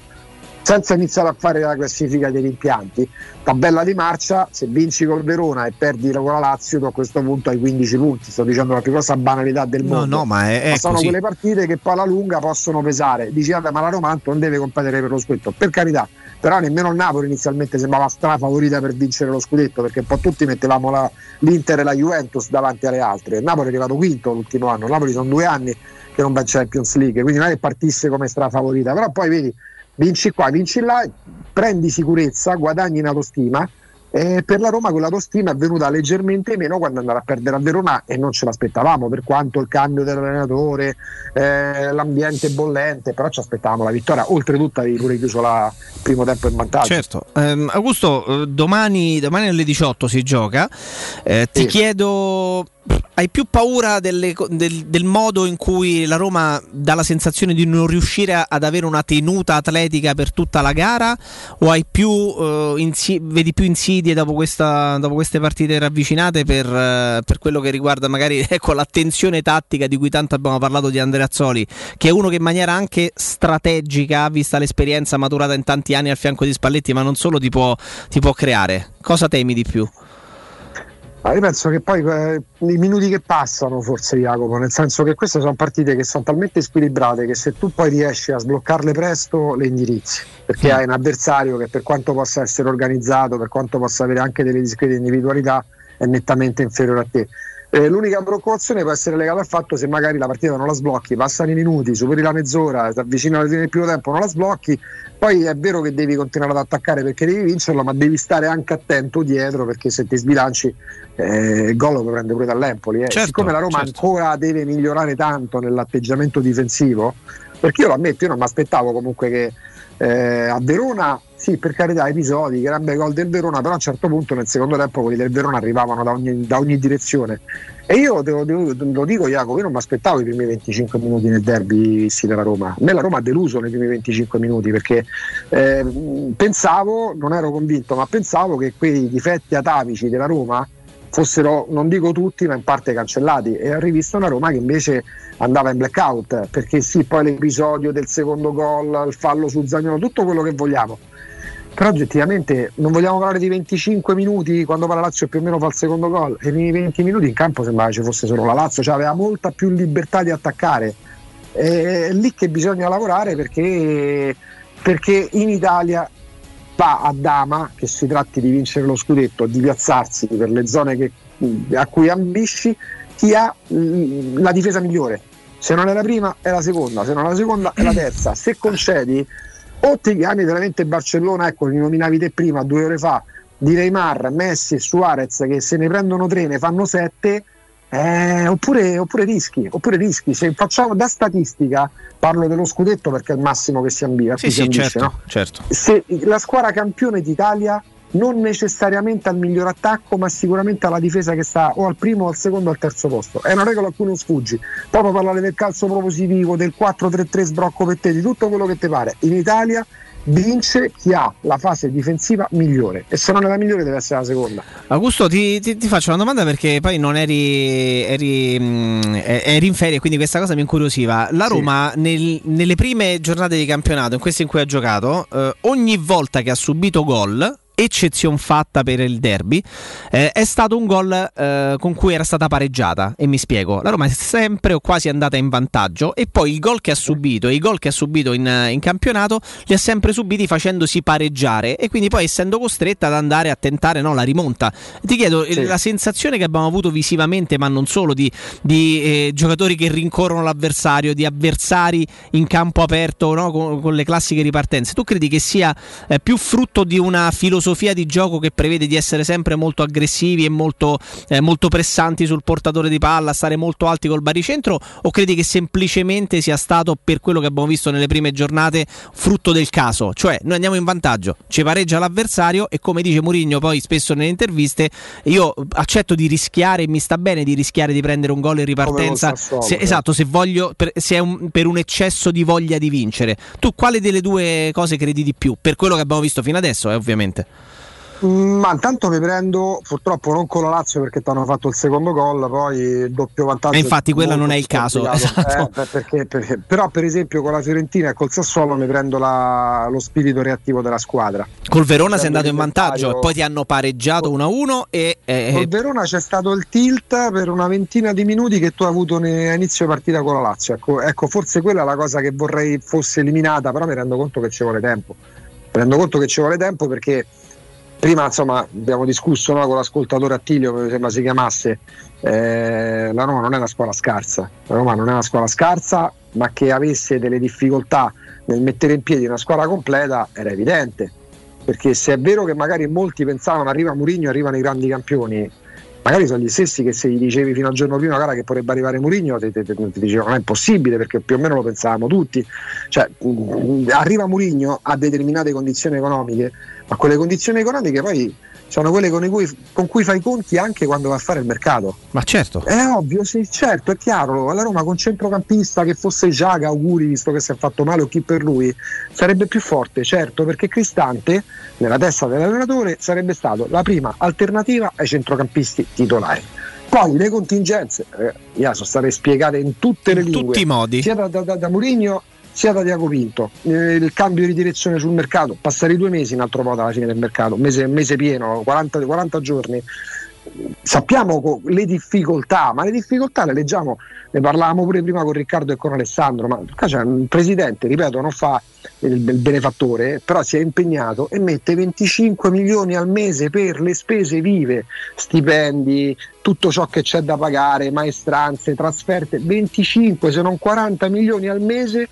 senza iniziare a fare la classifica dei rimpianti. Tabella di marcia, se vinci col Verona e perdi con la Lazio, tu a questo punto hai 15 punti. Sto dicendo la più grossa banalità del No, mondo. no, ma è- è sono così. quelle partite che poi alla lunga possono pesare. Dici, vabbè, ma la Roma non deve competere per lo scudetto. Per carità, però nemmeno il Napoli inizialmente sembrava strafavorita per vincere lo scudetto, perché un po' tutti mettevamo la- l'Inter e la Juventus davanti alle altre. Il Napoli è arrivato quinto l'ultimo anno. Il Napoli sono due anni che non va in Champions League, quindi non è che partisse come strafavorita, però poi vedi vinci qua, vinci là, prendi sicurezza, guadagni in autostima. E per la Roma quell'autostima è venuta leggermente meno quando andava a perdere a Verona e non ce l'aspettavamo per quanto il cambio dell'allenatore, eh, l'ambiente bollente, però ci aspettavamo la vittoria. Oltretutto avevi pure chiuso la- il primo tempo in vantaggio. Certo, Ehm, Augusto, eh, domani, domani alle 18 si gioca. Eh, ti Sì. chiedo, hai più paura delle del, del modo in cui la Roma dà la sensazione di non riuscire a- ad avere una tenuta atletica per tutta la gara? O hai più, eh, insi- vedi più insidie dopo, questa- dopo queste partite ravvicinate per, eh, per quello che riguarda magari *laughs* ecco, l'attenzione tattica di cui tanto abbiamo parlato di Andreazzoli, che è uno che in maniera anche strategica, vista l'esperienza maturata in tanti anni al fianco di Spalletti, ma non solo ti può, ti può creare. Cosa temi di più? Ma io penso che poi eh, i minuti che passano, forse Jacopo, nel senso che queste sono partite che sono talmente squilibrate che se tu poi riesci a sbloccarle presto, le indirizzi. Perché hai un avversario che per quanto possa essere organizzato, per quanto possa avere anche delle discrete individualità, è nettamente inferiore a te. Eh, l'unica preoccupazione può essere legata al fatto se magari la partita non la sblocchi, passano i minuti, superi la mezz'ora, ti avvicini alla fine del primo tempo, non la sblocchi, poi è vero che devi continuare ad attaccare perché devi vincerlo, ma devi stare anche attento dietro perché se ti sbilanci eh, il gol lo puoi prendere pure dall'Empoli. eh. Certo, Siccome la Roma certo. ancora deve migliorare tanto nell'atteggiamento difensivo, perché io lo ammetto, io non mi aspettavo comunque che eh, a Verona, sì, per carità, episodi, grande gol del Verona, però a un certo punto nel secondo tempo quelli del Verona arrivavano da ogni, da ogni direzione. E io te lo, lo dico, Jacopo, io non mi aspettavo i primi 25 minuti nel derby visti dalla Roma. A me la Roma ha deluso nei primi 25 minuti perché eh, pensavo, non ero convinto, ma pensavo che quei difetti atavici della Roma fossero, non dico tutti, ma in parte cancellati. E ho rivisto una Roma che invece andava in blackout, perché sì, poi l'episodio del secondo gol, il fallo su Zagnolo, tutto quello che vogliamo. Però oggettivamente non vogliamo parlare di 25 minuti quando poi la Lazio più o meno fa il secondo gol e nei 20 minuti in campo sembrava ci fosse solo la Lazio, cioè aveva molta più libertà di attaccare. È lì che bisogna lavorare perché, perché in Italia va a dama che si tratti di vincere lo scudetto, di piazzarsi per le zone che- a cui ambisci, chi ha mm, la difesa migliore. Se non è la prima è la seconda, se non è la seconda è la terza. Se concedi o ti chiami veramente Barcellona, ecco, li nominavi te prima, due ore fa, di Neymar, Messi e Suarez che se ne prendono tre, ne fanno sette, eh, oppure, oppure rischi, oppure rischi. Se facciamo da statistica, parlo dello scudetto perché è il massimo che si ambisce, Sì, sì, ambisce, certo, no? certo. se la squadra campione d'Italia non necessariamente al miglior attacco, ma sicuramente alla difesa che sta o al primo, o al secondo o al terzo posto. È una regola a cui non sfuggi. Proprio parlare del calcio propositivo, del 4-3-3 sbrocco per te, di tutto quello che ti pare. In Italia vince chi ha la fase difensiva migliore e se non è la migliore deve essere la seconda. Augusto, ti, ti- ti faccio una domanda perché poi non eri, eri, mm, eh, eri in ferie, quindi questa cosa mi incuriosiva. La Roma nel- nelle prime giornate di campionato, in queste in cui ha giocato, eh, ogni volta che ha subito gol, eccezione fatta per il derby, eh, è stato un gol eh, con cui era stata pareggiata. E mi spiego: la Roma è sempre o quasi andata in vantaggio, e poi il gol che ha subito e i gol che ha subito in, in campionato li ha sempre subiti facendosi pareggiare, e quindi poi essendo costretta ad andare a tentare no, la rimonta. Ti chiedo Sì. la sensazione che abbiamo avuto visivamente, ma non solo, di, di, eh, giocatori che rincorrono l'avversario, di avversari in campo aperto no, con, con le classiche ripartenze. Tu credi che sia eh, più frutto di una filosofia di gioco che prevede di essere sempre molto aggressivi e molto, eh, molto pressanti sul portatore di palla, stare molto alti col baricentro, o credi che semplicemente sia stato per quello che abbiamo visto nelle prime giornate frutto del caso? Cioè, noi andiamo in vantaggio, ci pareggia l'avversario e come dice Mourinho poi spesso nelle interviste, io accetto di rischiare e mi sta bene di rischiare di prendere un gol in ripartenza. Se- certo. esatto, se voglio per, se è un, per un eccesso di voglia di vincere. Tu quale delle due cose credi di più? Per quello che abbiamo visto fino adesso, eh, ovviamente. Ma intanto mi prendo purtroppo non con la Lazio perché ti hanno fatto il secondo gol, poi il doppio vantaggio. E infatti quello non è il caso, *laughs* esatto. Eh, per- perché- perché- però per esempio con la Fiorentina e col Sassuolo mi prendo la- lo spirito reattivo della squadra. Col Verona sei andato in vantaggio e poi ti hanno pareggiato 1-1 e... eh, Col Verona c'è stato il tilt per una ventina di minuti che tu hai avuto a inizio partita con la Lazio. Ecco, ecco, forse quella è la cosa che vorrei fosse eliminata, però mi rendo conto che ci vuole tempo. Mi rendo conto che ci vuole tempo perché prima insomma abbiamo discusso no, con l'ascoltatore Attilio, mi sembra si chiamasse, eh, la Roma non è una squadra scarsa, la Roma non è una squadra scarsa, ma che avesse delle difficoltà nel mettere in piedi una squadra completa era evidente. Perché se è vero che magari molti pensavano arriva Mourinho, arrivano i grandi campioni, magari sono gli stessi che se gli dicevi fino al giorno prima guarda che potrebbe arrivare Mourinho ti, ti- ti- ti dicevano è possibile perché più o meno lo pensavamo tutti. Cioè, mh, arriva Mourinho a determinate condizioni economiche ma quelle condizioni economiche poi sono quelle con cui, con cui fai i conti anche quando vai a fare il mercato Ma certo. è ovvio, sì, certo, è chiaro. La Roma con centrocampista che fosse Giaga, auguri, visto che si è fatto male o chi per lui, sarebbe più forte, certo, perché Cristante, nella testa dell'allenatore, sarebbe stato la prima alternativa ai centrocampisti titolari. Poi le contingenze eh, sono state spiegate in tutte le In lingue, tutti i modi. sia da, da, da, da Mourinho sia da Diaco Pinto. Eh, il cambio di direzione sul mercato, passare due mesi in altro modo alla fine del mercato, mese, mese pieno, 40, 40 giorni sappiamo le difficoltà, ma le difficoltà le leggiamo, ne parlavamo pure prima con Riccardo e con Alessandro, ma c'è un presidente, ripeto, non fa il benefattore, però si è impegnato e mette 25 milioni al mese per le spese vive, stipendi, tutto ciò che c'è da pagare, maestranze, trasferte, 25 se non 40 milioni al mese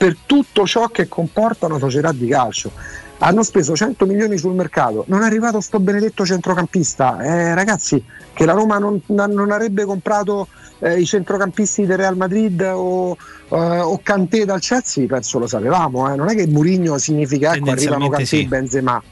per tutto ciò che comporta una società di calcio hanno speso 100 milioni sul mercato, non è arrivato sto benedetto centrocampista. Eh, ragazzi, che la Roma non, non avrebbe comprato eh, i centrocampisti del Real Madrid o, eh, o Kanté dal Chelsea, penso lo sapevamo. eh. Non è che Mourinho significa ecco, arrivano Kanté sì. Benzema.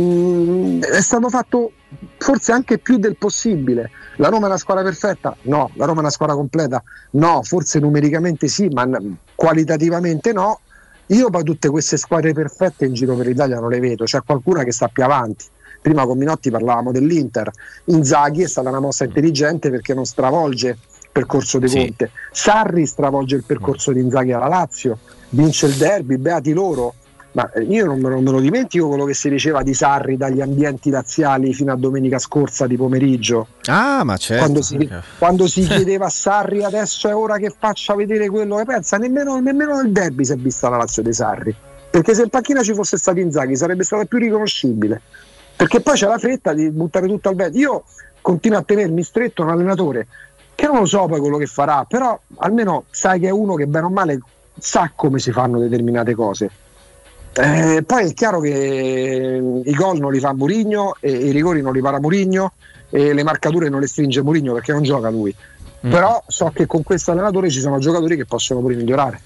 Mm, è stato fatto forse anche più del possibile. La Roma è una squadra perfetta? No. La Roma è una squadra completa? No. Forse numericamente sì, ma qualitativamente no. Io poi tutte queste squadre perfette in giro per l'Italia non le vedo, c'è qualcuna che sta più avanti. Prima con Minotti parlavamo dell'Inter, Inzaghi è stata una mossa intelligente perché non stravolge il percorso di Sì. Conte, Sarri stravolge il percorso di Inzaghi alla Lazio, vince il derby, beati loro. Ma eh, io non me, lo, non me lo dimentico quello che si diceva di Sarri dagli ambienti laziali fino a domenica scorsa di pomeriggio. Ah, ma certo. Quando si, *laughs* quando si chiedeva a Sarri adesso è ora che faccia vedere quello che pensa, nemmeno, nemmeno nel derby si è vista la Lazio dei Sarri. Perché se in panchina ci fosse stato Inzaghi sarebbe stata più riconoscibile. Perché poi c'è la fretta di buttare tutto al vento. Io continuo a tenermi stretto un allenatore che non lo so poi quello che farà, però almeno sai che è uno che bene o male sa come si fanno determinate cose. Eh, poi è chiaro che i gol non li fa Murigno e i rigori non li para Murigno e le marcature non le stringe Murigno perché non gioca lui. Però so che con questo allenatore ci sono giocatori che possono pure migliorare.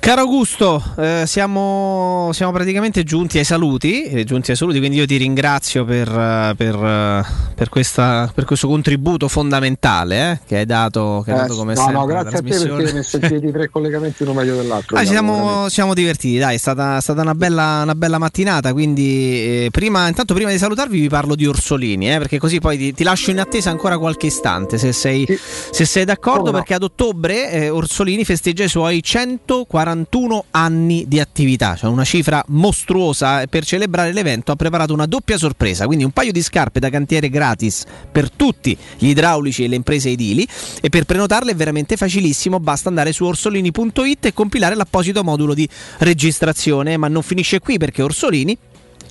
Caro Augusto, eh, siamo, siamo praticamente giunti ai saluti, eh, giunti ai saluti, quindi io ti ringrazio per, eh, per, eh, per questa- per questo contributo fondamentale eh, che hai dato, che hai dato come no, sempre no, grazie a te perché hai messo in piedi tre *laughs* collegamenti uno meglio dell'altro. Ah, siamo, siamo divertiti, dai, è stata, è stata una, bella, una bella mattinata. Quindi, prima, intanto, prima di salutarvi, vi parlo di Orsolini, eh, perché così poi ti, ti lascio in attesa ancora qualche istante. Se sei, se sei d'accordo, no. perché ad ottobre Orsolini festeggia i suoi 140 141 anni di attività, cioè una cifra mostruosa. Per celebrare l'evento ha preparato una doppia sorpresa, quindi un paio di scarpe da cantiere gratis per tutti gli idraulici e le imprese edili e per prenotarle è veramente facilissimo, basta andare su orsolini.it e compilare l'apposito modulo di registrazione, ma non finisce qui perché Orsolini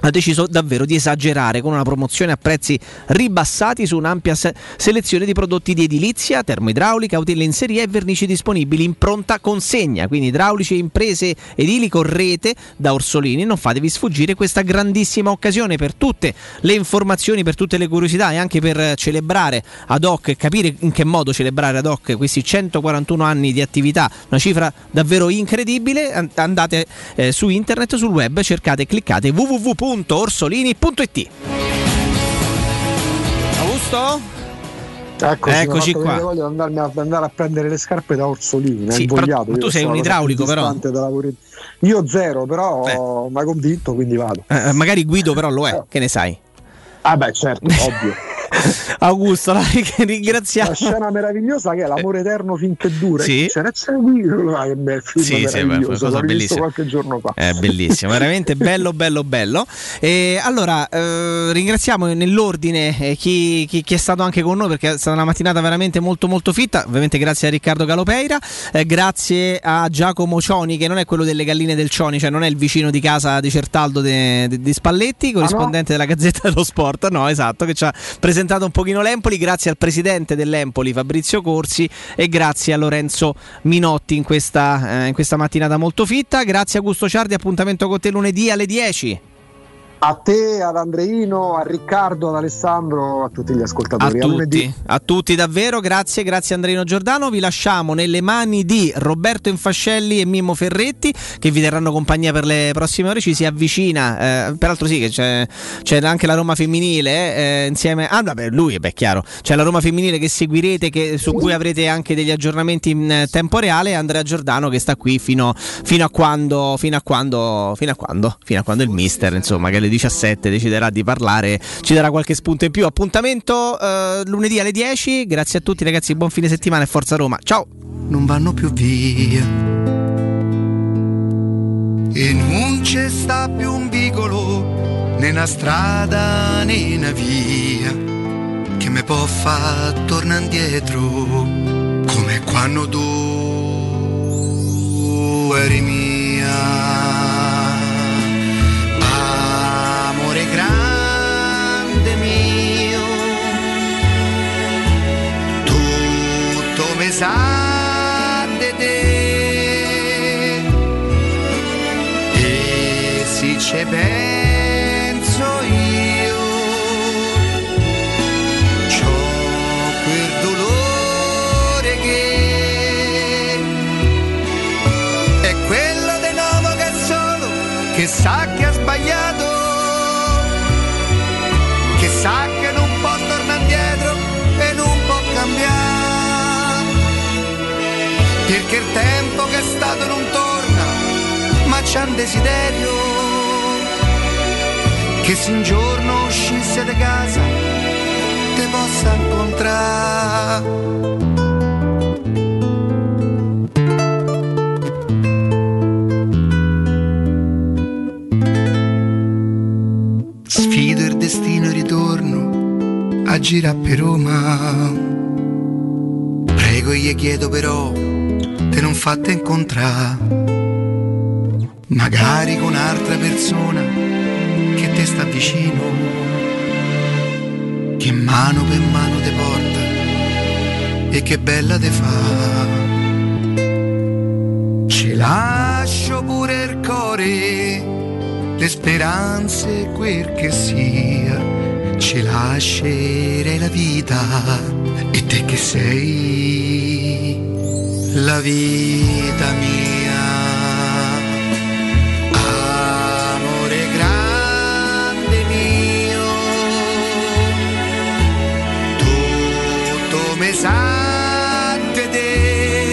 ha deciso davvero di esagerare con una promozione a prezzi ribassati su un'ampia se- selezione di prodotti di edilizia, termoidraulica, utenlenzeria e vernici disponibili in pronta consegna. Quindi idraulici e imprese edili correte da Orsolini, non fatevi sfuggire questa grandissima occasione per tutte le informazioni, per tutte le curiosità e anche per celebrare ad hoc capire in che modo celebrare ad hoc questi 141 anni di attività, una cifra davvero incredibile. An- Andate eh, su internet, sul web, cercate cliccate www.orsolini.it. Augusto? Eccoci, Eccoci qua. di andarmi a, andare a prendere le scarpe da Orsolini. Sì, però tu sei un idraulico, però. Io zero, però mi ha convinto, quindi vado. Eh, magari Guido però lo è, che ne sai? Ah beh, certo, ovvio. *laughs* *laughs* Augusto, la ringraziamo. La scena meravigliosa che è l'amore eterno finché dura. Sì. C'era c'è ah, che bel film Sì, sì, beh, meraviglioso, cosa bellissima. qualche giorno fa. È bellissimo, veramente bello, bello, bello. E allora eh, ringraziamo nell'ordine eh, chi, chi- chi è stato anche con noi perché è stata una mattinata veramente molto, molto fitta. Ovviamente grazie a Riccardo Galopeira, eh, grazie a Giacomo Cioni, che non è quello delle galline del Cioni, cioè non è il vicino di casa di Certaldo di Spalletti, corrispondente della Gazzetta dello Sport. No, esatto, che ci ha presentato un pochino l'Empoli. Grazie al presidente dell'Empoli, Fabrizio Corsi, e grazie a Lorenzo Minotti in questa, eh, in questa mattinata molto fitta. Grazie a Augusto Ciardi, appuntamento con te lunedì alle 10. A te, ad Andreino, a Riccardo, ad Alessandro, a tutti gli ascoltatori. A tutti, a tutti davvero, grazie, grazie Andreino Giordano. Vi lasciamo nelle mani di Roberto Infascelli e Mimmo Ferretti che vi terranno compagnia per le prossime ore. Ci si avvicina, eh, peraltro sì che c'è, c'è anche la Roma femminile eh, insieme. Ah, vabbè, lui è chiaro. C'è la Roma femminile che seguirete, che- su cui avrete anche degli aggiornamenti in eh, tempo reale. E Andrea Giordano che sta qui fino, fino a quando, fino a quando, fino a quando, fino a quando il mister, insomma, che alle 17 deciderà di parlare, ci darà qualche spunto in più. Appuntamento eh, lunedì alle 10. Grazie a tutti, ragazzi. Buon fine settimana e forza Roma. Ciao. non vanno più via. E non c'è sta più un vicolo, né una strada né una via, che mi può far tornare indietro, come quando tu eri mia. Tutto mi sa di te. E se ci penso io c'ho quel dolore che è quello di nuovo che solo che sa perché il tempo che è stato non torna ma c'è un desiderio che se un giorno uscisse da casa te possa incontrare Sfido il destino e ritorno a girare per Roma. Prego e gli chiedo però te non fatte incontrare. Magari con un'altra persona che te sta vicino. Che mano per mano te porta e che bella te fa. Ci lascio pure il cuore le speranze quel che sia, ci lascerei la vita e te che sei la vita mia.